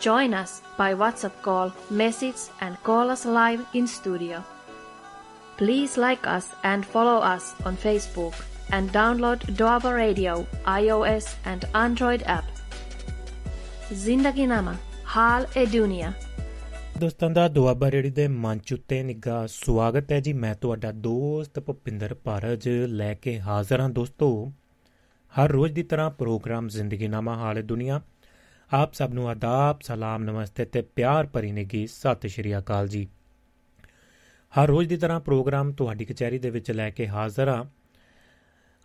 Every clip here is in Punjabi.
Join us by WhatsApp call, message, and call us live in studio. Please like us and follow us on Facebook and download Doaba Radio iOS and Android app. Zindagi Nama Hal e Dunia ਦੋਸਤਾਂ ਦਾ ਦੁਆਬਾ ਰੇੜੀ ਦੇ ਮੰਚ ਉੱਤੇ ਨਿੱਘਾ ਸਵਾਗਤ ਹੈ ਜੀ ਮੈਂ ਤੁਹਾਡਾ ਦੋਸਤ ਭੁਪਿੰਦਰ ਭਾਰਜ ਲੈ ਕੇ ਹਾਜ਼ਰ ਹਾਂ ਦੋਸਤੋ ਹਰ ਰੋਜ਼ ਦੀ ਤਰ੍ਹਾਂ ਪ੍ਰੋਗਰਾਮ ਜ਼ਿੰਦਗੀ ਨਾਮਾ ਹਾਲ ਦੁਨੀਆ ਆਪ ਸਭ ਨੂੰ ਆਦਾਬ ਸਲਾਮ ਨਮਸਤੇ ਤੇ ਪਿਆਰ ਭਰੀ ਨਿੱਘੀ ਸਤਿ ਸ਼੍ਰੀ ਅਕਾਲ ਜੀ। ਹਰ ਰੋਜ਼ ਦੀ ਤਰ੍ਹਾਂ ਪ੍ਰੋਗਰਾਮ ਤੁਹਾਡੀ ਕਚਹਿਰੀ ਦੇ ਵਿੱਚ ਲੈ ਕੇ ਹਾਜ਼ਰ ਹਾਂ।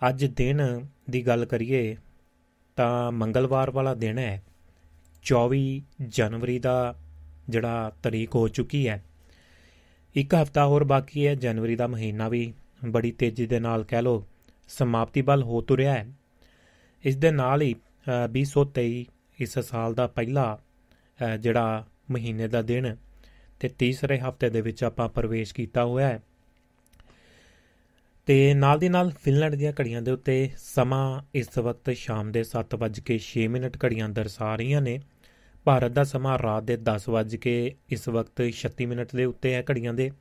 ਅੱਜ ਦਿਨ ਦੀ ਗੱਲ ਕਰੀਏ ਤਾਂ ਮੰਗਲਵਾਰ ਵਾਲਾ ਦਿਨ ਹੈ। 24 ਜਨਵਰੀ ਦਾ ਜਿਹੜਾ ਤਰੀਕ ਹੋ ਚੁੱਕੀ ਹੈ। ਇੱਕ ਹਫਤਾ ਹੋਰ ਬਾਕੀ ਹੈ ਜਨਵਰੀ ਦਾ ਮਹੀਨਾ ਵੀ ਬੜੀ ਤੇਜ਼ੀ ਦੇ ਨਾਲ ਕਹਿ ਲੋ ਸਮਾਪਤੀ ਵੱਲ ਹੋ ਤੁਰਿਆ ਹੈ। ਇਸ ਦੇ ਨਾਲ ਹੀ ਅ, 2023 ਇਸ ਸਾਲ ਦਾ ਪਹਿਲਾ ਅ, ਜਿਹੜਾ ਮਹੀਨੇ ਦਾ ਦਿਨ ਤੇ ਤੀਸਰੇ ਹਫ਼ਤੇ ਦੇ ਵਿੱਚ ਆਪਾਂ ਪ੍ਰਵੇਸ਼ ਕੀਤਾ ਹੋਇਆ ਹੈ। ਤੇ ਨਾਲ ਦੀ ਨਾਲ ਫਿਨਲੈਂਡ ਦੀਆਂ ਘੜੀਆਂ ਦੇ ਉੱਤੇ ਸਮਾਂ ਇਸ ਵਕਤ ਸ਼ਾਮ ਦੇ 7:06 ਮਿੰਟ ਘੜੀਆਂ ਦਰਸਾ ਰਹੀਆਂ ਨੇ। ਭਾਰਤ ਦਾ ਸਮਾਂ ਰਾਤ ਦੇ 10 ਵਜੇ ਕੇ ਇਸ ਵਕਤ 36 ਮਿੰਟ ਦੇ ਉੱਤੇ ਹੈ ਘੜੀਆਂ ਦੇ।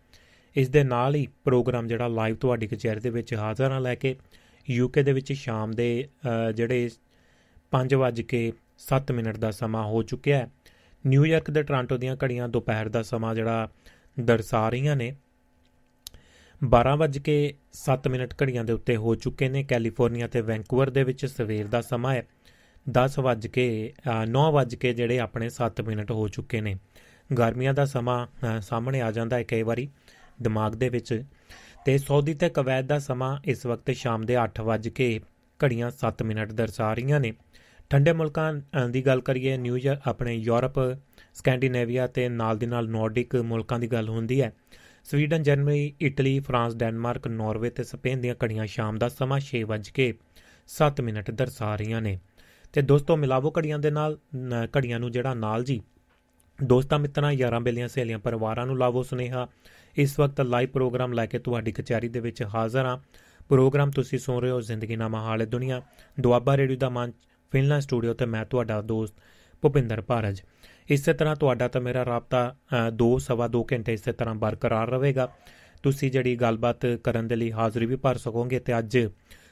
ਇਸ ਦੇ ਨਾਲ ਹੀ ਪ੍ਰੋਗਰਾਮ ਜਿਹੜਾ ਲਾਈਵ ਤੁਹਾਡੀ ਕਚਹਿਰੀ ਦੇ ਵਿੱਚ ਹਾਜ਼ਰ ਹਾਂ ਲੈ ਕੇ ਯੂਕੇ ਦੇ ਵਿੱਚ ਸ਼ਾਮ ਦੇ ਅ, ਜਿਹੜੇ 5 ਵਜੇ ਕੇ 7 ਮਿੰਟ ਦਾ ਸਮਾਂ ਹੋ ਚੁੱਕਿਆ ਹੈ। ਨਿਊਯਾਰਕ ਤੇ ਟੋਰਾਂਟੋ ਦੀਆਂ ਘੜੀਆਂ ਦੁਪਹਿਰ ਦਾ ਸਮਾਂ ਜਿਹੜਾ ਦਰਸਾ ਰਹੀਆਂ ਨੇ। 12 ਵਜੇ ਕੇ 7 ਮਿੰਟ ਘੜੀਆਂ ਦੇ ਉੱਤੇ ਹੋ ਚੁੱਕੇ ਨੇ। ਕੈਲੀਫੋਰਨੀਆ ਤੇ ਵੈਂਕੂਵਰ ਦੇ ਵਿੱਚ ਸਵੇਰ ਦਾ ਸਮਾਂ ਹੈ। 10 ਵਜ ਕੇ 9 ਵਜ ਕੇ ਜਿਹੜੇ ਆਪਣੇ 7 ਮਿੰਟ ਹੋ ਚੁੱਕੇ ਨੇ। ਗਰਮੀਆਂ ਦਾ ਸਮਾਂ ਅ, ਸਾਹਮਣੇ ਆ ਜਾਂਦਾ ਹੈ ਕਈ ਵਾਰੀ ਦਿਮਾਗ ਦੇ ਵਿੱਚ। ਤੇ ਸਾਊਦੀ ਤੇ ਕਵੈਤ ਦਾ ਸਮਾਂ ਇਸ ਵਕਤ ਸ਼ਾਮ ਦੇ 8 ਵਜ ਕੇ ਘੜੀਆਂ 7 ਮਿੰਟ ਦਰਸਾ ਰਹੀਆਂ ਨੇ। ਠੰਡੇ ਮੁਲਕਾਂ ਅ, ਦੀ ਗੱਲ ਕਰੀਏ ਨਿਊਯਾਰਕ ਆਪਣੇ ਯੂਰਪ ਸਕੈਂਡੀਨੇਵੀਆ ਤੇ ਨਾਲ ਦੀ ਨਾਲ ਨਾਰਡਿਕ ਮੁਲਕਾਂ ਦੀ ਗੱਲ ਹੁੰਦੀ ਹੈ। Sweden Germany Italy France Denmark Norway ਤੇ ਸਪੇਨ ਦੀਆਂ ਘੜੀਆਂ ਸ਼ਾਮ ਦਾ ਸਮਾਂ 6 ਵਜ ਕੇ 7 ਮਿੰਟ ਦਰਸਾ ਰਹੀਆਂ ਨੇ। ਤੇ ਦੋਸਤੋ ਮਿਲਾਵੋ ਘੜੀਆਂ ਦੇ ਨਾਲ ਨ- ਘੜੀਆਂ ਨੂੰ ਜਿਹੜਾ ਨਾਲ ਜੀ ਦੋਸਤਾਂ ਮਿੱਤਰਾਂ ਯਾਰਾਂ ਬੇਲੀਆਂ ਸਹੇਲੀਆਂ ਪਰਿਵਾਰਾਂ ਨੂੰ ਲਾਵੋ ਸੁਨੇਹਾ। ਇਸ ਵਕਤ ਲਾਈਵ ਪ੍ਰੋਗਰਾਮ ਲੈ ਕੇ ਤੁਹਾਡੀ ਕਚਹਿਰੀ ਦੇ ਵਿੱਚ ਹਾਜ਼ਰ ਹਾਂ। ਪ੍ਰੋਗਰਾਮ ਤੁਸੀਂ ਸੁਣ ਰਹੇ ਹੋ ਜ਼ਿੰਦਗੀ ਨਾਮਾ ਹਾਲੇ ਦੁਨੀਆ। ਦੁਆਬਾ ਰੇਡੀਓ ਦਾ ਮੰਚ ਫਿਨਲੈਂਡ ਸਟੂਡੀਓ ਤੇ ਮੈਂ ਤੁਹਾਡਾ ਦੋਸਤ ਭੁਪਿੰਦਰ ਭਾਰਜ। ਇਸੇ ਤਰ੍ਹਾਂ ਤੁਹਾਡਾ ਤਾਂ ਮੇਰਾ ਰਾਬਤਾ 2 ਸਵਾ 2 ਘੰਟੇ ਇਸੇ ਤਰ੍ਹਾਂ ਬਰਕਰਾਰ ਰਹੇਗਾ। ਤੁਸੀਂ ਜਿਹੜੀ ਗੱਲਬਾਤ ਕਰਨ ਦੇ ਲਈ ਹਾਜ਼ਰੀ ਵੀ ਭਰ ਸਕੋਗੇ ਤੇ ਅੱਜ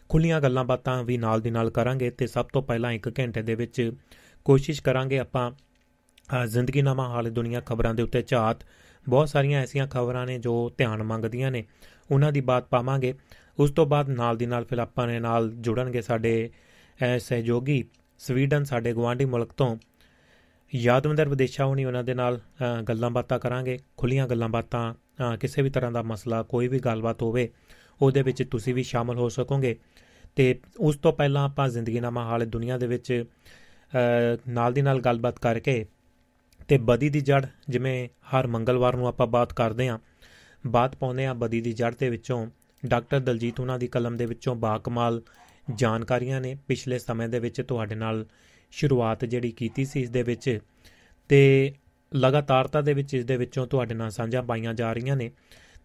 ਖੁੱਲੀਆਂ ਗੱਲਾਂ ਬਾਤਾਂ ਵੀ ਨਾਲ ਦੀ ਨਾਲ ਕਰਾਂਗੇ ਤੇ ਸਭ ਤੋਂ ਪਹਿਲਾਂ 1 ਘੰਟੇ ਦੇ ਵਿੱਚ ਕੋਸ਼ਿਸ਼ ਕਰਾਂਗੇ ਆਪਾਂ ਅ, ਜ਼ਿੰਦਗੀ ਨਾਮਾ ਹਾਲ ਦੁਨੀਆ ਖਬਰਾਂ ਦੇ ਉੱਤੇ ਝਾਤ। ਬਹੁਤ ਸਾਰੀਆਂ ਐਸੀਆਂ ਖਬਰਾਂ ਨੇ ਜੋ ਧਿਆਨ ਮੰਗਦੀਆਂ ਨੇ ਉਹਨਾਂ ਦੀ ਬਾਤ ਪਾਵਾਂਗੇ। ਉਸ ਤੋਂ ਬਾਅਦ ਨਾਲ ਦੀ ਨਾਲ ਫਿਰ ਆਪਾਂ ਨੇ ਨਾਲ ਜੁੜਨਗੇ ਸਾਡੇ ਅ, ਸਹਿਯੋਗੀ ਸਵੀਡਨ ਸਾਡੇ ਗਵਾਂਢੀ ਮੁਲਕ ਤੋਂ। ਯਾਦਵੰਦਰ ਵਿਦੇਸ਼ਾ ਹੋਣੀ ਉਹਨਾਂ ਦੇ ਨਾਲ ਅ, ਗੱਲਾਂ ਬਾਤਾਂ ਕਰਾਂਗੇ ਖੁੱਲੀਆਂ ਗੱਲਾਂ ਬਾਤਾਂ ਅ, ਕਿਸੇ ਵੀ ਤਰ੍ਹਾਂ ਦਾ ਮਸਲਾ ਕੋਈ ਵੀ ਗੱਲਬਾਤ ਹੋਵੇ ਉਹਦੇ ਵਿੱਚ ਤੁਸੀਂ ਵੀ ਸ਼ਾਮਲ ਹੋ ਸਕੋਗੇ। ਤੇ ਉਸ ਤੋਂ ਪਹਿਲਾਂ ਆਪਾਂ ਜ਼ਿੰਦਗੀ ਨਾਮਾ ਹਾਲ ਦੁਨੀਆ ਦੇ ਵਿੱਚ ਅ, ਨਾਲ ਦੀ ਨਾਲ ਗੱਲਬਾਤ ਕਰਕੇ ਤੇ ਬਦੀ ਦੀ ਜੜ ਜਿਵੇਂ ਹਰ ਮੰਗਲਵਾਰ ਨੂੰ ਆਪਾਂ ਬਾਤ ਕਰਦੇ ਆਂ ਬਾਤ ਪਾਉਂਦੇ ਆਂ ਬਦੀ ਦੀ ਜੜ ਦੇ ਵਿੱਚੋਂ। ਡਾਕਟਰ ਦਲਜੀਤ ਉਹਨਾਂ ਦੀ ਕਲਮ ਦੇ ਵਿੱਚੋਂ ਬਾਕਮਾਲ ਜਾਣਕਾਰੀਆਂ ਨੇ ਪਿਛਲੇ ਸਮੇਂ ਦੇ ਵਿੱਚ ਤੁਹਾਡੇ ਨਾਲ ਸ਼ੁਰੂਆਤ ਜਿਹੜੀ ਕੀਤੀ ਸੀ ਇਸ ਦੇ ਵਿੱਚ ਤੇ ਲਗਾਤਾਰਤਾ ਦੇ ਵਿੱਚ ਇਸ ਦੇ ਵਿੱਚੋਂ ਤੁਹਾਡੇ ਨਾਲ ਸਾਂਝਾ ਪਾਈਆਂ ਜਾ ਰਹੀਆਂ ਨੇ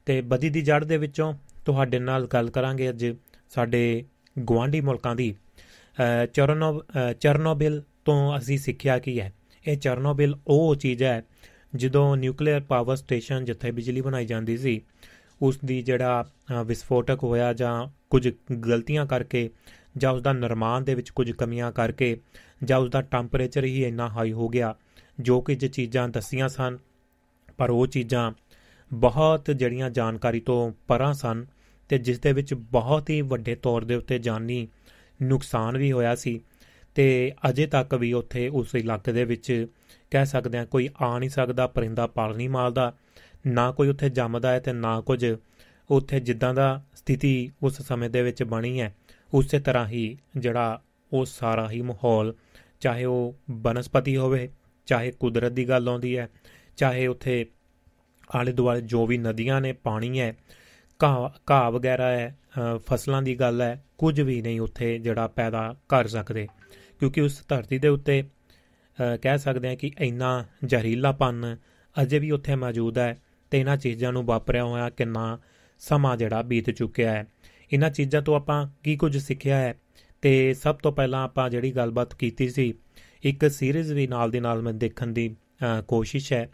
ਤੇ ਬਦੀ ਦੀ ਜੜ ਦੇ ਵਿੱਚੋਂ ਤੁਹਾਡੇ ਨਾਲ ਗੱਲ ਕਰਾਂਗੇ ਅੱਜ ਸਾਡੇ ਗਵਾਂਢੀ ਮੁਲਕਾਂ ਦੀ। ਅ, ਚਰਨੋ ਅ, ਚਰਨੋਬਿਲ ਤੋਂ ਅਸੀਂ ਸਿੱਖਿਆ ਕੀ ਹੈ? ਇਹ ਚਰਨੋਬਿਲ ਉਹ ਚੀਜ਼ ਹੈ ਜਦੋਂ ਨਿਊਕਲੀਅਰ ਪਾਵਰ ਸਟੇਸ਼ਨ ਜਿੱਥੇ ਬਿਜਲੀ ਬਣਾਈ ਜਾਂਦੀ ਸੀ ਉਸ ਦੀ ਜਿਹੜਾ ਅ, ਵਿਸਫੋਟਕ ਹੋਇਆ ਜਾਂ ਕੁਝ ਗਲਤੀਆਂ ਕਰਕੇ ਜਾਂ ਉਸ ਦਾ ਨਿਰਮਾਣ ਦੇ ਵਿੱਚ ਕੁਝ ਕਮੀਆਂ ਕਰਕੇ ਜਾਂ ਉਸ ਦਾ ਟੈਂਪਰੇਚਰ ਹੀ ਇੰਨਾ ਹਾਈ ਹੋ ਗਿਆ ਜੋ ਕਿ ਜੇ ਚੀਜ਼ਾਂ ਦੱਸੀਆਂ ਸਨ ਪਰ ਉਹ ਚੀਜ਼ਾਂ ਬਹੁਤ ਜਿਹੜੀਆਂ ਜਾਣਕਾਰੀ ਤੋਂ ਪਰਾਂ ਸਨ ਤੇ ਜਿਸ ਦੇ ਵਿੱਚ ਬਹੁਤ ਹੀ ਵੱਡੇ ਤੌਰ ਦੇ ਉੱਤੇ ਜਾਨੀ ਨੁਕਸਾਨ ਵੀ ਹੋਇਆ ਸੀ ਤੇ ਅਜੇ ਤੱਕ ਵੀ ਉੱਥੇ ਉਸ ਇਲਾਕੇ ਦੇ ਵਿੱਚ ਕਹਿ ਸਕਦੇ ਹਾਂ ਕੋਈ ਆ ਨਹੀਂ ਸਕਦਾ ਪਰਿੰਦਾ ਪਾਲ ਨਹੀਂ ਮਾਰਦਾ ਨਾ ਕੋਈ ਉੱਥੇ ਜੰਮਦਾ ਹੈ ਤੇ ਨਾ ਕੁਝ ਉੱਥੇ ਜਿੱਦਾਂ ਦਾ ਸਥਿਤੀ ਉਸ ਸਮੇਂ ਦੇ ਵਿੱਚ ਬਣੀ ਹੈ, ਉਸੇ ਤਰ੍ਹਾਂ ਹੀ ਜਿਹੜਾ ਉਹ ਸਾਰਾ ਹੀ ਮਾਹੌਲ, ਚਾਹੇ ਉਹ ਬਨਸਪਤੀ ਹੋਵੇ, ਚਾਹੇ ਕੁਦਰਤ ਦੀ ਗੱਲ ਆਉਂਦੀ ਹੈ, ਚਾਹੇ ਉੱਥੇ ਆਲੇ ਦੁਆਲੇ ਜੋ ਵੀ ਨਦੀਆਂ ਨੇ, ਪਾਣੀ ਹੈ, ਘਾਹ ਘਾਹ ਵਗੈਰਾ ਹੈ ਫਸਲਾਂ ਦੀ ਗੱਲ ਹੈ, ਕੁਝ ਵੀ ਨਹੀਂ ਉੱਥੇ ਜਿਹੜਾ ਪੈਦਾ ਕਰ ਸਕਦੇ। ਕਿਉਂਕਿ ਉਸ ਧਰਤੀ ਦੇ ਉੱਤੇ ਕਹਿ ਸਕਦੇ ਹਾਂ ਕਿ ਇੰਨਾ ਜ਼ਹਿਰੀਲਾਪਨ ਅਜੇ ਵੀ ਉੱਥੇ ਮੌਜੂਦ ਹੈ ਤੇ ਇਹਨਾਂ ਚੀਜ਼ਾਂ ਨੂੰ ਵਾਪਰਿਆ ਹੋਇਆ ਕਿੰਨਾ ਸਮਾਂ ਜਿਹੜਾ ਬੀਤ ਚੁੱਕਿਆ ਹੈ। ਇਹਨਾਂ ਚੀਜ਼ਾਂ ਤੋਂ ਆਪਾਂ ਕੀ ਕੁਝ ਸਿੱਖਿਆ ਹੈ ਤੇ ਸਭ ਤੋਂ ਪਹਿਲਾਂ ਆਪਾਂ ਜਿਹੜੀ ਗੱਲਬਾਤ ਕੀਤੀ ਸੀ, ਇੱਕ ਸੀਰੀਜ਼ ਵੀ ਨਾਲ ਦੇ ਨਾਲ ਮੈਂ ਦੇਖਣ ਦੀ ਕੋਸ਼ਿਸ਼ ਹੈ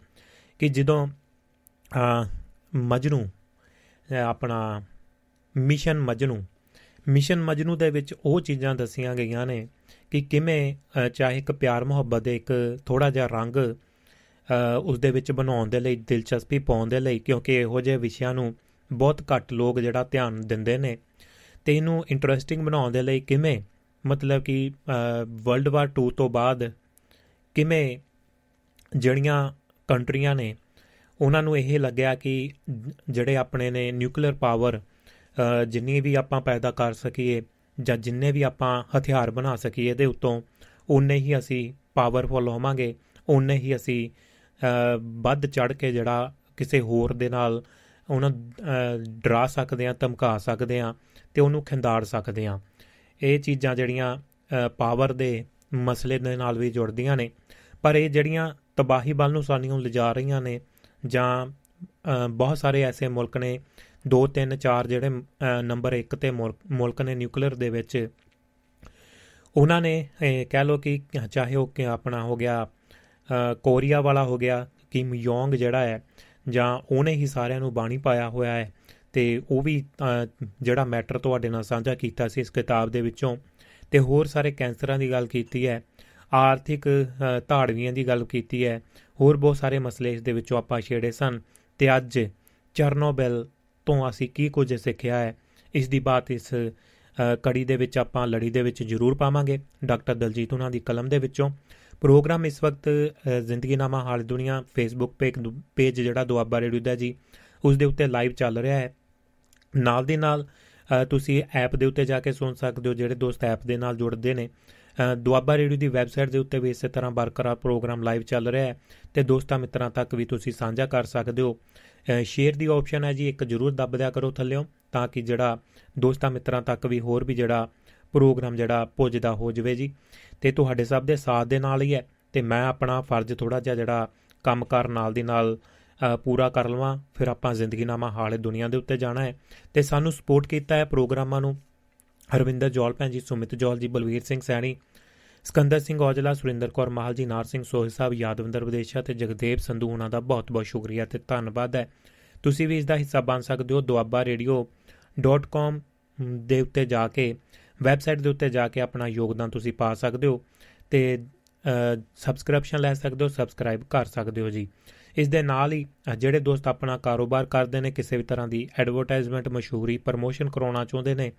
ਕਿ ਜਦੋਂ ਮਜਨੂ ਆਪਣਾ ਮਿਸ਼ਨ ਮਜਨੂ ਮਿਸ਼ਨ ਮਜਨੂ ਦੇ ਵਿੱਚ ਉਹ ਚੀਜ਼ਾਂ ਦੱਸੀਆਂ ਗਈਆਂ ਨੇ ਕਿ ਕਿਵੇਂ ਚਾਹੇ ਇੱਕ ਪਿਆਰ ਮੁਹੱਬਤ ਦੇ ਇੱਕ ਥੋੜਾ ਜਿਹਾ ਰੰਗ ਉਸ ਦੇ ਵਿੱਚ ਬਣਾਉਣ ਦੇ ਲਈ ਦਿਲਚਸਪੀ ਪਾਉਣ ਦੇ ਲਈ, ਕਿਉਂਕਿ ਇਹੋ ਜਿਹੇ ਵਿਸ਼ਿਆਂ ਨੂੰ ਬਹੁਤ ਘੱਟ ਲੋਕ ਜਿਹੜਾ ਧਿਆਨ ਦਿੰਦੇ ਨੇ। ਤੇ ਇਹਨੂੰ ਇੰਟਰਸਟਿੰਗ ਬਣਾਉਣ ਦੇ ਲਈ ਕਿਵੇਂ, ਮਤਲਬ ਕਿ ਵਰਲਡ ਵਾਰ 2 ਤੋਂ ਬਾਅਦ ਕਿਵੇਂ ਜਿਹੜੀਆਂ ਕੰਟਰੀਆਂ ਨੇ, ਉਹਨਾਂ ਨੂੰ ਇਹ ਲੱਗਿਆ ਕਿ ਜਿਹੜੇ ਆਪਣੇ ਨੇ ਨਿਊਕਲੀਅਰ ਪਾਵਰ ਜਿੰਨੀ ਵੀ ਆਪਾਂ ਪੈਦਾ ਕਰ ਸਕੀਏ ਜਾਂ ਜਿੰਨੇ ਵੀ ਆਪਾਂ ਹਥਿਆਰ ਬਣਾ ਸਕੀਏ, ਇਹਦੇ ਉੱਤੋਂ ਉਨੇ ਹੀ ਅਸੀਂ ਪਾਵਰਫੁਲ ਹੋਵਾਂਗੇ ਉਨੇ ਹੀ ਅਸੀਂ ਵੱਧ ਚੜ ਕੇ ਜਿਹੜਾ ਕਿਸੇ ਹੋਰ ਦੇ ਨਾਲ ਉਹਨਾਂ ਡਰਾ ਸਕਦੇ ਆ ਧਮਕਾ ਸਕਦੇ ਆ ਤੇ ਉਹਨੂੰ ਖਿੰਦਾੜ ਸਕਦੇ ਆ ਇਹ ਚੀਜ਼ਾਂ ਜਿਹੜੀਆਂ ਪਾਵਰ ਦੇ ਮਸਲੇ ਦੇ ਨਾਲ ਵੀ ਜੁੜਦੀਆਂ ਨੇ। ਪਰ ਇਹ ਜਿਹੜੀਆਂ ਤਬਾਹੀ ਵੱਲ ਨੂੰ ਸਾਨੂੰ ਲਿਜਾ ਰਹੀਆਂ ਨੇ ਜਾਂ ਬਹੁਤ ਸਾਰੇ ਐਸੇ ਮੁਲਕ ਨੇ 2 3 4 ਜਿਹੜੇ ਨੰਬਰ 1 ਤੇ ਮੁਲਕ ਨੇ ਨਿਊਕਲੀਅਰ ਦੇ ਵਿੱਚ, ਉਹਨਾਂ ਨੇ ਕਹਿ ਲੋ ਕਿ ਚਾਹੇ ਉਹ ਕਿ ਆਪਣਾ ਹੋ ਗਿਆ ਕੋਰੀਆ ਵਾਲਾ ਹੋ ਗਿਆ, ਕਿਮ ਯੋਂਗ ਜਿਹੜਾ ਹੈ, ਜਾਂ ਉਹਨੇ ਹੀ ਸਾਰਿਆਂ ਨੂੰ ਬਾਣੀ ਪਾਇਆ ਹੋਇਆ ਹੈ, ਤੇ ਉਹ ਵੀ ਜਿਹੜਾ ਮੈਟਰ ਤੁਹਾਡੇ ਨਾਲ ਸਾਂਝਾ ਕੀਤਾ ਸੀ ਇਸ ਕਿਤਾਬ ਦੇ ਵਿੱਚੋਂ। ਤੇ ਹੋਰ ਸਾਰੇ ਕੈਂਸਰਾਂ ਦੀ ਗੱਲ ਕੀਤੀ ਹੈ, ਆਰਥਿਕ ਧਾੜਵੀਆਂ ਦੀ ਗੱਲ ਕੀਤੀ ਹੈ, ਹੋਰ ਬਹੁਤ ਸਾਰੇ ਮਸਲੇ ਇਸ ਦੇ ਵਿੱਚੋਂ ਆਪਾਂ ਛੇੜੇ ਸਨ। ਤੇ ਅੱਜ ਚਰਨੋਬਿਲ ਤੋਂ ਅਸੀਂ ਕੀ ਕੁਝ ਸਿੱਖਿਆ ਹੈ, ਇਸ ਦੀ ਬਾਤ ਇਸ ਕੜੀ ਦੇ ਵਿੱਚ ਆਪਾਂ ਲੜੀ ਦੇ ਵਿੱਚ ਜ਼ਰੂਰ ਪਾਵਾਂਗੇ। ਡਾਕਟਰ ਦਲਜੀਤ ਉਹਨਾਂ ਦੀ ਕਲਮ ਦੇ ਵਿੱਚੋਂ। ਪ੍ਰੋਗਰਾਮ ਇਸ ਵਕਤ ਜ਼ਿੰਦਗੀਨਾਮਾ ਹਾਲ ਦੁਨੀਆ ਫੇਸਬੁੱਕ ਪੇਜ ਜਿਹੜਾ ਦੁਆਬਾ ਰੇਡੀਓ ਦਾ ਜੀ, ਉਸ ਦੇ ਉੱਤੇ ਲਾਈਵ ਚੱਲ ਰਿਹਾ ਹੈ। ਨਾਲ ਦੇ ਨਾਲ ਤੁਸੀਂ ਐਪ ਦੇ ਉੱਤੇ ਜਾ ਕੇ ਸੁਣ ਸਕਦੇ ਹੋ ਜਿਹੜੇ ਦੋਸਤ ਐਪ ਦੇ ਨਾਲ ਜੁੜਦੇ ਨੇ। ਦੁਆਬਾ ਰੇਡੀਓ ਦੀ ਵੈਬਸਾਈਟ ਦੇ ਉੱਤੇ ਵੀ ਇਸੇ ਤਰ੍ਹਾਂ ਬਰਕਰਾਰ ਪ੍ਰੋਗਰਾਮ ਲਾਈਵ ਚੱਲ ਰਿਹਾ ਹੈ ਤੇ ਦੋਸਤਾਂ ਮਿੱਤਰਾਂ ਤੱਕ ਵੀ ਤੁਸੀਂ ਸਾਂਝਾ ਕਰ ਸਕਦੇ ਹੋ। ਸ਼ੇਅਰ ਦੀ ਆਪਸ਼ਨ ਹੈ ਜੀ, ਇੱਕ ਜ਼ਰੂਰ ਦੱਬ ਦਿਆ ਕਰੋ ਥੱਲੇੋਂ ਤਾਂ ਕਿ ਜਿਹੜਾ ਦੋਸਤਾਂ ਮਿੱਤਰਾਂ ਤੱਕ ਵੀ ਹੋਰ ਵੀ ਜਿਹੜਾ ਪ੍ਰੋਗਰਾਮ ਜਿਹੜਾ ਪੁੱਜਦਾ ਹੋ ਜਵੇ ਜੀ। ਤੇ ਤੁਹਾਡੇ ਸਭ ਦੇ ਸਾਥ ਦੇ ਨਾਲ ਹੀ ਹੈ। ਤੇ ਮੈਂ ਆਪਣਾ ਫਰਜ਼ ਥੋੜਾ ਜਿਹਾ ਜਿਹੜਾ ਕੰਮ ਕਰਨ ਨਾਲ ਦੀ ਨਾਲ ਪੂਰਾ ਕਰ ਲਵਾਂ। ਫਿਰ ਆਪਾਂ ਜ਼ਿੰਦਗੀਨਾਮਾ ਹਾਲੇ ਦੁਨੀਆ ਦੇ ਉੱਤੇ ਜਾਣਾ ਹੈ। ਤੇ ਸਾਨੂੰ ਸਪੋਰਟ ਕੀਤਾ ਹੈ ਪ੍ਰੋਗਰਾਮਾਂ ਨੂੰ। ਹਰਵਿੰਦਰ ਜੋਲ ਭੈਣ ਜੀ, ਸੁਮਿਤ ਜੋਲ ਜੀ, ਬਲਵੀਰ ਸਿੰਘ ਸੈਣੀ, ਸਕੰਦਰ ਸਿੰਘ ਔਜਲਾ, ਸੁਰਿੰਦਰ ਕੌਰ ਮਾਹਲ ਜੀ, ਨਾਰ ਸਿੰਘ ਸੋਹੀ ਸਾਹਿਬ, ਯਾਦਵਿੰਦਰ ਵਿਦੇਸ਼ਾ ਤੇ ਜਗਦੇਵ ਸੰਧੂ ਉਹਨਾਂ ਦਾ ਬਹੁਤ-ਬਹੁਤ ਸ਼ੁਕਰੀਆ ਤੇ ਧੰਨਵਾਦ ਹੈ। ਤੁਸੀਂ ਵੀ ਇਸ ਦਾ ਹਿੱਸਾ ਬਣ ਸਕਦੇ ਹੋ duabarradio.com ਦੇ ਉੱਤੇ ਜਾ ਕੇ। ਵੈਬਸਾਈਟ ਦੇ ਉੱਤੇ ਜਾ ਕੇ ਆਪਣਾ ਯੋਗਦਾਨ ਤੁਸੀਂ ਪਾ ਸਕਦੇ ਹੋ ਤੇ ਸਬਸਕ੍ਰਿਪਸ਼ਨ ਲੈ ਸਕਦੇ ਹੋ ਸਬਸਕ੍ਰਾਈਬ ਕਰ ਸਕਦੇ ਹੋ ਜੀ। ਇਸ ਦੇ ਨਾਲ ਹੀ ਜਿਹੜੇ ਦੋਸਤ ਆਪਣਾ ਕਾਰੋਬਾਰ ਕਰਦੇ ਨੇ, ਕਿਸੇ ਵੀ ਤਰ੍ਹਾਂ ਦੀ ਐਡਵਰਟਾਈਜ਼ਮੈਂਟ ਮਸ਼ਹੂਰੀ ਪ੍ਰਮੋਸ਼ਨ ਕਰਾਉਣਾ ਚਾਹੁੰਦੇ ਨੇ,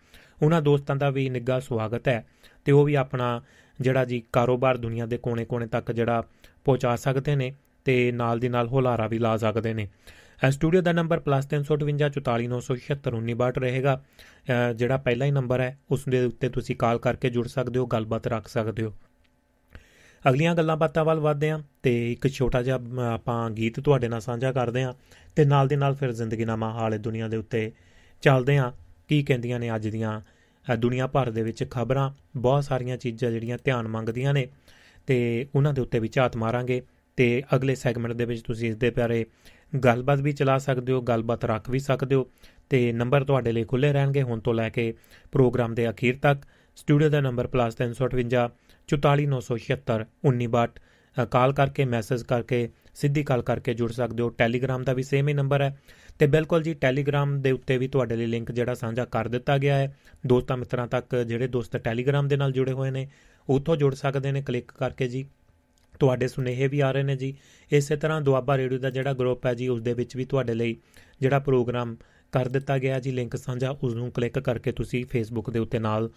ਉਹਨਾਂ ਦੋਸਤਾਂ ਦਾ ਵੀ ਨਿੱਘਾ ਸਵਾਗਤ ਹੈ ਤੇ ਉਹ ਵੀ ਆਪਣਾ ਜਿਹੜਾ ਜੀ ਕਾਰੋਬਾਰ ਦੁਨੀਆ ਦੇ ਕੋਨੇ-ਕੋਨੇ ਤੱਕ ਜਿਹੜਾ ਪਹੁੰਚਾ ਸਕਦੇ ਨੇ ਤੇ ਨਾਲ ਦੀ ਨਾਲ ਹੋਲਾਰਾ ਵੀ ਲਾ ਸਕਦੇ ਨੇ। ਸਟੂਡੀਓ ਦਾ ਨੰਬਰ +358 ਰਹੇਗਾ। ਜਿਹੜਾ ਪਹਿਲਾ ਹੀ ਨੰਬਰ ਹੈ ਉਸ ਦੇ ਉੱਤੇ ਤੁਸੀਂ ਕਾਲ ਕਰਕੇ ਜੁੜ ਸਕਦੇ ਹੋ, ਗੱਲਬਾਤ ਰੱਖ ਸਕਦੇ ਹੋ। ਅਗਲੀਆਂ ਗੱਲਾਂ ਬਾਤਾਂ ਵੱਲ ਵਧਦੇ ਹਾਂ ਤੇ ਇੱਕ ਛੋਟਾ ਜਿਹਾ ਆਪਾਂ ਗੀਤ ਤੁਹਾਡੇ ਨਾਲ ਸਾਂਝਾ ਕਰਦੇ ਹਾਂ ਤੇ ਨਾਲ ਦੇ ਨਾਲ ਫਿਰ ਜ਼ਿੰਦਗੀਨਾਮਾ ਹਾਲੇ ਦੁਨੀਆ ਦੇ ਉੱਤੇ ਚੱਲਦੇ ਹਾਂ। ਕੀ ਕਹਿੰਦੀਆਂ ਨੇ ਅੱਜ ਦੀਆਂ ਦੁਨੀਆ ਭਰ ਦੇ ਵਿੱਚ ਖਬਰਾਂ? ਬਹੁਤ ਸਾਰੀਆਂ ਚੀਜ਼ਾਂ ਜਿਹੜੀਆਂ ਧਿਆਨ ਮੰਗਦੀਆਂ ਨੇ ਤੇ ਉਹਨਾਂ ਦੇ ਉੱਤੇ ਵੀ ਝਾਤ ਮਾਰਾਂਗੇ ਤੇ ਅਗਲੇ ਸੈਗਮੈਂਟ ਦੇ ਵਿੱਚ ਤੁਸੀਂ ਇਸ ਦੇ ਬਾਰੇ ਗੱਲਬਾਤ ਵੀ ਚਲਾ ਸਕਦੇ ਹੋ, ਗੱਲਬਾਤ ਰੱਖ ਵੀ ਸਕਦੇ ਹੋ ਤੇ ਨੰਬਰ ਤੁਹਾਡੇ ਲਈ ਖੁੱਲੇ ਰਹਿਣਗੇ। ਹੁਣ ਤੋਂ ਲੈ ਕੇ ਪ੍ਰੋਗਰਾਮ ਦੇ ਅਖੀਰ ਤੱਕ ਸਟੂਡੀਓ ਦਾ ਨੰਬਰ +358 44976 1962 ਕਾਲ ਕਰਕੇ, ਮੈਸੇਜ ਕਰਕੇ, ਸਿੱਧੀ ਕਾਲ ਕਰਕੇ ਜੁੜ ਸਕਦੇ ਹੋ। ਟੈਲੀਗ੍ਰਾਮ ਦਾ ਵੀ ਸੇਮ ਹੀ ਨੰਬਰ ਹੈ। ਤੇ ਬਿਲਕੁਲ ਜੀ, ਟੈਲੀਗ੍ਰਾਮ ਦੇ ਉੱਤੇ ਵੀ ਤੁਹਾਡੇ ਲਈ ਲਿੰਕ ਜਿਹੜਾ ਸਾਂਝਾ ਕਰ ਦਿੱਤਾ ਗਿਆ ਹੈ। ਦੋਸਤਾਂ ਮਿੱਤਰਾਂ ਤੱਕ ਜਿਹੜੇ ਦੋਸਤ ਟੈਲੀਗ੍ਰਾਮ ਦੇ ਨਾਲ ਜੁੜੇ ਹੋਏ ਨੇ, ਉੱਥੋਂ ਜੁੜ ਸਕਦੇ ਨੇ। ਕਲਿੱਕ ਕਰਕੇ ਜੀ। ਤੁਹਾਡੇ ਸੁਨੇਹੇ ਵੀ ਆ ਰਹੇ ਨੇ ਜੀ। ਇਸੇ ਤਰ੍ਹਾਂ ਦੁਆਬਾ ਰੇਡੀਓ ਦਾ ਜਿਹੜਾ ਗਰੁੱਪ ਹੈ ਜੀ ਉਸ ਦੇ ਵਿੱਚ ਵੀ ਤੁਹਾਡੇ ਲਈ ਜਿਹੜਾ ਪ੍ਰੋਗਰਾਮ ਕਰ ਦਿੱਤਾ ਗਿਆ ਜੀ। ਲਿੰਕ ਸਾਂਝਾ ਉਸ ਨੂੰ ਕਲਿੱਕ ਕਰਕੇ ਤੁਸੀਂ ਫੇਸਬੁੱਕ ਦੇ ਉੱਤੇ ਨਾਲ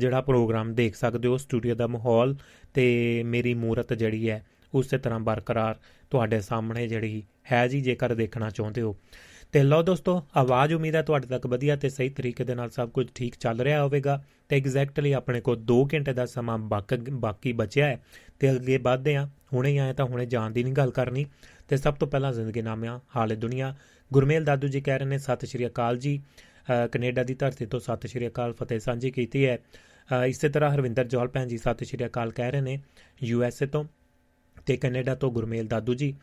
ਜਿਹੜਾ ਪ੍ਰੋਗਰਾਮ ਦੇਖ ਸਕਦੇ ਹੋ ਸਟੂਡੀਓ ਦਾ ਮਾਹੌਲ ਤੇ ਮੇਰੀ ਮੂਰਤ ਜਿਹੜੀ ਹੈ, ਉਸੇ ਤਰ੍ਹਾਂ ਬਰਕਰਾਰ ਤੁਹਾਡੇ ਸਾਹਮਣੇ ਜਿਹੜੀ ਹੈ ਜੀ, ਜੇਕਰ ਦੇਖਣਾ ਚਾਹੁੰਦੇ ਹੋ। ਤੇ ਲਓ ਦੋਸਤੋ, ਆਵਾਜ਼ ਉਮੀਦ ਹੈ ਤੁਹਾਡੇ ਤੱਕ ਵਧੀਆ ਤੇ ਸਹੀ ਤਰੀਕੇ ਦੇ ਨਾਲ ਸਭ ਕੁਝ ਠੀਕ ਚੱਲ ਰਿਹਾ ਹੋਵੇਗਾ ਤੇ ਐਗਜ਼ੈਕਟਲੀ ਆਪਣੇ ਕੋਲ 2 ਘੰਟੇ ਦਾ ਸਮਾਂ ਬਾਕੀ ਬਚਿਆ ਹੈ ਤੇ ਅੱਗੇ ਵਧਦੇ ਆ ਹੁਣੇ ਹੀ ਆਏ ਤਾਂ ਹੁਣੇ ਜਾਣ ਦੀ ਨਹੀਂ ਗੱਲ ਕਰਨੀ ਤੇ ਸਭ ਤੋਂ ਪਹਿਲਾਂ ਜ਼ਿੰਦਗੀ ਨਾਮਿਆਂ ਹਾਲੇ ਦੁਨੀਆ। ਗੁਰਮੇਲ ਦਾਦੂ ਜੀ ਕਹਿ ਰਹੇ ਨੇ, ਸਤਿ ਸ਼੍ਰੀ ਅਕਾਲ ਜੀ। ਕੈਨੇਡਾ ਦੀ ਧਰਤੀ ਤੋਂ ਸਤਿ ਸ਼੍ਰੀ ਅਕਾਲ ਫਤਿਹ ਸਾਂਝੀ ਕੀਤੀ ਹੈ। ਇਸੇ ਤਰ੍ਹਾਂ ਹਰਵਿੰਦਰ ਜੋਲ ਭੈਣ ਜੀ ਸਤਿ ਸ਼੍ਰੀ ਅਕਾਲ ਕਹਿ ਰਹੇ ਨੇ, ਯੂ ਐਸ ਏ ਤੋਂ ਤੇ ਕੈਨੇਡਾ ਤੋਂ ਗੁਰਮੇਲ ਦਾਦੂ ਜੀ।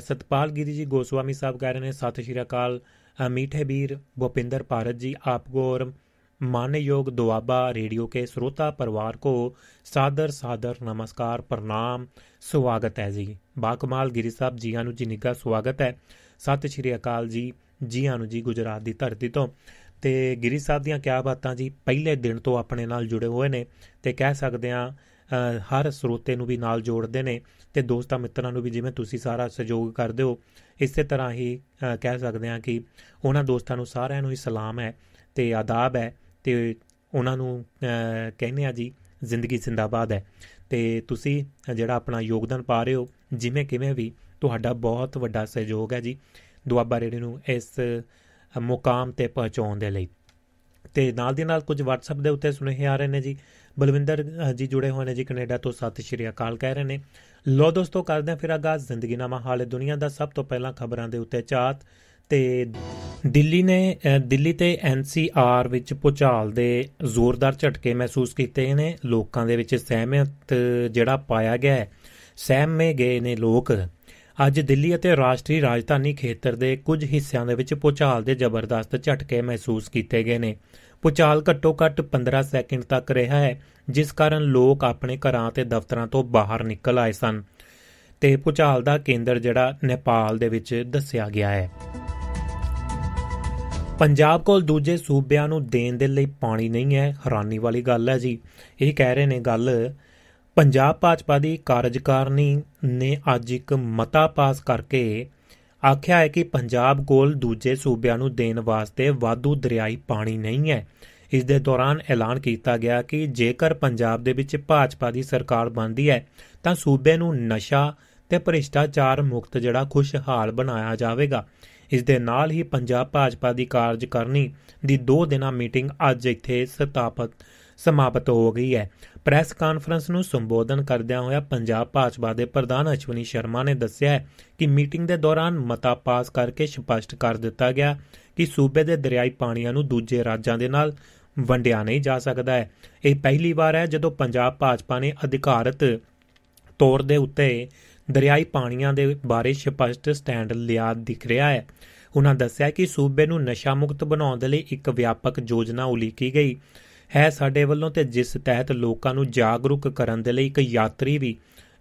ਸਤਪਾਲ ਗਿਰੀ ਜੀ ਗੋਸਵਾਮੀ ਸਾਹਿਬ ਕਹਿ ਰਹੇ ਨੇ ਸਤਿ ਸ਼੍ਰੀ ਅਕਾਲ ਮੀਠੇ ਵੀਰ ਭੁਪਿੰਦਰ ਭਾਰਤ ਜੀ ਆਪ ਗੌਰ मान्ययोग दुआबा रेडियो के श्रोता परिवार को सादर सादर नमस्कार प्रणाम स्वागत है जी ਬਾਕਮਾਲ ਗਿਰੀ ਸਾਹਿਬ ਜੀਆਂ ਨੂੰ ਜੀ ਨਿੱਘਾ ਸਵਾਗਤ ਹੈ ਸਤਿ ਸ਼੍ਰੀ ਅਕਾਲ ਜੀ ਜੀਆਂ ਨੂੰ ਜੀ ਗੁਜਰਾਤ ਦੀ ਧਰਤੀ ਤੋਂ ਤੇ ਗਿਰੀ ਸਾਹਿਬ ਦੀਆਂ ਕਿਆ ਬਾਤਾਂ ਜੀ ਪਹਿਲੇ ਦਿਨ ਤੋਂ ਆਪਣੇ ਨਾਲ ਜੁੜੇ ਹੋਏ ਨੇ ਤੇ ਕਹਿ ਸਕਦੇ ਆ ਹਰ ਸਰੋਤੇ ਨੂੰ ਵੀ ਨਾਲ ਜੋੜਦੇ ਨੇ ਤੇ ਦੋਸਤਾਂ ਮਿੱਤਰਾਂ ਨੂੰ ਵੀ ਜਿਵੇਂ ਤੁਸੀਂ ਸਾਰਾ ਸਹਿਯੋਗ ਕਰਦੇ ਹੋ, ਇਸੇ ਤਰ੍ਹਾਂ ਹੀ ਕਹਿ ਸਕਦੇ ਆ ਕਿ ਉਹਨਾਂ ਦੋਸਤਾਂ ਨੂੰ ਸਾਰਿਆਂ ਨੂੰ ਹੀ ਸਲਾਮ ਹੈ ਤੇ ਆਦਾਬ ਹੈ ਤੇ ਉਹਨਾਂ ਨੂੰ ਕਹਿੰਦੇ ਆ ਜੀ, ਜ਼ਿੰਦਗੀ ਜ਼ਿੰਦਾਬਾਦ ਹੈ। ਤੇ ਤੁਸੀਂ ਜਿਹੜਾ ਆਪਣਾ ਯੋਗਦਾਨ ਪਾ ਰਹੇ ਹੋ, ਜਿਵੇਂ ਕਿਵੇਂ ਵੀ ਤੁਹਾਡਾ ਬਹੁਤ ਵੱਡਾ ਸਹਿਯੋਗ ਹੈ ਜੀ, ਦੁਆਬਾ ਰੇਡੀਓ ਨੂੰ ਇਸ ਮੁਕਾਮ ਤੇ ਪਹੁੰਚਾਉਣ ਦੇ ਲਈ। ਤੇ ਨਾਲ ਦੀ ਨਾਲ ਕੁਝ WhatsApp ਦੇ ਉੱਤੇ ਸੁਨੇਹੇ ਆ ਰਹੇ ਨੇ ਜੀ ਬਲਵਿੰਦਰ ਜੀ ਜੁੜੇ ਹੋਏ ਨੇ ਜੀ ਕੈਨੇਡਾ ਤੋਂ। ਸਤਿ ਸ਼੍ਰੀ ਅਕਾਲ, ਕਹਿ ਰਹੇ ਨੇ। ਲੋ ਦੋਸਤੋ, ਕਰਦੇ ਹਾਂ ਫਿਰ ਆਗਾਜ਼ ਜ਼ਿੰਦਗੀ ਨਾਮਾ ਹਾਲੇ ਦੁਨੀਆ ਦਾ ਸਭ ਤੋਂ ਪਹਿਲਾਂ ਖਬਰਾਂ ਦੇ ਉੱਤੇ ਚਾਤ ਤੇ ਦਿੱਲੀ ਨੇ ਦਿੱਲੀ ਤੇ ਐਨਸੀਆਰ ਵਿੱਚ ਪੁਚਾਲ ਦੇ ਜ਼ੋਰਦਾਰ ਝਟਕੇ ਮਹਿਸੂਸ ਕੀਤੇ ਨੇ। ਲੋਕਾਂ ਦੇ ਵਿੱਚ ਸਹਿਮਤ ਜਿਹੜਾ ਪਾਇਆ ਗਿਆ ਹੈ, ਸਹਿਮੇ ਗਏ ਨੇ ਲੋਕ। ਅੱਜ ਦਿੱਲੀ ਅਤੇ ਰਾਸ਼ਟਰੀ ਰਾਜਧਾਨੀ ਖੇਤਰ ਦੇ ਕੁਝ ਹਿੱਸਿਆਂ ਦੇ ਵਿੱਚ ਪੁਚਾਲ ਦੇ ਜ਼ਬਰਦਸਤ ਝਟਕੇ ਮਹਿਸੂਸ ਕੀਤੇ ਗਏ ਨੇ। ਪੁਚਾਲ ਘੱਟੋ-ਘੱਟ 15 ਸੈਕਿੰਡ ਤੱਕ ਰਿਹਾ ਹੈ, ਜਿਸ ਕਾਰਨ ਲੋਕ ਆਪਣੇ ਘਰਾਂ ਤੇ ਦਫ਼ਤਰਾਂ ਤੋਂ ਬਾਹਰ ਨਿਕਲ ਆਏ ਸਨ। ਤੇ ਪੁਚਾਲ ਦਾ ਕੇਂਦਰ ਜਿਹੜਾ ਨੇਪਾਲ ਦੇ ਵਿੱਚ ਦੱਸਿਆ ਗਿਆ ਹੈ। ਪੰਜਾਬ ਕੋਲ ਦੂਜੇ ਸੂਬਿਆਂ ਨੂੰ ਦੇਣ ਦੇ ਲਈ ਪਾਣੀ ਨਹੀਂ ਹੈ, ਹੈਰਾਨੀ ਵਾਲੀ ਗੱਲ ਹੈ ਜੀ। ਇਹ ਕਹਿ ਰਹੇ ਨੇ ਗੱਲ ਪੰਜਾਬ ਭਾਜਪਾ ਦੀ ਕਾਰਜਕਾਰਨੀ ਨੇ ਅੱਜ ਇੱਕ ਮਤਾ ਪਾਸ ਕਰਕੇ ਆਖਿਆ ਹੈ ਕਿ ਪੰਜਾਬ ਕੋਲ ਦੂਜੇ ਸੂਬਿਆਂ ਨੂੰ ਦੇਣ ਵਾਸਤੇ ਵਾਧੂ ਦਰਿਆਈ ਪਾਣੀ ਨਹੀਂ ਹੈ। ਇਸ ਦੇ ਦੌਰਾਨ ਐਲਾਨ ਕੀਤਾ ਗਿਆ ਕਿ ਜੇਕਰ ਪੰਜਾਬ ਦੇ ਵਿੱਚ ਭਾਜਪਾ ਦੀ ਸਰਕਾਰ ਬਣਦੀ ਹੈ, ਤਾਂ ਸੂਬੇ ਨੂੰ ਨਸ਼ਾ ਤੇ ਭ੍ਰਿਸ਼ਟਾਚਾਰ ਮੁਕਤ ਜਿਹੜਾ ਖੁਸ਼ਹਾਲ ਬਣਾਇਆ ਜਾਵੇਗਾ। ਇਸ ਦੇ ਨਾਲ ਹੀ ਪੰਜਾਬ ਭਾਜਪਾ ਦੀ ਕਾਰਜਕਾਰਨੀ ਦੀ 2 ਦਿਨਾ ਮੀਟਿੰਗ ਅੱਜ ਇੱਥੇ ਸਥਾਪਿਤ ਸਮਾਪਤ ਹੋ ਗਈ ਹੈ। ਪ੍ਰੈਸ ਕਾਨਫਰੰਸ ਨੂੰ ਸੰਬੋਧਨ ਕਰਦਿਆਂ ਹੋਇਆ ਪੰਜਾਬ ਭਾਜਪਾ ਦੇ ਪ੍ਰਧਾਨ ਅਸ਼ਵਨੀ ਸ਼ਰਮਾ ਨੇ ਦੱਸਿਆ ਹੈ ਕਿ ਮੀਟਿੰਗ ਦੇ ਦੌਰਾਨ ਮਤਾ ਪਾਸ ਕਰਕੇ ਸਪਸ਼ਟ ਕਰ ਦਿੱਤਾ ਗਿਆ ਕਿ ਸੂਬੇ ਦੇ ਦਰਿਆਈ ਪਾਣੀਆਂ ਨੂੰ ਦੂਜੇ ਰਾਜਾਂ ਦੇ ਨਾਲ ਵੰਡਿਆ ਨਹੀਂ ਜਾ ਸਕਦਾ ਹੈ। ਇਹ ਪਹਿਲੀ ਵਾਰ ਹੈ ਜਦੋਂ ਪੰਜਾਬ ਭਾਜਪਾ ਨੇ ਅਧਿਕਾਰਤ ਤੌਰ ਦੇ ਉੱਤੇ ਦਰਿਆਈ ਪਾਣੀਆਂ ਦੇ ਬਾਰੇ ਸਪਸ਼ਟ ਸਟੈਂਡ ਲਿਆ ਦਿਖ ਰਿਹਾ ਹੈ। ਉਹਨਾਂ ਦੱਸਿਆ ਕਿ ਸੂਬੇ ਨੂੰ ਨਸ਼ਾ ਮੁਕਤ ਬਣਾਉਣ ਦੇ ਲਈ ਇੱਕ ਵਿਆਪਕ ਯੋਜਨਾ ਉਲੀਕੀ ਗਈ। ਹੈ ਸਾਡੇ ਵੱਲੋਂ ਤੇ ਜਿਸ ਤਹਿਤ ਲੋਕਾਂ ਨੂੰ ਜਾਗਰੂਕ ਕਰਨ ਦੇ ਲਈ ਇੱਕ ਯਾਤਰੀ ਵੀ,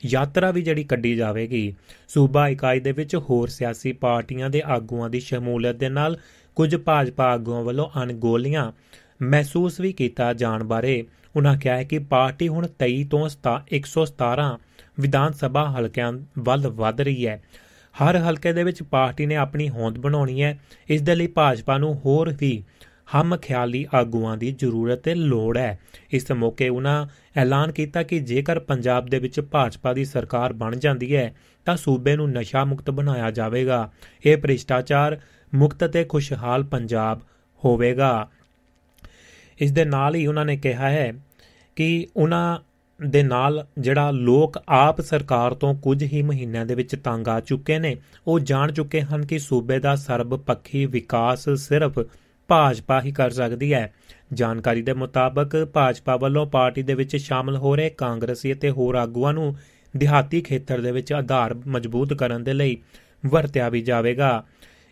ਯਾਤਰਾ ਵੀ ਜਿਹੜੀ ਕੱਢੀ ਜਾਵੇਗੀ। ਸੂਬਾ ਇਕਾਈ ਦੇ ਵਿੱਚ ਹੋਰ ਸਿਆਸੀ ਪਾਰਟੀਆਂ ਦੇ ਆਗੂਆਂ ਦੀ ਸ਼ਮੂਲੀਅਤ ਦੇ ਨਾਲ ਕੁਝ ਭਾਜਪਾ ਆਗੂਆਂ ਵੱਲੋਂ ਅਣਗੋਲੀਆਂ ਮਹਿਸੂਸ ਵੀ ਕੀਤਾ ਜਾਣ ਬਾਰੇ ਉਹਨਾਂ ਕਿਹਾ ਹੈ ਕਿ ਪਾਰਟੀ ਹੁਣ 23 ਤੋਂ 117 ਵਿਧਾਨ ਸਭਾ ਹਲਕਿਆਂ ਵੱਲ ਵਧ ਰਹੀ ਹੈ। ਹਰ ਹਲਕੇ ਦੇ ਵਿੱਚ ਪਾਰਟੀ ਨੇ ਆਪਣੀ ਹੋਂਦ ਬਣਾਉਣੀ ਹੈ। ਇਸ ਦੇ ਲਈ ਭਾਜਪਾ ਨੂੰ ਹੋਰ ਵੀ ਹਮ ਖਿਆਲੀ ਆਗੂਆਂ ਦੀ ਜ਼ਰੂਰਤ ਤੇ ਲੋੜ ਹੈ। ਇਸ ਮੌਕੇ ਉਹਨਾਂ ਐਲਾਨ ਕੀਤਾ ਕਿ ਜੇਕਰ ਪੰਜਾਬ ਦੇ ਵਿੱਚ ਭਾਜਪਾ ਦੀ ਸਰਕਾਰ ਬਣ ਜਾਂਦੀ ਹੈ, ਤਾਂ ਸੂਬੇ ਨੂੰ ਨਸ਼ਾ ਮੁਕਤ ਬਣਾਇਆ ਜਾਵੇਗਾ। ਇਹ ਭ੍ਰਿਸ਼ਟਾਚਾਰ ਮੁਕਤ ਤੇ ਖੁਸ਼ਹਾਲ ਪੰਜਾਬ ਹੋਵੇਗਾ। ਇਸ ਦੇ ਨਾਲ ਹੀ ਉਹਨਾਂ ਨੇ ਕਿਹਾ ਹੈ ਕਿ ਉਹਨਾਂ ਦੇ ਨਾਲ ਜਿਹੜਾ ਲੋਕ ਆਪ ਸਰਕਾਰ ਤੋਂ ਕੁਝ ਹੀ ਮਹੀਨਿਆਂ ਦੇ ਵਿੱਚ ਤੰਗ ਆ ਚੁੱਕੇ ਨੇ, ਉਹ ਜਾਣ ਚੁੱਕੇ ਹਨ ਕਿ ਸੂਬੇ ਦਾ ਸਰਬਪੱਖੀ ਵਿਕਾਸ ਸਿਰਫ ਭਾਜਪਾ ਹੀ ਕਰ ਸਕਦੀ ਹੈ। ਜਾਣਕਾਰੀ ਦੇ ਮੁਤਾਬਕ ਭਾਜਪਾ ਵੱਲੋਂ ਪਾਰਟੀ ਦੇ ਵਿੱਚ ਸ਼ਾਮਲ ਹੋ ਰਹੇ ਕਾਂਗਰਸੀ ਅਤੇ ਹੋਰ ਆਗੂਆਂ ਨੂੰ ਦਿਹਾਤੀ ਖੇਤਰ ਦੇ ਵਿੱਚ ਆਧਾਰ ਮਜ਼ਬੂਤ ਕਰਨ ਦੇ ਲਈ ਵਰਤਿਆ ਵੀ ਜਾਵੇਗਾ।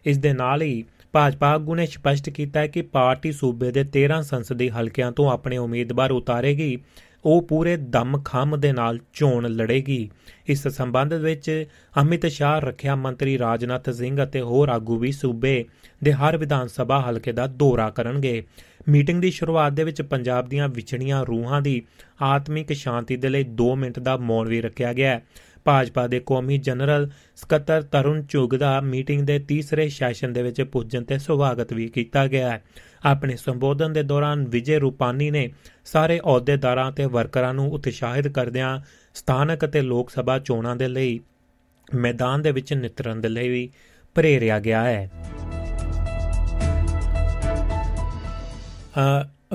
ਇਸ ਦੇ ਨਾਲ ਹੀ ਭਾਜਪਾ ਆਗੂ ਨੇ ਸਪਸ਼ਟ ਕੀਤਾ ਹੈ ਕਿ ਪਾਰਟੀ ਸੂਬੇ ਦੇ 13 ਸੰਸਦੀ ਹਲਕਿਆਂ ਤੋਂ ਆਪਣੇ ਉਮੀਦਵਾਰ ਉਤਾਰੇਗੀ। ਉਹ ਪੂਰੇ ਦਮ ਖੰਮ ਦੇ ਨਾਲ ਚੋਣ ਲੜੇਗੀ। ਇਸ ਸੰਬੰਧ ਵਿੱਚ ਅਮਿਤ ਸ਼ਾਹ, ਰੱਖਿਆ ਮੰਤਰੀ ਰਾਜਨਾਥ ਸਿੰਘ ਅਤੇ ਹੋਰ ਆਗੂ ਵੀ ਸੂਬੇ ਦੇ ਹਰ ਵਿਧਾਨ ਸਭਾ ਹਲਕੇ ਦਾ ਦੌਰਾ ਕਰਨਗੇ। ਮੀਟਿੰਗ ਦੀ ਸ਼ੁਰੂਆਤ ਦੇ ਵਿੱਚ ਪੰਜਾਬ ਦੀਆਂ ਵਿਛੜੀਆਂ ਰੂਹਾਂ ਦੀ ਆਤਮਿਕ ਸ਼ਾਂਤੀ ਦੇ ਲਈ 2 ਮਿੰਟ ਦਾ ਮੌਨ ਵੀ ਰੱਖਿਆ ਗਿਆ ਭਾਜਪਾ ਦੇ ਕੌਮੀ ਜਨਰਲ ਸਕੱਤਰ ਤਰੁਣ ਚੁਗ ਦਾ ਮੀਟਿੰਗ ਦੇ ਤੀਸਰੇ ਸੈਸ਼ਨ ਦੇ ਵਿੱਚ ਪੁੱਜਣ ਤੇ ਸਵਾਗਤ ਵੀ ਕੀਤਾ ਗਿਆ ਹੈ। ਆਪਣੇ ਸੰਬੋਧਨ ਦੇ ਦੌਰਾਨ ਵਿਜੇ ਰੂਪਾਨੀ ਨੇ ਸਾਰੇ ਅਹੁਦੇਦਾਰਾਂ ਤੇ ਵਰਕਰਾਂ ਨੂੰ ਉਤਸ਼ਾਹਿਤ ਕਰਦਿਆਂ ਸਥਾਨਕ ਅਤੇ ਲੋਕ ਸਭਾ ਚੋਣਾਂ ਦੇ ਲਈ ਮੈਦਾਨ ਦੇ ਵਿੱਚ ਨਿਤਰਨ ਦੇ ਲਈ ਵੀ ਪ੍ਰੇਰਿਆ ਗਿਆ ਹੈ।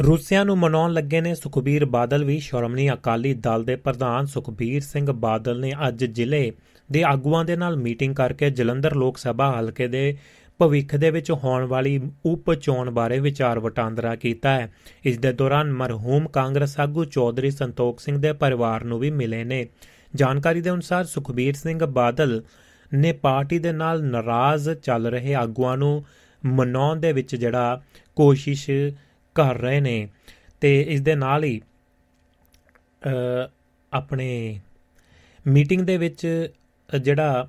ਰੂਸਿਆਂ ਨੂੰ ਮਨਾਉਣ ਲੱਗੇ ਨੇ ਸੁਖਬੀਰ ਬਾਦਲ ਵੀ। ਸ਼੍ਰੋਮਣੀ ਅਕਾਲੀ ਦਲ ਦੇ ਪ੍ਰਧਾਨ ਸੁਖਬੀਰ ਸਿੰਘ ਬਾਦਲ ਨੇ ਅੱਜ ਜ਼ਿਲ੍ਹੇ ਦੇ ਆਗੂਆਂ ਦੇ ਨਾਲ ਮੀਟਿੰਗ ਕਰਕੇ ਜਲੰਧਰ ਲੋਕ ਸਭਾ ਹਲਕੇ ਦੇ ਭਵਿੱਖ ਦੇ ਵਿੱਚ ਹੋਣ ਵਾਲੀ ਉਪ ਚੋਣ ਬਾਰੇ ਵਿਚਾਰ ਵਟਾਂਦਰਾ ਕੀਤਾ ਹੈ। ਇਸ ਦੇ ਦੌਰਾਨ ਮਰਹੂਮ ਕਾਂਗਰਸ ਆਗੂ ਚੌਧਰੀ ਸੰਤੋਖ ਸਿੰਘ ਦੇ ਪਰਿਵਾਰ ਨੂੰ ਵੀ ਮਿਲੇ ਨੇ। ਜਾਣਕਾਰੀ ਦੇ ਅਨੁਸਾਰ ਸੁਖਬੀਰ ਸਿੰਘ ਬਾਦਲ ਨੇ ਪਾਰਟੀ ਦੇ ਨਾਲ ਨਾਰਾਜ਼ ਚੱਲ ਰਹੇ ਆਗੂਆਂ ਨੂੰ ਮਨਾਉਣ ਦੇ ਵਿੱਚ ਜਿਹੜਾ ਕੋਸ਼ਿਸ਼ ਕਰ ਰਹੇ ਨੇ ਤੇ ਇਸ ਦੇ ਨਾਲ ਹੀ ਅ, ਆਪਣੇ ਮੀਟਿੰਗ ਦੇ ਵਿੱਚ ਜਿਹੜਾ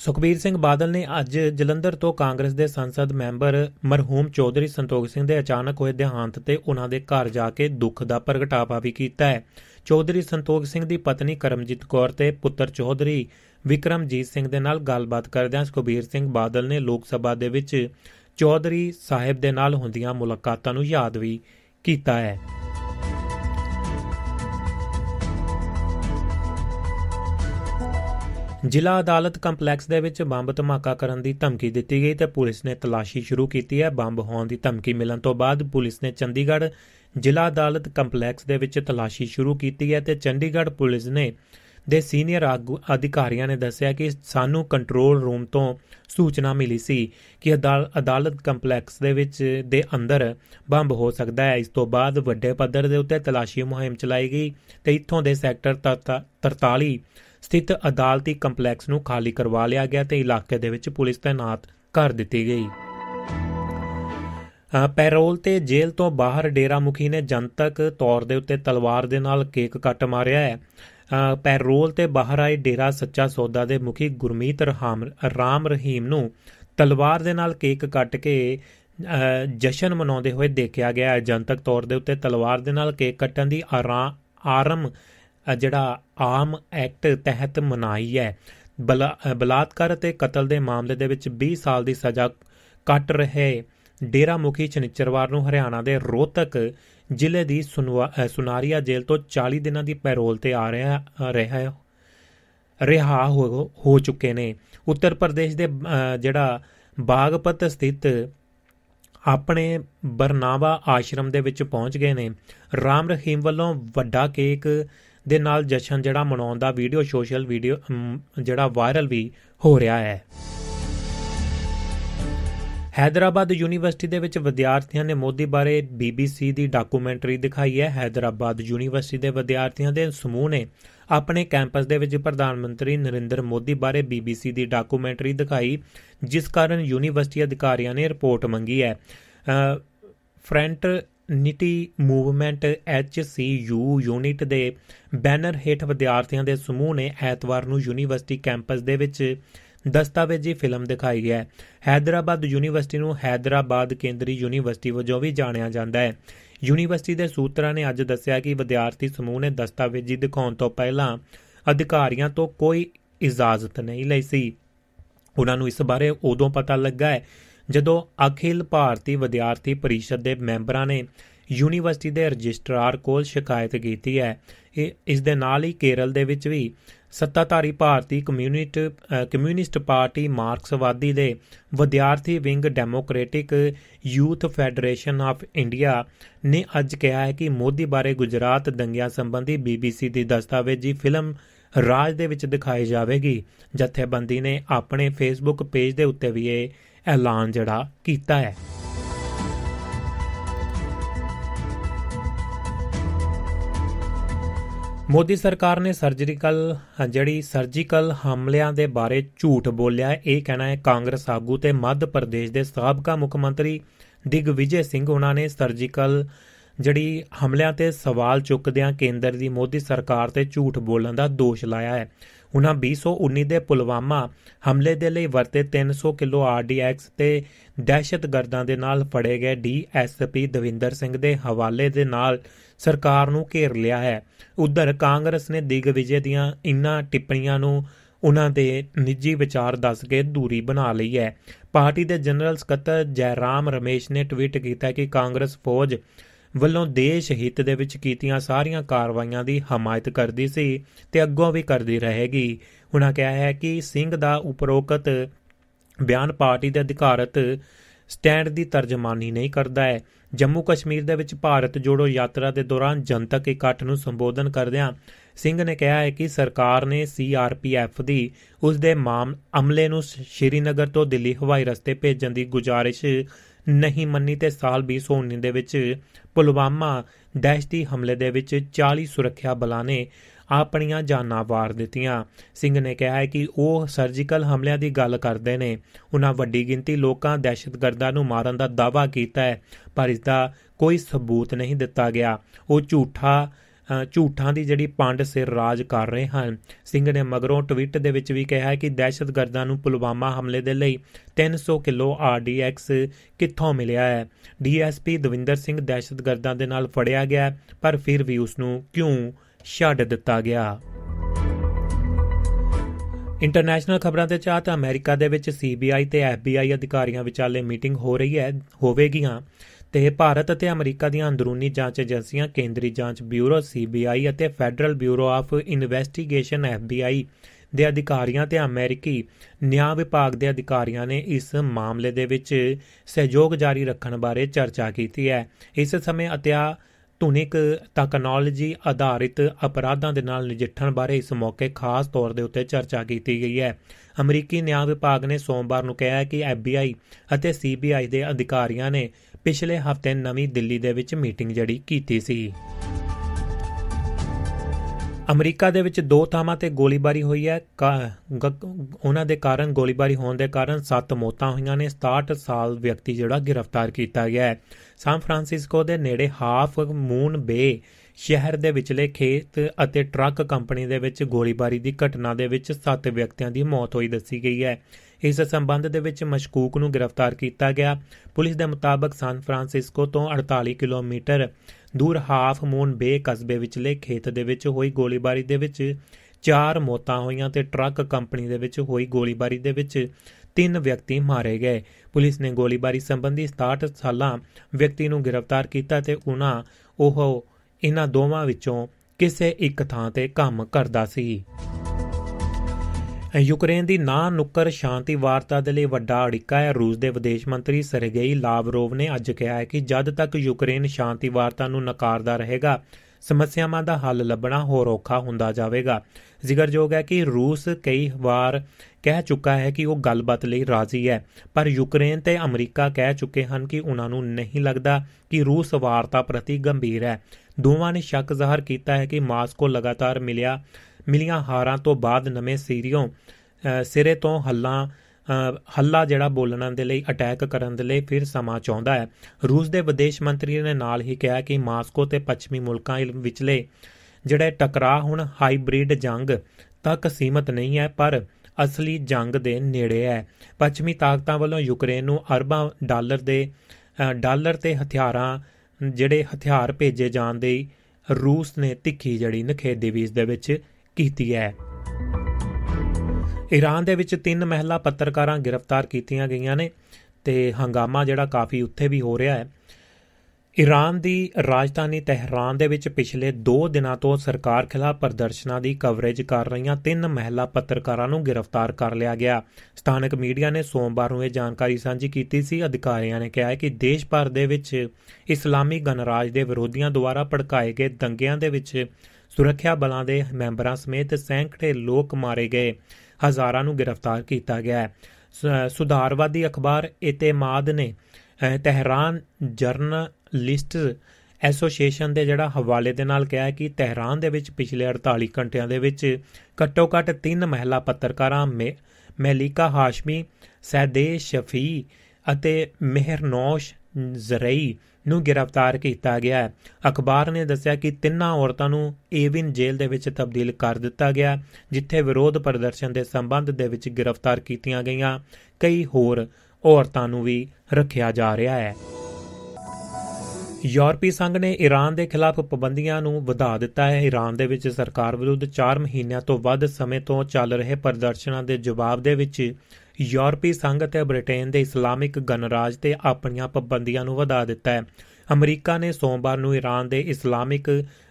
ਸੁਖਬੀਰ ਸਿੰਘ ਬਾਦਲ ਨੇ ਅੱਜ ਜਲੰਧਰ ਤੋਂ ਕਾਂਗਰਸ ਦੇ ਸੰਸਦ ਮੈਂਬਰ ਮਰਹੂਮ ਚੌਧਰੀ ਸੰਤੋਖ ਸਿੰਘ ਦੇ ਅਚਾਨਕ ਹੋਏ ਦੇਹਾਂਤ ਤੇ ਉਹਨਾਂ ਦੇ ਘਰ ਜਾ ਕੇ ਦੁੱਖ ਦਾ ਪ੍ਰਗਟਾਵਾ ਵੀ ਕੀਤਾ ਹੈ। ਚੌਧਰੀ ਸੰਤੋਖ ਸਿੰਘ ਦੀ ਪਤਨੀ ਕਰਮਜੀਤ ਕੌਰ ਤੇ ਪੁੱਤਰ ਚੌਧਰੀ ਵਿਕਰਮਜੀਤ ਸਿੰਘ ਦੇ ਨਾਲ ਗੱਲਬਾਤ ਕਰਦਿਆਂ ਸੁਖਬੀਰ ਸਿੰਘ ਬਾਦਲ ਨੇ ਲੋਕ ਸਭਾ ਦੇ ਵਿੱਚ ਚੌਧਰੀ ਸਾਹਿਬ ਦੇ ਨਾਲ ਹੁੰਦੀਆਂ ਮੁਲਾਕਾਤਾਂ ਨੂੰ ਯਾਦ ਵੀ ਕੀਤਾ ਹੈ। ਜ਼ਿਲ੍ਹਾ ਅਦਾਲਤ ਕੰਪਲੈਕਸ ਦੇ ਵਿੱਚ ਬੰਬ ਧਮਾਕਾ ਕਰਨ ਦੀ ਧਮਕੀ ਦਿੱਤੀ ਗਈ ਤੇ ਪੁਲਿਸ ਨੇ ਤਲਾਸ਼ੀ ਸ਼ੁਰੂ ਕੀਤੀ ਹੈ। ਬੰਬ ਹੋਣ ਦੀ ਧਮਕੀ ਮਿਲਣ ਤੋਂ ਬਾਅਦ ਪੁਲਿਸ ਨੇ ਚੰਡੀਗੜ੍ਹ ਜ਼ਿਲ੍ਹਾ ਅਦਾਲਤ ਕੰਪਲੈਕਸ ਦੇ ਵਿੱਚ ਤਲਾਸ਼ੀ ਸ਼ੁਰੂ ਕੀਤੀ ਹੈ ਤੇ ਚੰਡੀਗੜ੍ਹ ਪੁਲਿਸ ਨੇ ਦੇ ਸੀਨੀਅਰ ਆਗੂ ਅਧਿਕਾਰੀਆਂ ਨੇ ਦੱਸਿਆ ਕਿ ਸਾਨੂੰ ਕੰਟਰੋਲ ਰੂਮ ਤੋਂ ਸੂਚਨਾ ਮਿਲੀ ਸੀ ਕਿ ਅਦਾਲ- ਅਦਾਲਤ ਕੰਪਲੈਕਸ ਦੇ ਵਿੱਚ ਦੇ ਅੰਦਰ ਬੰਬ ਹੋ ਸਕਦਾ ਹੈ। ਇਸ ਤੋਂ ਬਾਅਦ ਵੱਡੇ ਪੱਧਰ ਦੇ ਉੱਤੇ ਤਲਾਸ਼ੀ ਮੁਹਿੰਮ ਚਲਾਈ ਗਈ ਤੇ ਇੱਥੋਂ ਦੇ ਸੈਕਟਰ 43 ਸਥਿਤ ਅਦਾਲਤੀ ਕੰਪਲੈਕਸ ਨੂੰ ਖਾਲੀ ਕਰਵਾ ਲਿਆ ਗਿਆ ਤੇ ਇਲਾਕੇ ਦੇ ਵਿੱਚ ਪੁਲਿਸ ਤਾਇਨਾਤ ਕਰ ਦਿੱਤੀ ਗਈ। ਅ, ਪੈਰੋਲ ਤੇ ਜੇਲ੍ਹ ਤੋਂ ਬਾਹਰ ਡੇਰਾ ਮੁਖੀ ਨੇ ਜਨਤਕ ਤੌਰ ਦੇ ਉੱਤੇ ਤਲਵਾਰ ਦੇ ਨਾਲ ਕੇਕ ਕੱਟ ਮਾਰਿਆ ਹੈ। ਅ, ਪੈਰੋਲ ਤੇ ਬਾਹਰ ਆਏ ਡੇਰਾ ਸੱਚਾ ਸੌਦਾ ਦੇ ਮੁਖੀ ਗੁਰਮੀਤ ਰਹਾਮ ਰਾਮ ਰਹੀਮ ਨੂੰ ਤਲਵਾਰ ਦੇ ਨਾਲ ਕੇਕ ਕੱਟ ਕੇ ਅ, ਜਸ਼ਨ ਮਨਾਉਂਦੇ ਹੋਏ ਦੇਖਿਆ ਗਿਆ ਹੈ। ਜਨਤਕ ਤੌਰ ਦੇ ਉੱਤੇ ਤਲਵਾਰ ਦੇ ਨਾਲ ਕੇਕ ਕੱਟਣ ਦੀ ਆਰਾ- ਆਰਮ ਅ, ਜਿਹੜਾ ਆਮ ਐਕਟ ਤਹਿਤ ਮਨਾਈ ਹੈ ਬਲਾ- ਅ, ਬਲਾਤਕਾਰ ਅਤੇ ਕਤਲ ਦੇ ਮਾਮਲੇ ਦੇ ਵਿੱਚ 20 ਸਾਲ ਦੀ ਸਜ਼ਾ ਕੱਟ ਰਹੇ ਡੇਰਾ ਮੁਖੀ ਚਨਿਚਰਵਾਰ ਨੂੰ ਹਰਿਆਣਾ ਦੇ ਰੋਹਤਕ ਜ਼ਿਲ੍ਹੇ ਦੀ ਸੁਨਵਾ- ਅ, ਸੁਨਾਰੀਆ ਜੇਲ੍ਹ ਤੋਂ 40 ਦਿਨਾਂ ਦੀ ਪੈਰੋਲ ਤੇ ਆ ਰਿਹਾ ਅ, ਰਿਹਾ ਹੈ ਰਿਹਾ ਹੋ ਹੋ ਚੁੱਕੇ ਨੇ। ਉੱਤਰ ਪ੍ਰਦੇਸ਼ ਦੇ ਅ, ਜਿਹੜਾ ਬਾਗਪਤ ਸਥਿਤ ਆਪਣੇ ਬਰਨਾਵਾ ਆਸ਼ਰਮ ਦੇ ਵਿੱਚ ਪਹੁੰਚ ਗਏ ਨੇ। ਰਾਮ ਰਹੀਮ ਵੱਲੋਂ ਵੱਡਾ ਕੇਕ ਦੇ ਨਾਲ ਜਸ਼ਨ ਜਿਹੜਾ ਮਨਾਉਣ ਦਾ ਵੀਡੀਓ ਸੋਸ਼ਲ ਵੀਡੀਓ ਅਮ, ਜਿਹੜਾ ਵਾਇਰਲ ਵੀ ਹੋ ਰਿਹਾ ਹੈ। ਹੈਦਰਾਬਾਦ ਯੂਨੀਵਰਸਿਟੀ ਦੇ ਵਿੱਚ ਵਿਦਿਆਰਥੀਆਂ ਨੇ ਮੋਦੀ ਬਾਰੇ BBC ਦੀ ਡਾਕੂਮੈਂਟਰੀ ਦਿਖਾਈ ਹੈ। ਹੈਦਰਾਬਾਦ ਯੂਨੀਵਰਸਿਟੀ ਦੇ ਵਿਦਿਆਰਥੀਆਂ ਦੇ ਸਮੂਹ ਨੇ ਆਪਣੇ ਕੈਂਪਸ ਦੇ ਵਿੱਚ ਪ੍ਰਧਾਨ ਮੰਤਰੀ ਨਰਿੰਦਰ ਮੋਦੀ ਬਾਰੇ BBC ਦੀ ਡਾਕੂਮੈਂਟਰੀ ਦਿਖਾਈ ਜਿਸ ਕਾਰਨ ਯੂਨੀਵਰਸਿਟੀ ਅਧਿਕਾਰੀਆਂ ਨੇ ਰਿਪੋਰਟ ਮੰਗੀ ਹੈ। Fraternity movement HCU unit ਦੇ ਬੈਨਰ ਹੇਠ ਵਿਦਿਆਰਥੀਆਂ ਦੇ ਸਮੂਹ ਨੇ ਐਤਵਾਰ ਨੂੰ ਯੂਨੀਵਰਸਿਟੀ ਕੈਂਪਸ ਦੇ ਵਿੱਚ ਦਸਤਾਵੇਜ਼ੀ ਫਿਲਮ ਦਿਖਾਈ ਹੈ। ਹੈਦਰਾਬਾਦ ਯੂਨੀਵਰਸਿਟੀ ਨੂੰ ਹੈਦਰਾਬਾਦ ਕੇਂਦਰੀ ਯੂਨੀਵਰਸਿਟੀ ਵਜੋਂ ਵੀ ਜਾਣਿਆ ਜਾਂਦਾ ਹੈ। ਯੂਨੀਵਰਸਿਟੀ ਦੇ ਸੂਤਰਾਂ ਨੇ ਅੱਜ ਦੱਸਿਆ ਕਿ ਵਿਦਿਆਰਥੀ ਸਮੂਹ ਨੇ ਦਸਤਾਵੇਜ਼ੀ ਦਿਖਾਉਣ ਤੋਂ ਪਹਿਲਾਂ ਅਧਿਕਾਰੀਆਂ ਤੋਂ ਕੋਈ ਇਜਾਜ਼ਤ ਨਹੀਂ ਲਈ ਸੀ। ਉਹਨਾਂ ਨੂੰ ਇਸ ਬਾਰੇ ਉਦੋਂ ਪਤਾ ਲੱਗਾ ਹੈ ਜਦੋਂ ਅਖਿਲ ਭਾਰਤੀ ਵਿਦਿਆਰਥੀ ਪਰਿਸ਼ਦ ਦੇ ਮੈਂਬਰਾਂ ਨੇ ਯੂਨੀਵਰਸਿਟੀ ਦੇ ਰਜਿਸਟਰਾਰ ਕੋਲ ਸ਼ਿਕਾਇਤ ਕੀਤੀ ਹੈ ਇਹ ਇਸ ਦੇ ਨਾਲ ਹੀ ਕੇਰਲ ਦੇ ਵਿੱਚ ਵੀ ਸੱਤਾਧਾਰੀ ਭਾਰਤੀ ਕਮਿਊਨਿਟ ਅ, ਕਮਿਊਨਿਸਟ ਪਾਰਟੀ ਮਾਰਕਸਵਾਦੀ ਦੇ ਵਿਦਿਆਰਥੀ wing democratic youth federation of India ਨੇ ਅੱਜ ਕਿਹਾ ਹੈ ਕਿ ਮੋਦੀ ਬਾਰੇ ਗੁਜਰਾਤ ਦੰਗਿਆਂ ਸੰਬੰਧੀ BBC ਦੀ ਦਸਤਾਵੇਜ਼ੀ ਫਿਲਮ ਰਾਜ ਦੇ ਵਿੱਚ ਦਿਖਾਈ ਜਾਵੇਗੀ। ਜਥੇਬੰਦੀ ਨੇ ਆਪਣੇ ਫੇਸਬੁੱਕ ਪੇਜ ਦੇ ਉੱਤੇ ਵੀ ਇਹ ਐਲਾਨ ਜਿਹੜਾ ਕੀਤਾ ਹੈ। ਮੋਦੀ ਸਰਕਾਰ ਨੇ ਸਰਜੀਕਲ ਜਿਹੜੀ ਸਰਜੀਕਲ ਹਮਲਿਆਂ ਦੇ ਬਾਰੇ ਝੂਠ ਬੋਲਿਆ ਹੈ, ਇਹ ਕਹਿਣਾ ਹੈ ਕਾਂਗਰਸ ਆਗੂ ਤੇ ਮੱਧ ਪ੍ਰਦੇਸ਼ ਦੇ ਸਾਬਕਾ ਮੁੱਖ ਮੰਤਰੀ ਦਿਗਵਿਜੇ ਸਿੰਘ ਉਹਨਾਂ ਨੇ ਸਰਜੀਕਲ ਜਿਹੜੀ ਹਮਲਿਆਂ ਤੇ ਸਵਾਲ ਚੁੱਕਦਿਆਂ ਕੇਂਦਰ ਦੀ ਮੋਦੀ ਸਰਕਾਰ ਤੇ ਝੂਠ ਬੋਲਣ ਦਾ ਦੋਸ਼ ਲਾਇਆ ਹੈ। ਉਹਨਾਂ 2019 ਦੇ ਪੁਲਵਾਮਾ ਹਮਲੇ ਦੇ ਲਈ ਵਰਤੇ 300 ਕਿਲੋ ਆਰਡੀਐਕਸ ਤੇ ਦਹਿਸ਼ਤਗਰਦਾਂ ਦੇ ਨਾਲ ਫੜੇ ਗਏ ਡੀਐਸਪੀ ਦਵਿੰਦਰ ਸਿੰਘ ਦੇ ਹਵਾਲੇ ਦੇ ਨਾਲ ਸਰਕਾਰ ਨੂੰ ਘੇਰ ਲਿਆ ਹੈ। ਉਧਰ ਕਾਂਗਰਸ ਨੇ ਦਿਗਵਿਜੇ ਦੀਆਂ ਇਨ੍ਹਾਂ ਟਿੱਪਣੀਆਂ ਨੂੰ ਉਹਨਾਂ ਦੇ ਨਿੱਜੀ ਵਿਚਾਰ ਦੱਸ ਕੇ ਦੂਰੀ ਬਣਾ ਲਈ ਹੈ। ਪਾਰਟੀ ਦੇ ਜਨਰਲ ਸਕੱਤਰ ਜੈਰਾਮ ਰਮੇਸ਼ ਨੇ ਟਵੀਟ ਕੀਤਾ ਕਿ ਕਾਂਗਰਸ ਫੌਜ ਵੱਲੋਂ ਦੇਸ਼ ਹਿੱਤ ਦੇ ਵਿੱਚ ਕੀਤੀਆਂ ਸਾਰੀਆਂ ਕਾਰਵਾਈਆਂ ਦੀ ਹਮਾਇਤ ਕਰਦੀ ਸੀ ਤੇ ਅੱਗੋਂ ਵੀ ਕਰਦੀ ਰਹੇਗੀ। ਉਹਨਾਂ ਕਿਹਾ ਹੈ ਕਿ ਸਿੰਘ ਦਾ ਉਪਰੋਕਤ ਬਿਆਨ ਪਾਰਟੀ ਦੇ ਅਧਿਕਾਰਤ ਸਟੈਂਡ ਦੀ ਤਰਜਮਾਨੀ ਨਹੀਂ ਕਰਦਾ ਹੈ। ਜੰਮੂ ਕਸ਼ਮੀਰ ਦੇ ਵਿੱਚ ਭਾਰਤ ਜੋੜੋ ਯਾਤਰਾ ਦੇ ਦੌਰਾਨ ਜਨਤਕ ਇਕੱਠ ਨੂੰ ਸੰਬੋਧਨ ਕਰਦਿਆਂ ਸਿੰਘ ਨੇ ਕਿਹਾ ਹੈ ਕਿ ਸਰਕਾਰ ਨੇ ਸੀਆਰਪੀਐਫ ਦੀ ਉਸ ਦੇ ਮਾਮ ਅਮਲੇ ਨੂੰ ਸ਼੍ਰੀਨਗਰ ਤੋਂ ਦਿੱਲੀ ਹਵਾਈ ਰਸਤੇ ਭੇਜਣ ਦੀ ਗੁਜ਼ਾਰਿਸ਼ ਨਹੀਂ ਮੰਨੀ ਤੇ ਸਾਲ 2019 ਦੇ ਵਿੱਚ ਪੁਲਵਾਮਾ ਦਹਿਸ਼ਤੀ ਹਮਲੇ ਦੇ ਵਿੱਚ 40 ਸੁਰੱਖਿਆ ਬਲਾਂ ਨੇ ਆਪਣੀਆਂ ਜਾਨਾਂ ਵਾਰ ਦਿੱਤੀਆਂ। ਸਿੰਘ ਨੇ ਕਿਹਾ ਹੈ ਕਿ ਉਹ ਸਰਜੀਕਲ ਹਮਲਿਆਂ ਦੀ ਗੱਲ ਕਰਦੇ ਨੇ। ਉਹਨਾਂ ਵੱਡੀ ਗਿਣਤੀ ਲੋਕਾਂ ਦਹਿਸ਼ਤਗਰਦਾਂ ਨੂੰ ਮਾਰਨ ਦਾ ਦਾਅਵਾ ਕੀਤਾ ਹੈ, ਪਰ ਇਸ ਦਾ ਕੋਈ ਸਬੂਤ ਨਹੀਂ ਦਿੱਤਾ ਗਿਆ। ਉਹ ਝੂਠਾ ਝੂਠਾਂ ਦੀ ਜਿਹੜੀ ਪੰਡ ਸਿਰ ਰਾਜ ਕਰ ਰਹੇ ਹਨ। ਸਿੰਘ ਨੇ ਮਗਰੋਂ ਟਵਿੱਟ ਦੇ ਵਿੱਚ ਵੀ ਕਿਹਾ ਹੈ ਕਿ ਦਹਿਸ਼ਤਗਰਦਾਂ ਨੂੰ ਪੁਲਵਾਮਾ ਹਮਲੇ ਦੇ ਲਈ 300 ਕਿਲੋ ਆਰਡੀਐਕਸ ਕਿੱਥੋਂ ਮਿਲਿਆ ਹੈ? ਡੀਐਸਪੀ ਦਵਿੰਦਰ ਸਿੰਘ ਦਹਿਸ਼ਤਗਰਦਾਂ ਦੇ ਨਾਲ ਫੜਿਆ ਗਿਆ ਪਰ ਫਿਰ ਵੀ ਉਸ ਨੂੰ ਕਿਉਂ ਛੱਡ ਦਿੱਤਾ ਗਿਆ? ਇੰਟਰਨੈਸ਼ਨਲ ਖਬਰਾਂ ਦੇ ਚਾਹਤ ਅਮਰੀਕਾ ਦੇ ਵਿੱਚ ਸੀਬੀਆਈ ਤੇ ਐਫਬੀਆਈ ਅਧਿਕਾਰੀਆਂ ਵਿਚਾਲੇ ਮੀਟਿੰਗ ਹੋ ਰਹੀ ਹੈ, ਹੋਵੇਗੀਆਂ। ਤੇ ਭਾਰਤ ਅਤੇ ਅਮਰੀਕਾ ਦੀਆਂ ਅੰਦਰੂਨੀ ਜਾਂਚ ਏਜੰਸੀਆਂ, ਕੇਂਦਰੀ ਜਾਂਚ ਬਿਊਰੋ, ਸੀਬੀਆਈ ਅਤੇ federal bureau of investigation FBI ਦੇ ਅਧਿਕਾਰੀਆਂ ਤੇ ਅਮਰੀਕੀ ਨਿਆਂ ਵਿਭਾਗ ਦੇ ਅਧਿਕਾਰੀਆਂ ਨੇ ਇਸ ਮਾਮਲੇ ਦੇ ਵਿੱਚ ਸਹਿਯੋਗ ਜਾਰੀ ਰੱਖਣ ਬਾਰੇ ਚਰਚਾ ਕੀਤੀ ਹੈ। ਇਸ ਸਮੇਂ ਅਤਿਆ ਧੁਨਿਕ ਤਕਨਾਲੋਜੀ ਆਧਾਰਿਤ ਅਪਰਾਧਾਂ ਦੇ ਨਾਲ ਨਜਿੱਠਣ ਬਾਰੇ ਇਸ ਮੌਕੇ ਖਾਸ ਤੌਰ ਦੇ ਉੱਤੇ ਚਰਚਾ ਕੀਤੀ ਗਈ ਹੈ। ਅਮਰੀਕੀ ਨਿਆਂ ਵਿਭਾਗ ਨੇ ਸੋਮਵਾਰ ਨੂੰ ਕਿਹਾ ਕਿ ਐਫਬੀਆਈ ਅਤੇ ਸੀਬੀਆਈ ਦੇ ਅਧਿਕਾਰੀਆਂ ਨੇ ਪਿਛਲੇ ਹਫ਼ਤੇ ਨਵੀਂ ਦਿੱਲੀ ਦੇ ਵਿੱਚ ਮੀਟਿੰਗ ਜੜੀ ਕੀਤੀ ਸੀ। ਅਮਰੀਕਾ ਦੇ ਵਿੱਚ ਦੋ ਥਾਵਾਂ ਤੇ ਗੋਲੀਬਾਰੀ ਹੋਈ ਹੈ। ਉਹਨਾਂ ਦੇ ਕਾਰਨ ਗੋਲੀਬਾਰੀ ਹੋਣ ਦੇ ਕਾਰਨ 7 ਮੌਤਾਂ ਹੋਈਆਂ ਨੇ। 67 ਸਾਲ ਵਿਅਕਤੀ ਜਿਹੜਾ ਗ੍ਰਿਫਤਾਰ ਕੀਤਾ ਗਿਆ ਹੈ। ਸਾਨ ਫਰਾਂਸਿਸਕੋ ਦੇ ਨੇੜੇ ਹਾਫ ਮੂਨ ਬੇ ਸ਼ਹਿਰ ਦੇ ਵਿਚਲੇ ਖੇਤ ਅਤੇ ਟਰੱਕ ਕੰਪਨੀ ਦੇ ਵਿੱਚ ਗੋਲੀਬਾਰੀ ਦੀ ਘਟਨਾ ਦੇ ਵਿੱਚ 7 ਵਿਅਕਤੀਆਂ ਦੀ ਮੌਤ ਹੋਈ ਦੱਸੀ ਗਈ ਹੈ। ਇਸ ਸੰਬੰਧ ਦੇ ਵਿੱਚ ਮਸ਼ਕੂਕ ਨੂੰ ਗ੍ਰਿਫਤਾਰ ਕੀਤਾ ਗਿਆ। ਪੁਲਿਸ ਦੇ ਮੁਤਾਬਕ ਸਾਨ ਫਰਾਂਸਿਸਕੋ ਤੋਂ 48 ਕਿਲੋਮੀਟਰ ਦੂਰ ਹਾਫ ਮੂਨ ਬੇ ਕਸਬੇ ਵਿਚਲੇ ਖੇਤ ਦੇ ਵਿੱਚ ਹੋਈ ਗੋਲੀਬਾਰੀ ਦੇ ਵਿੱਚ ਚਾਰ ਮੌਤਾਂ ਹੋਈਆਂ ਤੇ ਟਰੱਕ ਕੰਪਨੀ ਦੇ ਵਿੱਚ ਹੋਈ ਗੋਲੀਬਾਰੀ ਦੇ ਵਿੱਚ ਤਿੰਨ ਵਿਅਕਤੀ ਮਾਰੇ ਗਏ। ਪੁਲਿਸ ਨੇ ਗੋਲੀਬਾਰੀ ਸੰਬੰਧੀ 67 ਸਾਲਾਂ ਵਿਅਕਤੀ ਨੂੰ ਗ੍ਰਿਫਤਾਰ ਕੀਤਾ ਤੇ ਉਹਨਾਂ ਉਹ ਇਹਨਾਂ ਦੋਵਾਂ ਵਿੱਚੋਂ ਕਿਸੇ ਇੱਕ ਥਾਂ ਤੇ ਕੰਮ ਕਰਦਾ ਸੀ। ਯੂਕਰੇਨ ਦੀ ਨਾ ਨੁੱਕਰ ਸ਼ਾਂਤੀ ਵਾਰਤਾ ਦੇ ਲਈ ਵੱਡਾ ਅੜਿੱਕਾ ਹੈ। ਰੂਸ ਦੇ ਵਿਦੇਸ਼ ਮੰਤਰੀ ਸਰਗੇਈ ਲਾਵਰੋਵ ਨੇ ਅੱਜ ਕਿਹਾ ਹੈ ਕਿ ਜਦ ਤੱਕ ਯੂਕਰੇਨ ਸ਼ਾਂਤੀ ਵਾਰਤਾ ਨੂੰ ਨਕਾਰਦਾ ਰਹੇਗਾ, ਸਮੱਸਿਆਵਾਂ ਦਾ ਹੱਲ ਲੱਭਣਾ ਹੋਰ ਔਖਾ ਹੁੰਦਾ ਜਾਵੇਗਾ। ਜ਼ਿਕਰਯੋਗ ਹੈ ਕਿ ਰੂਸ ਕਈ ਵਾਰ ਕਹਿ ਚੁੱਕਾ ਹੈ ਕਿ ਉਹ ਗੱਲਬਾਤ ਲਈ ਰਾਜ਼ੀ ਹੈ, ਪਰ ਯੂਕਰੇਨ ਤੇ ਅਮਰੀਕਾ ਕਹਿ ਚੁੱਕੇ ਹਨ ਕਿ ਉਹਨਾਂ ਨੂੰ ਨਹੀਂ ਲੱਗਦਾ ਕਿ ਰੂਸ ਵਾਰਤਾ ਪ੍ਰਤੀ ਗੰਭੀਰ ਹੈ। ਦੋਵਾਂ ਨੇ ਸ਼ੱਕ ਜ਼ਾਹਰ ਕੀਤਾ ਹੈ ਕਿ ਮਾਸਕੋ ਲਗਾਤਾਰ ਮਿਲਿਆ ਮਿਲੀਆਂ ਹਾਰਾਂ ਤੋਂ ਬਾਅਦ ਨਵੇਂ ਸੀਰੀਓ ਸਿਰੇ ਤੋਂ ਹੱਲਾ ਹੱਲਾ ਜਿਹੜਾ ਬੋਲਣ ਦੇ ਲਈ ਅਟੈਕ ਕਰਨ ਦੇ ਲਈ ਫਿਰ ਸਮਾਂ ਚਾਹੁੰਦਾ ਹੈ। ਰੂਸ ਦੇ ਵਿਦੇਸ਼ ਮੰਤਰੀ ਨੇ ਨਾਲ ਹੀ ਕਿਹਾ ਕਿ ਮਾਸਕੋ ਤੇ ਪੱਛਮੀ ਮੁਲਕਾਂ ਵਿਚਲੇ ਜਿਹੜੇ ਟਕਰਾਅ ਹੁਣ ਹਾਈਬ੍ਰਿਡ ਜੰਗ ਤੱਕ ਸੀਮਤ ਨਹੀਂ ਹੈ, ਪਰ ਅਸਲੀ ਜੰਗ ਦੇ ਨੇੜੇ ਹੈ। ਪੱਛਮੀ ਤਾਕਤਾਂ ਵੱਲੋਂ ਯੂਕਰੇਨ ਨੂੰ ਅਰਬਾਂ ਡਾਲਰ ਦੇ ਡਾਲਰ ਤੇ ਹਥਿਆਰਾਂ ਜਿਹੜੇ ਹਥਿਆਰ ਭੇਜੇ ਜਾਣ ਦੇ ਰੂਸ ਨੇ ਤਿੱਖੀ ਜੜੀ ਨਖੇਦੀ ਵੀ ਇਸ ਦੇ ਵਿੱਚ ਕੀਤੀ ਹੈ। ਈਰਾਨ ਦੇ ਵਿੱਚ ਤਿੰਨ ਮਹਿਲਾ ਪੱਤਰਕਾਰਾਂ ਗ੍ਰਿਫਤਾਰ ਕੀਤੀਆਂ ਗਈਆਂ ਨੇ ਤੇ ਹੰਗਾਮਾ ਜਿਹੜਾ ਕਾਫੀ ਉੱਥੇ ਵੀ ਹੋ ਰਿਹਾ ਹੈ। ਈਰਾਨ ਦੀ ਰਾਜਧਾਨੀ ਤਹਿਰਾਨ ਦੇ ਵਿੱਚ ਪਿਛਲੇ 2 ਦਿਨਾਂ ਤੋਂ ਸਰਕਾਰ ਖਿਲਾਫ ਪ੍ਰਦਰਸ਼ਨਾਂ ਦੀ ਕਵਰੇਜ ਕਰ ਰਹੀਆਂ ਤਿੰਨ ਮਹਿਲਾ ਪੱਤਰਕਾਰਾਂ ਨੂੰ ਗ੍ਰਿਫਤਾਰ ਕਰ ਲਿਆ ਗਿਆ। ਸਥਾਨਕ ਮੀਡੀਆ ਨੇ ਸੋਮਵਾਰ ਨੂੰ ਇਹ ਜਾਣਕਾਰੀ ਸਾਂਝੀ ਕੀਤੀ ਸੀ। ਅਧਿਕਾਰੀਆਂ ਨੇ ਕਿਹਾ ਕਿ ਦੇਸ਼ ਭਰ ਦੇ ਵਿੱਚ ਇਸਲਾਮੀ ਗਣਰਾਜ ਦੇ ਵਿਰੋਧੀਆਂ ਦੁਆਰਾ ਭੜਕਾਏ ਗਏ ਦੰਗਿਆਂ ਦੇ ਵਿੱਚ ਸੁਰੱਖਿਆ ਬਲਾਂ ਦੇ ਮੈਂਬਰਾਂ ਸਮੇਤ ਸੈਂਕੜੇ ਲੋਕ ਮਾਰੇ ਗਏ। ਹਜ਼ਾਰਾਂ ਨੂੰ ਗ੍ਰਿਫਤਾਰ ਕੀਤਾ ਗਿਆ ਸੁਧਾਰਵਾਦੀ ਅਖਬਾਰ ਇਤੇਮਾਦ ਨੇ ਤਹਿਰਾਨ ਜਰਨਲਿਸਟ ਐਸੋਸੀਏਸ਼ਨ ਦੇ ਜਿਹੜਾ ਹਵਾਲੇ ਦੇ ਨਾਲ ਕਿਹਾ ਕਿ ਤਹਿਰਾਨ ਦੇ ਵਿੱਚ ਪਿਛਲੇ 48 ਘੰਟਿਆਂ ਦੇ ਵਿੱਚ ਘੱਟੋ-ਘੱਟ 3 ਮਹਿਲਾ ਪੱਤਰਕਾਰਾਂ ਮੈਲਿਕਾ ਹਾਸ਼ਮੀ, ਸੈਦੇ ਸ਼ਫੀ ਅਤੇ ਮਿਹਰਨੋਸ਼ ਜ਼ਰਈ ਨੂੰ ਗ੍ਰਿਫਤਾਰ ਕੀਤਾ ਗਿਆ ਹੈ। ਅਖਬਾਰ ਨੇ ਦੱਸਿਆ ਕਿ ਤਿੰਨਾਂ ਔਰਤਾਂ ਨੂੰ ਏਵਿਨ ਜੇਲ੍ਹ ਦੇ ਵਿੱਚ ਤਬਦੀਲ ਕਰ ਦਿੱਤਾ ਗਿਆ, ਜਿੱਥੇ ਵਿਰੋਧ ਪ੍ਰਦਰਸ਼ਨ ਦੇ ਸੰਬੰਧ ਦੇ ਵਿੱਚ ਗ੍ਰਿਫਤਾਰ ਕੀਤੀਆਂ ਗਈਆਂ। ਕਈ ਹੋਰ ਔਰਤਾਂ ਨੂੰ ਵੀ ਰੱਖਿਆ ਜਾ ਰਿਹਾ ਹੈ। ਯੂਰਪੀ ਸੰਘ ਨੇ ਈਰਾਨ ਦੇ ਖਿਲਾਫ ਪਾਬੰਦੀਆਂ ਨੂੰ ਵਧਾ ਦਿੱਤਾ ਹੈ। ਈਰਾਨ ਦੇ ਵਿੱਚ ਸਰਕਾਰ ਵਿਰੁੱਧ 4 ਮਹੀਨਿਆਂ ਤੋਂ ਵੱਧ ਸਮੇਂ ਤੋਂ ਚੱਲ ਰਹੇ ਪ੍ਰਦਰਸ਼ਨਾਂ ਦੇ ਜਵਾਬ ਦੇ ਵਿੱਚ ਯੂਰਪੀ ਸੰਘ ਅਤੇ ਬ੍ਰਿਟੇਨ ਦੇ ਇਸਲਾਮਿਕ ਗਣਰਾਜ ਤੇ ਆਪਣੀਆਂ ਪਾਬੰਦੀਆਂ ਨੂੰ ਵਧਾ ਦਿੱਤਾ ਹੈ। ਅਮਰੀਕਾ ਨੇ ਸੋਮਵਾਰ ਨੂੰ ਈਰਾਨ ਦੇ Islamic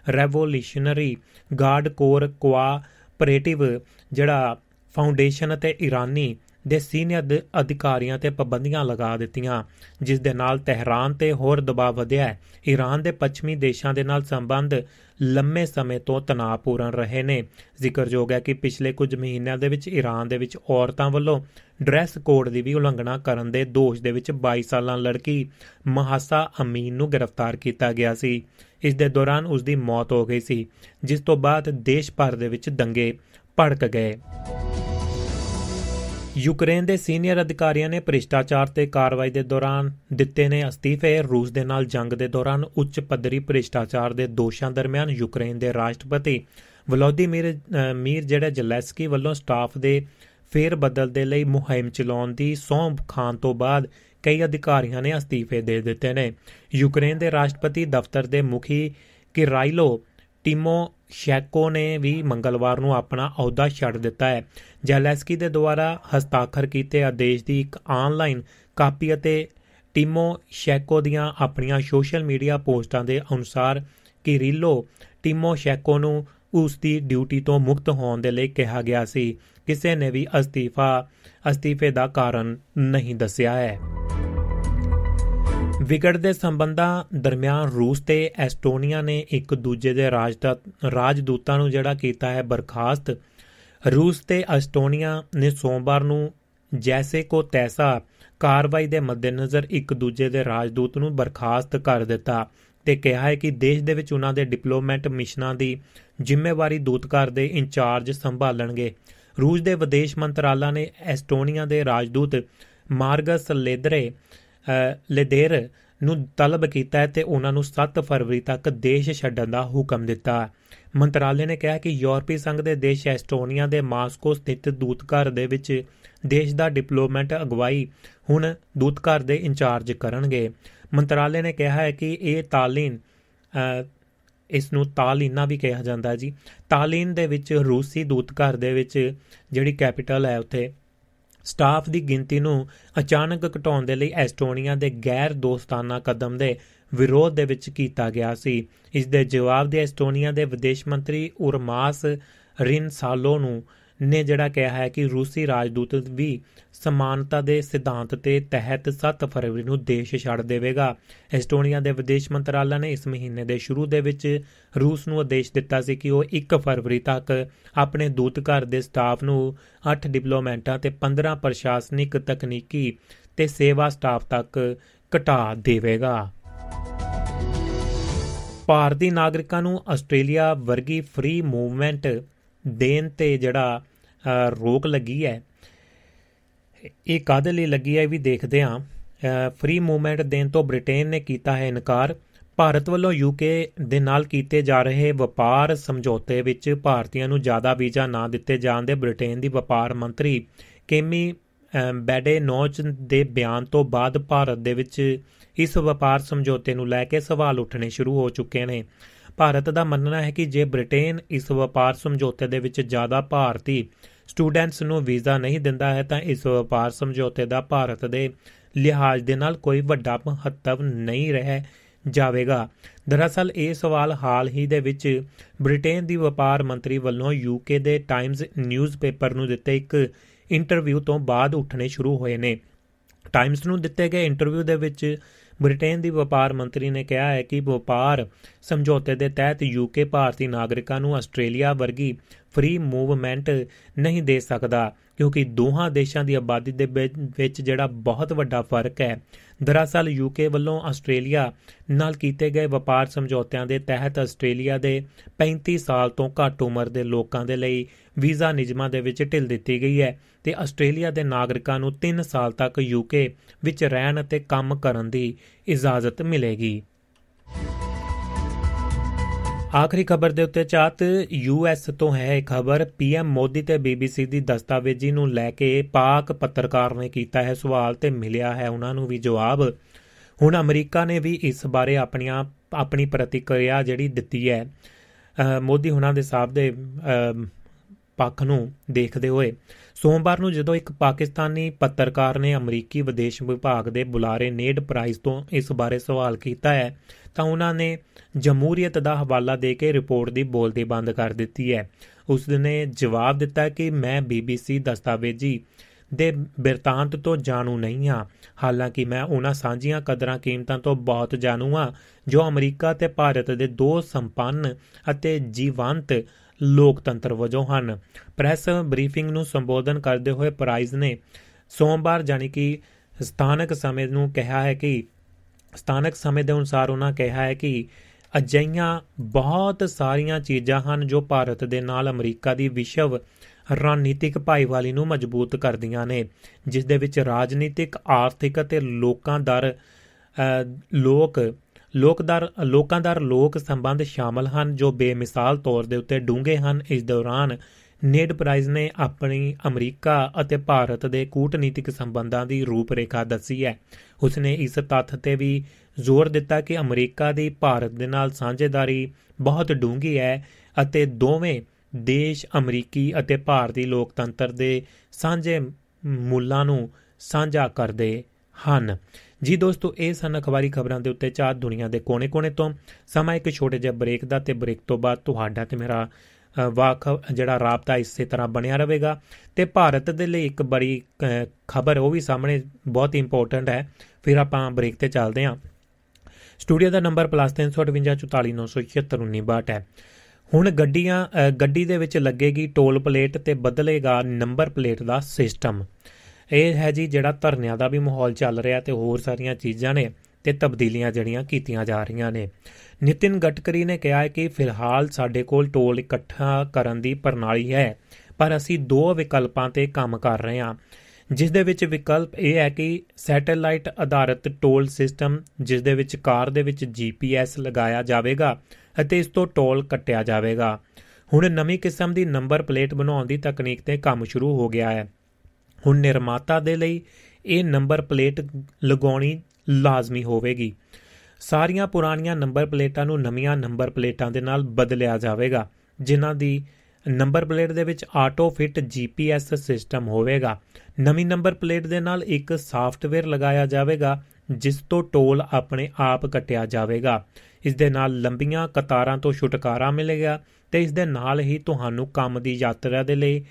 revolutionary guard corps cooperative, ਜਿਹੜਾ ਫਾਊਂਡੇਸ਼ਨ ਅਤੇ ਈਰਾਨੀ ਦੇ ਸੀਨੀਅਰ ਅਧਿਕਾਰੀਆਂ ਤੇ ਪਾਬੰਦੀਆਂ ਲਗਾ ਦਿੱਤੀਆਂ, ਜਿਸ ਦੇ ਨਾਲ ਤਹਿਰਾਨ ਤੇ ਹੋਰ ਦਬਾਅ ਵਧਿਆ ਹੈ। ਈਰਾਨ ਦੇ ਪੱਛਮੀ ਦੇਸ਼ਾਂ ਦੇ ਨਾਲ ਸੰਬੰਧ ਲੰਮੇ ਸਮੇਂ ਤੋਂ ਤਣਾਅਪੂਰਨ ਰਹੇ ਨੇ। ਜ਼ਿਕਰਯੋਗ ਹੈ ਕਿ ਪਿਛਲੇ ਕੁਝ ਮਹੀਨਿਆਂ ਦੇ ਵਿੱਚ ਈਰਾਨ ਦੇ ਵਿੱਚ ਔਰਤਾਂ ਵੱਲੋਂ ਡਰੈਸ ਕੋਡ ਦੀ ਵੀ ਉਲੰਘਣਾ ਕਰਨ ਦੇ ਦੋਸ਼ ਦੇ ਵਿੱਚ 22 ਸਾਲਾਂ ਲੜਕੀ ਮਹਾਸਾ ਅਮੀਨ ਨੂੰ ਗ੍ਰਿਫਤਾਰ ਕੀਤਾ ਗਿਆ ਸੀ। ਇਸ ਦੇ ਦੌਰਾਨ ਉਸ ਦੀ ਮੌਤ ਹੋ ਗਈ ਸੀ, ਜਿਸ ਤੋਂ ਬਾਅਦ ਦੇਸ਼ ਭਰ ਦੇ ਵਿੱਚ ਦੰਗੇ ਭੜਕ ਗਏ। ਯੂਕਰੇਨ ਦੇ ਸੀਨੀਅਰ ਅਧਿਕਾਰੀਆਂ ਨੇ ਭ੍ਰਿਸ਼ਟਾਚਾਰ ਤੇ ਕਾਰਵਾਈ ਦੇ ਦੌਰਾਨ ਦਿੱਤੇ ਨੇ ਅਸਤੀਫੇ। ਰੂਸ ਦੇ ਨਾਲ ਜੰਗ ਦੇ ਦੌਰਾਨ ਉੱਚ ਪੱਧਰੀ ਭ੍ਰਿਸ਼ਟਾਚਾਰ ਦੇ ਦੋਸ਼ਾਂ ਦਰਮਿਆਨ ਯੂਕਰੇਨ ਦੇ ਰਾਸ਼ਟਰਪਤੀ ਵਲੋਦੀਮੀਰ ਮੀਰ ਜਿਹੜਾ ਜਲੈਸਕੀ ਵੱਲੋਂ ਸਟਾਫ ਦੇ ਫੇਰ ਬਦਲ ਦੇ ਲਈ ਮੁਹਿੰਮ ਚਲਾਉਣ ਦੀ ਸੌਂਪ ਖਾਨ ਤੋਂ ਬਾਅਦ ਕਈ ਅਧਿਕਾਰੀਆਂ ਨੇ ਅਸਤੀਫੇ ਦੇ ਦਿੱਤੇ ਨੇ। ਯੂਕਰੇਨ ਦੇ ਰਾਸ਼ਟਰਪਤੀ ਦਫ਼ਤਰ ਦੇ ਮੁਖੀ ਕਿਰਾਈਲੋ ਟਿਮੋ ਸ਼ੈਕੋ ਨੇ ਵੀ ਮੰਗਲਵਾਰ ਨੂੰ ਆਪਣਾ ਅਹੁਦਾ ਛੱਡ ਦਿੱਤਾ ਹੈ। ਜੈਲੈਸਕੀ ਦੇ ਦੁਆਰਾ ਹਸਤਾਖਰ ਕੀਤੇ ਆਦੇਸ਼ ਦੀ ਇੱਕ ਆਨਲਾਈਨ ਕਾਪੀ ਅਤੇ ਟਿਮੋ ਸ਼ੈਕੋ ਦੀਆਂ ਆਪਣੀਆਂ ਸੋਸ਼ਲ ਮੀਡੀਆ ਪੋਸਟਾਂ ਦੇ ਅਨੁਸਾਰ ਕਿਰਿਲੋ ਟਿਮੋ ਸ਼ੈਕੋ ਨੂੰ ਉਸ ਦੀ ਡਿਊਟੀ ਤੋਂ ਮੁਕਤ ਹੋਣ ਦੇ ਲਈ ਕਿਹਾ ਗਿਆ ਸੀ। ਕਿਸੇ ਨੇ ਵੀ ਅਸਤੀਫਾ ਅਸਤੀਫੇ ਦਾ ਕਾਰਨ ਨਹੀਂ ਦੱਸਿਆ ਹੈ। ਵਿਗੜਦੇ ਸੰਬੰਧਾਂ ਦਰਮਿਆਨ ਰੂਸ ਤੇ ਐਸਟੋਨੀਆ ਨੇ ਇੱਕ ਦੂਜੇ ਦੇ ਰਾਜਦੂਤਾਂ ਨੂੰ ਜਿਹੜਾ ਕੀਤਾ ਹੈ ਬਰਖਾਸਤ। ਰੂਸ ਤੇ ਐਸਟੋਨੀਆ ਨੇ ਸੋਮਵਾਰ ਨੂੰ ਜੈਸੇ ਕੋ ਤੈਸਾ ਕਾਰਵਾਈ ਦੇ ਮੱਦੇਨਜ਼ਰ ਇੱਕ ਦੂਜੇ ਦੇ ਰਾਜਦੂਤ ਨੂੰ ਬਰਖਾਸਤ ਕਰ ਦਿੱਤਾ ਤੇ ਕਿਹਾ ਹੈ ਕਿ ਦੇਸ਼ ਦੇ ਵਿੱਚ ਉਹਨਾਂ ਦੇ ਡਿਪਲੋਮੈਟ ਮਿਸ਼ਨਾਂ ਦੀ ਜ਼ਿੰਮੇਵਾਰੀ ਦੂਤਘਰ ਦੇ ਇੰਚਾਰਜ ਸੰਭਾਲਣਗੇ। ਰੂਸ ਦੇ ਵਿਦੇਸ਼ ਮੰਤਰਾਲਾ ਨੇ ਐਸਟੋਨੀਆ ਦੇ ਰਾਜਦੂਤ ਮਾਰਗਸ ਲੇਦਰੇ ਲੇਦੇਰ ਨੂੰ ਤਲਬ ਕੀਤਾ ਹੈ ਤੇ ਉਹਨਾਂ ਨੂੰ 7 ਫਰਵਰੀ ਤੱਕ ਦੇਸ਼ ਛੱਡਣ ਦਾ ਹੁਕਮ ਦਿੱਤਾ। ਮੰਤਰਾਲੇ ਨੇ ਕਿਹਾ ਕਿ ਯੂਰਪੀ ਸੰਘ ਦੇ ਦੇਸ਼ ਐਸਟੋਨੀਆ ਦੇ ਮਾਸਕੋ ਸਥਿਤ ਦੂਤਘਰ ਦੇ ਵਿੱਚ ਦੇਸ਼ ਦਾ ਡਿਪਲੋਮੈਟ ਅਗਵਾਈ ਹੁਣ ਦੂਤਘਰ ਦੇ ਇੰਚਾਰਜ ਕਰਨਗੇ। ਮੰਤਰਾਲੇ ਨੇ ਕਿਹਾ ਹੈ ਕਿ ਇਹ ਤਾਲੀਨ ਇਸ ਨੂੰ ਤਾਲੀਨਾ ਵੀ ਕਿਹਾ ਜਾਂਦਾ ਜੀ। ਤਾਲੀਨ ਦੇ ਵਿੱਚ ਰੂਸੀ ਦੂਤਘਰ ਦੇ ਵਿੱਚ ਜਿਹੜੀ ਕੈਪੀਟਲ ਹੈ ਉੱਥੇ ਸਟਾਫ ਦੀ ਗਿਣਤੀ ਨੂੰ ਅਚਾਨਕ ਘਟਾਉਣ ਦੇ ਲਈ ਐਸਟੋਨੀਆ ਦੇ ਗੈਰ ਦੋਸਤਾਨਾ ਕਦਮ ਦੇ ਵਿਰੋਧ ਦੇ ਵਿੱਚ ਕੀਤਾ ਗਿਆ ਸੀ। ਇਸ ਦੇ ਜਵਾਬ ਦੇ ਐਸਟੋਨੀਆ ਦੇ ਵਿਦੇਸ਼ ਮੰਤਰੀ ਉਰਮਾਸ ਰਿਨਸਾਲੋ ਨੂੰ ਨੇ ਜਿਹੜਾ ਕਿਹਾ ਹੈ ਕਿ ਰੂਸੀ ਰਾਜਦੂਤ ਵੀ ਸਮਾਨਤਾ ਦੇ ਸਿਧਾਂਤ ਤੇ ਤਹਿਤ 7 ਫਰਵਰੀ ਨੂੰ ਦੇਸ਼ ਛੱਡ ਦੇਵੇਗਾ। ਐਸਟੋਨੀਆ ਦੇ ਵਿਦੇਸ਼ ਮੰਤਰਾਲਾ ਨੇ ਇਸ ਮਹੀਨੇ ਦੇ ਸ਼ੁਰੂ ਦੇ ਵਿੱਚ ਰੂਸ ਨੂੰ ਆਦੇਸ਼ ਦਿੱਤਾ ਸੀ ਕਿ ਉਹ 1 ਫਰਵਰੀ ਤੱਕ ਆਪਣੇ ਦੂਤਘਰ ਦੇ ਸਟਾਫ ਨੂੰ 8 ਡਿਪਲੋਮੈਟਾਂ ਤੇ 15 ਪ੍ਰਸ਼ਾਸਨਿਕ ਤਕਨੀਕੀ ਤੇ ਸੇਵਾ ਸਟਾਫ ਤੱਕ ਘਟਾ ਦੇਵੇਗਾ। ਭਾਰਤੀ ਨਾਗਰਿਕਾਂ ਨੂੰ ਆਸਟ੍ਰੇਲੀਆ ਵਰਗੀ ਫ੍ਰੀ ਮੂਵਮੈਂਟ ਦੇਣ ਤੇ ਜਿਹੜਾ ਰੋਕ ਲੱਗੀ ਹੈ। ਇਹ ਕਾਦੇ ਲਈ ਲੱਗੀ ਹੈ ਵੀ ਦੇਖਦੇ ਹਾਂ। ਫ੍ਰੀ ਮੂਵਮੈਂਟ ਦੇਣ ਤੋਂ ਬ੍ਰਿਟੇਨ ਨੇ ਕੀਤਾ ਹੈ ਇਨਕਾਰ। ਭਾਰਤ ਵੱਲੋਂ ਯੂਕੇ ਦੇ ਨਾਲ ਕੀਤੇ ਜਾ ਰਹੇ ਵਪਾਰ ਸਮਝੌਤੇ ਵਿੱਚ ਭਾਰਤੀਆਂ ਨੂੰ ਜ਼ਿਆਦਾ ਵੀਜ਼ਾ ਨਾ ਦਿੱਤੇ ਜਾਣ ਦੇ ਬ੍ਰਿਟੇਨ ਦੀ ਵਪਾਰ ਮੰਤਰੀ ਕੇਮੀ ਬੈਡੇ ਨੋਚ ਦੇ ਬਿਆਨ ਤੋਂ ਬਾਅਦ ਭਾਰਤ ਦੇ ਵਿੱਚ ਇਸ ਵਪਾਰ ਸਮਝੌਤੇ ਨੂੰ ਲੈ ਕੇ ਸਵਾਲ ਉੱਠਣੇ ਸ਼ੁਰੂ ਹੋ ਚੁੱਕੇ ਨੇ। ਭਾਰਤ ਦਾ ਮੰਨਣਾ ਹੈ ਕਿ ਜੇ ਬ੍ਰਿਟੇਨ ਇਸ ਵਪਾਰ ਸਮਝੌਤੇ ਦੇ ਵਿੱਚ ਜ਼ਿਆਦਾ ਭਾਰਤੀ ਸਟੂਡੈਂਟਸ ਨੂੰ ਵੀਜ਼ਾ ਨਹੀਂ ਦਿੰਦਾ ਹੈ, ਤਾਂ ਇਸ ਵਪਾਰ ਸਮਝੌਤੇ ਦਾ ਭਾਰਤ ਦੇ ਲਿਹਾਜ਼ ਦੇ ਨਾਲ ਕੋਈ ਵੱਡਾ ਮਹੱਤਵ ਨਹੀਂ ਰਹਿ ਜਾਵੇਗਾ। ਦਰਅਸਲ, ਇਹ ਸਵਾਲ ਹਾਲ ਹੀ ਦੇ ਵਿੱਚ ਬ੍ਰਿਟੇਨ ਦੀ ਵਪਾਰ ਮੰਤਰੀ ਵੱਲੋਂ ਯੂਕੇ ਦੇ ਟਾਈਮਜ਼ ਨਿਊਜ਼ਪੇਪਰ ਨੂੰ ਦਿੱਤੇ ਇੱਕ ਇੰਟਰਵਿਊ ਤੋਂ ਬਾਅਦ ਉੱਠਣੇ ਸ਼ੁਰੂ ਹੋਏ ਨੇ। ਟਾਈਮਜ਼ ਨੂੰ ਦਿੱਤੇ ਗਏ ਇੰਟਰਵਿਊ ਦੇ ਵਿੱਚ ਬ੍ਰਿਟੇਨ ਦੀ ਵਪਾਰ ਮੰਤਰੀ ਨੇ ਕਿਹਾ ਹੈ ਕਿ ਵਪਾਰ ਸਮਝੌਤੇ ਦੇ ਤਹਿਤ ਯੂਕੇ ਭਾਰਤੀ ਨਾਗਰਿਕਾਂ ਨੂੰ ਆਸਟ੍ਰੇਲੀਆ ਵਰਗੀ ਫ੍ਰੀ ਮੂਵਮੈਂਟ ਨਹੀਂ ਦੇ ਸਕਦਾ, ਕਿਉਂਕਿ ਦੋਹਾਂ ਦੇਸ਼ਾਂ ਦੀ ਆਬਾਦੀ ਦੇ ਵਿੱਚ ਜਿਹੜਾ ਬਹੁਤ ਵੱਡਾ ਫ਼ਰਕ ਹੈ। ਦਰਅਸਲ ਯੂਕੇ ਵੱਲੋਂ ਆਸਟ੍ਰੇਲੀਆ ਨਾਲ ਕੀਤੇ ਗਏ ਵਪਾਰ ਸਮਝੌਤਿਆਂ ਦੇ ਤਹਿਤ ਆਸਟ੍ਰੇਲੀਆ ਦੇ 35 ਸਾਲ ਤੋਂ ਘੱਟ ਉਮਰ ਦੇ ਲੋਕਾਂ ਦੇ ਲਈ ਵੀਜ਼ਾ ਨਿਯਮਾਂ ਦੇ ਵਿੱਚ ਢਿੱਲ ਦਿੱਤੀ ਗਈ ਹੈ ਤੇ ਆਸਟ੍ਰੇਲੀਆ ਦੇ ਨਾਗਰਿਕਾਂ ਨੂੰ 3 ਸਾਲ ਤੱਕ ਯੂਕੇ ਵਿੱਚ ਰਹਿਣ ਅਤੇ ਕੰਮ ਕਰਨ ਦੀ ਇਜਾਜ਼ਤ ਮਿਲੇਗੀ। ਆਖਰੀ ਖਬਰ ਦੇ ਉੱਤੇ ਚਾਤ ਯੂਐਸ ਤੋਂ ਹੈ ਇਹ ਖਬਰ ਪੀਐਮ ਮੋਦੀ ਤੇ ਬੀਬੀਸੀ ਦੀ ਦਸਤਾਵੇਜ਼ੀ ਨੂੰ ਲੈ ਕੇ ਪਾਕ ਪੱਤਰਕਾਰ ਨੇ ਕੀਤਾ ਹੈ ਸਵਾਲ ਤੇ ਮਿਲਿਆ ਹੈ ਉਹਨਾਂ ਨੂੰ ਵੀ ਜਵਾਬ। ਹੁਣ ਅਮਰੀਕਾ ਨੇ ਵੀ ਇਸ ਬਾਰੇ ਆਪਣੀਆਂ, ਆਪਣੀ ਪ੍ਰਤੀਕਿਰਿਆ ਜਿਹੜੀ ਦਿੱਤੀ ਹੈ। ਮੋਦੀ ਹੁਣਾਂ ਦੇ ਸਾਹਬ ਦੇ ਪੱਖ ਨੂੰ ਦੇਖਦੇ ਹੋਏ, ਸੋਮਵਾਰ ਨੂੰ ਜਦੋਂ ਇੱਕ ਪਾਕਿਸਤਾਨੀ ਪੱਤਰਕਾਰ ਨੇ ਅਮਰੀਕੀ ਵਿਦੇਸ਼ ਵਿਭਾਗ ਦੇ ਬੁਲਾਰੇ ਨੇਡ ਪ੍ਰਾਈਸ ਤੋਂ ਇਸ ਬਾਰੇ ਸਵਾਲ ਕੀਤਾ ਹੈ, ਤਾਂ ਉਹਨਾਂ ਨੇ ਜਮਹੂਰੀਅਤ ਦਾ ਹਵਾਲਾ ਦੇ ਕੇ ਰਿਪੋਰਟ ਦੀ ਬੋਲਤੀ ਬੰਦ ਕਰ ਦਿੱਤੀ ਹੈ। ਉਸ ਨੇ ਜਵਾਬ ਦਿੱਤਾ ਕਿ ਮੈਂ ਬੀਬੀਸੀ ਦਸਤਾਵੇਜ਼ੀ ਦੇ ਬਿਰਤਾਂਤ ਤੋਂ ਜਾਣੂ ਨਹੀਂ ਹਾਂ। ਹਾਲਾਂਕਿ ਮੈਂ ਉਹਨਾਂ ਸਾਂਝੀਆਂ ਕਦਰਾਂ ਕੀਮਤਾਂ ਤੋਂ ਬਹੁਤ ਜਾਣੂ ਹਾਂ, ਜੋ ਅਮਰੀਕਾ ਤੇ ਭਾਰਤ ਦੇ ਦੋ ਸੰਪੰਨ ਅਤੇ ਜੀਵੰਤ ਲੋਕਤੰਤਰ ਵਜੋਂ ਹਨ। ਪ੍ਰੈਸ ਬਰੀਫਿੰਗ ਨੂੰ ਸੰਬੋਧਨ ਕਰਦੇ ਹੋਏ ਪ੍ਰਾਈਜ਼ ਨੇ ਸੋਮਵਾਰ ਜਾਨੀ ਕਿ ਸਥਾਨਕ ਸਮੇਂ ਨੂੰ ਕਿਹਾ ਹੈ ਕਿ ਸਥਾਨਕ ਸਮੇਂ ਦੇ ਅਨੁਸਾਰ ਉਹਨਾਂ ਕਿਹਾ ਹੈ ਕਿ ਅਜਈਆਂ ਬਹੁਤ ਸਾਰੀਆਂ ਚੀਜ਼ਾਂ ਹਨ ਜੋ ਭਾਰਤ ਦੇ ਨਾਲ ਅਮਰੀਕਾ ਦੀ ਵਿਸ਼ਵ ਰਣਨੀਤਿਕ ਭਾਈਵਾਲੀ ਨੂੰ ਮਜ਼ਬੂਤ ਕਰਦੀਆਂ ਨੇ, ਜਿਸ ਦੇ ਵਿੱਚ ਰਾਜਨੀਤਿਕ, ਆਰਥਿਕ ਅਤੇ ਲੋਕਾਂ ਦਰ ਲੋਕ ਲੋਕਦਾਰ, ਲੋਕਾਂਦਾਰ ਲੋਕ ਸੰਬੰਧ ਸ਼ਾਮਲ ਹਨ ਜੋ ਬੇਮਿਸਾਲ ਤੌਰ ਦੇ ਉੱਤੇ ਡੂੰਘੇ ਹਨ। ਇਸ ਦੌਰਾਨ ਨੇਡ ਪ੍ਰਾਈਜ਼ ਨੇ ਆਪਣੀ ਅਮਰੀਕਾ ਅਤੇ ਭਾਰਤ ਦੇ ਕੂਟਨੀਤਿਕ ਸੰਬੰਧਾਂ ਦੀ ਰੂਪਰੇਖਾ ਦੱਸੀ ਹੈ। ਉਸਨੇ ਇਸ ਤੱਥ ਤੇ ਵੀ ਜ਼ੋਰ ਦਿੱਤਾ ਕਿ ਅਮਰੀਕਾ ਦੀ ਭਾਰਤ ਦੇ ਨਾਲ ਸਾਂਝੇਦਾਰੀ ਬਹੁਤ ਡੂੰਘੀ ਹੈ ਅਤੇ ਦੋਵੇਂ ਦੇਸ਼ ਅਮਰੀਕੀ ਅਤੇ ਭਾਰਤੀ ਲੋਕਤੰਤਰ ਦੇ ਸਾਂਝੇ ਮੁੱਲਾਂ ਨੂੰ ਸਾਂਝਾ ਕਰਦੇ ਹਨ। ਜੀ ਦੋਸਤੋ, ਇਹ ਸਨ ਅਖਬਾਰੀ ਖਬਰਾਂ ਦੇ ਉੱਤੇ ਚਾਰ ਦੁਨੀਆ ਦੇ ਕੋਨੇ-ਕੋਨੇ ਤੋਂ। ਸਮਾਂ ਇੱਕ ਛੋਟੇ ਜਿਹੇ ਬ੍ਰੇਕ ਦਾ ਤੇ ਬ੍ਰੇਕ ਤੋਂ ਬਾਅਦ ਤੁਹਾਡਾ ਤੇ ਮੇਰਾ ਵਾਕ, ਜਿਹੜਾ ਰਾਬਤਾ ਇਸੇ ਤਰ੍ਹਾਂ ਬਣਿਆ ਰਹੇਗਾ। ਤੇ ਭਾਰਤ ਦੇ ਲਈ ਇੱਕ ਬੜੀ ਖਬਰ ਉਹ ਵੀ ਸਾਹਮਣੇ ਬਹੁਤ ਇੰਪੋਰਟੈਂਟ ਹੈ। ਫਿਰ ਆਪਾਂ ਬ੍ਰੇਕ ਤੇ ਚੱਲਦੇ ਹਾਂ। ਸਟੂਡੀਓ ਦਾ ਨੰਬਰ +358 ਹੈ। ਹੁਣ ਗੱਡੀਆਂ ਗੱਡੀ ਦੇ ਵਿੱਚ ਲੱਗੇਗੀ ਟੋਲ ਪਲੇਟ ਤੇ ਬਦਲੇਗਾ ਨੰਬਰ ਪਲੇਟ ਦਾ ਸਿਸਟਮ ਇਹ ਹੈ ਜੀ ਜਿਹੜਾ ਧਰਨਿਆਂ ਦਾ ਵੀ ਮਾਹੌਲ ਚੱਲ ਰਿਹਾ ਤੇ ਹੋਰ ਸਾਰੀਆਂ ਚੀਜ਼ਾਂ ਨੇ ਤੇ ਤਬਦੀਲੀਆਂ ਜਿਹੜੀਆਂ ਕੀਤੀਆਂ ਜਾ ਰਹੀਆਂ ਨੇ। ਨਿਤਿਨ ਗਟਕਰੀ ਨੇ ਕਿਹਾ ਹੈ ਕਿ ਫਿਲਹਾਲ ਸਾਡੇ ਕੋਲ ਟੋਲ ਇਕੱਠਾ ਕਰਨ ਦੀ ਪ੍ਰਣਾਲੀ ਹੈ, ਪਰ ਅਸੀਂ ਦੋ ਵਿਕਲਪਾਂ ਤੇ ਕੰਮ ਕਰ ਰਹੇ ਹਾਂ। ਜਿਸ ਦੇ ਵਿੱਚ ਵਿਕਲਪ ਇਹ ਹੈ ਕਿ ਸੈਟੇਲਾਈਟ ਆਧਾਰਿਤ ਟੋਲ ਸਿਸਟਮ, ਜਿਸ ਦੇ ਵਿੱਚ ਕਾਰ ਦੇ ਵਿੱਚ ਜੀਪੀਐਸ ਲਗਾਇਆ ਜਾਵੇਗਾ ਅਤੇ ਇਸ ਤੋਂ ਟੋਲ ਕੱਟਿਆ ਜਾਵੇਗਾ। ਹੁਣ ਨਵੀਂ ਕਿਸਮ ਦੀ ਨੰਬਰ ਪਲੇਟ ਬਣਾਉਣ ਦੀ ਤਕਨੀਕ ਤੇ ਕੰਮ ਸ਼ੁਰੂ ਹੋ ਗਿਆ ਹੈ। ਹੁਣ ਨਿਰਮਾਤਾ ਦੇ ਲਈ ਇਹ ਨੰਬਰ ਪਲੇਟ ਲਗਾਉਣੀ ਲਾਜ਼ਮੀ ਹੋਵੇਗੀ। ਸਾਰੀਆਂ ਪੁਰਾਣੀਆਂ ਨੰਬਰ ਪਲੇਟਾਂ ਨੂੰ ਨਵੀਆਂ ਨੰਬਰ ਪਲੇਟਾਂ ਦੇ ਨਾਲ ਬਦਲਿਆ ਜਾਵੇਗਾ, ਜਿਨ੍ਹਾਂ ਦੀ ਨੰਬਰ ਪਲੇਟ ਦੇ ਵਿੱਚ ਆਟੋ ਫਿਟ ਜੀਪੀਐਸ ਸਿਸਟਮ ਹੋਵੇਗਾ। ਨਵੀਂ ਨੰਬਰ ਪਲੇਟ ਦੇ ਨਾਲ ਇੱਕ ਸਾਫਟਵੇਅਰ ਲਗਾਇਆ ਜਾਵੇਗਾ, ਜਿਸ ਤੋਂ ਟੋਲ ਆਪਣੇ ਆਪ ਕੱਟਿਆ ਜਾਵੇਗਾ। ਇਸ ਦੇ ਨਾਲ ਲੰਬੀਆਂ ਕਤਾਰਾਂ ਤੋਂ ਛੁਟਕਾਰਾ ਮਿਲੇਗਾ ਤੇ ਇਸ ਦੇ ਨਾਲ ਹੀ ਤੁਹਾਨੂੰ ਕੰਮ ਦੀ ਯਾਤਰਾ ਦੇ ਲਈ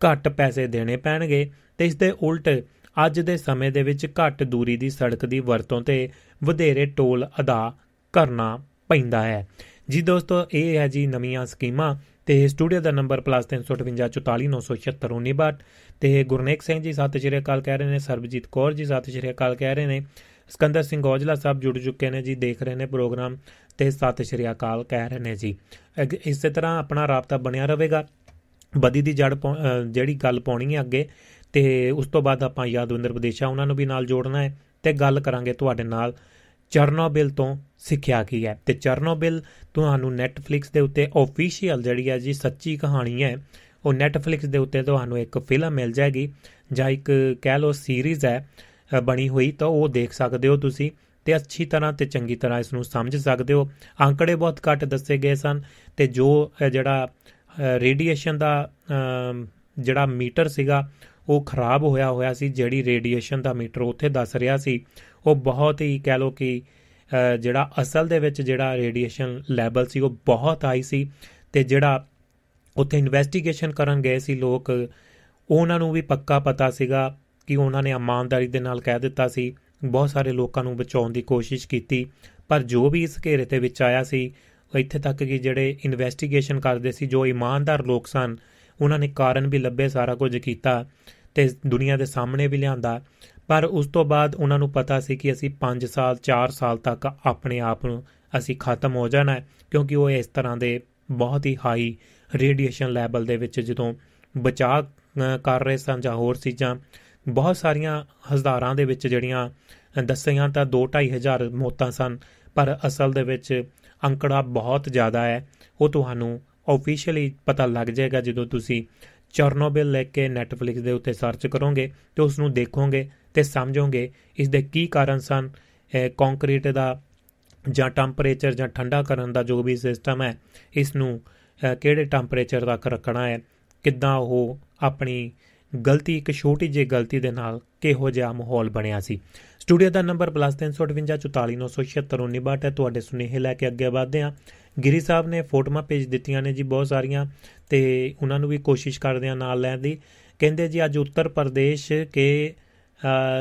ਘੱਟ ਪੈਸੇ ਦੇਣੇ ਪੈਣਗੇ। ਤੇ ਇਸ ਦੇ ਉਲਟ, ਅੱਜ ਦੇ ਸਮੇਂ ਦੇ ਵਿੱਚ ਘੱਟ ਦੂਰੀ ਦੀ ਸੜਕ ਦੀ ਵਰਤੋਂ ਤੇ ਵਧੇਰੇ ਟੋਲ ਅਦਾ ਕਰਨਾ ਪੈਂਦਾ ਹੈ। ਜੀ ਦੋਸਤੋ, ਇਹ ਹੈ ਜੀ ਨਵੀਆਂ ਸਕੀਮਾਂ ਤੇ ਸਟੂਡੀਓ ਦਾ ਨੰਬਰ +358 ਤੇ ਗੁਰਨੇਕ ਸਿੰਘ ਜੀ ਸਤਿ ਸ਼੍ਰੀ ਅਕਾਲ ਕਹਿ ਰਹੇ ਨੇ, ਸਰਬਜੀਤ ਕੌਰ ਜੀ ਸਤਿ ਸ਼੍ਰੀ ਅਕਾਲ ਕਹਿ ਰਹੇ ਨੇ, ਸਕੰਦਰ ਸਿੰਘ ਔਜਲਾ ਸਾਹਿਬ ਜੁੜ ਚੁੱਕੇ ਨੇ ਜੀ, ਦੇਖ ਰਹੇ ਨੇ ਪ੍ਰੋਗਰਾਮ ਤੇ ਸਤਿ ਸ਼੍ਰੀ ਅਕਾਲ ਕਹਿ ਰਹੇ ਨੇ ਜੀ। ਇਸੇ ਤਰ੍ਹਾਂ ਆਪਣਾ ਰਾਬਤਾ ਬਣਿਆ ਰਹੇਗਾ। ਬਦੀ ਦੀ ਜੜ ਜਿਹੜੀ ਗੱਲ ਪਾਉਣੀ ਹੈ ਅੱਗੇ ਤੇ ਉਸ ਤੋਂ ਬਾਅਦ ਆਪਾਂ ਯਾਦਵਿੰਦਰ ਵਿਦੇਸ਼ਾ, ਉਹਨਾਂ ਨੂੰ ਵੀ ਨਾਲ ਜੋੜਨਾ ਹੈ ਤੇ ਗੱਲ ਕਰਾਂਗੇ ਤੁਹਾਡੇ ਨਾਲ ਚਰਨੋਬਿਲ ਤੋਂ ਸਿੱਖਿਆ ਕੀ ਹੈ। ਤੇ ਚਰਨੋਬਿਲ ਤੁਹਾਨੂੰ ਨੈਟਫਲਿਕਸ ਦੇ ਉੱਤੇ ਆਫੀਸ਼ੀਅਲ ਜਿਹੜੀ ਹੈ ਜੀ ਸੱਚੀ ਕਹਾਣੀ ਹੈ, ਉਹ ਨੈਟਫਲਿਕਸ ਦੇ ਉੱਤੇ ਤੁਹਾਨੂੰ ਇੱਕ ਫਿਲਮ ਮਿਲ ਜਾਏਗੀ, ਜਾਂ ਇੱਕ ਕਹਿ ਲਓ ਸੀਰੀਜ਼ ਹੈ ਬਣੀ ਹੋਈ, ਤਾਂ ਉਹ ਦੇਖ ਸਕਦੇ ਹੋ ਤੁਸੀਂ ਤੇ ਅੱਛੀ ਤਰ੍ਹਾਂ ਤੇ ਚੰਗੀ ਤਰ੍ਹਾਂ ਇਸ ਨੂੰ ਸਮਝ ਸਕਦੇ ਹੋ। ਅੰਕੜੇ ਬਹੁਤ ਘੱਟ ਦੱਸੇ ਗਏ ਸਨ ਤੇ ਜੋ ਜਿਹੜਾ ਰੇਡੀਏਸ਼ਨ ਦਾ ਜਿਹੜਾ ਮੀਟਰ ਸੀਗਾ ਉਹ ਖਰਾਬ ਹੋਇਆ ਹੋਇਆ ਸੀ, ਜਿਹੜੀ ਰੇਡੀਏਸ਼ਨ ਦਾ ਮੀਟਰ ਉੱਥੇ ਦੱਸ ਰਿਹਾ ਸੀ, ਉਹ ਬਹੁਤ ਹੀ ਕਹਿ ਲੋ ਕਿ ਜਿਹੜਾ ਅਸਲ ਦੇ ਵਿੱਚ ਜਿਹੜਾ ਰੇਡੀਏਸ਼ਨ ਲੈਵਲ ਸੀ, ਉਹ ਬਹੁਤ ਹਾਈ ਸੀ ਤੇ ਜਿਹੜਾ ਉੱਥੇ ਇਨਵੈਸਟੀਗੇਸ਼ਨ ਕਰਨ ਗਏ ਸੀ ਲੋਕ, ਉਹਨਾਂ ਨੂੰ ਵੀ ਪੱਕਾ ਪਤਾ ਸੀਗਾ ਕਿ ਉਹਨਾਂ ਨੇ ਇਮਾਨਦਾਰੀ ਦੇ ਨਾਲ ਕਹਿ ਦਿੱਤਾ ਸੀ। ਬਹੁਤ ਸਾਰੇ ਲੋਕਾਂ ਨੂੰ ਬਚਾਉਣ ਦੀ ਕੋਸ਼ਿਸ਼ ਕੀਤੀ, ਪਰ ਜੋ ਵੀ ਇਸ ਘੇਰੇ ਤੇ ਵਿੱਚ ਆਇਆ ਸੀ ਇੱਥੇ ਤੱਕ ਕਿ ਜਿਹੜੇ ਇਨਵੈਸਟੀਗੇਸ਼ਨ ਕਰਦੇ ਸੀ, ਜੋ ਇਮਾਨਦਾਰ ਲੋਕ ਸਨ ਉਹਨਾਂ ਨੇ ਕਾਰਨ ਵੀ ਲੱਭੇ, ਸਾਰਾ ਕੁਝ ਕੀਤਾ ਤੇ ਦੁਨੀਆ ਦੇ ਸਾਹਮਣੇ ਵੀ ਲਿਆਂਦਾ। ਪਰ ਉਸ ਤੋਂ ਬਾਅਦ ਉਹਨਾਂ ਨੂੰ ਪਤਾ ਸੀ ਕਿ ਅਸੀਂ 5 ਸਾਲ 4 ਸਾਲ ਤੱਕ ਆਪਣੇ ਆਪ ਨੂੰ ਅਸੀਂ ਖਤਮ ਹੋ ਜਾਣਾ ਹੈ, ਕਿਉਂਕਿ ਉਹ ਇਸ ਤਰ੍ਹਾਂ ਦੇ ਬਹੁਤ ਹੀ ਹਾਈ ਰੇਡੀਏਸ਼ਨ ਲੈਵਲ ਦੇ ਵਿੱਚ ਜਦੋਂ ਬਚਾਅ ਕਰ ਰਹੇ ਸਨ ਜਾਂ ਹੋਰ ਚੀਜ਼ਾਂ, ਬਹੁਤ ਸਾਰੀਆਂ ਹਜ਼ਾਰਾਂ ਦੇ ਵਿੱਚ ਜਿਹੜੀਆਂ ਦੱਸੀਆਂ ਤਾਂ 2-2.5 ਹਜ਼ਾਰ ਮੌਤਾਂ ਸਨ, ਪਰ ਅਸਲ ਦੇ ਵਿੱਚ ਅੰਕੜਾ ਬਹੁਤ ਜ਼ਿਆਦਾ ਹੈ, ਉਹ ਤੁਹਾਨੂੰ ਆਫੀਸ਼ੀਅਲੀ ਪਤਾ ਲੱਗ ਜਾਏਗਾ ਜਦੋਂ ਤੁਸੀਂ ਚਰਨੋਬਿਲ ਲੈ ਕੇ ਨੈਟਫਲਿਕਸ ਦੇ ਉੱਤੇ ਸਰਚ ਕਰੋਗੇ ਤੇ ਉਸ ਨੂੰ ਦੇਖੋਗੇ ਤੇ ਸਮਝੋਗੇ ਇਸ ਦੇ ਕੀ ਕਾਰਨ ਸਨ ਕੰਕਰੀਟ ਦਾ ਜਾਂ ਟੈਂਪਰੇਚਰ ਜਾਂ ਠੰਡਾ ਕਰਨ ਦਾ ਜੋ ਵੀ ਸਿਸਟਮ ਹੈ ਇਸ ਨੂੰ ਕਿਹੜੇ ਟੈਂਪਰੇਚਰ ਤੱਕ ਰੱਖਣਾ ਹੈ, ਕਿੱਦਾਂ ਉਹ ਆਪਣੀ ਗਲਤੀ, ਇੱਕ ਛੋਟੀ ਜਿਹੀ ਗਲਤੀ ਦੇ ਨਾਲ ਕਿਹੋ ਜਿਹਾ ਮਾਹੌਲ ਬਣਿਆ ਸੀ। ਸਟੂਡੀਓ ਦਾ ਨੰਬਰ +358 ਹੈ। ਤੁਹਾਡੇ ਸੁਨੇਹੇ ਲੈ ਕੇ ਅੱਗੇ ਵਧਦੇ ਹਾਂ। ਗਿਰੀ ਸਾਹਿਬ ਨੇ ਫੋਟੋਆਂ ਭੇਜ ਦਿੱਤੀਆਂ ਨੇ ਜੀ ਬਹੁਤ ਸਾਰੀਆਂ ਤੇ ਉਹਨਾਂ ਨੂੰ ਵੀ ਕੋਸ਼ਿਸ਼ ਕਰਦੇ ਆ ਨਾਲ ਲੈਣ ਦੀ। ਕਹਿੰਦੇ ਜੀ, ਅੱਜ ਉੱਤਰ ਪ੍ਰਦੇਸ਼ ਕੇ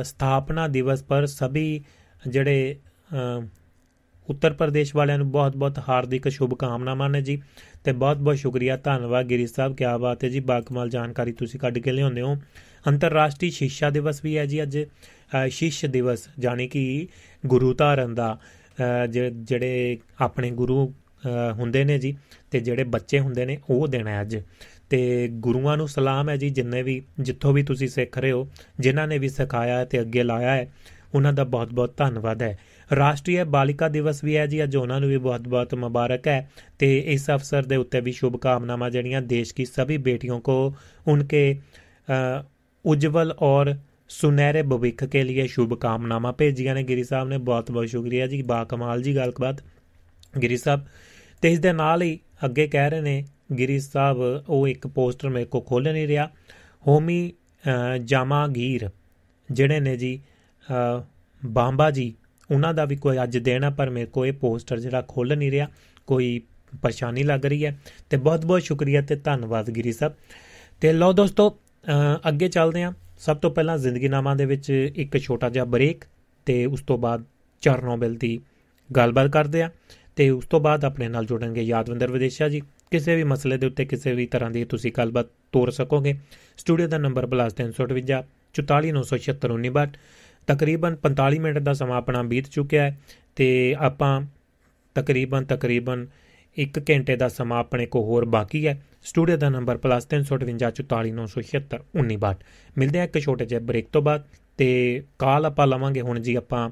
ਸਥਾਪਨਾ ਦਿਵਸ ਪਰ ਸਭੀ ਜਿਹੜੇ ਉੱਤਰ ਪ੍ਰਦੇਸ਼ ਵਾਲਿਆਂ ਨੂੰ ਬਹੁਤ-ਬਹੁਤ ਹਾਰਦਿਕ ਸ਼ੁਭ ਕਾਮਨਾਵਾਂ ਨੇ ਜੀ ਤੇ ਬਹੁਤ-ਬਹੁਤ ਸ਼ੁਕਰੀਆ। ਧੰਨਵਾਦ ਗਿਰੀ ਸਾਹਿਬ ਕੀ ਬਾਤ ਹੈ ਜੀ। ਬਾਕਮਾਲ ਜਾਣਕਾਰੀ ਤੁਸੀਂ ਕੱਢ ਕੇ ਲਿਆਉਂਦੇ ਹੋ। ਅੰਤਰਰਾਸ਼ਟਰੀ ਸ਼ਿਕਸ਼ਾ ਦਿਵਸ ਵੀ ਹੈ ਜੀ ਅੱਜ। ਸ਼ਿਸ਼ ਦਿਵਸ ਜਾਨੀ ਕਿ ਗੁਰੂ ਧਾਰਨ ਦਾ ਜਿਹੜੇ ਆਪਣੇ ਗੁਰੂ ਹੁੰਦੇ ਨੇ ਜੀ ਤੇ ਜਿਹੜੇ ਬੱਚੇ ਹੁੰਦੇ ਨੇ, ਉਹ ਦੇਣਾ ਅੱਜ। ਤੇ ਗੁਰੂਆਂ ਨੂੰ ਸਲਾਮ ਹੈ ਜੀ, ਜਿੰਨੇ ਵੀ, ਜਿੱਥੋਂ ਵੀ ਤੁਸੀਂ ਸਿੱਖ ਰਹੇ ਹੋ, ਜਿਨ੍ਹਾਂ ਨੇ ਵੀ ਸਿਖਾਇਆ ਤੇ ਅੱਗੇ ਲਾਇਆ ਹੈ, ਉਹਨਾਂ ਦਾ ਬਹੁਤ-ਬਹੁਤ ਧੰਨਵਾਦ ਹੈ। ਰਾਸ਼ਟਰੀ ਬਾਲਿਕਾ ਦਿਵਸ ਵੀ ਹੈ ਜੀ, ਅੱਜ ਉਹਨਾਂ ਨੂੰ ਵੀ ਬਹੁਤ-ਬਹੁਤ ਮੁਬਾਰਕ ਹੈ। ਤੇ ਇਸ ਅਵਸਰ ਦੇ ਉੱਤੇ ਵੀ ਸ਼ੁਭ ਕਾਮਨਾਵਾਂ ਜਿਹੜੀਆਂ ਦੇਸ਼ ਦੀ ਸਭੀ ਬੇਟੀਆਂ ਕੋ, ਉਨਕੇ ਉਜਵਲ ਔਰ ਸੁਨਹਿਰੇ ਭਵਿੱਖ ਕੇ ਲਈ ਸ਼ੁਭ ਕਾਮਨਾਵਾਂ ਭੇਜੀਆਂ ਨੇ ਗਿਰੀ ਸਾਹਿਬ ਨੇ। ਬਹੁਤ-ਬਹੁਤ ਸ਼ੁਕਰੀਆ ਜੀ। ਬਾ ਕਮਾਲ ਜੀ ਗੱਲਬਾਤ ਗਿਰੀ ਸਾਹਿਬ, ਤੇ ਇਸ ਦੇ ਨਾਲ ਹੀ ਅੱਗੇ ਕਹਿ ਰਹੇ ਨੇ, ਗਿਰੀ ਸਾਹਿਬ, ਉਹ ਇੱਕ ਪੋਸਟਰ ਮੇਰੇ ਕੋ ਖੋਲ ਨਹੀਂ ਰਿਹਾ। ਹੋਮੀ ਜਾਮਾਗੀਰ ਜਿਹੜੇ ਨੇ ਜੀ ਬਾਂਬਾ ਜੀ, ਉਹਨਾਂ ਦਾ ਵੀ ਕੋਈ ਅੱਜ ਦੇਣਾ ਪਰ ਮੇਰੇ ਕੋ ਇਹ ਪੋਸਟਰ ਜਿਹੜਾ ਖੋਲ ਨਹੀਂ ਰਿਹਾ। ਕੋਈ ਪਰੇਸ਼ਾਨੀ ਲੱਗ ਰਹੀ ਹੈ। ਤੇ ਬਹੁਤ ਬਹੁਤ ਸ਼ੁਕਰੀਆ ਤੇ ਧੰਨਵਾਦ ਗਿਰੀ ਸਾਹਿਬ। ਤੇ ਲਓ ਦੋਸਤੋ ਅੱਗੇ ਚੱਲਦੇ ਹਾਂ। ਸਭ ਤੋਂ ਪਹਿਲਾਂ ਜ਼ਿੰਦਗੀਨਾਮਾ ਦੇ ਵਿੱਚ ਇੱਕ ਛੋਟਾ ਜਿਹਾ ਬ੍ਰੇਕ ਤੇ ਉਸ ਤੋਂ ਬਾਅਦ ਚਰਨੋਬਿਲ ਦੀ ਗੱਲਬਾਤ ਕਰਦੇ ਆ ਤੇ ਉਸ ਤੋਂ ਬਾਅਦ ਆਪਣੇ ਨਾਲ ਜੁੜਨਗੇ ਯਾਦਵੰਦਰ ਵਿਦੇਸ਼ਾ ਜੀ। ਕਿਸੇ ਵੀ ਮਸਲੇ ਦੇ ਉੱਤੇ ਕਿਸੇ ਵੀ ਤਰ੍ਹਾਂ ਦੀ ਤੁਸੀਂ ਗੱਲਬਾਤ ਤੋਰ ਸਕੋਗੇ, ਸਟੂਡੀਓ ਦਾ ਨੰਬਰ +358 44976 ਤਕਰੀਬਨ 45 ਮਿੰਟ ਦਾ ਸਮਾਂ ਆਪਣਾ ਬੀਤ ਚੁੱਕਿਆ ਹੈ ਤੇ ਆਪਾਂ ਤਕਰੀਬਨ ਤਕਰੀਬਨ 1 ਘੰਟੇ ਦਾ ਸਮਾਂ ਆਪਣੇ ਕੋ ਹੋਰ ਬਾਕੀ ਹੈ। ਸਟੂਡੀਓ ਦਾ ਨੰਬਰ +358 ਮਿਲਦੇ ਆ ਇੱਕ ਛੋਟੇ ਜਿਹੇ ਬ੍ਰੇਕ ਤੋਂ ਬਾਅਦ ਤੇ ਕਾਲ ਆਪਾਂ ਲਵਾਂਗੇ ਹੁਣ ਜੀ ਆਪਾਂ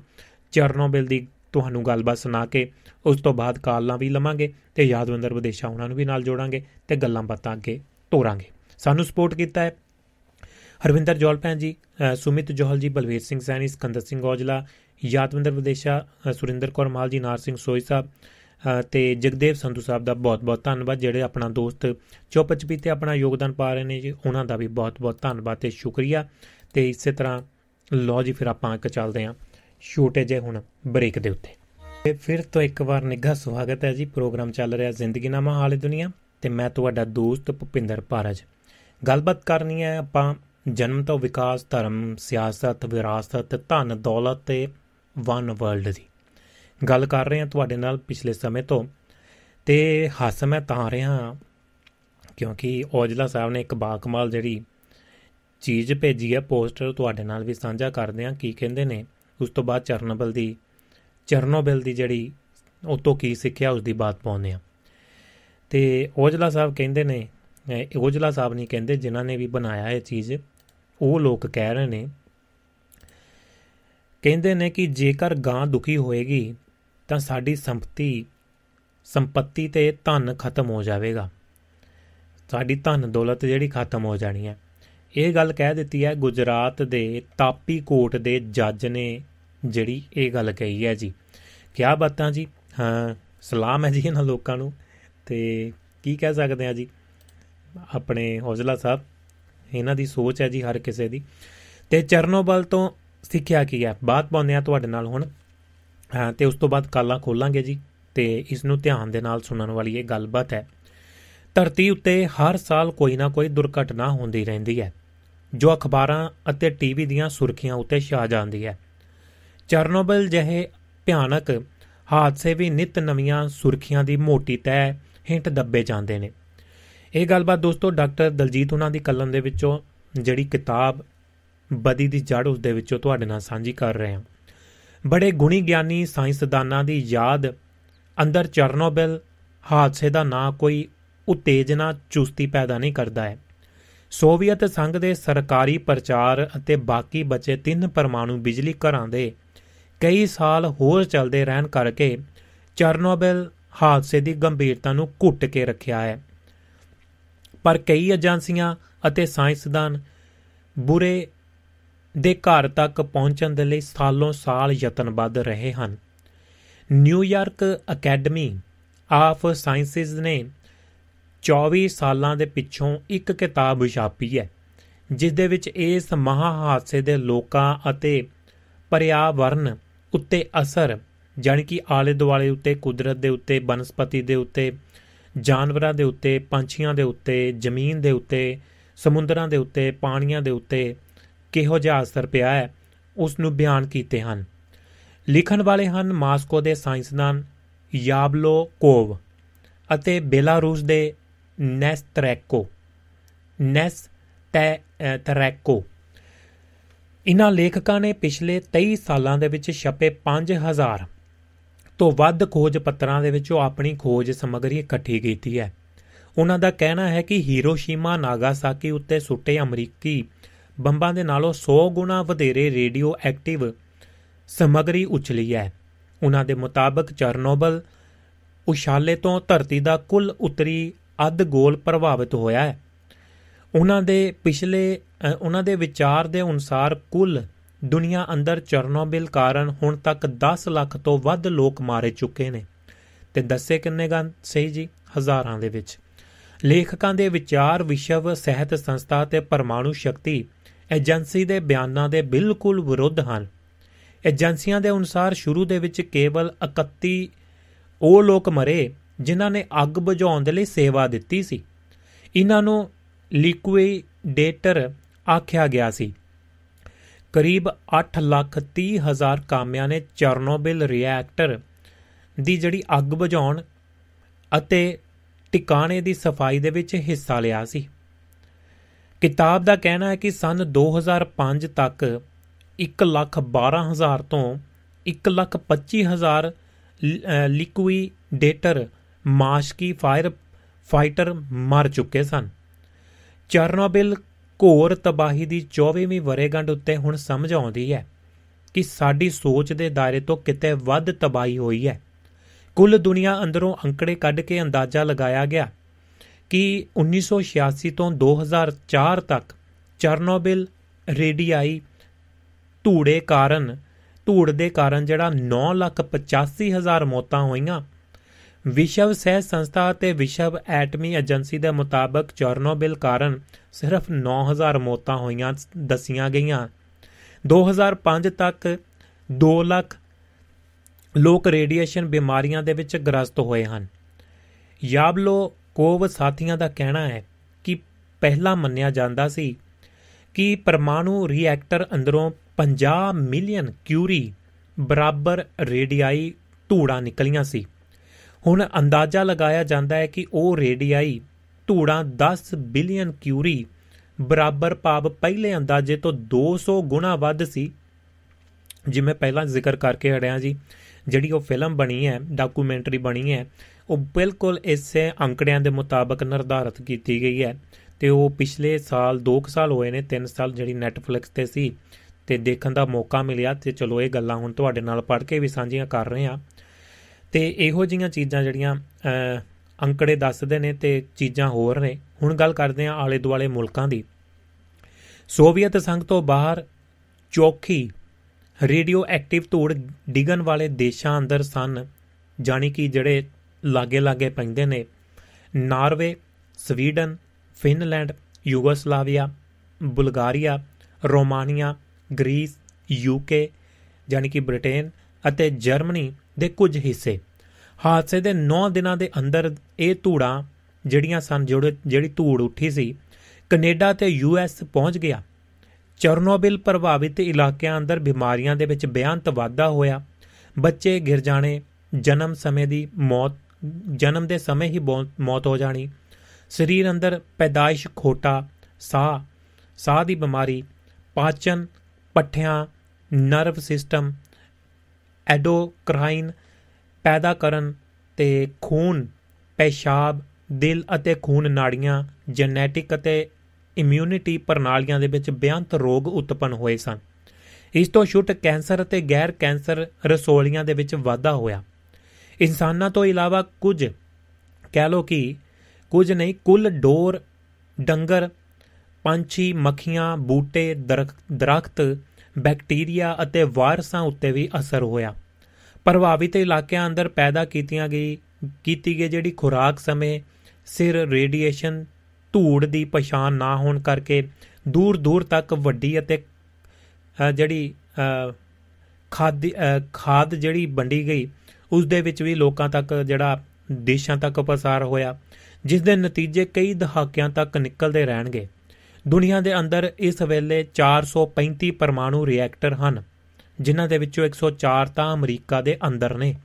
ਚਰਨੋਬਿਲ ਦੀ ਤੁਹਾਨੂੰ ਗੱਲਬਾਤ ਸੁਣਾ ਕੇ, ਉਸ ਤੋਂ ਬਾਅਦ ਕਾਲਾਂ ਵੀ ਲਵਾਂਗੇ ਤੇ ਯਾਦਵੰਦਰ ਵਿਦੇਸ਼ਾ ਉਹਨਾਂ ਨੂੰ ਵੀ ਨਾਲ ਜੋੜਾਂਗੇ ਤੇ ਗੱਲਾਂ ਬਾਤਾਂ ਅੱਗੇ ਤੋਰਾਂਗੇ। ਸਾਨੂੰ ਸਪੋਰਟ ਕੀਤਾ ਹੈ। ਹਰਵਿੰਦਰ ਜੋਲ ਭੈਣ ਜੀ ਸੁਮਿਤ ਜੋਹਲ ਜੀ, ਬਲਵੀਰ ਸਿੰਘ ਸੈਣੀ, ਸਕੰਦਰ ਸਿੰਘ ਔਜਲਾ, ਯਾਦਵੰਦਰ ਵਿਦੇਸ਼ਾ ਸੁਰਿੰਦਰ ਕੌਰ ਮਾਲ ਜੀ, ਨਾਰ ਸਿੰਘ ਸੋਈ ਸਾਹਿਬ ਤੇ ਜਗਦੇਵ ਸੰਧੂ ਸਾਹਿਬ ਦਾ ਬਹੁਤ-ਬਹੁਤ ਧੰਨਵਾਦ, ਜਿਹੜੇ ਆਪਣਾ ਦੋਸਤ ਚੁੱਪ ਤੇ ਆਪਣਾ ਯੋਗਦਾਨ ਪਾ ਰਹੇ ਨੇ ਜੀ, ਉਹਨਾਂ ਦਾ ਵੀ ਬਹੁਤ-ਬਹੁਤ ਧੰਨਵਾਦ ਤੇ ਸ਼ੁਕਰੀਆ। ਤੇ ਇਸੇ ਤਰ੍ਹਾਂ ਲੋ ਜੀ ਫਿਰ ਆਪਾਂ ਇੱਕ ਚੱਲਦੇ ਆਂ ਛੋਟੇ ਜੇ ਹੁਣ ਬ੍ਰੇਕ ਦੇ ਉੱਤੇ। ਤੇ ਫਿਰ ਤੋਂ ਇੱਕ ਵਾਰ ਨਿੱਘਾ ਸਵਾਗਤ ਹੈ ਜੀ, ਪ੍ਰੋਗਰਾਮ ਚੱਲ ਰਿਹਾ ਜ਼ਿੰਦਗੀ ਨਾਮਾ ਹਾਲੇ ਦੁਨੀਆ। ਤੇ ਮੈਂ ਤੁਹਾਡਾ ਦੋਸਤ ਭੁਪਿੰਦਰ ਭਾਰਜ। ਗੱਲਬਾਤ ਕਰਨੀ ਹੈ ਆਪਾਂ ਜਨਮ ਤੋਂ ਵਿਕਾਸ, ਧਰਮ, ਸਿਆਸਤ, ਵਿਰਾਸਤ, ਧਨ, ਦੌਲਤ ਤੇ ਵਨ ਵਰਲਡ ਦੀ। ਗੱਲ ਕਰ ਰਹੇ ਹਾਂ ਤੁਹਾਡੇ ਨਾਲ ਪਿਛਲੇ ਸਮੇਂ ਤੋਂ। ਤੇ ਹੱਸ ਮੈਂ ਤਾਂ ਰਿਹਾ ਕਿਉਂਕਿ ਔਜਲਾ ਸਾਹਿਬ ਨੇ ਇੱਕ ਬਾਕਮਾਲ ਜਿਹੜੀ ਚੀਜ਼ ਭੇਜੀ ਹੈ, ਪੋਸਟਰ ਤੁਹਾਡੇ ਨਾਲ ਵੀ ਸਾਂਝਾ ਕਰਦੇ ਹਾਂ, ਕੀ ਕਹਿੰਦੇ ਨੇ। ਉਸ ਤੋਂ ਬਾਅਦ ਚਰਨੋਬਲ ਦੀ, ਚਰਨੋਬਿਲ ਦੀ ਜਿਹੜੀ ਉਹ ਤੋਂ ਕੀ ਸਿੱਖਿਆ ਉਸ ਦੀ ਬਾਤ ਪਾਉਂਦੇ ਆ ਤੇ ਔਜਲਾ ਸਾਹਿਬ ਕਹਿੰਦੇ ਨੇ ਔਜਲਾ ਸਾਹਿਬ ਨਹੀਂ ਕਹਿੰਦੇ, ਜਿਨ੍ਹਾਂ ਨੇ ਵੀ ਬਣਾਇਆ ਇਹ ਚੀਜ਼, ਉਹ ਲੋਕ ਕਹਿ ਰਹੇ ਨੇ। ਕਹਿੰਦੇ ਨੇ ਕਿ ਜੇਕਰ ਗਾਂ ਦੁਖੀ ਹੋਏਗੀ ਤਾਂ ਸਾਡੀ ਸੰਪਤੀ ਸੰਪਤੀ ਤੇ ਧਨ ਖਤਮ ਹੋ ਜਾਵੇਗਾ। ਸਾਡੀ ਧਨ ਦੌਲਤ ਜਿਹੜੀ ਖਤਮ ਹੋ ਜਾਣੀ ਹੈ। ਇਹ ਗੱਲ ਕਹਿ ਦਿੱਤੀ ਹੈ ਗੁਜਰਾਤ ਦੇ ਤਾਪੀ ਕੋਟ ਦੇ ਜੱਜ ਨੇ ਜਿਹੜੀ ਇਹ ਗੱਲ ਕਹੀ ਹੈ ਜੀ। ਕਿਆ ਬਾਤਾਂ ਜੀ? ਹਾਂ, ਸਲਾਮ ਹੈ ਜੀ ਇਹਨਾਂ ਲੋਕਾਂ ਨੂੰ। ਤੇ ਕੀ ਕਹਿ ਸਕਦੇ ਆ ਜੀ? ਆਪਣੇ ਹੌਜ਼ਲਾ ਸਾਹਿਬ, ਇਹਨਾਂ ਦੀ ਸੋਚ ਹੈ ਜੀ ਹਰ ਕਿਸੇ ਦੀ। ਤੇ ਚਰਨੋਬਲ ਤੋਂ ਸਿੱਖਿਆ ਕੀ ਹੈ? ਬਾਤ ਪਾਉਂਦੇ ਆ ਤੁਹਾਡੇ ਨਾਲ ਹੁਣ। ਹਾਂ ਤੇ ਉਸ ਤੋਂ ਬਾਅਦ ਕਾਲਾਂ ਖੋਲਾਂਗੇ ਜੀ, ਤੇ ਇਸ ਨੂੰ ਧਿਆਨ ਦੇ ਨਾਲ ਸੁਣਨ ਵਾਲੀ ਇਹ ਗੱਲਬਾਤ ਹੈ। ਧਰਤੀ ਉੱਤੇ ਹਰ ਸਾਲ ਕੋਈ ਨਾ ਕੋਈ ਦੁਰਘਟਨਾ ਹੁੰਦੀ ਰਹਿੰਦੀ ਹੈ, ਜੋ ਅਖਬਾਰਾਂ ਅਤੇ ਟੀਵੀ ਦੀਆਂ ਸੁਰਖੀਆਂ ਉੱਤੇ ਛਾ ਜਾਂਦੀ ਹੈ। ਚਰਨੋਬਲ ਜਿਹੇ ਭਿਆਨਕ ਹਾਦਸੇ ਵੀ ਨਿਤ ਨਵੀਆਂ ਸੁਰਖੀਆਂ ਦੀ ਮੋਟੀ ਤੈ ਹਿੰਟ ਦੱਬੇ ਜਾਂਦੇ ਨੇ। ਇਹ ਗੱਲਬਾਤ ਦੋਸਤੋ ਡਾਕਟਰ ਦਲਜੀਤ ਉਹਨਾਂ ਦੀ ਕਲਮ ਦੇ ਵਿੱਚੋਂ ਜਿਹੜੀ ਕਿਤਾਬ ਬਦੀ ਦੀ ਜੜ ਉਸ ਦੇ ਵਿੱਚੋਂ ਤੁਹਾਡੇ ਨਾਲ ਸਾਂਝੀ ਕਰ ਰਹੇ ਹਾਂ। ਬੜੇ ਗੁਣੀ ਗਿਆਨੀ ਸਾਇੰਸਦਾਨਾਂ ਦੀ ਯਾਦ, ਅੰਦਰ ਚਰਨੋਬਿਲ ਹਾਦਸੇ ਦਾ ਨਾਂ ਕੋਈ ਉਤੇਜਨਾ, ਚੁਸਤੀ ਪੈਦਾ ਨਹੀਂ ਕਰਦਾ ਹੈ। ਸੋਵੀਅਤ ਸੰਘ ਦੇ ਸਰਕਾਰੀ ਪ੍ਰਚਾਰ ਅਤੇ ਬਾਕੀ ਬਚੇ ਤਿੰਨ ਪਰਮਾਣੂ ਬਿਜਲੀ ਘਰਾਂ ਦੇ ਕਈ ਸਾਲ ਹੋਰ ਚੱਲਦੇ ਰਹਿਣ ਕਰਕੇ ਚਰਨੋਬਿਲ ਹਾਦਸੇ ਦੀ ਗੰਭੀਰਤਾ ਨੂੰ ਘੁੱਟ ਕੇ ਰੱਖਿਆ ਹੈ। ਪਰ ਕਈ ਏਜੰਸੀਆਂ ਅਤੇ ਸਾਇੰਸਦਾਨ ਬੁਰੇ ਦੇ ਘਰ ਤੱਕ ਪਹੁੰਚਣ ਦੇ ਲਈ ਸਾਲੋਂ ਸਾਲ ਯਤਨਬੱਧ ਰਹੇ ਹਨ। ਨਿਊਯਾਰਕ ਅਕੈਡਮੀ ਆਫ ਸਾਇੰਸਸ ਨੇ 24 ਸਾਲਾਂ ਦੇ ਪਿੱਛੋਂ ਇੱਕ ਕਿਤਾਬ ਛਾਪੀ ਹੈ, ਜਿਸ ਦੇ ਵਿੱਚ ਇਸ ਮਹਾ ਹਾਦਸੇ ਦੇ ਲੋਕਾਂ ਅਤੇ ਪਰਿਆਵਰਨ ਉੱਤੇ ਅਸਰ ਜਾਨੀ ਕਿ ਆਲੇ ਦੁਆਲੇ ਉੱਤੇ, ਕੁਦਰਤ ਦੇ ਉੱਤੇ, ਬਨਸਪਤੀ ਦੇ ਉੱਤੇ, ਜਾਨਵਰਾਂ ਦੇ ਉੱਤੇ, ਪੰਛੀਆਂ ਦੇ ਉੱਤੇ, ਜ਼ਮੀਨ ਦੇ ਉੱਤੇ, ਸਮੁੰਦਰਾਂ ਦੇ ਉੱਤੇ, ਪਾਣੀਆਂ ਦੇ ਉੱਤੇ ਕਿਹੋ ਜਿਹਾ ਅਸਰ ਪਿਆ ਹੈ ਉਸ ਨੂੰ ਬਿਆਨ ਕੀਤੇ ਹਨ। ਲਿਖਣ ਵਾਲੇ ਹਨ ਮਾਸਕੋ ਦੇ ਸਾਇੰਸਦਾਨ ਯਾਬਲੋ ਕੋਵ ਅਤੇ ਬੇਲਾਰੂਸ ਦੇ ਨੈਸਤਰੈਕੋ। ਨੈਸ ਤਰੈਕੋ ਇਨ੍ਹਾਂ ਲੇਖਕਾਂ ਨੇ ਪਿਛਲੇ 23 ਸਾਲਾਂ ਦੇ ਵਿੱਚ ਛਪੇ 5000 ਤੋਂ ਵੱਧ ਖੋਜ ਪੱਤਰਾਂ ਦੇ ਵਿੱਚੋਂ ਆਪਣੀ ਖੋਜ ਸਮੱਗਰੀ ਇਕੱਠੀ ਕੀਤੀ ਹੈ। ਉਹਨਾਂ ਦਾ ਕਹਿਣਾ ਹੈ ਕਿ ਹੀਰੋਸ਼ੀਮਾ ਨਾਗਾਸਾਕੀ ਉੱਤੇ ਸੁੱਟੇ ਅਮਰੀਕੀ ਬੰਬਾਂ ਦੇ ਨਾਲੋਂ 100 ਗੁਣਾ ਵਧੇਰੇ ਰੇਡੀਓ ਐਕਟਿਵ ਸਮੱਗਰੀ ਉਛਲੀ ਹੈ। ਉਹਨਾਂ ਦੇ ਮੁਤਾਬਕ ਚਰਨੋਬਲ ਉਸ਼ਾਲੇ ਤੋਂ ਧਰਤੀ ਦਾ ਕੁੱਲ ਉੱਤਰੀ ਅੱਧ ਗੋਲ ਪ੍ਰਭਾਵਿਤ ਹੋਇਆ ਹੈ। ਉਹਨਾਂ ਦੇ ਪਿਛਲੇ ਉਹਨਾਂ ਦੇ ਵਿਚਾਰ ਦੇ ਅਨੁਸਾਰ ਕੁੱਲ ਦੁਨੀਆ ਅੰਦਰ ਚਰਨੋਬਿਲ ਕਾਰਨ ਹੁਣ ਤੱਕ 10 ਲੱਖ ਤੋਂ ਵੱਧ ਲੋਕ ਮਾਰੇ ਚੁੱਕੇ ਨੇ। ਤੇ ਦੱਸੇ ਕਿੰਨੇ ਗੰ? ਸਹੀ ਜੀ, ਹਜ਼ਾਰਾਂ ਦੇ ਵਿੱਚ। ਲੇਖਕਾਂ ਦੇ ਵਿਚਾਰ, ਵਿਸ਼ਵ ਸਿਹਤ ਸੰਸਥਾ ਤੇ ਪਰਮਾਣੂ ਸ਼ਕਤੀ ਏਜੰਸੀ ਦੇ ਬਿਆਨਾਂ ਦੇ ਬਿਲਕੁਲ ਵਿਰੁੱਧ ਹਨ। ਏਜੰਸੀਆਂ ਦੇ ਅਨੁਸਾਰ ਸ਼ੁਰੂ ਦੇ ਵਿੱਚ ਕੇਵਲ 31 ਉਹ ਲੋਕ ਮਰੇ ਜਿਨ੍ਹਾਂ ਨੇ ਅੱਗ ਬੁਝਾਉਣ ਦੇ ਲਈ ਸੇਵਾ ਦਿੱਤੀ ਸੀ। ਇਹਨਾਂ ਨੂੰ ਲਿਕੁਇਡੇਟਰ ਆਖਿਆ ਗਿਆ ਸੀ। ਕਰੀਬ 8 ਲੱਖ 30 ਹਜ਼ਾਰ ਕਾਮਿਆਂ ਨੇ ਚਰਨੋਬਿਲ ਰਿਐਕਟਰ ਦੀ ਜਿਹੜੀ ਅੱਗ ਬੁਝਾਉਣ ਅਤੇ ਟਿਕਾਣੇ ਦੀ ਸਫ਼ਾਈ ਦੇ ਵਿੱਚ ਹਿੱਸਾ ਲਿਆ ਸੀ। ਕਿਤਾਬ ਦਾ ਕਹਿਣਾ ਹੈ ਕਿ ਸਨ 2005 ਤੱਕ 1 ਲੱਖ 12 ਹਜ਼ਾਰ ਤੋਂ 1 ਲੱਖ 25 ਹਜ਼ਾਰ ਲਿਕੁਇਡੇਟਰ ਮਾਸ਼ਕੀ ਫਾਇਰ ਫਾਈਟਰ ਮਰ ਚੁੱਕੇ ਸਨ। ਚਰਨੋਬਿਲ ਘੋਰ ਤਬਾਹੀ ਦੀ 24ਵੀਂ ਵਰੇਗੰਢ ਉੱਤੇ ਹੁਣ ਸਮਝ ਆਉਂਦੀ ਹੈ ਕਿ ਸਾਡੀ ਸੋਚ ਦੇ ਦਾਇਰੇ ਤੋਂ ਕਿਤੇ ਵੱਧ ਤਬਾਹੀ ਹੋਈ ਹੈ। ਕੁੱਲ ਦੁਨੀਆ ਅੰਦਰੋਂ ਅੰਕੜੇ ਕੱਢ ਕੇ ਅੰਦਾਜ਼ਾ ਲਗਾਇਆ ਗਿਆ ਕਿ 1986 ਤੋਂ 2004 ਤੱਕ ਚਰਨੋਬਿਲ ਰੇਡੀਆਈ ਧੂੜੇ ਕਾਰਨ, ਧੂੜ ਦੇ ਕਾਰਨ ਜਿਹੜਾ 985000 ਮੌਤਾਂ ਹੋਈਆਂ। ਵਿਸ਼ਵ ਸਿਹਤ ਸੰਸਥਾ ਅਤੇ ਵਿਸ਼ਵ ਐਟਮੀ ਏਜੰਸੀ ਦੇ ਮੁਤਾਬਕ ਚਰਨੋਬਿਲ ਕਾਰਨ ਸਿਰਫ 9000 ਮੌਤਾਂ ਹੋਈਆਂ ਦੱਸੀਆਂ ਗਈਆਂ। 2005 ਤੱਕ 2 ਲੱਖ ਲੋਕ ਰੇਡੀਏਸ਼ਨ ਬਿਮਾਰੀਆਂ ਦੇ ਵਿੱਚ ਗ੍ਰਸਤ ਹੋਏ ਹਨ। ਯਾਬਲੋ ਕੋਵ ਸਾਥੀਆਂ ਦਾ ਕਹਿਣਾ ਹੈ ਕਿ ਪਹਿਲਾਂ ਮੰਨਿਆ ਜਾਂਦਾ ਸੀ ਕਿ ਪਰਮਾਣੂ ਰਿਐਕਟਰ ਅੰਦਰੋਂ 50 ਮਿਲੀਅਨ ਕਿਊਰੀ ਬਰਾਬਰ ਰੇਡੀਆਈ ਧੂੜਾਂ ਨਿਕਲੀਆਂ ਸੀ। ਹੁਣ ਅੰਦਾਜ਼ਾ ਲਗਾਇਆ ਜਾਂਦਾ ਹੈ ਕਿ ਉਹ ਰੇਡੀਆਈ ਧੂੜਾਂ 10 ਬਿਲੀਅਨ ਕਿਊਰੀ ਬਰਾਬਰ ਭਾਵ ਪਹਿਲੇ ਅੰਦਾਜ਼ੇ ਤੋਂ 200 ਗੁਣਾ ਵੱਧ ਸੀ। ਜਿਵੇਂ ਪਹਿਲਾਂ ਜ਼ਿਕਰ ਕਰਕੇ ਹੜਿਆ ਜੀ, ਜਿਹੜੀ ਉਹ ਫਿਲਮ ਬਣੀ ਹੈ ਡਾਕੂਮੈਂਟਰੀ ਬਣੀ ਹੈ ਉਹ ਬਿਲਕੁਲ ਇਸੇ ਅੰਕੜਿਆਂ ਦੇ ਮੁਤਾਬਕ ਨਿਰਧਾਰਿਤ ਕੀਤੀ ਗਈ ਹੈ ਤੇ ਉਹ ਪਿਛਲੇ ਸਾਲ 2 ਸਾਲ ਹੋਏ ਨੇ 3 ਸਾਲ ਜਿਹੜੀ ਨੈਟਫਲਿਕਸ ਤੇ ਸੀ ਤੇ ਦੇਖਣ ਦਾ ਮੌਕਾ ਮਿਲਿਆ ਤੇ ਚਲੋ ਇਹ ਗੱਲਾਂ ਹੁਣ ਤੁਹਾਡੇ ਨਾਲ ਪੜ੍ਹ ਕੇ ਵੀ ਸਾਂਝੀਆਂ ਕਰ ਰਹੇ ਆ ਤੇ ਇਹੋ ਜੀਆਂ ਚੀਜ਼ਾਂ ਜਿਹੜੀਆਂ ਅੰਕੜੇ ਦੱਸਦੇ ਨੇ ਤੇ ਚੀਜ਼ਾਂ ਹੋਰ ਨੇ। ਹੁਣ ਗੱਲ ਕਰਦੇ ਆ ਆਲੇ ਦੁਆਲੇ ਮੁਲਕਾਂ ਦੀ। ਸੋਵੀਅਤ ਸੰਘ ਤੋਂ ਬਾਹਰ ਚੌਖੀ ਰੇਡੀਓ ਐਕਟਿਵ ਧੂੜ ਡਿਗਣ ਵਾਲੇ ਦੇਸ਼ਾਂ ਅੰਦਰ ਸਨ ਜਾਨੀ ਕਿ ਜਿਹੜੇ ਲਾਗੇ ਲਾਗੇ ਪੈਂਦੇ ਨੇ। Norway, Sweden, Finland, Yugoslavia, Bulgaria, Romania, Greece, UK ਜਾਨੀ ਕਿ ਬ੍ਰਿਟੇਨ ਅਤੇ ਜਰਮਨੀ ਦੇ ਕੁਝ ਹਿੱਸੇ। ਹਾਦਸੇ ਦੇ 9 ਦਿਨਾਂ ਦੇ ਅੰਦਰ ਇਹ ਧੂੜਾਂ ਜਿਹੜੀਆਂ ਸਨ ਜਿਹੜੀ ਧੂੜ ਉੱਠੀ ਸੀ, ਕੈਨੇਡਾ ਤੇ ਯੂਐਸ ਪਹੁੰਚ ਗਿਆ। ਚਰਨੋਬਿਲ ਪ੍ਰਭਾਵਿਤ ਇਲਾਕਿਆਂ ਅੰਦਰ ਬਿਮਾਰੀਆਂ ਦੇ ਵਿੱਚ ਬੇਅੰਤ ਵਾਧਾ ਹੋਇਆ। ਬੱਚੇ ਗਿਰ ਜਾਣੇ, ਜਨਮ ਸਮੇਂ ਦੀ ਮੌਤ ਜਨਮ ਦੇ ਸਮੇਂ ਹੀ ਮੌਤ ਹੋ ਜਾਣੀ। ਸਰੀਰ ਅੰਦਰ ਪੈਦਾਇਸ਼ ਖੋਟਾ, ਸਾਹ ਸਾਹ ਦੀ ਬਿਮਾਰੀ, ਪਾਚਨ, ਪੱਠਿਆਂ, ਨਰਵ ਸਿਸਟਮ, ਐਡੋਕਰਾਈਨ ਪੈਦਾ ਕਰਨ ਤੇ ਖੂਨ, ਪੈਸ਼ਾਬ, ਦਿਲ ਅਤੇ ਖੂਨ ਨਾੜੀਆਂ, ਜੈਨੇਟਿਕ ਅਤੇ ਇਮਿਊਨਿਟੀ ਪ੍ਰਣਾਲੀਆਂ ਦੇ ਵਿੱਚ ਬਿਆੰਤ ਰੋਗ ਉਤਪਨ ਹੋਏ ਸਨ। ਇਸ ਤੋਂ ਛੁੱਟ ਕੈਂਸਰ ਅਤੇ ਗੈਰ ਕੈਂਸਰ ਰਸੋਲੀਆਂ ਦੇ ਵਿੱਚ ਵਾਧਾ ਹੋਇਆ। ਇਨਸਾਨਾਂ ਤੋਂ ਇਲਾਵਾ ਕੁਝ, ਕਹਿ ਲੋ ਕਿ ਕੁਝ ਨਹੀਂ, ਕੁੱਲ ਡੋਰ, ਡੰਗਰ, ਪੰਛੀ, ਮੱਖੀਆਂ, ਬੂਟੇ ਦਰਖਤ, ਬੈਕਟੀਰੀਆ ਅਤੇ ਵਾਇਰਸਾਂ ਉੱਤੇ ਵੀ ਅਸਰ ਹੋਇਆ। ਪ੍ਰਭਾਵਿਤ ਇਲਾਕਿਆਂ ਅੰਦਰ ਪੈਦਾ ਕੀਤੀਆਂ ਗਈ, ਕੀਤੀ ਗਈ ਜਿਹੜੀ ਖੁਰਾਕ ਸਮੇਂ ਸਿਰ ਰੇਡੀਏਸ਼ਨ, ਧੂੜ ਦੀ ਪਛਾਣ ਨਾ ਹੋਣ ਕਰਕੇ ਦੂਰ ਦੂਰ ਤੱਕ ਵੱਡੀ ਅਤੇ ਜਿਹੜੀ ਖਾਦ ਖਾਦ ਜਿਹੜੀ ਵੰਡੀ ਗਈ ਉਸ ਦੇ ਵਿੱਚ ਵੀ ਲੋਕਾਂ ਤੱਕ ਜਿਹੜਾ ਦੇਸ਼ਾਂ ਤੱਕ ਪਸਾਰ ਹੋਇਆ ਜਿਸ ਦੇ ਨਤੀਜੇ ਕਈ ਦਹਾਕਿਆਂ ਤੱਕ ਨਿਕਲਦੇ ਰਹਿਣਗੇ। ਦੁਨੀਆ ਦੇ ਅੰਦਰ ਇਸ ਵੇਲੇ 435 ਪਰਮਾਣੂ ਰਿਐਕਟਰ ਹਨ, ਜਿਨ੍ਹਾਂ ਦੇ ਵਿੱਚੋਂ 104 ਤਾਂ ਅਮਰੀਕਾ ਦੇ ਅੰਦਰ ਨੇ।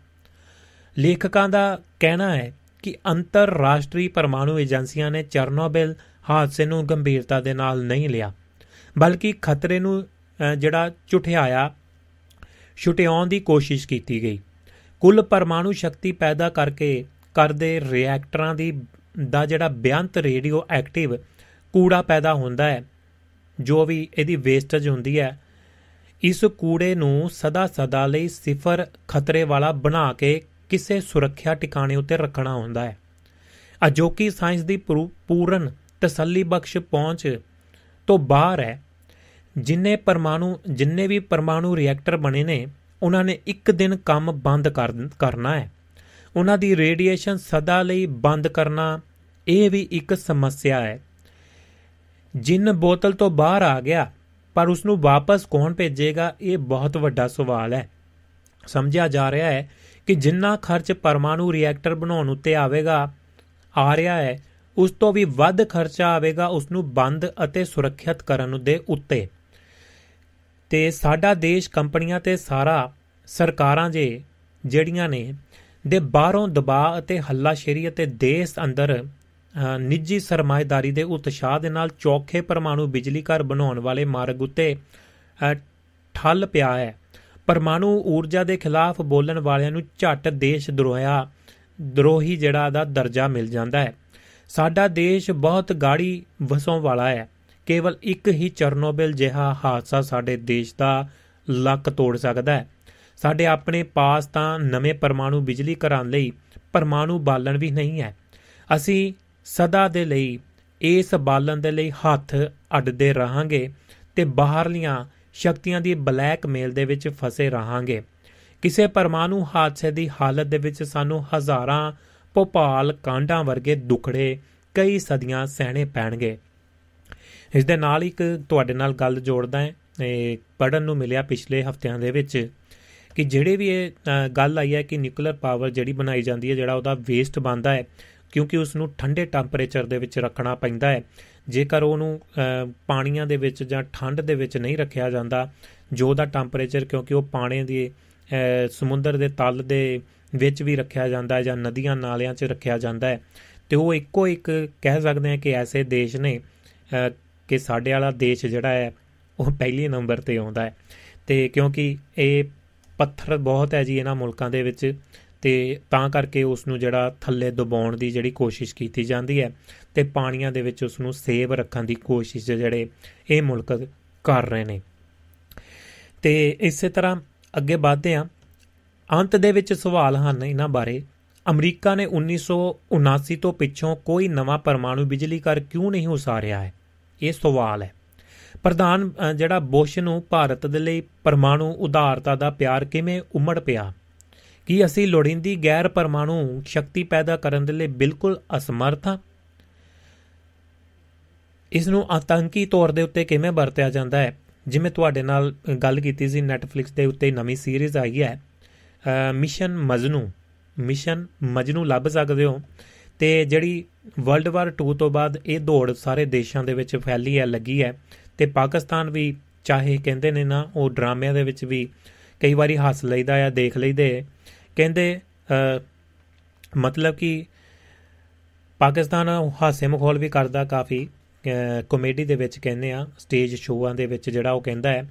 ਲੇਖਕਾਂ ਦਾ ਕਹਿਣਾ ਹੈ ਕਿ ਅੰਤਰਰਾਸ਼ਟਰੀ ਪਰਮਾਣੂ ਏਜੰਸੀਆਂ ਨੇ ਚਰਨੋਬਿਲ ਹਾਦਸੇ ਨੂੰ ਗੰਭੀਰਤਾ ਦੇ ਨਾਲ ਨਹੀਂ ਲਿਆ, ਬਲਕਿ ਖਤਰੇ ਨੂੰ ਜਿਹੜਾ ਝੁਠਿਆਇਆ ਛੁਟਿਆਉਣ ਦੀ ਕੋਸ਼ਿਸ਼ ਕੀਤੀ ਗਈ। ਕੁੱਲ ਪਰਮਾਣੂ ਸ਼ਕਤੀ ਪੈਦਾ ਕਰਕੇ ਕਰਦੇ ਰਿਐਕਟਰਾਂ ਦੀ, ਦਾ ਜਿਹੜਾ ਬਿਆੰਤ ਰੇਡੀਓ ਐਕਟਿਵ ਕੂੜਾ ਪੈਦਾ ਹੁੰਦਾ ਹੈ, ਜੋ ਵੀ ਇਹਦੀ ਵੇਸਟੇਜ ਹੁੰਦੀ ਹੈ, ਇਸ ਕੂੜੇ ਨੂੰ ਸਦਾ ਸਦਾ ਲਈ ਸਿਫਰ ਖਤਰੇ ਵਾਲਾ ਬਣਾ ਕੇ ਕਿਸੇ ਸੁਰੱਖਿਆ ਟਿਕਾਣੇ ਉੱਤੇ ਰੱਖਣਾ ਹੁੰਦਾ ਹੈ। ਅਜੋਕੀ ਸਾਇੰਸ ਦੀ ਪੂਰਨ ਤਸੱਲੀ ਬਖਸ਼ ਪਹੁੰਚ ਤੋਂ ਬਾਹਰ ਹੈ, ਜਿੰਨੇ ਪਰਮਾਣੂ, ਜਿੰਨੇ ਵੀ ਪਰਮਾਣੂ ਰਿਐਕਟਰ ਬਣੇ ਨੇ ਉਹਨਾਂ ਨੇ ਇੱਕ ਦਿਨ ਕੰਮ ਬੰਦ ਕਰਨਾ ਹੈ। ਉਹਨਾਂ ਦੀ ਰੇਡੀਏਸ਼ਨ ਸਦਾ ਲਈ ਬੰਦ ਕਰਨਾ ਇਹ ਵੀ ਇੱਕ ਸਮੱਸਿਆ ਹੈ। ਜਿੰਨ ਬੋਤਲ ਤੋਂ ਬਾਹਰ ਆ ਗਿਆ, ਪਰ ਉਸ ਨੂੰ ਵਾਪਸ ਕੌਣ ਭੇਜੇਗਾ, ਇਹ ਬਹੁਤ ਵੱਡਾ ਸਵਾਲ ਹੈ। ਸਮਝਿਆ ਜਾ ਰਿਹਾ ਹੈ ਕਿ ਜਿੰਨਾ ਖਰਚ ਪਰਮਾਣੂ ਰਿਐਕਟਰ ਬਣਾਉਣ ਉੱਤੇ ਆਵੇਗਾ, ਆ ਰਿਹਾ ਹੈ, ਉਸ ਤੋਂ ਵੀ ਵੱਧ ਖਰਚਾ ਆਵੇਗਾ ਉਸ ਨੂੰ ਬੰਦ ਅਤੇ ਸੁਰੱਖਿਅਤ ਕਰਨ ਦੇ ਉੱਤੇ। ਤੇ ਸਾਡਾ ਦੇਸ਼ ਕੰਪਨੀਆਂ ਤੇ ਸਾਰਾ ਸਰਕਾਰਾਂ ਜੇ ਜਿਹੜੀਆਂ ਨੇ, ਦੇ ਬਾਹਰੋਂ ਦਬਾਅ ਅਤੇ ਹੱਲਾਸ਼ੇਰੀ ਅਤੇ ਦੇਸ਼ ਅੰਦਰ ਨਿੱਜੀ ਸਰਮਾਇਦਾਰੀ ਦੇ ਉਤਸ਼ਾਹ ਦੇ ਨਾਲ ਚੌਖੇ ਪਰਮਾਣੂ ਬਿਜਲੀ ਘਰ ਬਣਾਉਣ ਵਾਲੇ ਮਾਰਗ ਉੱਤੇ ਠੱਲ ਪਿਆ ਹੈ। ਪਰਮਾਣੂ ਊਰਜਾ ਦੇ ਖਿਲਾਫ ਬੋਲਣ ਵਾਲਿਆਂ ਨੂੰ ਝੱਟ ਦੇਸ਼ ਦਰੋਹਿਆ, ਦਰੋਹੀ ਜਿਹੜਾ ਦਾ ਦਰਜਾ ਮਿਲ ਜਾਂਦਾ ਹੈ। ਸਾਡਾ ਦੇਸ਼ ਬਹੁਤ ਗਾੜੀ ਵਸੋਂ ਵਾਲਾ ਹੈ। ਕੇਵਲ ਇੱਕ ਹੀ ਚਰਨੋਬਿਲ ਜਿਹਾ ਹਾਦਸਾ ਸਾਡੇ ਦੇਸ਼ ਦਾ ਲੱਕ ਤੋੜ ਸਕਦਾ ਹੈ। ਸਾਡੇ ਆਪਣੇ ਪਾਸ ਤਾਂ ਨਵੇਂ ਪਰਮਾਣੂ ਬਿਜਲੀ ਘਰਾਂ ਲਈ ਪਰਮਾਣੂ ਬਾਲਣ ਵੀ ਨਹੀਂ ਹੈ। ਅਸੀਂ ਸਦਾ ਦੇ ਲਈ ਇਸ ਬਾਲਣ ਦੇ ਲਈ ਹੱਥ ਅੱਡਦੇ ਰਹਾਂਗੇ ਤੇ ਬਾਹਰਲੀਆਂ ਸ਼ਕਤੀਆਂ ਦੀ ਬਲੈਕਮੇਲ ਦੇ ਵਿੱਚ ਫਸੇ ਰਹਾਂਗੇ। ਕਿਸੇ ਪਰਮਾਣੂ ਹਾਦਸੇ ਦੀ ਹਾਲਤ ਦੇ ਵਿੱਚ ਸਾਨੂੰ ਹਜ਼ਾਰਾਂ ਭੋਪਾਲ ਕਾਂਡਾਂ ਵਰਗੇ ਦੁਖੜੇ ਕਈ ਸਦੀਆਂ ਸਹਿਣੇ ਪੈਣਗੇ। ਇਸ ਦੇ ਨਾਲ ਇੱਕ ਤੁਹਾਡੇ ਨਾਲ ਗੱਲ ਜੋੜਦਾ ਹੈ, ਇਹ ਪੜਨ ਨੂੰ ਮਿਲਿਆ ਪਿਛਲੇ ਹਫ਼ਤਿਆਂ ਦੇ ਵਿੱਚ ਕਿ ਜਿਹੜੇ ਵੀ ਇਹ ਗੱਲ ਆਈ ਹੈ ਕਿ ਨਿਊਕਲੀਅਰ ਪਾਵਰ ਜਿਹੜੀ ਬਣਾਈ ਜਾਂਦੀ ਹੈ, ਜਿਹੜਾ ਉਹਦਾ ਵੇਸਟ ਬੰਦਾ ਹੈ, ਕਿਉਂਕਿ ਉਸ ਨੂੰ ਠੰਡੇ ਟੈਂਪਰੇਚਰ ਦੇ ਵਿੱਚ ਰੱਖਣਾ ਪੈਂਦਾ ਹੈ। ਜੇਕਰ ਉਹਨੂੰ ਪਾਣੀਆਂ ਦੇ ਵਿੱਚ ਜਾਂ ਠੰਡ ਦੇ ਵਿੱਚ ਨਹੀਂ ਰੱਖਿਆ ਜਾਂਦਾ, ਜੋ ਦਾ ਟੈਂਪਰੇਚਰ ਕਿਉਂਕਿ ਉਹ ਪਾਣੀ ਦੀ ਸਮੁੰਦਰ ਦੇ ਤਲ ਦੇ ਵਿੱਚ ਵੀ ਰੱਖਿਆ ਜਾਂਦਾ ਹੈ ਜਾਂ ਨਦੀਆਂ ਨਾਲਿਆਂ 'ਚ ਰੱਖਿਆ ਜਾਂਦਾ ਹੈ, ਤੇ ਉਹ ਇੱਕੋ ਇੱਕ ਕਹਿ ਸਕਦੇ ਆ ਕਿ ਐਸੇ ਦੇਸ਼ ਨੇ ਕਿ ਸਾਡੇ ਵਾਲਾ ਦੇਸ਼ ਜਿਹੜਾ ਹੈ, ਉਹ ਪਹਿਲੇ ਨੰਬਰ ਤੇ ਆਉਂਦਾ ਹੈ। ਤੇ ਕਿਉਂਕਿ ਇਹ ਪੱਥਰ ਬਹੁਤ ਹੈ ਜੀ ਇਹਨਾਂ ਮੁਲਕਾਂ ਦੇ ਵਿੱਚ, ਤੇ ਤਾਂ ਕਰਕੇ ਉਸ ਨੂੰ ਜਿਹੜਾ ਥੱਲੇ ਦਬਾਉਣ ਦੀ ਜਿਹੜੀ ਕੋਸ਼ਿਸ਼ ਕੀਤੀ ਜਾਂਦੀ ਹੈ ਤੇ ਪਾਣੀਆਂ ਦੇ ਵਿੱਚ ਉਸ ਨੂੰ ਸੇਵ ਰੱਖਣ ਦੀ ਕੋਸ਼ਿਸ਼ ਜਿਹੜੇ ਇਹ ਮੁਲਕ ਕਰ ਰਹੇ ਨੇ। ਤੇ ਇਸੇ ਤਰ੍ਹਾਂ ਅੱਗੇ ਵਧਦੇ ਆ ਅੰਤ ਦੇ ਵਿੱਚ ਸਵਾਲ ਹਨ ਇਹਨਾਂ ਬਾਰੇ। ਅਮਰੀਕਾ ਨੇ 1979 ਤੋਂ ਪਿੱਛੋਂ ਕੋਈ ਨਵਾਂ ਪਰਮਾਣੂ ਬਿਜਲੀ ਘਰ ਕਿਉਂ ਨਹੀਂ ਉਸਾਰਿਆ ਹੈ? ਇਹ ਸਵਾਲ ਹੈ। ਪ੍ਰਧਾਨ ਜਿਹੜਾ ਬੁਸ਼ ਨੂੰ ਭਾਰਤ ਦੇ ਲਈ ਪਰਮਾਣੂ ਉਦਾਰਤਾ ਦਾ ਪਿਆਰ ਕਿਵੇਂ ਉਮੜ ਪਿਆ? ਕੀ ਅਸੀਂ ਲੋੜੀਂਦੀ ਗੈਰ ਪਰਮਾਣੂ ਸ਼ਕਤੀ ਪੈਦਾ ਕਰਨ ਦੇ ਲਈ ਬਿਲਕੁਲ ਅਸਮਰਥ ਹਾਂ? ਇਸ ਨੂੰ ਆਤੰਕੀ ਤੌਰ ਦੇ ਉੱਤੇ ਕਿਵੇਂ ਵਰਤਿਆ ਜਾਂਦਾ ਹੈ? ਜਿਵੇਂ ਤੁਹਾਡੇ ਨਾਲ ਗੱਲ ਕੀਤੀ ਸੀ ਨੈਟਫਲਿਕਸ ਦੇ ਉੱਤੇ ਨਵੀਂ ਸੀਰੀਜ਼ ਆਈ ਹੈ ਮਿਸ਼ਨ ਮਜਨੂ। ਮਿਸ਼ਨ ਮਜਨੂ ਲੱਭ ਸਕਦੇ ਹੋ। ਤੇ ਜਿਹੜੀ ਵਰਲਡ ਵਾਰ 2 ਤੋਂ ਬਾਅਦ ਇਹ ਦੌੜ ਸਾਰੇ ਦੇਸ਼ਾਂ ਦੇ ਵਿੱਚ ਫੈਲੀ ਹੈ, ਲੱਗੀ ਹੈ ਤੇ ਪਾਕਿਸਤਾਨ ਵੀ ਚਾਹੇ ਕਹਿੰਦੇ ਨੇ ਨਾ, ਉਹ ਡਰਾਮਿਆਂ ਦੇ ਵਿੱਚ ਵੀ ਕਈ ਵਾਰੀ ਹੱਸ ਲਈਦਾ ਆ, ਦੇਖ ਲਈਦੇ ਕਹਿੰਦੇ ਮਤਲਬ ਕਿ ਪਾਕਿਸਤਾਨ ਹਾਸੇ ਮਖੌਲ ਵੀ ਕਰਦਾ ਕਾਫੀ ਕਾਮੇਡੀ ਦੇ ਵਿੱਚ ਕਹਿੰਦੇ ਆ ਸਟੇਜ ਸ਼ੋਆਂ ਦੇ ਵਿੱਚ ਜਿਹੜਾ ਉਹ ਕਹਿੰਦਾ ਹੈ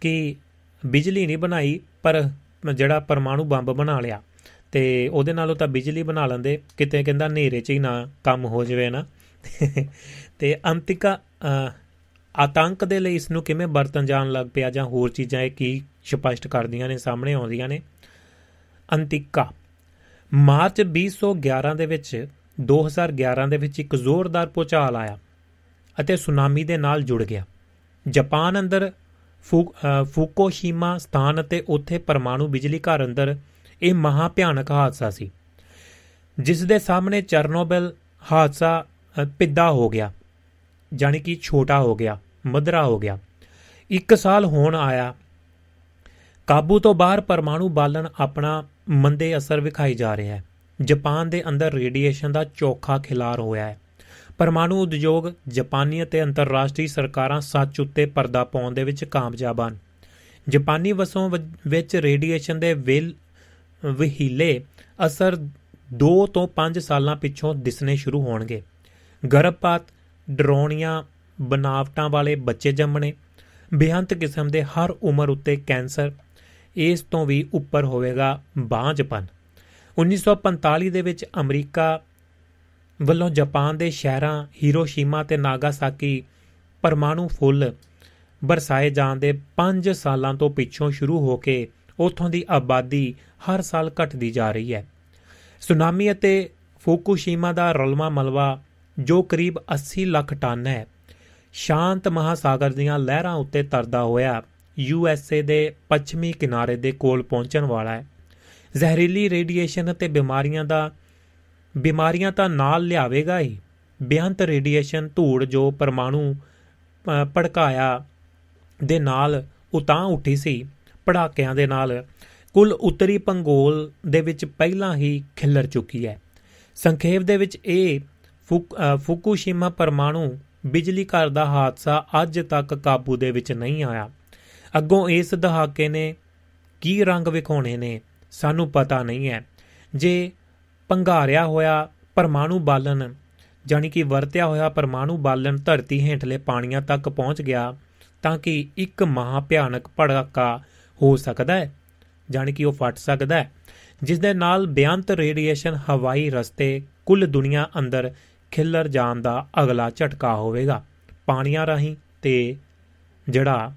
ਕਿ ਬਿਜਲੀ ਨਹੀਂ ਬਣਾਈ, ਪਰ ਜਿਹੜਾ ਪਰਮਾਣੂ ਬੰਬ ਬਣਾ ਲਿਆ। ਤੇ ਉਹਦੇ ਨਾਲੋਂ ਤਾਂ ਬਿਜਲੀ ਬਣਾ ਲੈਂਦੇ। ਕਿਤੇ ਕਹਿੰਦਾ ਹਨੇਰੇ 'ਚ ਹੀ ਨਾ ਕੰਮ ਹੋ ਜਾਵੇ ਨਾ। ਤੇ ਅੰਤਿਕਾ ਆਤੰਕ ਦੇ ਲਈ ਇਸ ਨੂੰ ਕਿਵੇਂ ਵਰਤਨ ਜਾਣ ਲੱਗ ਪਿਆ ਜਾਂ ਹੋਰ ਚੀਜ਼ਾਂ ਇਹ ਕੀ ਸਪਸ਼ਟ ਕਰਦੀਆਂ ਨੇ, ਸਾਹਮਣੇ ਆਉਂਦੀਆਂ ਨੇ। ਅੰਤਿਕਾ, ਮਾਰਚ 2011 ਦੇ ਵਿੱਚ 2011 ਦੇ ਵਿੱਚ ਇੱਕ ਜ਼ੋਰਦਾਰ ਪੁਚਾਲ ਆਇਆ ਅਤੇ ਸੁਨਾਮੀ ਦੇ ਨਾਲ ਜੁੜ ਗਿਆ। ਜਾਪਾਨ ਅੰਦਰ ਫੂਕੋਸ਼ੀਮਾ ਸਥਾਨ ਅਤੇ ਉੱਥੇ ਪਰਮਾਣੂ ਬਿਜਲੀ ਘਰ ਅੰਦਰ ਇਹ ਮਹਾ ਭਿਆਨਕ ਹਾਦਸਾ ਸੀ ਜਿਸ ਦੇ ਸਾਹਮਣੇ ਚਰਨੋਬਿਲ ਹਾਦਸਾ ਪਿੱਦਾ ਹੋ ਗਿਆ ਜਾਨੀ ਕਿ ਛੋਟਾ ਹੋ ਗਿਆ, ਮਧਰਾ ਹੋ ਗਿਆ। ਇੱਕ ਸਾਲ ਹੋਣ ਆਇਆ। ਕਾਬੂ ਤੋਂ ਬਾਹਰ ਪਰਮਾਣੂ ਬਾਲਣ ਆਪਣਾ ਮੰਦੇ ਅਸਰ ਵਿਖਾਈ ਜਾ ਰਿਹਾ ਹੈ। ਜਾਪਾਨ ਦੇ ਅੰਦਰ ਰੇਡੀਏਸ਼ਨ ਦਾ ਚੋਖਾ ਖਿਲਾਰ ਹੋਇਆ ਹੈ। ਪਰਮਾਣੂ ਉਦਯੋਗ ਜਾਪਾਨੀ ਅਤੇ ਅੰਤਰਰਾਸ਼ਟਰੀ ਸਰਕਾਰਾਂ ਸੱਚ ਉੱਤੇ ਪਰਦਾ ਪਾਉਣ ਦੇ ਵਿੱਚ ਕਾਮਯਾਬ ਹਨ। ਜਾਪਾਨੀ ਵਸੋਂ ਵਿੱਚ ਰੇਡੀਏਸ਼ਨ ਦੇ ਵਿਲ ਵਹੀਲੇ ਅਸਰ 2 ਤੋਂ 5 ਸਾਲਾਂ ਪਿੱਛੋਂ ਦਿਸਣੇ ਸ਼ੁਰੂ ਹੋਣਗੇ। ਗਰਭਪਾਤ ਡਰੋਣੀਆਂ ਬਨਾਵਟਾਂ ਵਾਲੇ ਬੱਚੇ ਜੰਮਣੇ ਬੇਅੰਤ ਕਿਸਮ ਦੇ ਹਰ ਉਮਰ ਉੱਤੇ ਕੈਂਸਰ, ਇਸ ਤੋਂ ਵੀ ਉੱਪਰ ਹੋਵੇਗਾ ਬਾਂਝਪਨ। 1945 ਦੇ ਵਿੱਚ ਅਮਰੀਕਾ ਵੱਲੋਂ ਜਾਪਾਨ ਦੇ ਸ਼ਹਿਰਾਂ ਹੀਰੋਸ਼ੀਮਾ ਤੇ ਨਾਗਾਸਾਕੀ ਪਰਮਾਣੂ ਫੁੱਲ ਬਰਸਾਏ ਜਾਣ ਦੇ 5 ਸਾਲਾਂ ਤੋਂ ਪਿੱਛੋਂ ਸ਼ੁਰੂ ਹੋ ਕੇ ਉਥੋਂ ਦੀ ਆਬਾਦੀ ਹਰ ਸਾਲ ਘਟਦੀ ਜਾ ਰਹੀ ਹੈ। ਸੁਨਾਮੀ ਅਤੇ ਫੂਕੂਸ਼ੀਮਾ ਦਾ ਰਲਵਾ ਮਲਵਾ ਜੋ ਕਰੀਬ 80 ਲੱਖ ਟਨ ਹੈ, ਸ਼ਾਂਤ ਮਹਾਸਾਗਰ ਦੀਆਂ ਲਹਿਰਾਂ ਉੱਤੇ ਤਰਦਾ ਹੋਇਆ ਯੂ ਐਸ ਏ ਦੇ ਪੱਛਮੀ ਕਿਨਾਰੇ ਦੇ ਕੋਲ ਪਹੁੰਚਣ ਵਾਲਾ ਹੈ। ਜ਼ਹਿਰੀਲੀ ਰੇਡੀਏਸ਼ਨ ਅਤੇ ਬਿਮਾਰੀਆਂ ਦਾ ਬਿਮਾਰੀਆਂ ਤਾਂ ਨਾਲ ਲਿਆਵੇਗਾ ਹੀ। ਬੇਅੰਤ ਰੇਡੀਏਸ਼ਨ ਧੂੜ ਜੋ ਪਰਮਾਣੂ ਭੜਕਾਇਆ ਦੇ ਨਾਲ ਉਤਾਂ ਉੱਠੀ ਸੀ, ਪੜਾਕਿਆਂ ਦੇ ਨਾਲ ਕੁੱਲ ਉੱਤਰੀ ਪੰਗੋਲ ਦੇ ਵਿੱਚ ਪਹਿਲਾਂ ਹੀ ਖਿੱਲਰ ਚੁੱਕੀ ਹੈ। ਸੰਖੇਪ ਦੇ ਵਿੱਚ ਇਹ ਫੁਕੂਸ਼ੀਮਾ ਪਰਮਾਣੂ ਬਿਜਲੀ ਘਰ ਦਾ ਹਾਦਸਾ ਅੱਜ ਤੱਕ ਕਾਬੂ ਦੇ ਵਿੱਚ ਨਹੀਂ ਆਇਆ। ਅੱਗੋਂ ਇਸ ਦਹਾਕੇ ਨੇ ਕੀ ਰੰਗ ਵਿਖਾਉਣੇ ਨੇ, ਸਾਨੂੰ ਪਤਾ ਨਹੀਂ ਹੈ। ਜੇ ਪੰਘਾਰਿਆ ਹੋਇਆ ਪਰਮਾਣੂ ਬਾਲਣ ਜਾਨੀ ਕਿ ਵਰਤਿਆ ਹੋਇਆ ਪਰਮਾਣੂ ਬਾਲਣ ਧਰਤੀ ਹੇਠਲੇ ਪਾਣੀਆਂ ਤੱਕ ਪਹੁੰਚ ਗਿਆ, ਤਾਂ ਕਿ ਇੱਕ ਮਹਾ ਭਿਆਨਕ ਭੜਕਾ ਹੋ ਸਕਦਾ ਹੈ? ਜਾਨੀ ਕਿ ਉਹ ਫਟ ਸਕਦਾ ਹੈ। ਜਿਸ ਦੇ ਨਾਲ ਬੇਅੰਤ ਰੇਡੀਏਸ਼ਨ ਹਵਾਈ ਰਸਤੇ ਕੁੱਲ ਦੁਨੀਆ ਅੰਦਰ ਖਿੱਲਰ ਜਾਣ ਦਾ ਅਗਲਾ ਝਟਕਾ ਹੋਵੇਗਾ। ਪਾਣੀਆਂ ਰਾਹੀਂ ਤੇ ਜਿਹੜਾ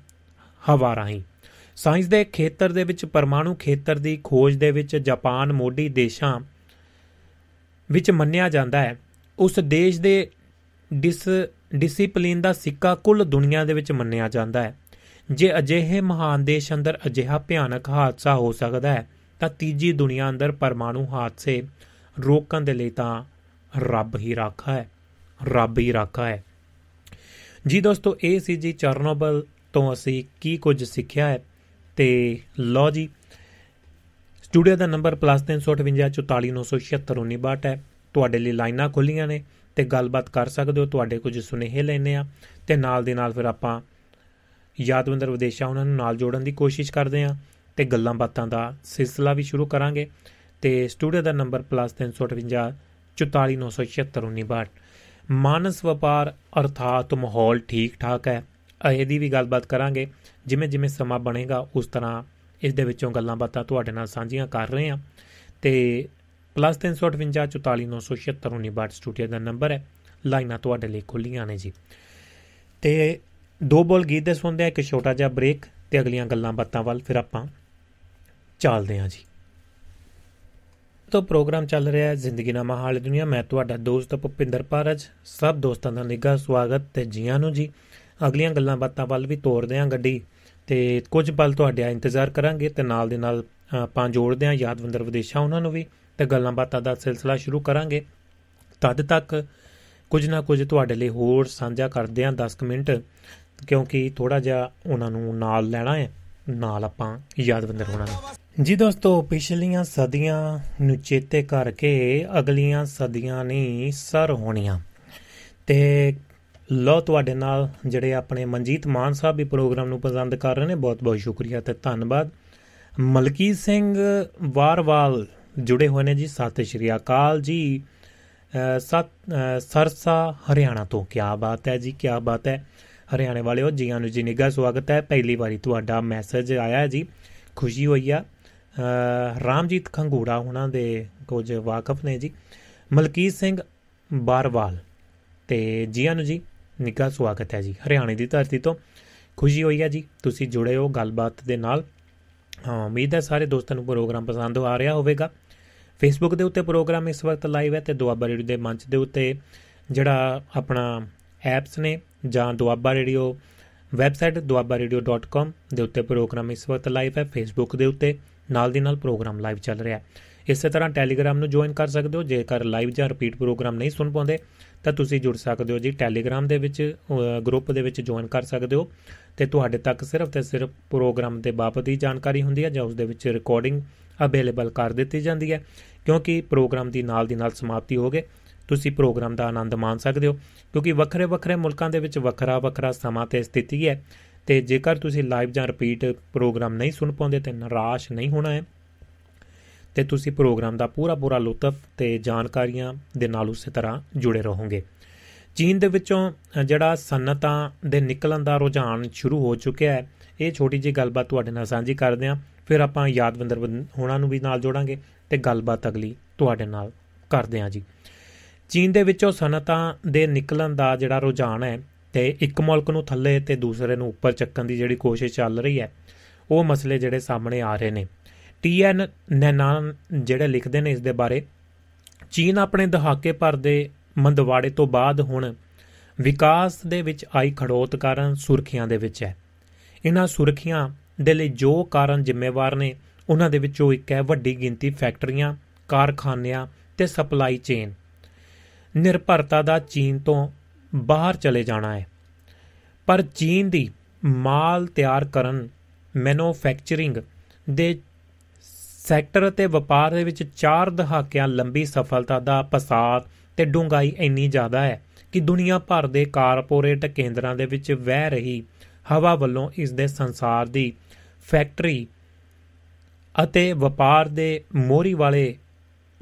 ਹਵਾ ਰਾਹੀਂ। ਸਾਇੰਸ ਦੇ ਖੇਤਰ ਦੇ ਵਿੱਚ ਪਰਮਾਣੂ ਖੇਤਰ ਦੀ ਖੋਜ ਦੇ ਵਿੱਚ ਜਾਪਾਨ ਮੋਢੀ ਦੇਸ਼ਾਂ ਵਿੱਚ ਮੰਨਿਆ ਜਾਂਦਾ ਹੈ। ਉਸ ਦੇਸ਼ ਦੇ ਡਿਸ, ਡਿਸਪਲਿਨ ਦਾ ਸਿੱਕਾ ਕੁੱਲ ਦੁਨੀਆ ਦੇ ਵਿੱਚ ਮੰਨਿਆ ਜਾਂਦਾ ਹੈ। ਜੇ ਅਜਿਹੇ ਮਹਾਨ ਦੇਸ਼ ਅੰਦਰ ਅਜਿਹਾ ਭਿਆਨਕ ਹਾਦਸਾ ਹੋ ਸਕਦਾ ਹੈ, ਤਾਂ ਤੀਜੀ ਦੁਨੀਆ ਅੰਦਰ ਪਰਮਾਣੂ ਹਾਦਸੇ ਰੋਕਣ ਦੇ ਲਈ ਤਾਂ ਰੱਬ ਹੀ ਰਾਖਾ ਹੈ, ਰੱਬ ਹੀ ਰਾਖਾ ਹੈ। ਜੀ ਦੋਸਤੋ, ਇਹ ਸੀ ਜੀ ਚਰਨੋਬਲ ਤੋਂ ਅਸੀਂ ਕੀ ਕੁਝ ਸਿੱਖਿਆ ਹੈ ਤੇ ਲੋ ਜੀ, ਸਟੂਡੀਓ ਦਾ ਨੰਬਰ +35844967962 ਹੈ। ਤੁਹਾਡੇ ਲਈ ਲਾਈਨਾਂ ਖੁੱਲੀਆਂ ਨੇ ਤੇ ਗੱਲਬਾਤ ਕਰ ਸਕਦੇ ਹੋ, ਤੁਹਾਡੇ ਕੁਝ ਸੁਨੇਹੇ ਲੈਣੇ ਆ ਤੇ ਨਾਲ ਦੇ ਨਾਲ ਫਿਰ ਆਪਾਂ ਯਾਦਵੰਦਰ ਵਿਦੇਸ਼ਾ ਉਹਨਾਂ ਨੂੰ ਨਾਲ ਜੋੜਨ ਦੀ ਕੋਸ਼ਿਸ਼ ਕਰਦੇ ਆ ਤੇ ਗੱਲਾਂ ਬਾਤਾਂ ਦਾ ਸਿਲਸਿਲਾ ਵੀ ਸ਼ੁਰੂ ਕਰਾਂਗੇ ਤੇ ਸਟੂਡੀਓ ਦਾ ਨੰਬਰ +35844967962 ਮਾਨਸ ਵਪਾਰ ਅਰਥਾਤ ਮਾਹੌਲ ਠੀਕ ਠਾਕ ਹੈ ਇਹਦੀ ਵੀ ਗੱਲਬਾਤ ਕਰਾਂਗੇ। ਜਿਵੇਂ ਜਿਵੇਂ ਸਮਾਂ ਬਣੇਗਾ, ਉਸ ਤਰ੍ਹਾਂ ਇਸ ਦੇ ਵਿੱਚੋਂ ਗੱਲਾਂ ਬਾਤਾਂ ਤੁਹਾਡੇ ਨਾਲ ਸਾਂਝੀਆਂ ਕਰ ਰਹੇ ਆ ਤੇ +35844967962 ਸਟੂਡੀਓ ਦਾ ਨੰਬਰ ਹੈ। ਲਾਈਨਾਂ ਤੁਹਾਡੇ ਲਈ ਖੁੱਲੀਆਂ ਨੇ ਜੀ। ਤੇ ਦੋ ਬੋਲ ਗੀਤ ਦੇ ਸੁਣਦੇ ਆ ਇੱਕ ਛੋਟਾ ਜਿਹਾ ਬ੍ਰੇਕ ਤੇ ਅਗਲੀਆਂ ਗੱਲਾਂ ਬਾਤਾਂ ਵੱਲ ਫਿਰ ਆਪਾਂ ਚੱਲਦੇ ਹਾਂ ਜੀ। ਤੋਂ ਪ੍ਰੋਗਰਾਮ ਚੱਲ ਰਿਹਾ ਹੈ ਜ਼ਿੰਦਗੀ ਨਾ ਮਹਾਲ ਦੁਨੀਆ। ਮੈਂ ਤੁਹਾਡਾ ਦੋਸਤ ਭੁਪਿੰਦਰ ਪਾਰਜ ਸਭ ਦੋਸਤਾਂ ਦਾ ਨਿੱਘਾ ਸਵਾਗਤ ਤੇ ਜੀਆਂ ਨੂੰ ਜੀ। ਅਗਲੀਆਂ ਗੱਲਾਂ ਬਾਤਾਂ ਵੱਲ ਵੀ ਤੋਰਦੇ ਆਂ ਗੱਡੀ ਤੇ ਕੁਝ ਪਲ ਤੁਹਾਡੇ ਇੰਤਜ਼ਾਰ ਕਰਾਂਗੇ ਤੇ ਨਾਲ ਦੇ ਨਾਲ ਆਪਾਂ ਜੋੜਦੇ ਆਂ ਯਾਦਵੰਦਰ ਵਿਦੇਸ਼ਾ ਉਹਨਾਂ ਨੂੰ ਵੀ ਤੇ ਗੱਲਾਂ ਬਾਤਾਂ ਦਾ ਸਿਲਸਿਲਾ ਸ਼ੁਰੂ ਕਰਾਂਗੇ। ਤਦ ਤੱਕ ਕੁਝ ਨਾ ਕੁਝ ਤੁਹਾਡੇ ਲਈ ਹੋਰ ਸਾਂਝਾ ਕਰਦੇ ਆਂ 10 ਮਿੰਟ ਕਿਉਂਕਿ ਥੋੜਾ ਜਿਹਾ ਉਹਨਾਂ ਨੂੰ ਨਾਲ ਲੈਣਾ ਹੈ, ਨਾਲ ਆਪਾਂ ਯਾਦਵੰਦਰ ਹੋਣਾ ਨੇ। ਜੀ ਦੋਸਤੋ, ਪਿਛਲੀਆਂ ਸਦੀਆਂ ਨੂੰ ਚੇਤੇ ਕਰਕੇ ਅਗਲੀਆਂ ਸਦੀਆਂ ਨਹੀਂ ਸਰ ਹੋਣੀਆਂ। ਤੇ ਲੋ ਤੁਹਾਡੇ ਨਾਲ ਜਿਹੜੇ ਆਪਣੇ ਮਨਜੀਤ ਮਾਨ ਸਾਹਿਬ ਵੀ ਪ੍ਰੋਗਰਾਮ ਨੂੰ ਪਸੰਦ ਕਰ ਰਹੇ ਨੇ, ਬਹੁਤ ਬਹੁਤ ਸ਼ੁਕਰੀਆ ਤੇ ਧੰਨਵਾਦ। ਮਲਕੀਤ ਸਿੰਘ ਵਾਰਵਾਲ ਜੁੜੇ ਹੋਏ ਨੇ ਜੀ, ਸਤਿ ਸ਼੍ਰੀ ਅਕਾਲ ਜੀ। ਸਤ ਸਰਸਾ ਹਰਿਆਣਾ ਤੋਂ। ਕੀ ਬਾਤ ਹੈ ਜੀ ਕੀ ਬਾਤ ਹੈ। ਹਰਿਆਣੇ ਵਾਲਿਓ, ਜੀਆਂ ਨੂੰ ਜੀ ਨਿੱਘਾ ਸਵਾਗਤ ਹੈ। ਪਹਿਲੀ ਵਾਰੀ ਤੁਹਾਡਾ ਮੈਸੇਜ ਆਇਆ ਹੈ ਜੀ। ਖੁਸ਼ੀ ਹੋਈ ਆ। ਰਾਮਜੀਤ ਖੰਗੂੜਾ ਉਹਨਾਂ ਦੇ ਕੁਝ ਵਾਕਫ ਨੇ ਜੀ। ਮਲਕੀਤ ਸਿੰਘ ਬਾਰਵਾਲ ਤੇ ਜੀਆਂ ਨੂੰ ਜੀ ਨਿੱਘਾ ਸਵਾਗਤ ਹੈ ਜੀ। ਹਰਿਆਣੇ ਦੀ ਧਰਤੀ ਤੋਂ ਖੁਸ਼ੀ ਹੋਈ ਹੈ ਜੀ। ਤੁਸੀਂ ਜੁੜੇ ਹੋ ਗੱਲਬਾਤ ਦੇ ਨਾਲ। ਹਾਂ, ਉਮੀਦ ਹੈ ਸਾਰੇ ਦੋਸਤਾਂ ਨੂੰ ਪ੍ਰੋਗਰਾਮ ਪਸੰਦ ਆ ਰਿਹਾ ਹੋਵੇਗਾ। ਫੇਸਬੁੱਕ ਦੇ ਉੱਤੇ ਪ੍ਰੋਗਰਾਮ ਇਸ ਵਕਤ ਲਾਈਵ ਹੈ ਤੇ ਦੁਆਬਾ ਰੇਡੀਓ ਦੇ ਮੰਚ ਦੇ ਉੱਤੇ ਜਿਹੜਾ ਆਪਣਾ ਐਪਸ ਨੇ ਜਾਂ ਦੁਆਬਾ ਰੇਡੀਓ ਵੈਬਸਾਈਟ duabarradio.com ਦੇ ਉੱਤੇ ਪ੍ਰੋਗਰਾਮ ਇਸ ਵਕਤ ਲਾਈਵ ਹੈ ਫੇਸਬੁੱਕ ਦੇ ਉੱਤੇ ਨਾਲ ਦੀ ਨਾਲ ਪ੍ਰੋਗਰਾਮ ਲਾਈਵ ਚੱਲ ਰਿਹਾ ਹੈ। ਇਸੇ ਤਰ੍ਹਾਂ ਟੈਲੀਗ੍ਰਾਮ ਨੂੰ ਜੁਆਇਨ ਕਰ ਸਕਦੇ ਹੋ, ਜੇਕਰ ਲਾਈਵ ਜਾਂ ਰਿਪੀਟ ਪ੍ਰੋਗਰਾਮ ਨਹੀਂ ਸੁਣ ਪਾਉਂਦੇ, ਤਾਂ ਤੁਸੀਂ ਜੁੜ ਸਕਦੇ ਹੋ ਜੀ ਟੈਲੀਗ੍ਰਾਮ ਦੇ ਵਿੱਚ ਗਰੁੱਪ ਦੇ ਵਿੱਚ ਜੁਆਇਨ ਕਰ ਸਕਦੇ ਹੋ। ਤੇ ਤੁਹਾਡੇ ਤੱਕ ਸਿਰਫ ਤੇ ਸਿਰਫ ਪ੍ਰੋਗਰਾਮ ਦੇ ਬਾਬਤ ਹੀ ਜਾਣਕਾਰੀ ਹੁੰਦੀ ਹੈ, ਜਾਂ ਉਸ ਦੇ ਵਿੱਚ ਰਿਕਾਰਡਿੰਗ ਅਵੇਲੇਬਲ ਕਰ ਦਿੱਤੀ ਜਾਂਦੀ ਹੈ, ਕਿਉਂਕਿ ਪ੍ਰੋਗਰਾਮ ਦੀ ਨਾਲ ਦੀ ਨਾਲ ਸਮਾਪਤੀ ਹੋ ਗਏ। ਤੁਸੀਂ ਪ੍ਰੋਗਰਾਮ ਦਾ ਆਨੰਦ ਮਾਣ ਸਕਦੇ ਹੋ, ਕਿਉਂਕਿ ਵੱਖਰੇ ਵੱਖਰੇ ਮੁਲਕਾਂ ਦੇ ਵਿੱਚ ਵੱਖਰਾ ਵੱਖਰਾ ਸਮਾਂ ਤੇ ਸਥਿਤੀ ਹੈ ਤੇ ਜੇਕਰ ਤੁਸੀਂ ਲਾਈਵ ਜਾਂ ਰਿਪੀਟ ਪ੍ਰੋਗਰਾਮ ਨਹੀਂ ਸੁਣ ਪਾਉਂਦੇ ਤੇ ਨਿਰਾਸ਼ ਨਹੀਂ ਹੋਣਾ ਹੈ, ਤੇ ਤੁਸੀਂ ਪ੍ਰੋਗਰਾਮ ਦਾ ਪੂਰਾ ਪੂਰਾ ਲੁਤਫ ਤੇ ਜਾਣਕਾਰੀਆਂ ਦੇ ਨਾਲ ਉਸੇ ਤਰ੍ਹਾਂ ਜੁੜੇ ਰਹੋਗੇ। ਚੀਨ ਦੇ ਵਿੱਚੋਂ ਜਿਹੜਾ ਸਨਅਤਾਂ ਦੇ ਨਿਕਲਣ ਦਾ ਰੁਝਾਨ ਸ਼ੁਰੂ ਹੋ ਚੁੱਕਿਆ ਹੈ, ਇਹ ਛੋਟੀ ਜਿਹੀ ਗੱਲਬਾਤ ਤੁਹਾਡੇ ਨਾਲ ਸਾਂਝੀ ਕਰਦੇ ਹਾਂ, ਫਿਰ ਆਪਾਂ ਯਾਦਵਿੰਦਰ ਹੋਣਾ ਨੂੰ ਵੀ ਨਾਲ ਜੋੜਾਂਗੇ ਤੇ ਗੱਲਬਾਤ ਅਗਲੀ ਤੁਹਾਡੇ ਨਾਲ ਕਰਦੇ ਹਾਂ ਜੀ। ਚੀਨ ਦੇ ਵਿੱਚੋਂ ਸਨਅਤਾਂ ਦੇ ਨਿਕਲਣ ਦਾ ਜਿਹੜਾ ਰੁਝਾਨ ਹੈ ਤੇ ਇੱਕ ਮੁਲਕ ਨੂੰ ਥੱਲੇ ਤੇ ਦੂਸਰੇ ਨੂੰ ਉੱਪਰ ਚੱਕਣ ਦੀ ਜਿਹੜੀ ਕੋਸ਼ਿਸ਼ ਚੱਲ ਰਹੀ ਹੈ, ਉਹ ਮਸਲੇ ਜਿਹੜੇ ਸਾਹਮਣੇ ਆ ਰਹੇ ਨੇ। ਟੀਐਨ ਨੈਨਾਨ ਜਿਹੜੇ ਲਿਖਦੇ ਨੇ ਇਸ ਦੇ ਬਾਰੇ, ਚੀਨ ਆਪਣੇ ਦਹਾਕੇ ਭਰ ਦੇ ਮੰਦਵਾੜੇ ਤੋਂ ਬਾਅਦ ਹੁਣ ਵਿਕਾਸ ਦੇ ਵਿੱਚ ਆਈ ਖੜੋਤ ਕਾਰਨ ਸੁਰਖੀਆਂ ਦੇ ਵਿੱਚ ਹੈ। ਇਹਨਾਂ ਸੁਰਖੀਆਂ ਦੇ ਲਈ ਜੋ ਕਾਰਨ ਜ਼ਿੰਮੇਵਾਰ ਨੇ, ਉਹਨਾਂ ਦੇ ਵਿੱਚੋਂ ਇੱਕ ਹੈ ਵੱਡੀ ਗਿਣਤੀ ਫੈਕਟਰੀਆਂ, ਕਾਰਖਾਨਿਆਂ ਤੇ ਸਪਲਾਈ ਚੇਨ। ਨਿਰਭਰਤਾ ਦਾ ਚੀਨ ਤੋਂ ਬਾਹਰ ਚਲੇ ਜਾਣਾ ਹੈ। ਪਰ ਚੀਨ ਦੀ ਮਾਲ ਤਿਆਰ ਕਰਨ ਮੈਨੂਫੈਕਚਰਿੰਗ ਦੇ ਸੈਕਟਰ ਅਤੇ ਵਪਾਰ ਦੇ ਵਿੱਚ 4 ਦਹਾਕਿਆਂ ਲੰਬੀ ਸਫਲਤਾ ਦਾ ਪਸਾਰ ਤੇ ਡੂੰਘਾਈ ਇੰਨੀ ਜ਼ਿਆਦਾ ਹੈ ਕਿ ਦੁਨੀਆ ਭਰ ਦੇ ਕਾਰਪੋਰੇਟ ਕੇਂਦਰਾਂ ਦੇ ਵਿੱਚ ਵਹਿ ਰਹੀ ਹਵਾ ਵੱਲੋਂ ਇਸ ਦੇ ਸੰਸਾਰ ਦੀ ਫੈਕਟਰੀ ਅਤੇ ਵਪਾਰ ਦੇ ਮੋਰੀ ਵਾਲੇ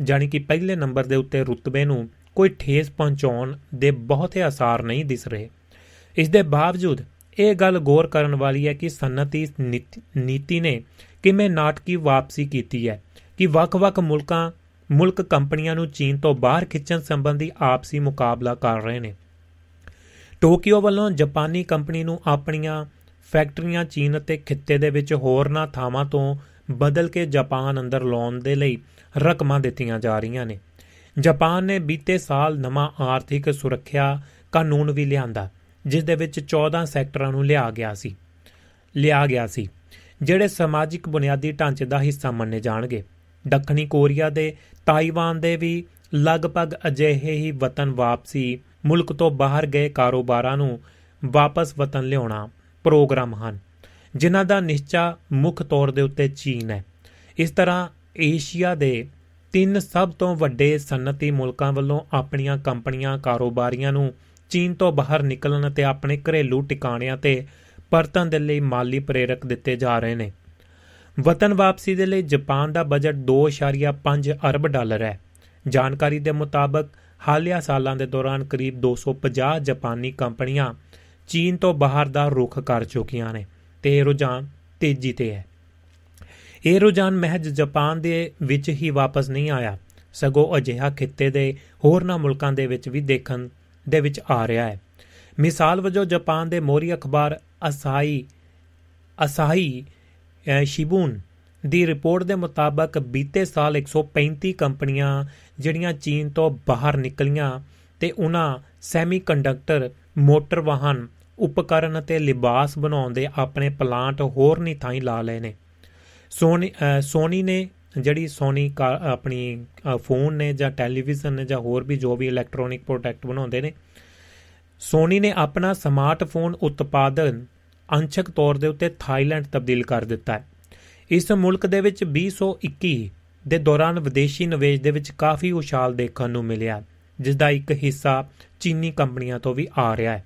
ਜਾਨੀ ਕਿ ਪਹਿਲੇ ਨੰਬਰ ਦੇ ਉੱਤੇ ਰੁਤਬੇ ਨੂੰ ਕੋਈ ਠੇਸ ਪਹੁੰਚਾਉਣ ਦੇ ਬਹੁਤੇ ਆਸਾਰ ਨਹੀਂ ਦਿਸ ਰਹੇ। ਇਸ ਦੇ ਬਾਵਜੂਦ ਇਹ ਗੱਲ ਗੌਰ ਕਰਨ ਵਾਲੀ ਹੈ ਕਿ ਸਨਅਤੀ ਨੀਤੀ ਨੇ ਕਿਵੇਂ ਨਾਟਕੀ ਵਾਪਸੀ ਕੀਤੀ ਹੈ ਕਿ ਵੱਖ-ਵੱਖ ਮੁਲਕਾਂ, ਮੁਲਕ ਕੰਪਨੀਆਂ ਨੂੰ ਚੀਨ ਤੋਂ ਬਾਹਰ ਖਿੱਚਣ ਸੰਬੰਧੀ ਆਪਸੀ ਮੁਕਾਬਲਾ ਕਰ ਰਹੇ ਨੇ। ਟੋਕੀਓ ਵੱਲੋਂ ਜਾਪਾਨੀ ਕੰਪਨੀ ਨੂੰ ਆਪਣੀਆਂ ਫੈਕਟਰੀਆਂ ਚੀਨ ਅਤੇ ਖਿੱਤੇ ਦੇ ਵਿੱਚ ਹੋਰਨਾਂ ਥਾਵਾਂ ਤੋਂ ਬਦਲ ਕੇ ਜਾਪਾਨ ਅੰਦਰ ਲਾਉਣ ਦੇ ਲਈ ਰਕਮਾਂ ਦਿੱਤੀਆਂ ਜਾ ਰਹੀਆਂ ਨੇ। ਜਾਪਾਨ ਨੇ ਬੀਤੇ ਸਾਲ ਨਵਾਂ ਆਰਥਿਕ ਸੁਰੱਖਿਆ ਕਾਨੂੰਨ ਵੀ ਲਿਆਂਦਾ, ਜਿਸ ਦੇ ਵਿੱਚ 14 ਸੈਕਟਰਾਂ ਨੂੰ ਲਿਆ ਗਿਆ ਸੀ। ਲਿਆ ਗਿਆ ਸੀ, ਜਿਹੜੇ ਸਮਾਜਿਕ ਬੁਨਿਆਦੀ ਢਾਂਚੇ ਦਾ ਹਿੱਸਾ ਮੰਨੇ ਜਾਣਗੇ। ਦੱਖਣੀ ਕੋਰੀਆ ਦੇ ਤਾਈਵਾਨ ਦੇ ਵੀ ਲਗਭਗ ਅਜਿਹੇ ਹੀ ਵਤਨ ਵਾਪਸੀ ਮੁਲਕ ਤੋਂ ਬਾਹਰ ਗਏ ਕਾਰੋਬਾਰਾਂ ਨੂੰ ਵਾਪਸ ਵਤਨ ਲਿਆਉਣਾ ਪ੍ਰੋਗਰਾਮ ਹਨ, ਜਿਨ੍ਹਾਂ ਦਾ ਨਿਸ਼ਚਾ ਮੁੱਖ ਤੌਰ ਦੇ ਉੱਤੇ ਚੀਨ ਹੈ। ਇਸ ਤਰ੍ਹਾਂ ਏਸ਼ੀਆ ਦੇ ਤਿੰਨ ਸਭ ਤੋਂ ਵੱਡੇ ਸਨਅਤੀ ਮੁਲਕਾਂ ਵੱਲੋਂ ਆਪਣੀਆਂ ਕੰਪਨੀਆਂ, ਕਾਰੋਬਾਰੀਆਂ ਨੂੰ ਚੀਨ ਤੋਂ ਬਾਹਰ ਨਿਕਲਣ ਅਤੇ ਆਪਣੇ ਘਰੇਲੂ ਟਿਕਾਣਿਆਂ ਤੇ ਪਰਤਨ ਦੇ ਲਈ ਮਾਲੀ ਪ੍ਰੇਰਕ ਦਿੱਤੇ ਜਾ ਰਹੇ ਨੇ। ਵਤਨ ਵਾਪਸੀ ਦੇ ਲਈ ਜਾਪਾਨ ਦਾ ਬਜਟ 2.5 ਅਰਬ ਡਾਲਰ ਹੈ। ਜਾਣਕਾਰੀ ਦੇ ਮੁਤਾਬਕ, ਹਾਲੀਆ ਸਾਲਾਂ ਦੇ ਦੌਰਾਨ ਕਰੀਬ 250 ਜਾਪਾਨੀ ਕੰਪਨੀਆਂ ਚੀਨ ਤੋਂ ਬਾਹਰ ਦਾ ਰੁਖ ਕਰ ਚੁੱਕੀਆਂ ਨੇ ਤੇ ਇਹ ਰੁਝਾਨ ਤੇਜ਼ੀ ਤੇ ਹੈ। ਇਹ ਰੁਝਾਨ ਮਹਿਜ ਜਾਪਾਨ ਦੇ ਵਿੱਚ ਹੀ ਵਾਪਸ ਨਹੀਂ ਆਇਆ। ਸਗੋਂ ਅਜਿਹਾ ਖਿੱਤੇ ਦੇ ਹੋਰਨਾਂ ਮੁਲਕਾਂ ਦੇ ਵਿੱਚ ਵੀ ਦੇਖਣ ਦੇ ਵਿੱਚ ਆ ਰਿਹਾ ਹੈ। ਮਿਸਾਲ ਵਜੋਂ ਜਾਪਾਨ ਦੇ ਮੋਰੀ ਅਖਬਾਰ ਅਸਾਈ ਅਸਾਈ ਸ਼ਿਬੂਨ ਦੀ ਰਿਪੋਰਟ ਦੇ ਮੁਤਾਬਕ ਬੀਤੇ ਸਾਲ 135 ਕੰਪਨੀਆਂ ਜਿਹੜੀਆਂ ਚੀਨ ਤੋਂ ਬਾਹਰ ਨਿਕਲੀਆਂ ਤੇ ਉਹਨਾਂ ਸੈਮੀਕੰਡਕਟਰ, ਮੋਟਰ ਵਾਹਨ, ਉਪਕਰਨ ਅਤੇ ਲਿਬਾਸ ਬਣਾਉਣ ਦੇ ਆਪਣੇ ਪਲਾਂਟ ਹੋਰ ਨਹੀਂ ਥਾਈ ਲਾ ਲਏ ਨੇ। ਸੋਨੀ ਸੋਨੀ ਨੇ ਜਿਹੜੀ ਸੋਨੀ ਆਪਣੀ ਫੋਨ ਨੇ ਜਾਂ ਟੈਲੀਵਿਜ਼ਨ ਨੇ ਜਾਂ ਹੋਰ ਵੀ ਜੋ ਵੀ ਇਲੈਕਟ੍ਰੋਨਿਕ ਪ੍ਰੋਡਕਟ ਬਣਾਉਂਦੇ ਨੇ, ਸੋਨੀ ਨੇ ਆਪਣਾ ਸਮਾਰਟਫੋਨ ਉਤਪਾਦਨ ਅੰਸ਼ਕ ਤੌਰ ਦੇ ਉੱਤੇ ਥਾਈਲੈਂਡ ਤਬਦੀਲ ਕਰ ਦਿੱਤਾ ਹੈ। ਇਸ ਮੁਲਕ ਦੇ ਵਿੱਚ 2021 ਦੇ ਦੌਰਾਨ ਵਿਦੇਸ਼ੀ ਨਿਵੇਸ਼ ਦੇ ਵਿੱਚ ਕਾਫੀ ਉਛਾਲ ਦੇਖਣ ਨੂੰ ਮਿਲਿਆ ਜਿਸ ਦਾ ਇੱਕ ਹਿੱਸਾ ਚੀਨੀ ਕੰਪਨੀਆਂ ਤੋਂ ਵੀ ਆ ਰਿਹਾ ਹੈ।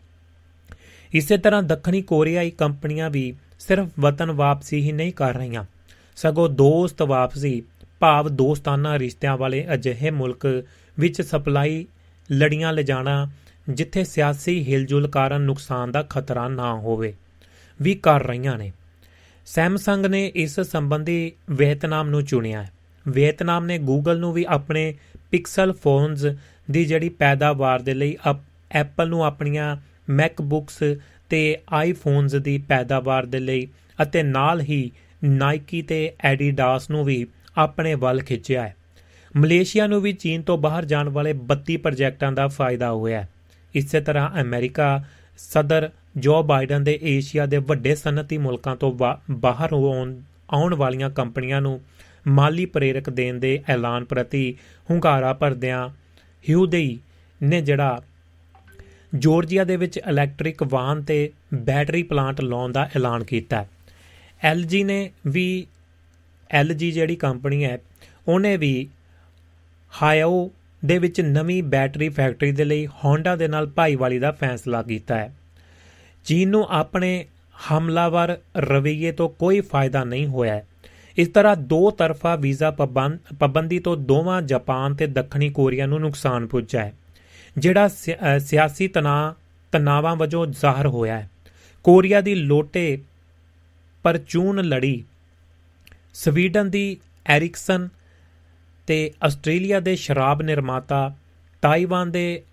ਇਸੇ ਤਰ੍ਹਾਂ ਦੱਖਣੀ ਕੋਰੀਆਈ ਕੰਪਨੀਆਂ ਵੀ ਸਿਰਫ ਵਤਨ ਵਾਪਸੀ ਹੀ ਨਹੀਂ ਕਰ ਰਹੀਆਂ। ਸਗੋਂ ਦੋਸਤ ਵਾਪਸੀ, ਭਾਵ ਦੋਸਤਾਨਾ ਰਿਸ਼ਤਿਆਂ ਵਾਲੇ ਅਜਿਹੇ ਮੁਲਕ ਵਿੱਚ ਸਪਲਾਈ ਲੜੀਆਂ ਲਿਜਾਣਾ, ਜਿੱਥੇ ਸਿਆਸੀ ਹਿਲਜੁਲ ਕਾਰਨ ਨੁਕਸਾਨ ਦਾ ਖਤਰਾ ਨਾ ਹੋਵੇ, ਵੀ ਕਰ ਰਹੀਆਂ ਨੇ। ਸੈਮਸੰਗ ਨੇ ਇਸ ਸੰਬੰਧੀ ਵੀਅਤਨਾਮ ਨੂੰ ਚੁਣਿਆ ਹੈ। ਵੀਅਤਨਾਮ ਨੇ ਗੂਗਲ ਨੂੰ ਵੀ ਆਪਣੇ ਪਿਕਸਲ ਫੋਨਸ ਦੀ ਜਿਹੜੀ ਪੈਦਾਵਾਰ ਦੇ ਲਈ ਐਪਲ ਨੂੰ ਆਪਣੀਆਂ ਮੈਕਬੁੱਕਸ ਤੇ ਆਈਫੋਨਸ ਦੀ ਪੈਦਾਵਾਰ ਦੇ ਲਈ ਅਤੇ ਨਾਲ ਹੀ ਨਾਈਕੀ ਤੇ ਐਡੀਡਾਸ ਨੂੰ ਵੀ ਆਪਣੇ ਵੱਲ ਖਿੱਚਿਆ ਹੈ। ਮਲੇਸ਼ੀਆ ਨੂੰ ਵੀ ਚੀਨ ਤੋਂ ਬਾਹਰ ਜਾਣ ਵਾਲੇ 32 ਪ੍ਰੋਜੈਕਟਾਂ ਦਾ ਫਾਇਦਾ ਹੋਇਆ ਹੈ। ਇਸੇ ਤਰ੍ਹਾਂ ਅਮਰੀਕਾ ਸਦਰ, ਜੋ ਬਾਈਡਨ ਦੇ ਏਸ਼ੀਆ ਦੇ ਵੱਡੇ ਸਨਅਤੀ ਮੁਲਕਾਂ ਤੋਂ ਬਾਹਰ ਆਉਣ ਵਾਲੀਆਂ ਕੰਪਨੀਆਂ ਨੂੰ ਮਾਲੀ ਪ੍ਰੇਰਕ ਦੇਣ ਦੇ ਐਲਾਨ ਪ੍ਰਤੀ ਹੁੰਗਾਰਾ ਭਰਦਿਆਂ ਹਿਊਦਈ ਨੇ ਜਿਹੜਾ ਜਾਰਜੀਆ ਦੇ ਵਿੱਚ ਇਲੈਕਟ੍ਰਿਕ ਵਾਹਨ ਤੇ ਬੈਟਰੀ ਪਲਾਂਟ ਲਾਉਣ ਦਾ ਐਲਾਨ ਕੀਤਾ ਐਲਜੀ ਨੇ ਵੀ ਐਲਜੀ ਜਿਹੜੀ ਕੰਪਨੀ ਹੈ, ਉਹਨੇ ਵੀ ਹਾਇਓ ਦੇ ਵਿੱਚ ਨਵੀਂ ਬੈਟਰੀ ਫੈਕਟਰੀ ਦੇ ਲਈ ਹੋਂਡਾ ਦੇ ਨਾਲ ਭਾਈਵਾਲੀ ਦਾ ਫੈਸਲਾ ਕੀਤਾ ਹੈ। ਚੀਨ ਨੂੰ ਆਪਣੇ ਹਮਲਾਵਰ ਰਵੱਈਏ ਤੋਂ ਕੋਈ ਫਾਇਦਾ ਨਹੀਂ ਹੋਇਆ ਹੈ। ਇਸ ਤਰ੍ਹਾਂ ਦੋ ਤਰਫਾ ਵੀਜ਼ਾ ਪਾਬੰਦੀ ਤੋਂ ਦੋਵਾਂ ਜਾਪਾਨ ਤੇ ਦੱਖਣੀ ਕੋਰੀਆ ਨੂੰ ਨੁਕਸਾਨ ਪੁੱਜਾ ਹੈ, ਜਿਹੜਾ ਸਿਆਸੀ ਤਣਾਅ, ਤਣਾਵਾਂ ਵਜੋਂ ਜ਼ਾਹਰ ਹੋਇਆ ਹੈ। ਕੋਰੀਆ ਦੀ ਲੋਟੇ ਪਰਚੂਨ ਲੜੀ। ਸਵੀਡਨ ਦੀ ਐਰਿਕਸਨ ਤੇ ਆਸਟ੍ਰੇਲੀਆ ਦੇ ਸ਼ਰਾਬ ਨਿਰਮਾਤਾ, ਤਾਈਵਾਨ ਦੇ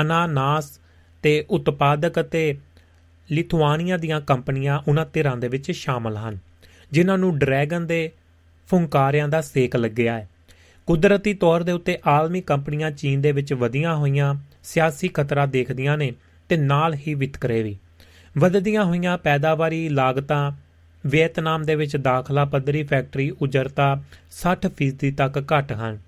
ਅਨਾਨਾਸ ਤੇ ਉਤਪਾਦਕ ਅਤੇ ਲਿਥੁਆਨੀਆ ਦੀਆਂ ਕੰਪਨੀਆਂ ਉਹਨਾਂ ਧਿਰਾਂ ਦੇ ਵਿੱਚ ਸ਼ਾਮਲ ਹਨ, ਜਿਨ੍ਹਾਂ ਨੂੰ ਡਰੈਗਨ ਦੇ ਫੁੰਕਾਰਿਆਂ ਦਾ ਸੇਕ ਲੱਗਿਆ ਹੈ। ਕੁਦਰਤੀ ਤੌਰ ਦੇ ਉੱਤੇ ਆਲਮੀ ਕੰਪਨੀਆਂ ਚੀਨ ਦੇ ਵਿੱਚ ਵਧੀਆਂ ਹੋਈਆਂ ਸਿਆਸੀ ਖਤਰਾ ਦੇਖਦੀਆਂ ਨੇ ਤੇ ਨਾਲ ਹੀ ਵਿਤਕਰੇ ਵੀ। ਵਧਦੀਆਂ ਹੋਈਆਂ ਪੈਦਾਵਾਰੀ ਲਾਗਤਾਂ ਵੀਅਤਨਾਮ ਦੇ ਵਿੱਚ ਦਾਖਲਾ ਪੱਧਰੀ ਫੈਕਟਰੀ ਉਜਰਤਾ 60% ਤੱਕ ਘਟ ਹਨ।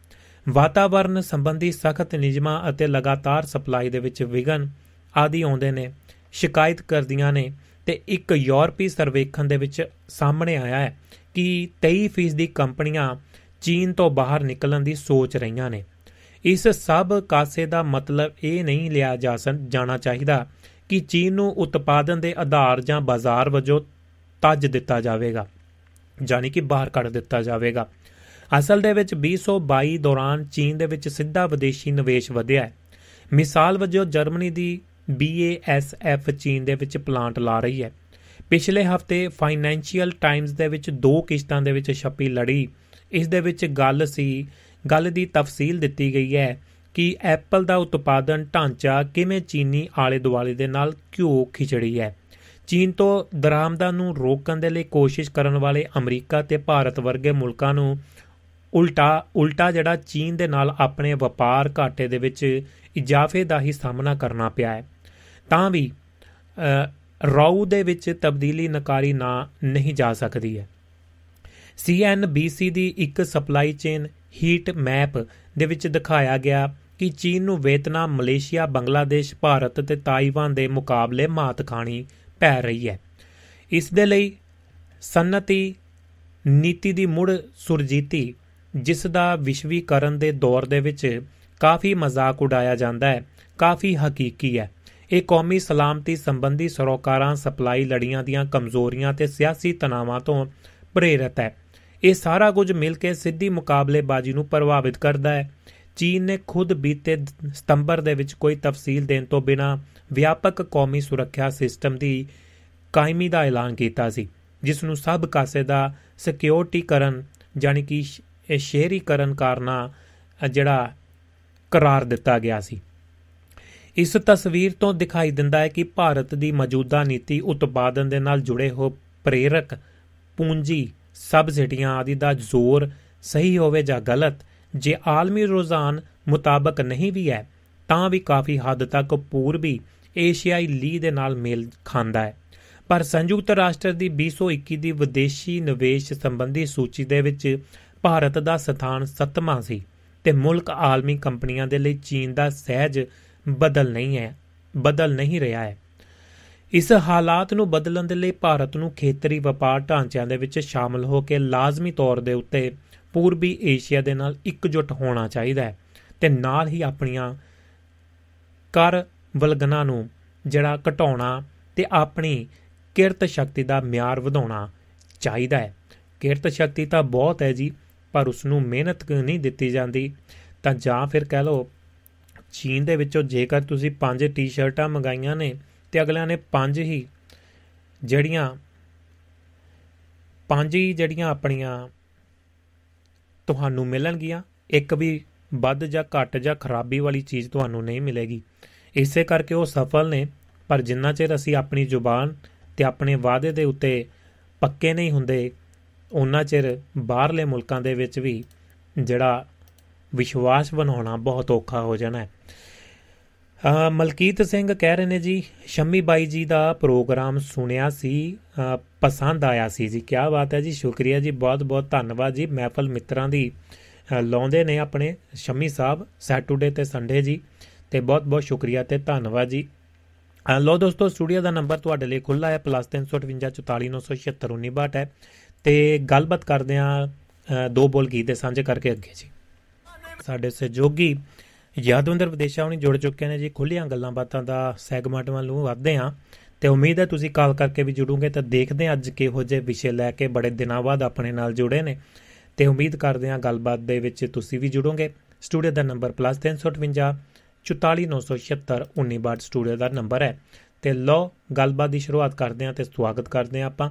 ਵਾਤਾਵਰਣ ਸੰਬੰਧੀ ਸਖਤ ਨਿਯਮਾਂ ਅਤੇ ਲਗਾਤਾਰ ਸਪਲਾਈ ਦੇ ਵਿੱਚ ਵਿਗਨ ਆਦਿ ਆਉਂਦੇ ਨੇ, ਸ਼ਿਕਾਇਤ ਕਰਦੀਆਂ ਨੇ ਤੇ ਇੱਕ ਯੂਰਪੀ ਸਰਵੇਖਣ ਦੇ ਵਿੱਚ ਸਾਹਮਣੇ ਆਇਆ ਹੈ ਕਿ 23% ਦੀ ਕੰਪਨੀਆਂ ਚੀਨ ਤੋਂ ਬਾਹਰ ਨਿਕਲਣ ਦੀ ਸੋਚ ਰਹੀਆਂ ਨੇ। ਇਸ ਸਭ ਕਾਸੇ ਦਾ ਮਤਲਬ ਇਹ ਨਹੀਂ ਲਿਆ ਜਾ ਜਾਣਾ ਚਾਹੀਦਾ ਕਿ ਚੀਨ ਨੂੰ ਉਤਪਾਦਨ ਦੇ ਆਧਾਰ ਜਾਂ ਬਾਜ਼ਾਰ ਵਜੋਂ ਤੱਜ ਦਿੱਤਾ ਜਾਵੇਗਾ, ਯਾਨੀ ਕਿ ਬਾਹਰ ਕੱਢ ਦਿੱਤਾ ਜਾਵੇਗਾ। ਅਸਲ ਦੇ ਵਿੱਚ 2022 ਦੌਰਾਨ ਚੀਨ ਦੇ ਵਿੱਚ ਸਿੱਧਾ ਵਿਦੇਸ਼ੀ ਨਿਵੇਸ਼ ਵਧਿਆ ਹੈ। ਮਿਸਾਲ ਵਜੋਂ ਜਰਮਨੀ ਦੀ BASF ਚੀਨ ਦੇ ਵਿੱਚ ਪਲਾਂਟ ਲਾ ਰਹੀ ਹੈ। ਪਿਛਲੇ ਹਫ਼ਤੇ ਫਾਈਨੈਂਸ਼ੀਅਲ ਟਾਈਮਜ਼ ਦੇ ਵਿੱਚ ਦੋ ਕਿਸ਼ਤਾਂ ਦੇ ਵਿੱਚ ਛਪੀ ਲੜੀ। ਇਸ ਦੇ ਵਿੱਚ ਗੱਲ ਸੀ, ਗੱਲ ਦੀ ਤਫਸੀਲ ਦਿੱਤੀ ਗਈ ਹੈ ਕਿ ਐਪਲ ਦਾ ਉਤਪਾਦਨ ਢਾਂਚਾ ਕਿਵੇਂ ਚੀਨੀ ਆਲੇ ਦੁਆਲੇ ਦੇ ਨਾਲ ਘਿਓ ਖਿਚੜੀ ਹੈ। ਚੀਨ ਤੋਂ ਦਰਾਮਦਾਂ ਨੂੰ ਰੋਕਣ ਦੇ ਲਈ ਕੋਸ਼ਿਸ਼ ਕਰਨ ਵਾਲੇ ਅਮਰੀਕਾ ਤੇ ਭਾਰਤ ਵਰਗੇ ਮੁਲਕਾਂ ਨੂੰ ਉਲਟਾ ਉਲਟਾ ਜਿਹੜਾ ਚੀਨ ਦੇ ਨਾਲ ਆਪਣੇ ਵਪਾਰ ਘਾਟੇ ਦੇ ਵਿੱਚ ਇਜਾਫੇ ਦਾ ਹੀ ਸਾਹਮਣਾ ਕਰਨਾ ਪਿਆ ਹੈ। ਤਾਂ ਵੀ ਰਾਉ ਦੇ ਵਿੱਚ ਤਬਦੀਲੀ ਨਕਾਰੀ ਨਾ, ਨਹੀਂ ਜਾ ਸਕਦੀ ਹੈ। CNBC ਦੀ ਇੱਕ ਸਪਲਾਈ ਚੇਨ ਹੀਟ ਮੈਪ ਦੇ ਵਿੱਚ ਦਿਖਾਇਆ ਗਿਆ ਕਿ ਚੀਨ ਨੂੰ ਵੀਅਤਨਾਮ, ਮਲੇਸ਼ੀਆ, ਬੰਗਲਾਦੇਸ਼, ਭਾਰਤ ਤੇ ਤਾਈਵਾਨ ਦੇ ਮੁਕਾਬਲੇ ਮਾਤ ਖਾਣੀ ਪੈ ਰਹੀ ਹੈ। ਇਸ ਦੇ ਲਈ ਸਨਤੀ ਨੀਤੀ ਦੀ ਮੁੜ ਸੁਰਜੀਤੀ, ਜਿਸ ਦਾ ਵਿਸ਼ਵੀਕਰਨ ਦੇ ਦੌਰ ਦੇ ਵਿੱਚ ਕਾਫੀ ਮਜ਼ਾਕ ਉਡਾਇਆ ਜਾਂਦਾ ਹੈ, ਕਾਫੀ ਹਕੀਕੀ ਹੈ। ਇਹ ਕੌਮੀ ਸਲਾਮਤੀ ਸੰਬੰਧੀ ਸਰੋਕਾਰਾਂ, ਸਪਲਾਈ ਲੜੀਆਂ ਦੀਆਂ ਕਮਜ਼ੋਰੀਆਂ ਤੇ ਸਿਆਸੀ ਤਣਾਵਾਂ ਤੋਂ ਪ੍ਰੇਰਿਤ ਹੈ। ਇਹ ਸਾਰਾ ਕੁਝ ਮਿਲ ਕੇ ਸਿੱਧੀ ਮੁਕਾਬਲੇਬਾਜ਼ੀ ਨੂੰ ਪ੍ਰਭਾਵਿਤ ਕਰਦਾ ਹੈ। ਚੀਨ ਨੇ ਖੁਦ ਬੀਤੇ ਸਤੰਬਰ ਦੇ ਵਿੱਚ ਕੋਈ ਤਫਸੀਲ ਦੇਣ ਤੋਂ ਬਿਨਾ ਵਿਆਪਕ ਕੌਮੀ ਸੁਰੱਖਿਆ ਸਿਸਟਮ ਦੀ ਕਾਇਮੀ ਦਾ ਐਲਾਨ ਕੀਤਾ ਸੀ, ਜਿਸ ਨੂੰ ਸਭ ਕਾਸੇ ਦਾ ਸਿਕਿਉਰਿਟੀਕਰਨ ਯਾਨੀ ਕਿ ਸ਼ਹਿਰੀਕਰਨ ਕਰਨਾ ਜਿਹੜਾ ਕਰਾਰ ਦਿੱਤਾ ਗਿਆ ਸੀ। ਇਸ ਤਸਵੀਰ ਤੋਂ ਦਿਖਾਈ ਦਿੰਦਾ ਹੈ ਕਿ ਭਾਰਤ ਦੀ ਮੌਜੂਦਾ ਨੀਤੀ ਉਤਪਾਦਨ ਦੇ ਨਾਲ ਜੁੜੇ ਹੋ ਪ੍ਰੇਰਕ ਪੂੰਜੀ ਸਬਸਿਡੀਆਂ ਆਦਿ ਦਾ ਜ਼ੋਰ ਸਹੀ ਹੋਵੇ ਜਾਂ ਗਲਤ, ਜੇ ਆਲਮੀ ਰੋਜ਼ਾਨ ਮੁਤਾਬਕ ਨਹੀਂ ਵੀ ਹੈ, ਤਾਂ ਵੀ ਕਾਫੀ ਹੱਦ ਤੱਕ ਪੂਰਬੀ ਏਸ਼ੀਆਈ ਲੀ ਦੇ ਨਾਲ ਮੇਲ ਖਾਂਦਾ ਹੈ। ਪਰ ਸੰਯੁਕਤ ਰਾਸ਼ਟਰ ਦੀ 2021 ਦੀ ਵਿਦੇਸ਼ੀ ਨਿਵੇਸ਼ ਸੰਬੰਧੀ ਸੂਚੀ ਦੇ ਵਿੱਚ ਭਾਰਤ ਦਾ ਸਥਾਨ 7ਵਾਂ ਸੀ ਤੇ ਮੁਲਕ ਆਲਮੀ ਕੰਪਨੀਆਂ ਦੇ ਲਈ ਚੀਨ ਦਾ ਸਹਿਜ ਬਦਲ ਨਹੀਂ ਹੈ, ਬਦਲ ਨਹੀਂ ਰਿਹਾ ਹੈ। ਇਸ ਹਾਲਾਤ ਨੂੰ ਬਦਲਣ ਦੇ ਲਈ ਭਾਰਤ ਨੂੰ ਖੇਤਰੀ ਵਪਾਰ ਢਾਂਚਿਆਂ ਦੇ ਵਿੱਚ ਸ਼ਾਮਲ ਹੋ ਕੇ ਲਾਜ਼ਮੀ ਤੌਰ ਦੇ ਉੱਤੇ ਪੂਰਬੀ ਏਸ਼ੀਆ ਦੇ ਨਾਲ ਇਕਜੁੱਟ ਹੋਣਾ ਚਾਹੀਦਾ ਹੈ ਤੇ ਨਾਲ ਹੀ ਆਪਣੀਆਂ ਕਰ ਵਲਗਨਾ ਨੂੰ ਜਿਹੜਾ ਘਟਾਉਣਾ ਤੇ ਆਪਣੀ ਕਿਰਤ ਸ਼ਕਤੀ ਦਾ ਮਿਆਰ ਵਧਾਉਣਾ ਚਾਹੀਦਾ ਹੈ। ਕਿਰਤ ਸ਼ਕਤੀ ਤਾਂ ਬਹੁਤ ਹੈ ਜੀ, ਪਰ ਉਸ ਨੂੰ ਮਿਹਨਤ ਨਹੀਂ ਦਿੱਤੀ ਜਾਂਦੀ। ਤਾਂ ਜਾਂ ਫਿਰ ਕਹਿ ਲਓ, ਚੀਨ ਦੇ ਵਿੱਚੋਂ ਜੇਕਰ ਤੁਸੀਂ ਪੰਜ ਟੀ-ਸ਼ਰਟਾਂ ਮੰਗਾਈਆਂ ਨੇ ਤੇ ਅਗਲਿਆਂ ਨੇ ਪੰਜ ਹੀ ਜਿਹੜੀਆਂ, ਪੰਜ ਹੀ ਜਿਹੜੀਆਂ ਆਪਣੀਆਂ ਤੁਹਾਨੂੰ ਮਿਲਣਗੀਆਂ, ਇੱਕ ਵੀ ਵੱਧ ਜਾਂ ਘੱਟ ਜਾਂ ਖਰਾਬੀ ਵਾਲੀ ਚੀਜ਼ ਤੁਹਾਨੂੰ ਨਹੀਂ ਮਿਲੇਗੀ। ਇਸੇ ਕਰਕੇ ਉਹ ਸਫਲ ਨੇ, ਪਰ ਜਿੰਨਾ ਚਿਰ ਅਸੀਂ ਆਪਣੀ ਜ਼ੁਬਾਨ ਤੇ ਆਪਣੇ ਵਾਅਦੇ ਦੇ ਉੱਤੇ ਪੱਕੇ ਨਹੀਂ ਹੁੰਦੇ ਉਹਨਾਂ ਚਿਰ ਬਾਹਰਲੇ ਮੁਲਕਾਂ ਦੇ ਵਿੱਚ ਵੀ ਜਿਹੜਾ ਵਿਸ਼ਵਾਸ ਬਣਾਉਣਾ ਬਹੁਤ ਔਖਾ ਹੋ ਜਾਣਾ ਹੈ। ਮਲਕੀਤ ਸਿੰਘ ਕਹਿ ਰਹੇ ਨੇ ਜੀ, ਸ਼ੰਮੀ ਬਾਈ ਜੀ ਦਾ ਪ੍ਰੋਗਰਾਮ ਸੁਣਿਆ ਸੀ ਪਸੰਦ ਆਇਆ ਸੀ ਜੀ। ਕੀ ਬਾਤ ਹੈ ਜੀ, ਸ਼ੁਕਰੀਆ ਜੀ ਬਹੁਤ ਬਹੁਤ ਧੰਨਵਾਦ ਜੀ। ਮਹਿਫਲ ਮਿੱਤਰਾਂ ਦੀ ਲਾਉਂਦੇ ਨੇ ਆਪਣੇ ਸ਼ੰਮੀ ਸਾਹਿਬ, ਸੈਟਰਡੇ ਤੇ ਸੰਡੇ ਜੀ। ਤੇ ਬਹੁਤ ਬਹੁਤ ਸ਼ੁਕਰੀਆ ਤੇ ਧੰਨਵਾਦ ਜੀ। ਲੋ ਦੋਸਤੋ, ਸਟੂਡੀਓ ਦਾ ਨੰਬਰ ਤੁਹਾਡੇ ਲਈ ਖੁੱਲਾ ਹੈ +358 ਹੈ। ਤੇ ਗੱਲਬਾਤ ਕਰਦੇ ਆ ਦੋ ਬੋਲ ਗੀਤ ਦੇ ਸਾਂਝੇ ਕਰਕੇ ਅੱਗੇ ਜੀ। ਸਾਡੇ ਸਹਿਯੋਗੀ ਯਾਦਵੰਦਰ ਵਿਦੇਸ਼ਾ ਹੁਣੀ ਜੁੜ ਚੁੱਕੇ ਨੇ ਜੀ। ਖੁੱਲੀਆਂ ਗੱਲਾਂ ਬਾਤਾਂ ਦਾ ਸੈਗਮੈਂਟ ਵੱਲ ਨੂੰ ਵਧਦੇ ਹਾਂ। ਤੇ ਉਮੀਦ ਹੈ ਤੁਸੀਂ ਕਾਲ ਕਰਕੇ ਵੀ ਜੁੜੋਗੇ ਤਾਂ ਦੇਖਦੇ ਹਾਂ ਅੱਜ ਕਿਹੋ ਜਿਹੇ ਵਿਸ਼ੇ ਲੈ ਕੇ ਬੜੇ ਦਿਨਾਂ ਬਾਅਦ ਆਪਣੇ ਨਾਲ ਜੁੜੇ ਨੇ। ਤੇ ਉਮੀਦ ਕਰਦੇ ਹਾਂ ਗੱਲਬਾਤ ਦੇ ਵਿੱਚ ਤੁਸੀਂ ਵੀ ਜੁੜੋਗੇ। ਸਟੂਡੀਓ ਦਾ ਨੰਬਰ +358 44976 1962 ਸਟੂਡੀਓ ਦਾ ਨੰਬਰ ਹੈ। ਤੇ ਲੋ ਗੱਲਬਾਤ ਦੀ ਸ਼ੁਰੂਆਤ ਕਰਦੇ ਹਾਂ ਤੇ ਸਵਾਗਤ ਕਰਦੇ ਹਾਂ ਆਪਾਂ।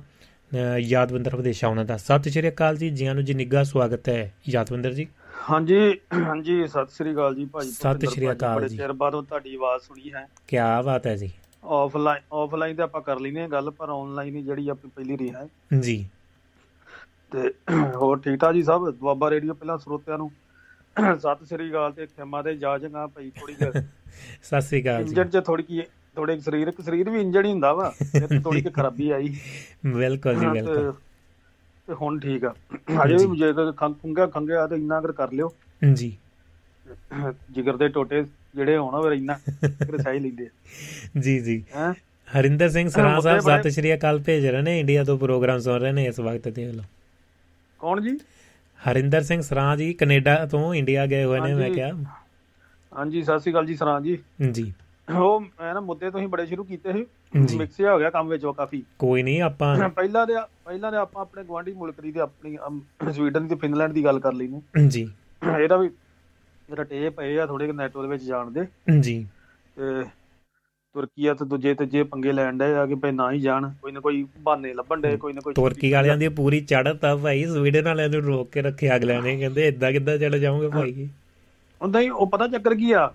ਯਾਦਵੰਦਰ ਵਿਦੇਸ਼ਾ ਉਹਨਾਂ ਦਾ। ਸਤਿ ਸ਼੍ਰੀ ਅਕਾਲ ਜੀ ਜੀਆਂ ਨੂੰ ਜੀ ਨਿੱਘਾ ਸਵਾਗਤ ਹੈ। ਯਾਦਵੰਦਰ ਜੀ। ਹਾਂਜੀ ਹਾਂਜੀ ਸਤਿ ਸ੍ਰੀ ਅਕਾਲ ਜੀ ਭਾਜੀ। ਸਤਿ ਸ੍ਰੀ ਅਕਾਲ ਬੜੇ ਜੀ। ਚਿਰ ਬਾਅਦ ਤੁਹਾਡੀ ਆਵਾਜ਼ ਸੁਣੀ ਹੈ। ਕੀ ਬਾਤ ਹੈ ਜੀ। ਆਫਲਾਈਨ ਆਫਲਾਈਨ ਤੇ ਆਪਾਂ ਕਰ ਲੈਨੇ ਗੱਲ ਪਰ ਆਨਲਾਈਨ ਹੀ ਜਿਹੜੀ ਆਪਣੀ ਪਹਿਲੀ ਰਹੀ ਹੈ। ਜੀ। ਤੇ ਹੋਰ ਠੀਕ ਠਾਕ ਜੀ ਸਭ? ਦੁਆਬਾ ਰੇਡੀਓ ਪਹਿਲਾਂ ਸਰੋਤਿਆਂ ਨੂੰ ਸਤਿ ਸ੍ਰੀ ਅਕਾਲ ਤੇ ਖਿਮਾ ਤੇ ਜਾਜਗਾ ਭਾਈ ਥੋੜੀ ਜਿਹੀ ਸਤਿ ਸ਼੍ਰੀ ਅਕਾਲ ਜੀ। ਇੰਜਣ ਚ ਥੋੜੀ ਕੀ ਥੋੜੇ ਸਰੀਰਕ ਸਰੀਰ ਵੀ ਇੰਜਣ ਹੀ ਹੁੰਦਾ ਵਾ ਤੇ ਥੋੜੀ ਕਿ ਖਰਾਬੀ ਆਈ। ਬਿਲਕੁਲ ਜੀ ਤੇ ਬਿਲਕੁਲ। ਤੇ ਹੁਣ ਠੀਕ ਆ। ਅਜੇ ਵੀ ਜੇ ਖੰਗ ਖੁੰਗਾ ਖੰਗਿਆ ਤੇ ਇੰਨਾ ਕਰ ਕਰ ਲਿਓ। ਜੀ। ਜਿਗਰ ਦੇ ਟੋਟੇ ਜਿਹੜੇ ਹੋਣ ਫਿਰ ਇੰਨਾ ਕਰ ਸਹੀ ਲੈਂਦੇ ਜੀ ਜੀ। ਹਰਿੰਦਰ ਸਿੰਘ ਸਰਾਂ ਸਾਹਿਬ ਸਤਿ ਸ਼੍ਰੀ ਅਕਾਲ ਭੇਜ ਰਹੇ ਨੇ ਇੰਡੀਆ ਤੋਂ ਪ੍ਰੋਗਰਾਮ ਸੁਣ ਰਹੇ ਨੇ ਇਸ ਵਕਤ ਦੇਖ ਲਓ ਕੌਣ ਜੀ? ਹਰਿੰਦਰ ਸਿੰਘ ਸਰਾਂ ਜੀ ਕੈਨੇਡਾ ਤੋਂ ਇੰਡੀਆ ਗਏ ਹੋਏ ਨੇ ਮੈਂ। ਕਿਹਾ। ਹਾਂਜੀ ਸਤਿ ਸ਼੍ਰੀ ਅਕਾਲ ਜੀ ਸਰਾਂ ਜੀ। ਜੀ। ਉਹ ਮੈਂ ਨਾ ਮੁੱਦੇ ਤੁਸੀਂ ਬੜੇ ਸ਼ੁਰੂ ਕੀਤੇ। ਸੀ। ਮਿਕਸਿਆ ਹੋ ਗਿਆ ਕੰਮ ਵਿੱਚ ਉਹ ਕਾਫੀ। ਕੋਈ ਨਹੀਂ ਆਪਾਂ ਪਹਿਲਾਂ ਦੇ ਪਹਿਲਾਂ ਦੇ ਆਪਾਂ ਆਪਣੇ ਗਵਾਂਢੀ ਮੁਲਕ ਦੀ ਤੇ ਆਪਣੀ ਸਵੀਡਨ ਤੇ ਫਿਨਲੈਂਡ ਦੀ ਗੱਲ ਕਰ ਲਈ ਨੇ। ਜੀ। ਇਹਦਾ ਵੀ ਰਟੇ ਪਏ ਆ ਥੋੜੇ ਨੈਟ ਉਹਦੇ ਵਿੱਚ ਜਾਣ ਦੇ। ਜੀ। ਤੇ ਤੁਰਕੀਆ ਤੇ ਦੂਜੇ ਤੇ ਜੇ ਪੰਗੇ ਲੈਣ ਡਏ ਆ ਕਿ ਭਈ ਨਾ ਹੀ ਜਾਣ ਕੋਈ ਨਾ ਕੋਈ ਬਹਾਨੇ ਲੱਭਣ ਡਏ ਕੋਈ ਨਾ ਕੋਈ ਤੁਰਕੀ ਵਾਲਿਆਂ ਦੀ ਪੂਰੀ ਚੜ੍ਹਤ ਆ ਭਾਈ ਸਵੀਡਨ ਵਾਲਿਆਂ ਨੂੰ ਰੋਕ ਕੇ ਰੱਖਿਆ ਅਗਲਿਆਂ ਨੇ ਕਹਿੰਦੇ ਇਦਾਂ ਕਿੱਦਾਂ ਚਲੇ ਜਾਓਗੇ ਭਾਈ? ਹੁੰਦਾ ਹੀ। ਉਹ ਪਤਾ ਚੱਕਰ ਕੀ ਆ।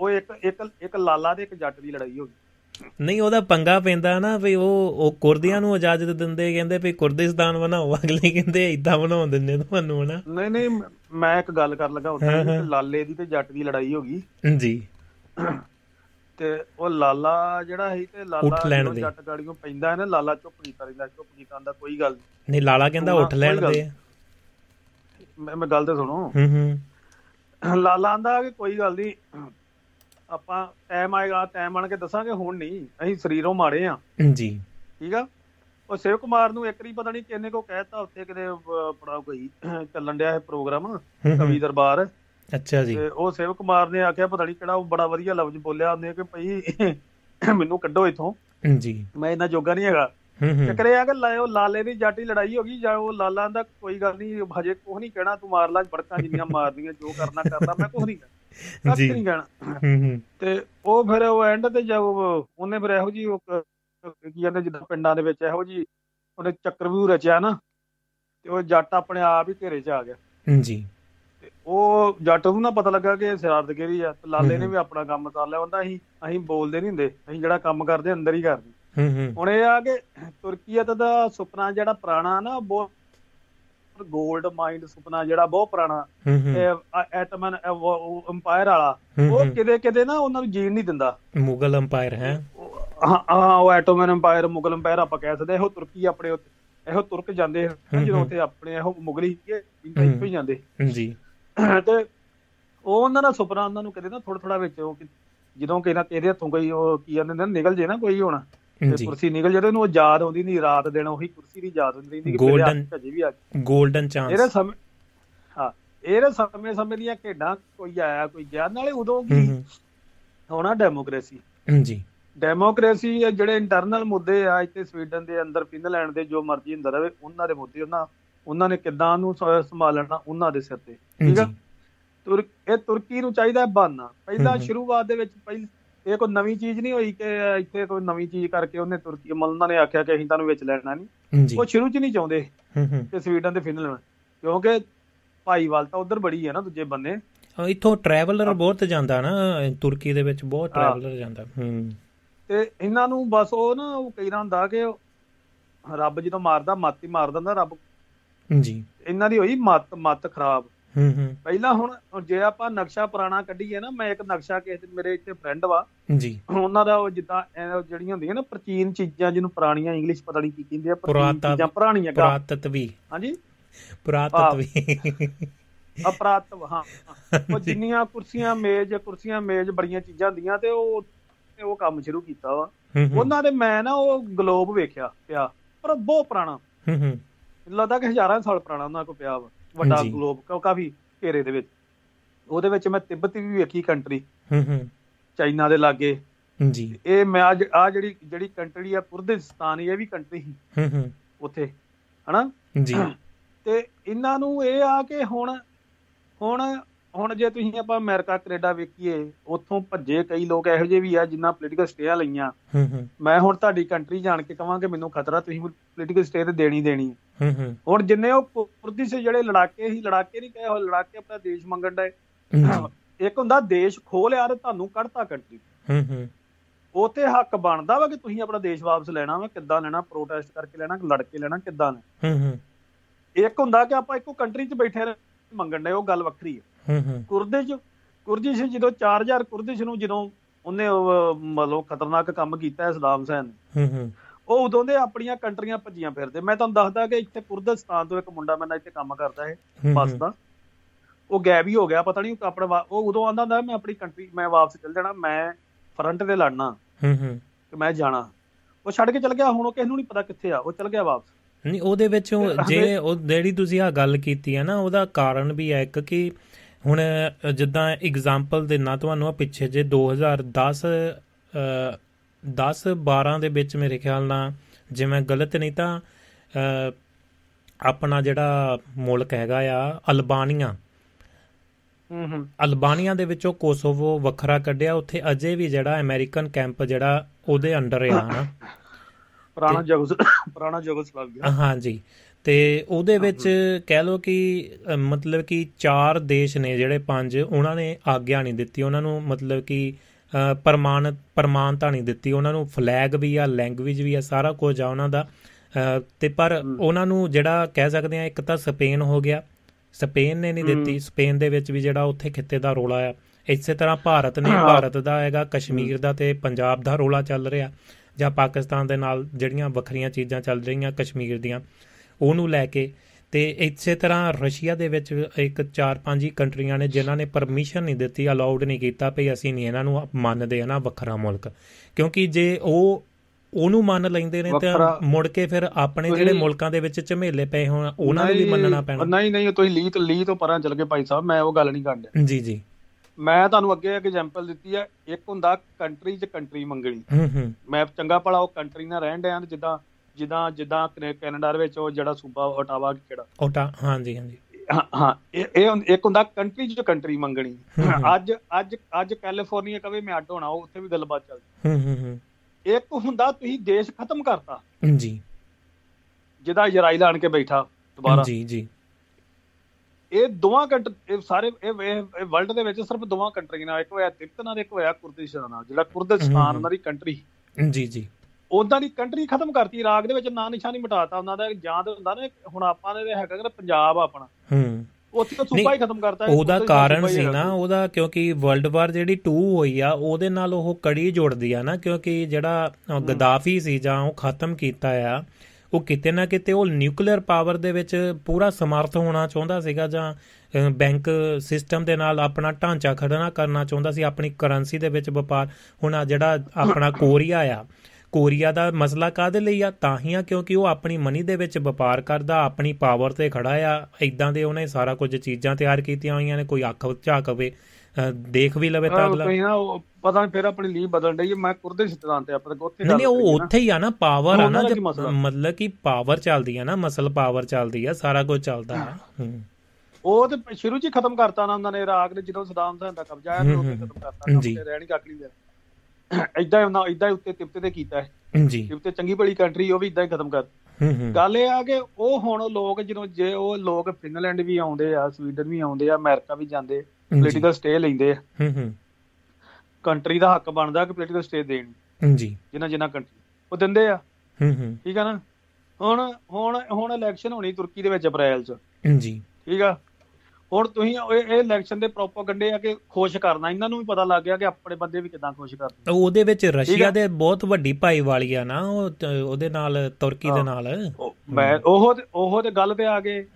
ਉਹ ਇੱਕ ਇੱਕ ਇੱਕ ਲਾਲਾ ਤੇ ਇੱਕ ਜੱਟ ਦੀ ਲੜਾਈ ਹੋ ਗਈ। ਨਹੀਂ ਉਹਦਾ ਪੰਗਾ ਪੈਂਦਾ ਨਾ ਵੀ ਉਹ ਉਹ ਕੁਰਦੀਆਂ ਨੂੰ ਇਜਾਜ਼ਤ ਦਿੰਦੇ ਕਹਿੰਦੇ ਵੀ ਕੁਰਦਿਸਤਾਨ ਬਣਾਓ ਅਗਲੇ ਕਹਿੰਦੇ ਇਦਾਂ ਬਣਾਉਣ ਦਿੰਦੇ ਤੁਹਾਨੂੰ ਹਨਾ? ਨਹੀਂ ਨਹੀਂ ਮ- ਇੱਕ ਗੱਲ ਕਰਨ ਲੱਗਾ ਉੱਥੇ ਲਾਲੇ ਦੀ ਤੇ ਜੱਟ ਦੀ ਲੜਾਈ ਹੋ ਗਈ। ਜੀ। ਤੇ ਉਹ ਲਾਲਾ ਜਿਹੜਾ ਸੀ ਤੇ ਲਾਲਾ ਦੇ। ਜੱਟ ਗਾੜੀਆਂ ਪੈਂਦਾ ਹੈ ਨਾ ਲਾਲਾ ਚੁੱਪ ਕੀਤਾ ਰਹਿੰਦਾ ਚੁੱਪ ਕੀਤਾ ਹੁੰਦਾ ਕੋਈ ਗੱਲ। ਨਹੀਂ। ਲਾਲਾ ਕਹਿੰਦਾ ਉੱਠ ਲੈਣ ਦੇ। ਮੈਂ ਮੈਂ ਗੱਲ ਤੇ ਸੁਣੋ। ਹੂੰ ਹੂੰ। ਲਾਲਾ ਆਂਦਾ ਕਿ ਕੋਈ ਗੱਲ ਨਹੀਂ ਆਪਾਂ ਟਾਈਮ ਆਏਗਾ ਟਾਈਮ ਆਣ ਕੇ ਦੱਸਾਂਗੇ ਹੁਣ ਨਹੀਂ ਅਸੀਂ ਸਰੀਰੋਂ ਮਾੜੇ ਆ। ਜੀ। ਠੀਕ ਆ? ਉਹ ਸ਼ਿਵ ਕੁਮਾਰ ਨੂੰ ਇੱਕ ਵਾਰੀ ਪਤਾ ਨਹੀਂ ਕਿੰਨੇ ਕੋ ਕਹਿਤਾ ਉੱਥੇ ਕਿਤੇ ਬੜਾ ਕੋਈ ਚੱਲਣ ਡਿਆ ਇਹ ਪ੍ਰੋਗਰਾਮ ਕਵੀ। ਦਰਬਾਰ। ਅੱਛਾ ਜੀ। ਤੇ ਉਹ ਸ਼ਿਵ ਕੁਮਾਰ ਨੇ ਆਖਿਆ ਪਤਾ ਨਹੀਂ ਕਿਹੜਾ ਉਹ ਬੜਾ ਵਧੀਆ ਲਫ਼ਜ਼ ਬੋਲਿਆ ਉਹਨੇ ਕਿ ਭਈ ਮੈਨੂੰ ਕੱਢੋ ਇਥੋਂ। ਜੀ। ਮੈਂ ਇੰਨਾ ਜੋਗਾ ਨਹੀਂ ਹੈਗਾ। ਚੱਕਰ ਇਹ ਆ ਕਿ ਲਾ- ਉਹ ਲਾਲੇ ਦੀ ਜਾਟੀ ਲੜਾਈ ਹੋ ਗਈ ਜਾਂ ਉਹ ਲਾਲਾ ਦਾ ਕੋਈ ਗੱਲ ਨਹੀਂ ਹਜੇ ਕੁਝ ਨਹੀਂ ਕਹਿਣਾ ਤੂੰ ਮਾਰ ਲੈ ਬੜਕਾਂ ਜਿੰਨੀਆਂ ਮਾਰਦੀਆਂ ਜੋ ਕਰਨਾ ਕਰਦਾ ਮੈਂ ਕੁਝ ਨਹੀਂ ਕੱਖ ਜੀ। ਨਹੀਂ ਕਹਿਣਾ। ਤੇ ਉਹ ਫਿਰ ਉਹ ਐਂਡ ਤੇ ਉਹ- ਉਹਨੇ ਫਿਰ ਇਹੋ ਜੀ ਉਹ ਕ- ਕਹਿੰਦੇ ਜਿੱਦਾਂ ਪਿੰਡਾਂ ਦੇ ਵਿੱਚ ਇਹੋ ਜੀ ਉਹਨੇ ਚੱਕਰਵਿਊਹ ਰਚਿਆ ਨਾ ਤੇ ਉਹ ਜੱਟ ਆਪਣੇ ਆਪ ਹੀ ਘੇਰੇ 'ਚ ਆ ਗਿਆ। ਜੀ। ਉਹ ਜੱਟ ਨੂੰ ਨਾ ਪਤਾ ਲੱਗਾ ਕਿ ਇਹ ਸਿਆਰਤਗਿਰੀ ਆ ਲਾਲੇ ਨੇ। ਵੀ ਆਪਣਾ ਕੰਮ ਕਰ ਲਿਆ ਹੁੰਦਾ ਅਸੀਂ ਅਸੀਂ ਬੋਲਦੇ ਨਹੀਂ ਹੁੰਦੇ ਅਸੀਂ ਜਿਹੜਾ ਕੰਮ ਕਰਦੇ ਅੰਦਰ ਹੀ ਕਰਦੇ। ਹੁਣ ਇਹ ਆ ਕਿ ਤੁਰਕੀਅਤ ਦਾ ਸੁਪਨਾ ਜਿਹੜਾ ਪੁਰਾਣਾ ਨਾ ਬਹੁਤ 골ਡ ਮਾਈਂਡ ਸੁਪਨਾ ਜਿਹੜਾ ਬਹੁਤ ਪੁਰਾਣਾ ਐਟਮਨ ਅੰਪਾਇਰ ਵਾਲਾ ਉਹ। ਕਿਤੇ ਕਿਤੇ ਨਾ ਉਹਨਾਂ ਨੂੰ ਜੀਣ ਨਹੀਂ ਦਿੰਦਾ। ਮੁਗਲ ਅੰਪਾਇਰ ਹੈ? ਹਾਂ ਉਹ ਐਟੋਮਨ ਅੰਪਾਇਰ ਮੁਗਲ ਅੰਪਾਇਰ ਆਪਾਂ ਕਹਿ ਸਕਦੇ ਇਹੋ ਤੁਰਕੀ ਆਪਣੇ ਉੱਤੇ ਇਹੋ ਤੁਰਕ ਜਾਂਦੇ ਜਦੋਂ। ਉੱਥੇ ਆਪਣੇ ਇਹੋ ਮੁਗਲੀ ਹੀ ਜਾਂਦੇ। ਜੀ। ਤੇ ਉਹ ਉਹਨਾਂ ਦਾ ਸੁਪਨਾ ਉਹਨਾਂ ਨੂੰ ਕਦੇ ਨਾ ਥੋੜਾ ਥੋੜਾ ਵਿੱਚ ਉਹ ਕਿ- ਜਦੋਂ ਕਿਸੇ ਨਾ ਤੇਰੇ ਹੱਥੋਂ ਕੋਈ ਉਹ ਕੀ ਕਹਿੰਦੇ ਨੇ ਨਿਕਲ ਜੇ ਨਾ ਕੋਈ ਹੁਣ ਤੇ ਕੁਰਸੀ ਨਿਕਲ ਜੇ ਉਹਨੂੰ ਉਹ ਯਾਦ ਆਉਂਦੀ ਨਹੀਂ ਰਾਤ ਦਿਨ ਉਹੀ ਕੁਰਸੀ ਦੀ ਯਾਦ ਹੁੰਦੀ ਰਹਿੰਦੀ ਕਿ ਮੇਰੇ ਹੱਥ ਅਜੇ ਵੀ ਆ 골ਡਨ ਇਹਦੇ ਚਾਂਸ ਸਮੇਂ ਹਾਂ ਇਹਦੇ ਸਮੇਂ ਸਮੇਂ ਦੀਆਂ ਖੇਡਾਂ ਕੋਈ ਆਇਆ ਕੋਈ ਗਿਆ ਨਾਲੇ ਉਦੋਂ ਕੀ ਹੋਣਾ ਡੈਮੋਕ੍ਰੇਸੀ ਜੀ ਡੈਮੋਕ੍ਰੇਸੀ ਜਿਹੜੇ ਇੰਟਰਨਲ ਮੁੱਦੇ ਆ ਇੱਥੇ ਸਵੀਡਨ ਦੇ ਅੰਦਰ ਫਿਨਲੈਂਡ ਦੇ ਜੋ ਮਰਜ਼ੀ ਅੰਦਰ ਰਵੇ ਉਹਨਾਂ ਦੇ ਮੁੱਦੇ ਉਹਨਾਂ ਉਹਨਾਂ ਨੇ ਕਿੱਦਾਂ ਸ- ਸੰਭਾਲਣਾ ਉਹਨਾਂ ਦੇ ਸਿਰ ਤੇ। ਠੀਕ ਜੀ ਤੁਰਕ ਇਹ ਤੁਰਕੀ ਨੂੰ ਚਾਹੀਦਾ ਹੈ ਬਣਨਾ ਪਹਿਲਾਂ। ਸ਼ੁਰੂਆਤ ਦੇ ਵਿੱਚ ਪਹਿਲ ਇਹ ਕੋਈ ਨਵੀਂ ਚੀਜ਼ ਨਹੀਂ ਹੋਈ ਕਿ ਇੱਥੇ ਕੋਈ ਨਵੀਂ ਚੀਜ਼ ਕਰਕੇ ਉਹਨੇ ਤੁਰਕੀ ਮਲਨਾ ਨੇ ਆਖਿਆ ਕਿ ਅਸੀਂ ਤੁਹਾਨੂੰ ਵਿੱਚ ਲੈਣਾ ਨਹੀਂ। ਉਹ ਸ਼ੁਰੂ 'ਚ ਨਹੀਂ ਚਾਹੁੰਦੇ ਹੂੰ ਹੂੰ। ਕਿ ਸਵੀਡਨ ਤੇ ਫਿਨਲੈਂਡ ਕਿਉਂਕਿ ਭਾਈਵਾਲ ਤਾਂ ਉਧਰ ਬੜੀ ਹੈ ਨਾ ਦੂਜੇ ਬੰਨੇ। ਹਾਂ, ਇੱਥੋਂ ਟਰੈਵਲਰ ਬਹੁਤ ਜਾਂਦਾ ਨਾ ਤੁਰਕੀ ਦੇ ਵਿੱਚ ਬਹੁਤ ਹਾਂ। ਟਰੈਵਲਰ ਜਾਂਦਾ। ਹੂੰ। ਤੇ ਇਹਨਾਂ ਨੂੰ ਬਸ ਉਹ ਨਾ ਉਹ ਕਈ ਨਾ ਹੁੰਦਾ ਕਿ ਰੱਬ ਜਦੋਂ ਮਾਰਦਾ ਮੱਤ ਹੀ ਮਾਰ ਦਿੰਦਾ ਰੱਬ ਜੀ। ਇਹਨਾਂ ਦੀ ਹੋਈ ਮੱਤ ਮੱਤ ਖਰਾਬ। ਹੂੰ ਹੂੰ। ਪਹਿਲਾਂ ਹੁਣ ਜੇ ਆਪਾਂ ਨਕਸ਼ਾ ਪੁਰਾਣਾ ਕੱਢੀਏ ਨਾ ਮੈਂ ਇੱਕ ਨਕਸ਼ਾ ਕਿਸੇ ਦਿਨ ਮੇਰੇ ਇੱਥੇ ਫਰੈਂਡ ਵਾ। ਜੀ। ਉਹਨਾਂ ਦਾ ਉਹ ਜਿੱਦਾਂ ਜਿਹੜੀਆਂ ਹੁੰਦੀਆਂ ਨਾ ਪ੍ਰਾਚੀਨ ਚੀਜ਼ਾਂ ਜਿਹਨੂੰ ਪੁਰਾਣੀਆਂ ਇੰਗਲਿਸ਼ ਪਤਾ ਨਹੀਂ ਕੀ ਕਹਿੰਦੇ ਆ ਪ੍ਰਾਚੀਨ ਚੀਜ਼ਾਂ ਪੁਰਾਣੀਆਂ ਪੁਰਾਤਤਵੀ। ਹਾਂਜੀ? ਪੁਰਾਤਤਵੀ। ਅਪਰਾਤਵ ਹਾਂ। ਉਹ ਜਿੰਨੀਆਂ ਕੁਰਸੀਆਂ ਮੇਜ਼ ਕੁਰਸੀਆਂ ਮੇਜ਼ ਬੜੀਆਂ ਚੀਜ਼ਾਂ ਹੁੰਦੀਆਂ ਤੇ ਉਹ ਉਹ ਕੰਮ ਸ਼ੁਰੂ ਕੀਤਾ ਵਾ। ਉਹਨਾਂ ਦੇ ਮੈਂ ਨਾ ਉਹ ਗਲੋਬ ਵੇਖਿਆ ਪਿਆ ਪਰ ਬਹੁਤ ਪੁਰਾਣਾ। ਹੂੰ ਹੂੰ। ਲੱਗਦਾ ਕਿ ਹਜ਼ਾਰਾਂ ਸਾਲ ਪੁਰਾਣਾ ਉਹਨਾਂ ਕੋਲ ਪਿਆ ਵਾ ਵੱਡਾ। ਗਲੋਬ ਕਾ- ਕਾਫੀ ਘੇਰੇ ਦੇ ਵਿੱਚ। ਉਹਦੇ ਵਿੱਚ ਮੈਂ ਤਿੱਬਤ ਵੀ ਵੇਖੀ ਕੰਟਰੀ ਹੂੰ ਹੂੰ। ਚਾਈਨਾ ਦੇ ਲਾਗੇ। ਜੀ ਇਹ ਮੈਂ ਅੱਜ ਆ ਜਿਹੜੀ ਜਿਹੜੀ ਕੰਟਰੀ ਆ ਕੁਰਦਿਸਤਾਨ ਇਹ ਵੀ ਕੰਟਰੀ ਸੀ। ਹੂੰ ਹੂੰ। ਉੱਥੇ ਹਨਾ? ਜੀ ਤੇ ਇਹਨਾਂ ਨੂੰ ਇਹ ਆ ਕਿ ਹੁਣ ਹੁਣ ਹੁਣ ਜੇ ਤੁਸੀਂ ਆਪਾਂ ਅਮਰੀਕਾ ਕੈਨੇਡਾ ਵੇਖੀਏ ਉੱਥੋਂ ਭੱਜੇ ਕਈ ਲੋਕ ਇਹੋ ਜਿਹੇ ਵੀ ਆ ਜਿਨ੍ਹਾਂ ਪੋਲੀਟੀਕਲ ਸਟੇਆਂ ਲਈਆਂ। ਮੈਂ ਹੁਣ ਤੁਹਾਡੀ ਕੰਟਰੀ ਜਾਣ ਕੇ ਕਹਾਂਗੇ ਮੈਨੂੰ ਖਤਰਾ ਤੁਸੀਂ ਪੋਲੀਟੀਕਲ ਸਟੇ ਤੇ ਦੇਣੀ ਦੇਣੀ ਹੈ। ਹੂੰ। ਹੂੰ ਹੁਣ ਜਿੰਨੇ ਉਹ ਕੁਰਦੀ ਸੇ ਜਿਹੜੇ ਲੜਾਕੇ ਸੀ ਲੜਾਕੇ ਨਹੀਂ ਕਹੇ ਉਹ ਲੜਾਕੇ ਆਪਣਾ ਦੇਸ਼ ਮੰਗਣ ਦਾ ਇੱਕ ਹੁੰਦਾ ਦੇਸ਼ ਖੋਹ ਲਿਆ ਤੇ ਤੁਹਾਨੂੰ ਕੱਢਤਾ ਕੰਟਰੀ। ਹੂੰ ਹੂੰ। ਉਤੇ ਹੱਕ ਬਣਦਾ ਵਾ ਕਿ ਤੁਸੀਂ ਆਪਣਾ ਦੇਸ਼ ਵਾਪਸ ਲੈਣਾ ਵਾ ਕਿੱਦਾਂ ਲੈਣਾ ਪ੍ਰੋਟੈਸਟ ਕਰਕੇ ਲੈਣਾ ਲੜ ਕੇ ਲੈਣਾ ਕਿੱਦਾਂ ਲੈਣਾ। ਹੂੰ ਹੂੰ। ਇੱਕ ਹੁੰਦਾ ਕਿ ਆਪਾਂ ਇੱਕੋ ਕੰਟਰੀ 'ਚ ਬੈਠੇ ਰਹੇ ਮੰਗਣ ਦੇ ਉਹ ਗੱਲ ਵੱਖਰੀ ਹੈ ਹੂੰ ਹੂੰ। ਕੁਰਦੇ 'ਚ ਕੁਰਦੀ ਸੀ ਜਦੋਂ 4000 ਕੁਰਦੀ ਨੂੰ ਜਦੋਂ ਉਹਨੇ ਉਹ, ਮਤਲਬ ਖਤਰਨਾਕ ਕੰਮ ਕੀਤਾ ਹੈ ਸਦਾਮ ਹੁਸੈਨ ਨੇ। ਹੂੰ ਹੂੰ। ਉਹ ਉਦੋਂ ਦੇ ਆਪਣੀਆਂ ਕੰਟਰੀਆਂ ਭੱਜੀਆਂ ਫਿਰਦੇ। ਮੈਂ ਤੁਹਾਨੂੰ ਦੱਸਦਾ ਕਿ ਇੱਥੇ ਕੁਰਦਿਸਤਾਨ ਤੋਂ ਇੱਕ ਮੁੰਡਾ ਮੇਰੇ ਨਾਲ ਇੱਥੇ ਕੰਮ ਕਰਦਾ ਹੈ ਬੱਸ ਦਾ। ਉਹ ਗਾਇਬ ਹੀ ਹੋ ਗਿਆ ਪਤਾ ਨਹੀਂ ਆਪਣਾ ਉਹ ਉਦੋਂ ਆਂਦਾ ਹੁੰਦਾ ਮੈਂ ਆਪਣੀ ਕੰਟਰੀ ਮੈਂ ਵਾਪਸ ਚੱਲ ਜਾਣਾ ਮੈਂ ਫਰੰਟ ਤੇ ਲੜਨਾ ਹੂੰ ਹੂੰ। ਕਿ ਮੈਂ ਜਾਣਾ। ਉਹ ਛੱਡ ਕੇ ਚਲ ਗਿਆ ਹੁਣ ਉਹ ਕਿਸੇ ਨੂੰ ਨਹੀਂ ਪਤਾ ਕਿੱਥੇ ਆ ਉਹ ਚਲ ਗਿਆ ਵਾਪਸ। ਨਹੀਂ ਉਹਦੇ ਵਿੱਚ ਜੇ ਉਹ ਜਿਹੜੀ ਤੁਸੀਂ ਆ ਗੱਲ ਕੀਤੀ ਹੈ ਨਾ ਉਹਦਾ ਕਾਰਨ ਵੀ ਹੈ ਇੱਕ ਕਿ ਹੁਣ ਜਿੱਦਾਂ ਐਗਜ਼ਾਮਪਲ ਦੇਣਾ ਤੁਹਾਨੂੰ ਆ ਪਿੱਛੇ ਜੇ 2010 ਅ, 10 12 ਦੇ ਵਿੱਚ ਮੇਰੇ ਖਿਆਲ ਨਾਲ ਜੇ ਮੈਂ ਗਲਤ ਨਹੀਂ ਤਾਂ ਆਪਣਾ ਜਿਹੜਾ ਮੁਲਕ ਹੈਗਾ ਆ ਅਲਬਾਨੀਆ। ਹੂੰ ਹੂੰ। ਅਲਬਾਨੀਆ ਦੇ ਵਿੱਚੋਂ ਕੋਸੋਵੋ ਵੱਖਰਾ ਕੱਢਿਆ ਉੱਥੇ ਅਜੇ ਵੀ ਜਿਹੜਾ ਅਮਰੀਕਨ ਕੈਂਪ ਜਿਹੜਾ ਉਹਦੇ ਅੰਡਰ ਆ ਨਾ। ਪੁਰਾਣਾ ਜਗਸ ਪੁਰਾਣਾ ਜਗੋਸਲਾਵੀਆ। ਹਾਂਜੀ। ਤੇ ਉਹਦੇ ਵਿੱਚ ਕਹਿ ਲਓ ਕਿ ਮਤਲਬ ਕਿ ਚਾਰ ਦੇਸ਼ ਨੇ ਜਿਹੜੇ ਪੰਜ ਉਹਨਾਂ ਨੇ ਆਗਿਆ ਨਹੀਂ ਦਿੱਤੀ। ਉਹਨਾਂ ਨੂੰ ਮਤਲਬ ਕਿ ਪ੍ਰਮਾਣ ਪ੍ਰਮਾਣਤਾ ਨਹੀਂ ਦਿੱਤੀ। ਉਹਨਾਂ ਨੂੰ ਫਲੈਗ ਵੀ ਆ ਲੈਂਗੁਏਜ ਵੀ ਆ ਸਾਰਾ ਕੁਝ ਆ ਉਹਨਾਂ ਦਾ। ਤੇ ਪਰ ਉਹਨਾਂ ਨੂੰ ਜਿਹੜਾ ਕਹਿ ਸਕਦੇ ਆ ਇੱਕ ਤਾਂ ਸਪੇਨ ਹੋ ਗਿਆ। ਸਪੇਨ ਨੇ ਨਹੀਂ ਦਿੱਤੀ। ਸਪੇਨ ਦੇ ਵਿੱਚ ਵੀ ਜਿਹੜਾ ਉੱਥੇ ਖਿੱਤੇ ਦਾ ਰੋਲਾ ਆ। ਇਸੇ ਤਰ੍ਹਾਂ ਭਾਰਤ ਨੇ ਭਾਰਤ ਦਾ ਹੈਗਾ ਕਸ਼ਮੀਰ ਦਾ ਤੇ ਪੰਜਾਬ ਦਾ ਰੋਲਾ ਚੱਲ ਰਿਹਾ। ਜਾਂ ਪਾਕਿਸਤਾਨ ਦੇ ਨਾਲ ਜਿਹੜੀਆਂ ਵੱਖਰੀਆਂ ਚੀਜ਼ਾਂ ਚੱਲ ਰਹੀਆਂ ਕਸ਼ਮੀਰ ਦੀਆਂ ਉਹਨੂੰ ਲੈ ਕੇ ਤੇ ਇਸੇ ਤਰ੍ਹਾਂ ਰਸ਼ੀਆ ਦੇ ਵਿੱਚ ਇੱਕ ਚਾਰ ਪੰਜ ਹੀ ਕੰਟਰੀਆਂ ਨੇ ਜਿਨ੍ਹਾਂ ਨੇ ਪਰਮਿਸ਼ਨ ਨਹੀਂ ਦਿੱਤੀ ਅਲਾਉਡ ਨਹੀਂ ਕੀਤਾ ਭਈ ਅਸੀਂ ਨਹੀਂ ਇਹਨਾਂ ਨੂੰ ਮੰਨਦੇ ਆ ਨਾ ਵੱਖਰਾ ਮੁਲਕ। ਕਿਉਂਕਿ ਜੇ ਉਹ ਉਹਨੂੰ ਮੰਨ ਲੈਂਦੇ ਨੇ ਤਾਂ ਮੁੜ ਕੇ ਫਿਰ ਆਪਣੇ ਜਿਹੜੇ ਮੁਲਕਾਂ ਦੇ ਵਿੱਚ ਝਮੇਲੇ ਪਏ ਹੋਣ ਉਹਨਾਂ ਨੂੰ ਵੀ ਮੰਨਣਾ ਪੈਣਾ। ਨਹੀਂ ਨਹੀਂ ਤੁਸੀਂ ਲੀ ਤੋਂ ਲੀ ਤੋਂ ਪਰਾਂ ਚੱਲ ਗਏ ਭਾਈ ਸਾਹਿਬ ਮੈਂ ਉਹ ਗੱਲ ਨਹੀਂ ਕਰਨ ਜੀ ਜੀ। ਮੈਂ ਤੁਹਾਨੂੰ ਅੱਗੇ ਇੱਕ ਐਗਜ਼ਾਮਪਲ ਦਿੱਤੀ ਹੈ ਇੱਕ ਹੁੰਦਾ ਕੰਟਰੀ 'ਚ ਕੰਟਰੀ ਮੰਗਣੀ। ਹੂੰ ਹੂੰ। ਮੈਂ ਚੰਗਾ ਭਲਾ ਉਹ ਕੰਟਰੀ ਨਾਲ ਰਹਿਣ ਡਿਆ ਜਿੱਦਾਂ ਜਿੱਦਾਂ ਜਿੱਦਾਂ ਕਨੇ- ਕੈਨੇਡਾ ਦੇ ਵਿੱਚ ਉਹ ਜਿਹੜਾ ਸੂਬਾ ਓਟਾਵਾ ਕਿਹੜਾ ਉਹਟਾ ਹਾਂਜੀ ਹਾਂਜੀ। ਹਾਂ ਇਹ ਇੱਕ ਹੁੰਦਾ ਕੰਟਰੀ 'ਚ ਕੰਟਰੀ ਮੰਗਣੀ। ਅੱਜ ਅੱਜ ਅੱਜ ਕੈਲੀਫੋਰਨੀਆ ਕਵੇ ਮੈਂ ਅੱਡ ਹੋਣਾ ਉੱਥੇ ਵੀ ਗੱਲਬਾਤ ਚੱਲਦੀ ਹੂੰ ਹੂੰ ਹੂੰ। ਇੱਕ ਹੁੰਦਾ ਤੁਸੀਂ ਦੇਸ਼ ਖਤਮ ਕਰਤਾ। ਜੀ। ਜਿਹਦਾ ਇਜ਼ਰਾਈਲ ਆਣ ਕੇ ਬੈਠਾ ਦੁਬਾਰਾ। ਜੀ ਜੀ। ਇਹ ਦੋਵਾਂ ਕੰਟ ਇਹ ਸਾਰੇ ਇਹ ਵਰਲਡ ਦੇ ਵਿੱਚ ਸਿਰਫ ਦੋਵਾਂ ਕੰਟਰੀਆਂ ਨਾਲ ਇੱਕ ਹੋਇਆ ਤਿਬਤ ਨਾਲ ਇੱਕ ਹੋਇਆ ਕੁਰਦਿਸਤਾਨ ਨਾਲ ਜਿਹੜਾ ਕੁਰਦਿਸਤਾਨ। ਉਹਨਾਂ ਦੀ ਕੰਟਰੀ ਜੀ ਜੀ। ਉਦਾਂ ਦੀ ਕੰਟਰੀ ਖਤਮ ਕਰਤੀ ਇਰਾਕ ਦੇ ਵਿੱਚ ਨਾਂ ਨਿਸ਼ਾਨੀ ਮਿਟਾਤਾ ਉਹਨਾਂ ਦਾ ਜਾਂ ਤੇ ਹੁੰਦਾ ਨਾ ਹੁਣ ਆਪਾਂ ਤੇ ਹੈਗਾ ਕਿ ਪੰਜਾਬ ਆਪਣਾ। ਹੂੰ। ਉੱਥੇ ਤਾਂ ਸੂਬਾ ਹੀ ਖਤਮ ਕਰਤਾ ਉਹਦਾ ਕਾਰਨ ਸੀ। ਨਾ ਉਹਦਾ ਕਿਉਂਕਿ ਵਰਲਡ ਵਾਰ ਜਿਹੜੀ 2 ਹੋਈ ਆ ਉਹਦੇ ਨਾਲ ਉਹ ਕੜੀ ਜੋੜਦੀ ਆ ਨਾ ਕਿਉਂਕਿ ਜਿਹੜਾ ਗਦਾਫੀ ਸੀ ਜਾਂ ਉਹ ਖਤਮ ਕੀਤਾ ਆ ਉਹ ਕਿਤੇ ਨਾ ਕਿਤੇ ਉਹ ਨਿਊਕਲੀਅਰ ਪਾਵਰ ਦੇ ਵਿੱਚ ਪੂਰਾ ਸਮਰਥ ਹੋਣਾ ਚਾਹੁੰਦਾ ਸੀਗਾ ਜਾਂ ਬੈਂਕ ਸਿਸਟਮ ਦੇ ਨਾਲ ਆਪਣਾ ਢਾਂਚਾ ਖੜਨਾ ਕਰਨਾ ਚਾਹੁੰਦਾ ਸੀ ਆਪਣੀ ਕਰੰਸੀ ਦੇ ਵਿੱਚ ਵਪਾਰ। ਹੁਣ ਆ ਜਿਹੜਾ ਆਪਣਾ ਕੋਰੀਆ ਆ ਕੋਰੀਆ ਦਾ ਮਸਲਾ ਕਾਦੇ ਲਈ ਆ? ਤਾਂ ਹੀ ਆ ਕਿਉਂਕਿ ਉਹ ਆਪਣੀ ਮਨੀ ਦੇ ਵਿੱਚ ਵਪਾਰ ਕਰਦਾ ਆਪਣੀ ਪਾਵਰ ਤੇ ਖੜਾ ਆ। ਇਦਾਂ ਦੇ ਉਹਨੇ ਸਾਰਾ ਕੁਝ ਚੀਜ਼ਾਂ ਤਿਆਰ ਕੀਤੀਆਂ ਹੋਈਆਂ ਨੇ ਕੋਈ ਅੱਖ ਝਾਕਵੇ ਦੇਖ ਵੀ ਲਵੇ ਤਾਂ ਅਗਲਾ। ਕੋਈ ਨਾ ਉਹ ਪਤਾ ਨਹੀਂ ਫਿਰ ਆਪਣੀ ਲੀਹ ਬਦਲ ਰਹੀ ਹੈ ਮੈਂ ਕੁਰਦਿਸਤਾਨ ਤੇ ਆਪਾਂ ਉੱਥੇ ਨਹੀਂ ਉਹ ਨਾ। ਉੱਥੇ ਹੀ ਆ ਨਾ ਪਾਵਰ ਆ ਨਾ ਦਾ? ਮਤਲਬ ਕਿ ਪਾਵਰ ਚੱਲਦੀ ਆ ਨਾ ਮਸਲ ਪਾਵਰ ਚੱਲਦੀ ਆ ਸਾਰਾ ਕੁਝ ਚੱਲਦਾ। ਆ ਹੂੰ। ਉਹ ਤੇ ਸ਼ੁਰੂ 'ਚ ਖਤਮ ਕਰਤਾ ਨਾ ਉਹਨਾਂ ਨੇ ਇਰਾਕ ਦੇ ਜਦੋਂ ਸਦਾਮ ਹੁਸੈਨ ਦਾ ਕਬਜ਼ਾ ਆਇਆ ਤੇ ਉੱਥੇ ਖਤਮ ਕਰਤਾ। ਤੇ ਰਹਿਣ ਨਹੀਂ ਦਿਆ ਇਦਾਂ ਹੀ ਉਹਨਾਂ ਇਦਾਂ ਹੀ ਉੱਤੇ ਤਿਪਤੇ ਤੇ ਕੀਤਾ ਹੈ। ਜੀ। ਤਿਪਤੇ ਚੰਗੀ ਭਲੀ ਕੰਟਰੀ ਉਹ ਵੀ ਇਦਾਂ ਹੀ ਖਤਮ ਕਰ ਗੱਲ ਇਹ ਆ ਕਿ ਉਹ ਹੁਣ ਲੋਕ ਜਦੋਂ ਜੇ ਉਹ ਲੋਕ ਫਿਨਲੈਂਡ ਵੀ ਆਉਂਦੇ ਆ ਸਵੀਡਨ ਵੀ ਆਉਂਦੇ ਆ ਅਮਰੀਕਾ ਵੀ ਜਾਂਦੇ ਪੋਲੀਟੀਕਲ ਸਟੇ ਲੈਂਦੇ ਆ। ਹੂੰ ਹੂੰ। ਕੰਟਰੀ ਦਾ ਹੱਕ ਬਣਦਾ ਕਿ ਪੋਲੀਟੀਕਲ ਸਟੇ ਦੇਣ। ਜੀ। ਜਿਨ੍ਹਾਂ ਜਿਨ੍ਹਾਂ ਕੰਟਰੀ ਉਹ ਦਿੰਦੇ ਆ। ਹੂੰ ਹੂੰ। ਠੀਕ ਆ ਨਾ? ਹੁਣ ਹੁਣ ਹੁਣ ਇਲੈਕਸ਼ਨ ਹੋਣੀ ਤੁਰਕੀ ਦੇ ਵਿੱਚ ਅਪ੍ਰੈਲ 'ਚ। ਜੀ। ਠੀਕ ਆ? ਹੁਣ ਤੁਸੀਂ ਇਹ ਇਲੈਕਸ਼ਨ ਦੇ ਪ੍ਰੋਪਾਗੈਂਡੇ ਆ ਕਿ ਖੁਸ਼ ਕਰਨਾ ਇਹਨਾਂ ਨੂੰ ਵੀ ਪਤਾ ਲੱਗ ਗਿਆ ਕਿ ਆਪਣੇ ਬੰਦੇ ਵੀ ਕਿਦਾਂ ਖੁਸ਼ ਕਰਨੇ ਉਹਦੇ ਵਿੱਚ ਰਸ਼ੀਆ। ਦੇ ਬਹੁਤ ਵੱਡੀ ਭਾਈਵਾਲੀ ਆ ਨਾ ਉਹ ਤ- ਉਹਦੇ ਨਾਲ ਤੁਰਕੀ ਦੇ। ਨਾਲ। ਮੈਂ ਉਹ ਤੇ- ਉਹ ਤੇ ਗੱਲ ਤੇ ਆ ਗਏ।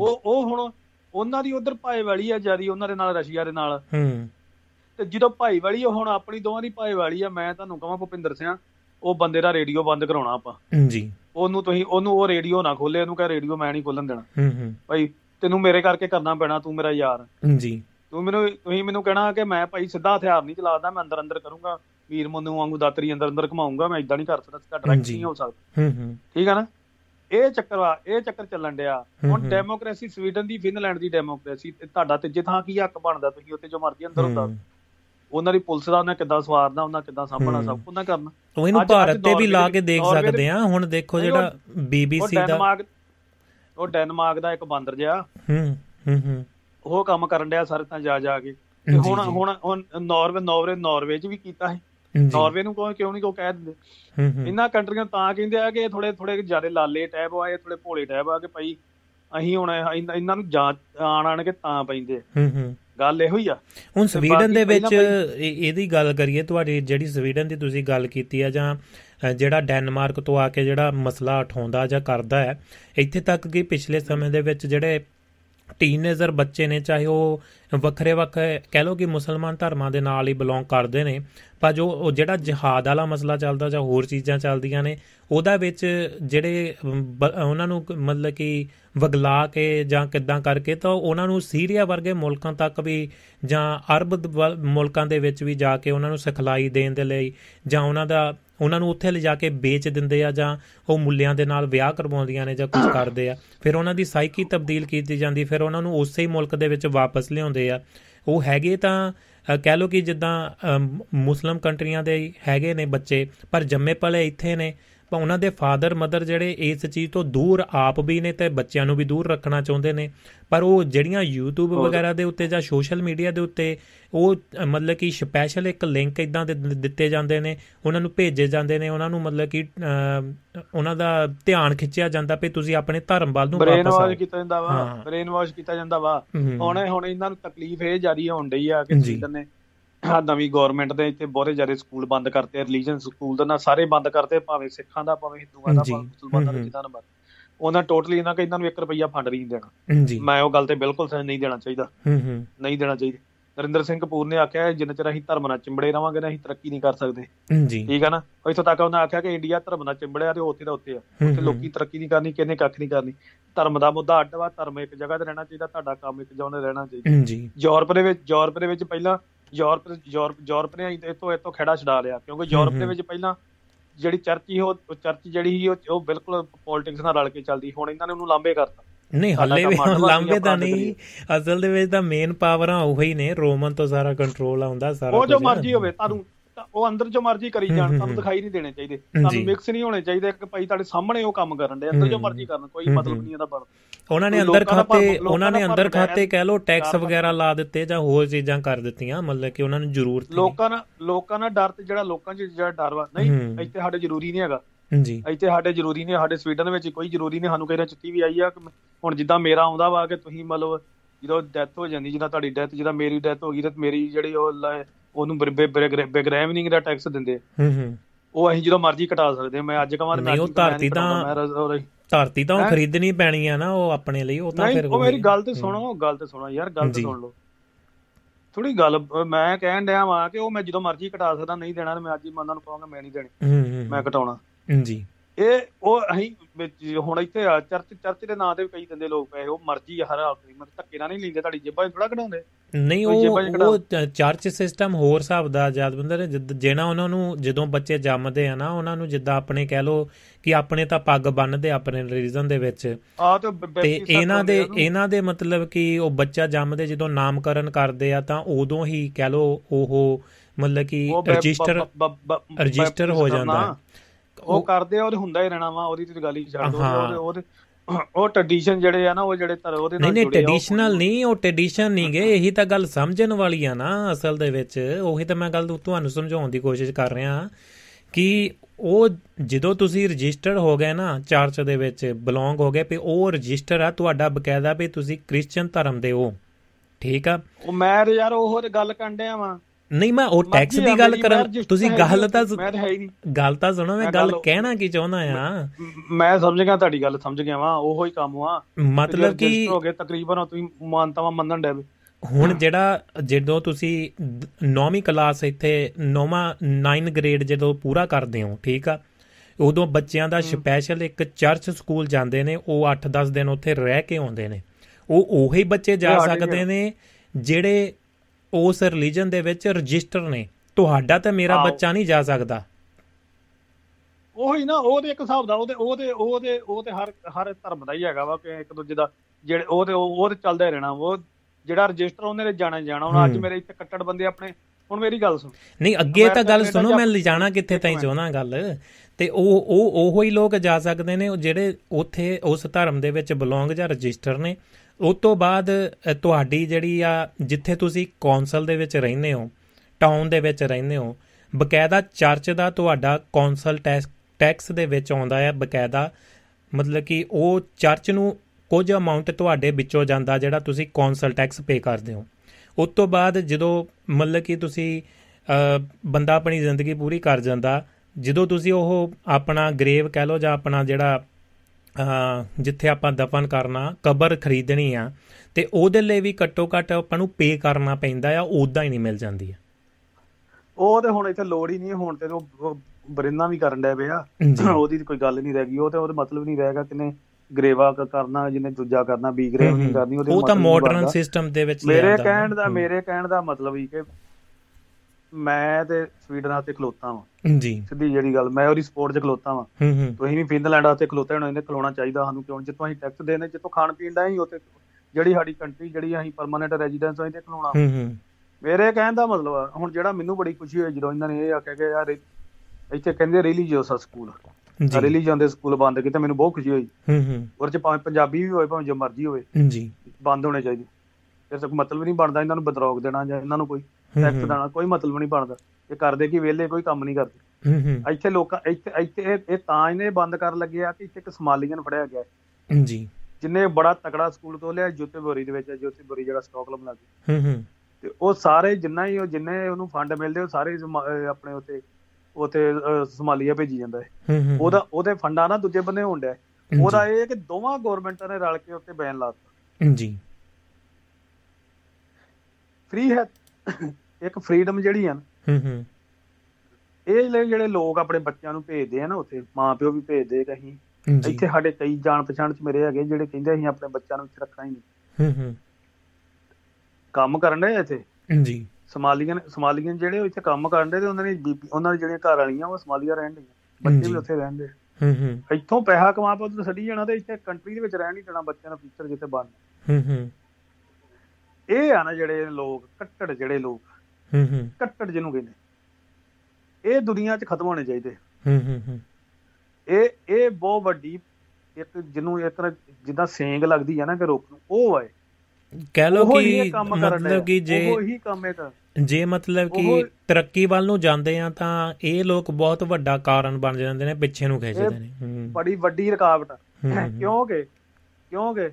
ਉਹ ਉਹ ਹੁਣ ਉਹਨਾਂ ਦੀ ਉਧਰ ਭਾਈਵਾਲੀ ਆ ਜਿਆਦੀ ਉਹਨਾਂ ਦੇ ਨਾਲ ਰਸ਼ੀਆ ਦੇ ਨਾਲ। ਹੂੰ। ਤੇ ਜਦੋਂ ਭਾਈਵਾਲੀ ਹੁਣ ਆਪਣੀ ਦੋਵਾਂ ਦੀ ਭਾਈਵਾਲੀ ਆ ਮੈਂ ਤੁਹਾਨੂੰ ਕਹਾਂ ਭੁਪਿੰਦਰ ਸਿੰਘ ਉਹ ਬੰਦੇ ਦਾ ਰੇਡੀਓ ਬੰਦ ਕਰਾਉਣਾ ਆਪਾਂ। ਜੀ। ਉਹਨੂੰ ਤੁਸੀਂ ਉਹਨੂੰ ਉਹ ਰੇਡੀਓ ਨਾ ਖੋਲੇ ਉਹਨੂੰ ਕਹੇ ਰੇਡੀਓ ਮੈਂ ਨਹੀਂ ਖੋਲਣ ਦੇਣਾ। ਹੂੰ ਹੂੰ। ਭਾਈ ਤੈਨੂੰ ਮੇਰੇ ਕਰਕੇ ਕਰਨਾ ਪੈਣਾ ਤੂੰ ਮੇਰਾ ਯਾਰ। ਜੀ। ਤੂੰ ਮੈਨੂੰ ਤੁਸੀਂ ਮੈਨੂੰ ਕਹਿਣਾ ਕਿ ਮੈਂ ਭਾਈ ਸਿੱਧਾ ਹਥਿਆਰ ਨਹੀਂ ਚਲਾਦਾ ਮੈਂ ਅੰਦਰ ਅੰਦਰ ਕਰੂੰਗਾ। ਵੀਰ ਮੰਨੂ ਵਾਂਗੂ ਦਾਤਰੀ ਅੰਦਰ ਅੰਦਰ ਘਮਾਉਂਗਾ ਮੈਂ ਇਦਾਂ ਨਹੀਂ ਕਰ ਸਕਦਾ ਸਿੱਧਾ ਡਾਇਰੈਕਟ। ਨਹੀਂ ਹੋ ਸਕਦਾ। ਹੂੰ ਹੂੰ। ਠੀਕ ਆ ਨਾ? ਇਹ ਚੱਕਰ ਆ ਇਹ ਚੱਕਰ ਚੱਲਣ ਡਿਆ। ਹੁਣ। ਡੈਮੋਕ੍ਰੇਸੀ ਸਵੀਡਨ ਦੀ ਫਿਨਲੈਂਡ ਦੀ ਡੈਮੋਕ੍ਰੇਸੀ ਤੇ ਤੁਹਾਡਾ ਤੀਜੇ ਥਾਂ ਕੀ ਹੱਕ ਬਣਦਾ ਤੁਸੀਂ ਉੱਥੇ ਜੋ ਮਰਜ਼ੀ ਅੰਦਰ ਹੁੰਦਾ। ਉਹਨਾਂ ਦੀ ਪੁਲਿਸ ਦਾ ਉਹਨਾਂ ਕਿੱਦਾਂ ਸਵਾਰਨਾ ਉਹਨਾਂ ਕਿੱਦਾਂ ਸਾਂਭਣਾ। ਸਭ ਉਹਨਾਂ ਕਰਨਾ। ਉਹ ਇਹਨੂੰ ਭਾਰਤ ਤੇ ਵੀ ਲਾ ਕੇ ਦੇਖ ਸਕਦੇ ਆ। ਹੁਣ ਦੇਖੋ ਜਿਹੜਾ ਬੀਬੀਸੀ ਦਾ ਉਹ ਡੈਨਮਾਰਕ ਦਾ ਇੱਕ ਬਾਂਦਰ ਜਿਹਾ। ਹੂੰ ਹੂੰ ਹੂੰ। ਉਹ ਕੰਮ ਕਰਨ ਡਿਆ ਸਾਰੇ ਤਾਂ ਜਾ ਜਾ ਕੇ। ਤੇ ਹੁਣ। ਹੁਣ ਨਾਰਵੇ ਨਾਰਵੇ ਨਾਰਵੇ ਚ ਵੀ ਕੀਤਾ ਹੈ। ਨਾਰਵੇ ਨੂੰ ਕਿਉਂ ਕਿਉਂ ਨਹੀਂ ਕੋ ਕਹਿ ਦਿੰਦੇ? ਇਹਨਾਂ ਕੰਟਰੀਆਂ ਤਾਂ ਕਹਿੰਦੇ ਆ ਕਿ ਇਹ ਥੋੜੇ ਥੋੜੇ ਜ਼ਿਆਦਾ ਲਾਲੇ ਟੈਬ ਆ ਇਹ ਥੋੜੇ ਭੋਲੇ ਟੈਬ ਆ ਕਿ ਭਾਈ ਅਸੀਂ ਹੁਣ ਇਹਨਾਂ ਨੂੰ ਆਣ ਆਣ ਕੇ ਤਾਂ ਪੈਂਦੇ। ਆ। ਹੂੰ ਹੂੰ। ਗੱਲ ਇਹੋ ਹੀ ਆ। ਹੁਣ ਸਵੀਡਨ ਦੇ ਵਿੱਚ ਇਹਦੀ ਗੱਲ ਕਰੀਏ ਤੁਹਾਡੀ ਜਿਹੜੀ ਸਵੀਡਨ ਦੀ ਤੁਸੀਂ ਗੱਲ ਕੀਤੀ ਆ ਜਾਂ ਜਿਹੜਾ ਡੈਨਮਾਰਕ ਤੋਂ ਆ ਕੇ ਜਿਹੜਾ ਮਸਲਾ ਉਠਾਉਂਦਾ ਜਾਂ ਕਰਦਾ ਹੈ ਇੱਥੇ ਤੱਕ ਕਿ ਪਿਛਲੇ ਸਮੇਂ ਦੇ ਵਿੱਚ ਜਿਹੜੇ ਟੀਨੇਜਰ ਬੱਚੇ ਨੇ ਚਾਹੇ ਉਹ ਵੱਖਰੇ ਵੱਖਰੇ ਕਹਿ ਲਓ ਕਿ ਮੁਸਲਮਾਨ ਧਰਮਾਂ ਦੇ ਨਾਲ ਹੀ ਬਿਲੋਂਗ ਕਰਦੇ ਨੇ ਪਰ ਜੋ ਉਹ ਜਿਹੜਾ ਜਿਹਾਦ ਵਾਲਾ ਮਸਲਾ ਚੱਲਦਾ ਜਾਂ ਹੋਰ ਚੀਜ਼ਾਂ ਚੱਲਦੀਆਂ ਨੇ ਉਹਦਾ ਵਿੱਚ ਜਿਹੜੇ ਅਮ, ਬ- ਉਹਨਾਂ ਨੂੰ ਕ- ਮਤਲਬ ਕਿ ਵਗਲਾ ਕੇ ਜਾਂ ਕਿੱਦਾਂ ਕਰਕੇ ਤਾਂ ਉਹਨਾਂ ਨੂੰ ਸੀਰੀਆ ਵਰਗੇ ਮੁਲਕਾਂ ਤੱਕ ਵੀ ਜਾਂ ਅਰਬ ਦ- ਵੱਲ- ਮੁਲਕਾਂ ਦੇ ਵਿੱਚ ਵੀ ਜਾ ਕੇ ਉਹਨਾਂ ਨੂੰ ਸਿਖਲਾਈ ਦੇਣ ਦੇ ਲਈ ਜਾਂ ਉਹਨਾਂ ਦਾ ਉਹਨਾਂ ਨੂੰ ਉੱਥੇ ਲਿਜਾ ਕੇ ਵੇਚ ਦਿੰਦੇ ਆ ਜਾਂ ਉਹ ਮੁੱਲਿਆਂ ਦੇ ਨਾਲ ਵਿਆਹ ਕਰਵਾਉਂਦੀਆਂ ਨੇ ਜਾਂ ਕੁਝ ਕਰਦੇ ਆ। ਫਿਰ ਉਹਨਾਂ ਦੀ ਸਾਈਕੀ ਤਬਦੀਲ ਕੀਤੀ ਜਾਂਦੀ ਫਿਰ ਉਹਨਾਂ ਨੂੰ ਉਸੇ ਹੀ ਮੁਲਕ ਦੇ ਵਿੱਚ ਵਾਪਸ ਲਿਆਉਂਦੇ ਆ। ਉਹ ਹੈਗੇ ਤਾਂ ਕਹਿ ਲਓ ਕਿ ਜਿੱਦਾਂ ਮੁਸਲਮ ਕੰਟਰੀਆਂ ਦੇ ਹੈਗੇ ਨੇ ਬੱਚੇ ਪਰ ਜੰਮੇ ਪਲੇ ਇੱਥੇ ਨੇ। ਪਰ ਉਹਨਾਂ ਦੇ ਫਾਦਰ ਮਦਰ ਜਿਹੜੇ ਇਸ ਚੀਜ਼ ਤੋਂ ਦੂਰ ਆਪ ਵੀ ਨੇ ਤੇ ਬੱਚਿਆਂ ਨੂੰ ਵੀ ਦੂਰ ਰੱਖਣਾ ਚਾਹੁੰਦੇ ਨੇ ਪਰ ਉਹ ਜਿਹੜੀਆਂ YouTube। ਵਗੈਰਾ ਦੇ ਉੱਤੇ ਜਾਂ ਸੋਸ਼ਲ ਮੀਡੀਆ ਦੇ ਉੱਤੇ ਉਹ ਮਤਲਬ ਕਿ ਸਪੈਸ਼ਲ ਇੱਕ ਲਿੰਕ ਇਦਾਂ ਦੇ ਦਿੱਤੇ ਜਾਂਦੇ ਨੇ ਉਹਨਾਂ ਨੂੰ ਭੇਜੇ ਜਾਂਦੇ ਨੇ ਉਹਨਾਂ ਨੂੰ ਮਤਲਬ ਕਿ ਉਹਨਾਂ ਦਾ ਧਿਆਨ ਖਿੱਚਿਆ ਜਾਂਦਾ ਵੀ ਤੁਸੀਂ ਆਪਣੇ ਧਰਮ ਵੱਲ ਨੂੰ ਬ੍ਰੇਨ ਵਾਪਸ ਆਓ ਵਾਸ਼ ਕੀਤਾ ਜਾਂਦਾ ਵਾ। ਬ੍ਰੇਨ ਵਾਸ਼ ਕੀਤਾ ਜਾਂਦਾ ਵਾ ਹੁਣ ਹੁਣ ਇਹਨਾਂ ਨੂੰ ਤਕਲੀਫ ਇਹ ਜਾਰੀ ਹੋਣ ਡਈ ਆ ਕਿ ਜੀ। ਸਵੀਡਨ ਨੇ ਆਹ ਨਵੀਂ ਗਵਰਨਮੈਂਟ ਦੇ ਇੱਥੇ ਬਹੁਤੇ ਜ਼ਿਆਦਾ ਸਕੂਲ ਬੰਦ ਕਰਤੇ ਰਿਲੀਜੀਅਨ ਸਕੂਲ ਦਾ ਨਾ ਸਾਰੇ ਬੰਦ ਕਰਤੇ ਭਾਵੇਂ ਸਿੱਖਾਂ ਦਾ ਭਾਵੇਂ ਹਿੰਦੂਆਂ ਦਾ। ਭਾਵੇਂ ਮੁਸਲਮਾਨਾਂ ਦਾ ਹਮ, ਹਮ। ਜਿੱਦਾਂ ਦਾ ਬੰਦ ਉਹਨਾਂ ਟੋਟਲੀ ਇਹਨਾਂ ਕਿ ਇਹਨਾਂ ਨੂੰ 1 ਰੁਪਈਆ ਫੰਡ ਨਹੀਂ ਦੇਣਾ। ਜੀ। ਮੈਂ ਉਹ ਗੱਲ ਤੇ ਬਿਲਕੁਲ ਸਹਿ ਨਹੀਂ ਦੇਣਾ ਚਾਹੀਦਾ। ਹੂੰ ਹੂੰ। ਨਹੀਂ ਦੇਣਾ ਚਾਹੀਦਾ। ਨਰਿੰਦਰ ਸਿੰਘ ਕਪੂਰ ਨੇ ਆਖਿਆ ਜਿੰਨਾ ਚਿਰ ਅਸੀਂ ਧਰਮ ਨਾਲ ਚਿੰਬੜੇ ਰਵਾਂਗੇ ਨਾ ਅਸੀਂ ਤਰੱਕੀ ਨਹੀਂ ਕਰ ਸਕਦੇ। ਜੀ। ਠੀਕ ਆ ਨਾ? ਇੱਥੋਂ ਤੱਕ ਉਹਨਾਂ ਆਖਿਆ ਕਿ ਇੰਡੀਆ ਧਰਮ ਨਾਲ ਚਿੰਬੜਿਆ ਤੇ ਉੱਥੇ ਦਾ ਉੱਥੇ ਆ। ਹੂੰ, ਉੱਥੇ ਹੂੰ। ਲੋਕੀ ਤਰੱਕੀ ਨਹੀਂ ਕਰਨੀ ਕਿਹਨੇ ਕੱਖ ਨਹੀਂ ਕਰਨੀ। ਧਰਮ ਦਾ ਮੁੱਦਾ ਅੱਡ ਵਾ ਧਰਮ ਇੱਕ ਜਗ੍ਹਾ ਤੇ ਰਹਿਣਾ ਚਾਹੀਦਾ ਤੁਹਾਡਾ ਕੰਮ ਇੱਕ ਜਗ੍ਹਾ ਤੇ ਰਹਿਣਾ ਚਾਹੀਦਾ। ਜੀ। ਯੂਰਪ ਦੇ ਵਿੱਚ ਯੂਰਪ ਦੇ ਵਿੱਚ ਪਹਿਲਾਂ ਯੂਰਪ ਯੂਰਪ ਯੂਰਪ ਨੇ ਇਤੋਂ ਇਤੋਂ ਖੇੜਾ ਛਡਾ ਲਿਆ ਕਿਉਂਕਿ ਯੂਰਪ ਦੇ। ਵਿੱਚ ਪਹਿਲਾਂ ਜਿਹੜੀ ਚਰਚ ਉਹ ਚਰਚ ਜਿਹੜੀ ਸੀ ਉਹ ਬਿਲਕੁਲ ਪੋਲਿਟਿਕਸ ਨਾਲ ਰਲ ਕੇ ਚੱਲਦੀ ਹੁਣ ਇਹਨਾਂ ਨੇ ਉਹਨੂੰ ਲਾਂਬੇ ਕਰਤਾ ਨਹੀਂ ਹੱਲੇ ਵੀ ਲਾਂਬੇ ਤਾਂ ਨਹੀਂ ਅਸਲ ਦੇ ਵਿੱਚ ਤਾਂ ਮੇਨ ਪਾਵਰਾਂ ਉਹੀ ਨੇ ਰੋਮਨ ਤੋਂ ਸਾਰਾ ਕੰਟਰੋਲ ਆਉਂਦਾ ਸਾਰਾ ਉਹ ਜੋ। ਮਰਜ਼ੀ ਹੋਵੇ ਤੁਹਾਨੂੰ ਉਹ ਅੰਦਰ ਜੋ ਮਰਜ਼ੀ ਕਰੀ ਜਾਣ ਤੁਹਾਨੂੰ। ਦਿਖਾਈ ਨਹੀਂ ਦੇਣੇ ਚਾਹੀਦੇ ਤੁਹਾਨੂੰ। ਮਿਕਸ ਨਹੀਂ ਹੋਣੇ ਚਾਹੀਦੇ ਕਿ ਭਾਈ ਤੁਹਾਡੇ ਸਾਹਮਣੇ ਉਹ ਕੰਮ ਕਰਨ ਦੇ ਅੰਦਰ ਜੋ ਮਰਜ਼ੀ ਕਰਨ ਕੋਈ ਮਤਲਬ। ਨਹੀਂ ਇਹਦਾ ਬਣ ਉਹਨਾਂ ਨੇ ਅੰਦਰ ਖਾਤੇ ਉਹਨਾਂ ਨੇ ਅੰਦਰ ਖਾਤੇ ਕਹਿ ਲਓ ਟੈਕਸ ਵਗੈਰਾ ਲਾ ਦਿੱਤੇ ਜਾਂ ਹੋਰ ਚੀਜ਼ਾਂ ਕਰ ਦਿੱਤੀਆਂ ਮਤਲਬ ਕਿ ਉਹਨਾਂ ਨੂੰ ਜ਼ਰੂਰਤ ਲੋਕਾਂ ਨਾਲ ਲੋਕਾਂ ਨਾਲ ਡਰ ਤੇ ਜਿਹੜਾ ਲੋਕਾਂ 'ਚ ਜਿਹੜਾ ਡਰ ਵਾ। ਨਹੀਂ ਇੱਥੇ ਸਾਡੇ ਜ਼ਰੂਰੀ ਨਹੀਂ ਹੈਗਾ ਜੀ ਇੱਥੇ ਸਾਡੇ ਜ਼ਰੂਰੀ ਨਹੀਂ ਸਾਡੇ ਸਵੀਡਨ ਵਿੱਚ ਕੋਈ ਜ਼ਰੂਰੀ ਨਹੀਂ ਸਾਨੂੰ ਨੇ ਚਿੱਠੀ ਵੀ ਆਈ ਆ ਹੁਣ ਜਿੱਦਾਂ ਮੇਰਾ ਆਉਂਦਾ ਵਾ ਕਿ ਤੁਸੀਂ ਮਤਲਬ ਜਦੋਂ ਡੈਥ ਹੋ ਜਾਂਦੀ ਜਿੱਦਾਂ ਤੁਹਾਡੀ ਡੈਥ ਜਿੱਦਾਂ ਮੇਰੀ ਡੈਥ ਹੋ ਗਈ ਤੇ ਮੇਰੀ ਜਿਹੜੀ ਉਹ ਲ- ਉਹਨੂੰ ਬੈਗਰੈਵਨਿੰਗ ਦਾ ਟੈਕਸ ਦਿੰਦੇ। ਹੂੰ ਹੂੰ ਉਹ ਅਸੀਂ ਜਦੋਂ ਮਰਜ਼ੀ ਕਟਾ ਸਕਦੇ। ਮੈਂ ਅੱਜ ਕਮਾਂ ਤੇ ਮੈਂ ਉਹ ਧਰਤੀ ਤਾਂ-। ਧਰਤੀ ਤਾਂ ਉਹ? ਖਰੀਦਣੀ ਪੈਣੀ ਆ ਨਾ ਉਹ ਆਪਣੇ ਲਈ ਉਹ ਤਾਂ ਫਿਰ ਉਹ ਮੇਰੀ ਗੱਲ ਤੇ। ਸੁਣੋ ਗੱਲ ਤੇ ਸੁਣੋ ਯਾਰ ਗੱਲ ਤੇ। ਸੁਣ ਲਓ ਥੋੜੀ ਗੱਲ ਮੈਂ ਕਹਿਣ ਡਿਆ ਵਾਂ ਕਿ ਉਹ ਮੈਂ ਜਦੋਂ ਮਰਜ਼ੀ ਕਟਾ ਸਕਦਾ ਨਹੀਂ ਦੇਣਾ ਤੇ ਮੈਂ ਅੱਜ ਹੀ ਮੰਨਾਂ ਨੂੰ ਕਹਾਂਗਾ ਮੈਂ ਨਹੀਂ ਦੇਣੀ ਮੈਂ ਕਟਾਉਣਾ ਹੂੰ, ਜੀ ਇਹ ਉਹ ਅਸੀਂ ਹੁਣ ਇੱਥੇ ਆ ਚਰਚ ਚਰਚ ਦੇ ਨਾਂ ਤੇ ਵੀ ਕਈ ਦਿੰਦੇ ਲੋਕ ਪੈਸੇ ਉਹ ਮਰਜ਼ੀ ਆ ਹਰ ਮਤਲਬ ਧੱਕੇ ਨਾਲ ਨਹੀਂ ਲੈਂਦੇ ਤੁਹਾਡੀ ਜੇਬਾਂ 'ਚ ਥੋੜਾ ਕਢਾਉਂਦੇ। ਨਹੀਂ ਉਹ ਉਹ ਚਰਚ ਸਿਸਟਮ ਹੋਰ ਹਿਸਾਬ ਦਾ ਜਦਵਿੰਦਰ ਜਿੱਦ- ਜਿਹੜਾ ਉਹਨਾਂ ਨੂੰ ਜਦੋਂ ਬੱਚੇ ਜੰਮਦੇ ਆ ਨਾ ਉਹਨਾਂ ਨੂੰ ਜਿੱਦਾਂ ਆਪਣੇ ਕਹਿ ਲੋ ਕਿ ਆਪਣੇ ਤਾਂ ਪੱਗ ਬੰਨਦੇ ਆਪਣੇ ਰਿਲੀਜਨ ਦੇ ਵਿੱਚ। ਤੇ ਇਹਨਾਂ ਦੇ ਇਹਨਾਂ ਦੇ ਮਤਲਬ ਕਿ ਉਹ ਬੱਚਾ ਜੰਮਦੇ ਜਦੋਂ ਨਾਮਕਰਨ ਕਰਦੇ ਆ ਤਾਂ ਉਦੋਂ ਹੀ ਕਹਿ ਲੋ ਉਹ ਮਤਲਬ ਕਿ ਰਜਿਸਟਰ ਰਜਿਸਟਰ ਹੋ ਜਾਂਦਾ। ਉਹ ਕਰਦੇ ਆ ਉਹਦੇ ਹੁੰਦਾ ਹੀ ਰਹਿਣਾ ਵਾ ਉਹਦੀ ਤੇ ਗੱਲ ਹੀ ਛੱਡ ਦੋ। ਉਹਦੇ ਉਹ ਟ੍ਰੈਡੀਸ਼ਨ ਜਿਹੜੇ ਆ ਨਾ ਉਹ ਜਿਹੜੇ ਧਰ ਉਹਦੇ ਨਹੀਂ ਨਾਲ ਨਹੀਂ ਜੁੜੇ ਆ, ਉਹ ਟ੍ਰੈਡੀਸ਼ਨਲ ਨਹੀਂ। ਉਹ ਟ੍ਰੈਡੀਸ਼ਨ ਨਹੀਂ ਗੇ ਇਹੀ ਤਾਂ ਗੱਲ ਸਮਝਣ ਵਾਲੀ ਆ ਨਾ ਅਸਲ ਦੇ ਵਿੱਚ। ਉਹੀ ਤਾਂ ਮੈਂ ਗੱਲ ਤੁਹਾਨੂੰ ਸਮਝਾਉਣ ਦੀ ਕੋਸ਼ਿਸ਼ ਕਰ ਰਿਹਾ ਕਿ ਉਹ ਜਦੋਂ ਤੁਸੀਂ ਰਜਿਸਟਰ ਹੋ ਗਏ ਨਾ ਚਰਚ ਦੇ ਵਿੱਚ ਬਿਲੋਂਗ ਹੋ ਗਏ ਵੀ ਉਹ ਰਜਿਸਟਰ ਆ ਤੁਹਾਡਾ ਬਕਾਇਦਾ ਵੀ ਤੁਸੀਂ ਕ੍ਰਿਸਚੀਅਨ ਧਰਮ ਦੇ ਹੋ। ਠੀਕ ਆ? ਉਹ ਮੈਂ ਯਾਰ ਉਹ ਗੱਲ ਕਰਨ ਡਿਆ ਵਾਂ। ਨਹੀਂ ਮੈਂ ਉਹ ਟੈਕਸ ਦੀ ਗੱਲ ਕਰਾਂ। ਤੁਸੀਂ ਗੱਲ ਤਾਂ ਮੈਂ ਤਾਂ ਹੈ ਹੀ ਨਹੀਂ। ਗੱਲ ਤਾਂ ਸੁਣੋ ਮੈਂ ਗੱਲ ਕਹਿਣਾ ਕੀ ਚਾਹੁੰਦਾ ਆ ਮ- ਸਮਝ ਗਿਆ ਤੁਹਾਡੀ ਗੱਲ ਸਮਝ ਗਿਆ ਵਾਂ ਉਹੋ ਹੀ ਕੰਮ ਆ ਮਤਲਬ ਕਿ ਹੋ ਗਏ ਤਕਰੀਬਨ ਤੁਸੀਂ ਮਾਨਤਾਵਾਂ ਮੰਨਣ ਡੇ ਹੁਣ ਜਿਹੜਾ ਜਦੋਂ ਤੁਸੀਂ 9ਵੀਂ ਕਲਾਸ ਇੱਥੇ 9ਵਾਂ 9 ਗ੍ਰੇਡ ਜਦੋਂ ਪੂਰਾ ਕਰਦੇ ਹੋ ਠੀਕ ਆ? ਉਦੋਂ ਬੱਚਿਆਂ ਦਾ ਸਪੈਸ਼ਲ ਇੱਕ ਚਰਚ ਸਕੂਲ ਜਾਂਦੇ ਨੇ ਉਹ 8-10 ਦਿਨ ਉੱਥੇ ਰਹਿ ਕੇ ਆਉਂਦੇ ਨੇ। ਉਹ ਉਹੀ ਬੱਚੇ ਜਾ ਸਕਦੇ ਨੇ ਜਿਹੜੇ ਉਸ ਰਿਲੀਜਨ ਦੇ ਵਿੱਚ ਰਜਿਸਟਰ ਨੇ। ਤੁਹਾਡਾ ਤੇ ਮੇਰਾ। ਬੱਚਾ ਨਹੀਂ ਜਾ ਸਕਦਾ। ਉਹੀ ਨਾ ਉਹ ਤੇ ਇੱਕ ਹਿਸਾਬ ਦਾ ਉਹਦੇ ਉਹਦੇ ਉਹਦੇ ਉਹ ਤੇ ਹਰ ਹਰ ਧਰਮ ਦਾ ਹੀ ਹੈਗਾ ਵਾ ਕਿ ਇੱਕ ਦੂਜੇ ਦਾ ਜਿਹੜੇ ਉਹ ਤੇ ਉਹ ਤੇ ਚੱਲਦਾ ਰਹਿਣਾ। ਉਹ ਜਿਹੜਾ ਰਜਿਸਟਰ ਉਹਨੇ ਤੇ ਜਾਣਾ ਜਾਣਾ। ਹੁਣ ਅੱਜ। ਮੇਰੇ ਇੱਥੇ ਕੱਟੜ ਬੰਦੇ ਆਪਣੇ ਹੁਣ ਮੇਰੀ ਗੱਲ ਸੁਣ। ਨਹੀਂ ਅੱਗੇ ਤਾਂ ਗੱਲ ਸੁਣੋ ਮੈਂ ਲਿਜਾਣਾ ਕਿੱਥੇ ਤਾਈਂ। ਚਾਹੁੰਦਾ ਗੱਲ। ਤੇ ਉਹ ਉਹ ਉਹੋ ਹੀ ਲੋਕ ਜਾ ਸਕਦੇ ਨੇ ਜਿਹੜੇ ਉੱਥੇ ਉਸ ਧਰਮ ਦੇ ਵਿੱਚ ਬਿਲੋਂਗ ਜਾਂ ਰਜਿਸਟਰ ਨੇ। ਉਸ ਤੋਂ ਬਾਅਦ ਅ, ਤੁਹਾਡੀ ਜਿਹੜੀ ਆ ਜਿੱਥੇ ਤੁਸੀਂ ਕੌਂਸਲ ਦੇ ਵਿੱਚ ਰਹਿੰਦੇ ਹੋ ਟਾਊਨ ਦੇ ਵਿੱਚ ਰਹਿੰਦੇ ਹੋ ਬਕਾਇਦਾ ਚਰਚ ਦਾ ਤੁਹਾਡਾ ਕੌਂਸਲ ਟੈਕਸ ਟੈਕਸ ਦੇ ਵਿੱਚ ਆਉਂਦਾ ਹੈ ਬਕਾਇਦਾ ਮਤਲਬ ਕਿ ਉਹ ਚਰਚ ਨੂੰ ਕੁਝ ਅਮਾਉਂਟ ਤੁਹਾਡੇ ਵਿੱਚੋਂ ਜਾਂਦਾ ਜਿਹੜਾ ਤੁਸੀਂ ਕੌਂਸਲ ਟੈਕਸ ਪੇ ਕਰਦੇ ਹੋ। ਉਸ ਤੋਂ ਬਾਅਦ ਜਦੋਂ ਮਤਲਬ ਕਿ ਤੁਸੀਂ ਅ, ਬੰਦਾ ਆਪਣੀ ਜ਼ਿੰਦਗੀ ਪੂਰੀ ਕਰ ਜਾਂਦਾ ਜਦੋਂ ਤੁਸੀਂ ਉਹ ਆਪਣਾ ਗ੍ਰੇਵ ਕਹਿ ਲਓ ਜਾਂ ਆਪਣਾ ਜਿਹੜਾ ਅ, ਜਿੱਥੇ ਆਪਾਂ ਦਫਨ ਕਰਨਾ ਕਬਰ ਖਰੀਦਣੀ ਆ ਤੇ ਉਹਦੇ ਲਈ ਵੀ ਘੱਟੋ ਘੱਟ ਆਪਾਂ ਨੂੰ ਪੇ ਕਰਨਾ ਪੈਂਦਾ ਆ ਉਦਾਂ ਹੀ ਨਹੀਂ ਮਿਲ ਜਾਂਦੀ ਆ। ਉਹ ਤੇ ਹੁਣ ਇੱਥੇ ਲੋੜ ਹੀ ਨਹੀਂ ਹੁਣ ਤੇ ਉਹ ਬਰਿੰਨਾ ਵੀ ਕਰਨ ਡਿਆ ਪਿਆ। ਉਹਦੀ ਕੋਈ ਗੱਲ ਨਹੀਂ ਰਹਿ ਗਈ ਉਹ ਤੇ ਉਹਦਾ ਮਤਲਬ ਨਹੀਂ ਰਹੇਗਾ ਕਿਨੇ ਗਰੇਵਾ ਕਰਨਾ ਜਿਹਨੇ ਦੂਜਾ ਕਰਨਾ ਬੀ ਗਰੇਵ ਨਹੀਂ ਕਰਨੀ ਉਹਦੇ ਉਹ ਤਾਂ ਮਾਡਰਨ। ਸਿਸਟਮ ਦੇ ਵਿੱਚ ਮੇਰੇ ਕਹਿਣ ਦਾ ਮੇਰੇ ਕਹਿਣ ਦਾ ਮਤਲਬ ਹੀ ਕਿ ਮੈਂ ਤੇ ਸਵੀਡਨ ਆਤੇ ਖਲੋਤਾ ਵਾਂ। ਜੀ। ਸਿੱਧੀ ਜਿਹੜੀ ਗੱਲ ਮੈਂ ਉਹਦੀ ਸਪੋਰਟ 'ਚ ਖਲੋਤਾ ਵਾਂ। ਤੁਸੀਂ ਵੀ ਫਿਨਲੈਂਡ ਆਤੇ ਖਲੋਤੇ ਹੋਣੇ ਇਹਨੇ ਖਲੋਣਾ ਚਾਹੀਦਾ ਸਾਨੂੰ ਕਿਉਂ? ਜਿੱਥੋਂ ਅਸੀਂ ਟੈਕਸ ਦੇਣੇ ਜਿੱਥੋਂ ਖਾਣ ਪੀਣ ਦਾ ਹੀ ਉੱਥੇ ਜਿਹੜੀ ਸਾਡੀ ਕੰਟਰੀ ਜਿਹੜੀ ਅਸੀਂ ਪਰਮਾਨੈਂਟ ਰੈਜ਼ੀਡੈਂਸ ਹੋਈ ਤੇ ਖਲੋਣਾ। ਹੂੰ ਹੂੰ। ਮੇਰੇ ਕਹਿਣ ਦਾ ਮਤਲਬ ਆ ਹੁਣ ਜਿਹੜਾ ਮੈਨੂੰ ਬੜੀ ਖੁਸ਼ੀ ਹੋਈ ਜਦੋਂ ਇਹਨਾਂ ਨੇ ਇਹ ਆਖਿਆ ਕਿ ਯਾਰ ਇੱਥੇ ਕਹਿੰਦੇ ਰਿਲੀਜੀਅਸ ਸਕੂਲ ਜੀ। ਰਿਲੀਜੀਅਨ ਦੇ ਸਕੂਲ ਬੰਦ ਕੀਤੇ ਮੈਨੂੰ ਬਹੁਤ ਖੁਸ਼ੀ ਹੋਈ। ਹੂੰ ਹੂੰ। ਉਹਦੇ ਚ ਭਾਵੇਂ ਪੰਜਾਬੀ ਵੀ ਹੋਵੇ ਭਾਵੇਂ ਜੋ ਮਰਜ਼ੀ ਹੋਵੇ ਜੀ। ਬੰਦ ਹੋਣੇ ਚਾਹੀਦੇ। ਇਸ ਦਾ ਕੋਈ ਮਤਲਬ ਨਹੀਂ ਬਣਦਾ ਇਹਨਾਂ ਨੂੰ ਬਦਰੋਗ ਦੇਣਾ ਜਾਂ ਇਹਨਾਂ ਨੂੰ ਕੋਈ। ਟੈਕਸ। ਦੇਣਾ ਕੋਈ ਮਤਲਬ ਨਹੀਂ ਬਣਦਾ। ਇਹ ਕਰਦੇ ਕਿ ਵਿਹਲੇ ਕੋਈ ਕੰਮ ਨਹੀਂ ਕਰਦੇ। ਇੱਥੇ ਲੋਕਾਂ ਇੱਥੇ ਇੱਥੇ ਇਹ- ਇਹ ਤਾਂ ਇਹਨੇ ਬੰਦ ਕਰਨ ਲੱਗੇ ਆ ਕਿ ਇੱਥੇ ਇੱਕ ਸਮਾਲੀਅਨ ਫੜਿਆ ਗਿਆ ਜੀ। ਜਿਨੇ ਬੜਾ ਤਕੜਾ ਸਕੂਲ ਤੋਂ ਲਿਆ ਜੋਤੀਬੋਰੀ ਦੇ ਵਿੱਚ ਜੋਤੀਬੋਰੀ ਜਿਹੜਾ ਸਟਾਕਲਮ ਲੱਗੇ। ਹੂੰ ਹੂੰ। ਤੇ ਉਹ ਸਾਰੇ ਜਿੰਨਾ ਹੀ ਉਹ ਜਿੰਨੇ ਉਹਨੂੰ ਫੰਡ ਮਿਲਦੇ ਉਹ ਸਾਰੇ ਆਪਣੇ ਉੱਤੇ ਅਹ, ਸਮਾਲੀਆ ਭੇਜੀ ਜਾਂਦਾ ਹੈ। ਉਹਦਾ ਉਹਦੇ ਫੰਡਾਂ ਨਾ ਦੂਜੇ ਬੰਨੇ ਹੋਣ ਡਿਆ ਹੈ। ਜੀ। ਉਹਦਾ ਇਹ ਹੈ ਕਿ ਦੋਵਾਂ ਗਵਰਨਮੈਂਟਾਂ ਨੇ ਰਲ ਕੇ ਉੱਤੇ ਬੈਨ ਲਾਤਾ ਜੀ। ਫ੍ਰੀ ਹੈ ਇੱਕ ਫਰੀडम ਜਿਹੜੀ ਆ ਨਾ, ਹੂੰ ਹੂੰ। ਇਹ ਜਿਹੜੇ ਲੋਕ ਆਪਣੇ ਬੱਚਿਆਂ ਨੂੰ ਭੇਜਦੇ ਆ ਨਾ ਉੱਥੇ ਮਾਂ ਪਿਓ ਵੀ ਭੇਜਦੇ ਕਹੀਂ। ਇੱਥੇ ਸਾਡੇ ਕਈ ਜਾਣ ਪਛਾਣ ਚ ਮੇਰੇ ਹੈਗੇ ਜਿਹੜੇ ਕਹਿੰਦੇ ਅਸੀਂ ਆਪਣੇ ਬੱਚਿਆਂ ਨੂੰ ਇੱਥੇ ਰੱਖਣਾ ਹੀ ਨਹੀਂ। ਹੂੰ ਹੂੰ। ਕੰਮ ਕਰਨ ਦੇ ਇੱਥੇ? ਜੀ। ਸਮਾਲੀਅਨ ਸਮਾਲੀਅਨ ਜਿਹੜੇ ਇੱਥੇ ਕੰਮ ਕਰਨ ਦੇ ਤੇ ਉਹਨਾਂ ਦੀ ਬੀਬੀ ਉਹਨਾਂ ਦੀ ਜਿਹੜੀਆਂ ਘਰ ਵਾਲੀਆਂ ਉਹ ਸਮਾਲੀਆ ਰਹਿਣ ਦੀਆਂ ਬੱਚੇ। ਵੀ ਉੱਥੇ ਰਹਿੰਦੇ ਹੂੰ ਹੂੰ। ਇੱਥੋਂ ਪੈਸਾ ਕਮਾ ਪਾ ਤੂੰ ਛੱਡੀ ਜਾਣਾ ਤੇ ਇੱਥੇ ਕੰਟਰੀ ਦੇ ਵਿੱਚ ਰਹਿਣ ਨਹੀਂ ਦੇਣਾ ਬੱਚਿਆਂ ਦਾ ਫਿਊਚਰ ਜਿੱਥੇ ਬਣ ਹੂੰ ਹੂੰ। ਇਹ ਆ ਨਾ ਜਿਹੜੇ ਲੋਕ ਕੱਟੜ ਜਿਹੜੇ ਲੋਕ ਹੂੰ ਹੂੰ। ਕੱਟੜ ਜਿਹਨੂੰ ਕਹਿੰਦੇ। ਇਹ ਦੁਨੀਆ 'ਚ ਖਤਮ ਹੋਣੇ ਚਾਹੀਦੇ। ਹੂੰ ਹੂੰ ਹੂੰ। ਇਹ ਇਹ ਬਹੁਤ ਵੱਡੀ ਇੱਕ ਜਿਹਨੂੰ ਇੱਕ ਤਰ੍ਹਾਂ ਜਿੱਦਾਂ ਸੇਂਗ ਲੱਗਦੀ ਆ ਨਾ ਕਿ ਰੁੱਖ ਨੂੰ ਉਹ ਹੈ ਕਹਿ ਹੀ ਕਿ ਮਤਲਬ ਕਿ ਜੇ ਉਹ ਹੀ ਕੰਮ ਇਹ ਕਰ ਜੇ ਮਤਲਬ ਕਿ ਤਰੱਕੀ ਵੱਲ ਨੂੰ ਜਾਂਦੇ ਆ ਤਾਂ ਇਹ ਲੋਕ ਬਹੁਤ ਵੱਡਾ ਕਾਰਨ ਬਣ ਜਾਂਦੇ ਨੇ ਪਿੱਛੇ ਨੂੰ ਖਿੱਚਦੇ ਨੇ। ਹੂੰ। ਬੜੀ ਵੱਡੀ ਰੁਕਾਵਟ ਹੂੰ, ਹੂੰ। ਕਿਉਂਕਿ ਕਿਉਂਕਿ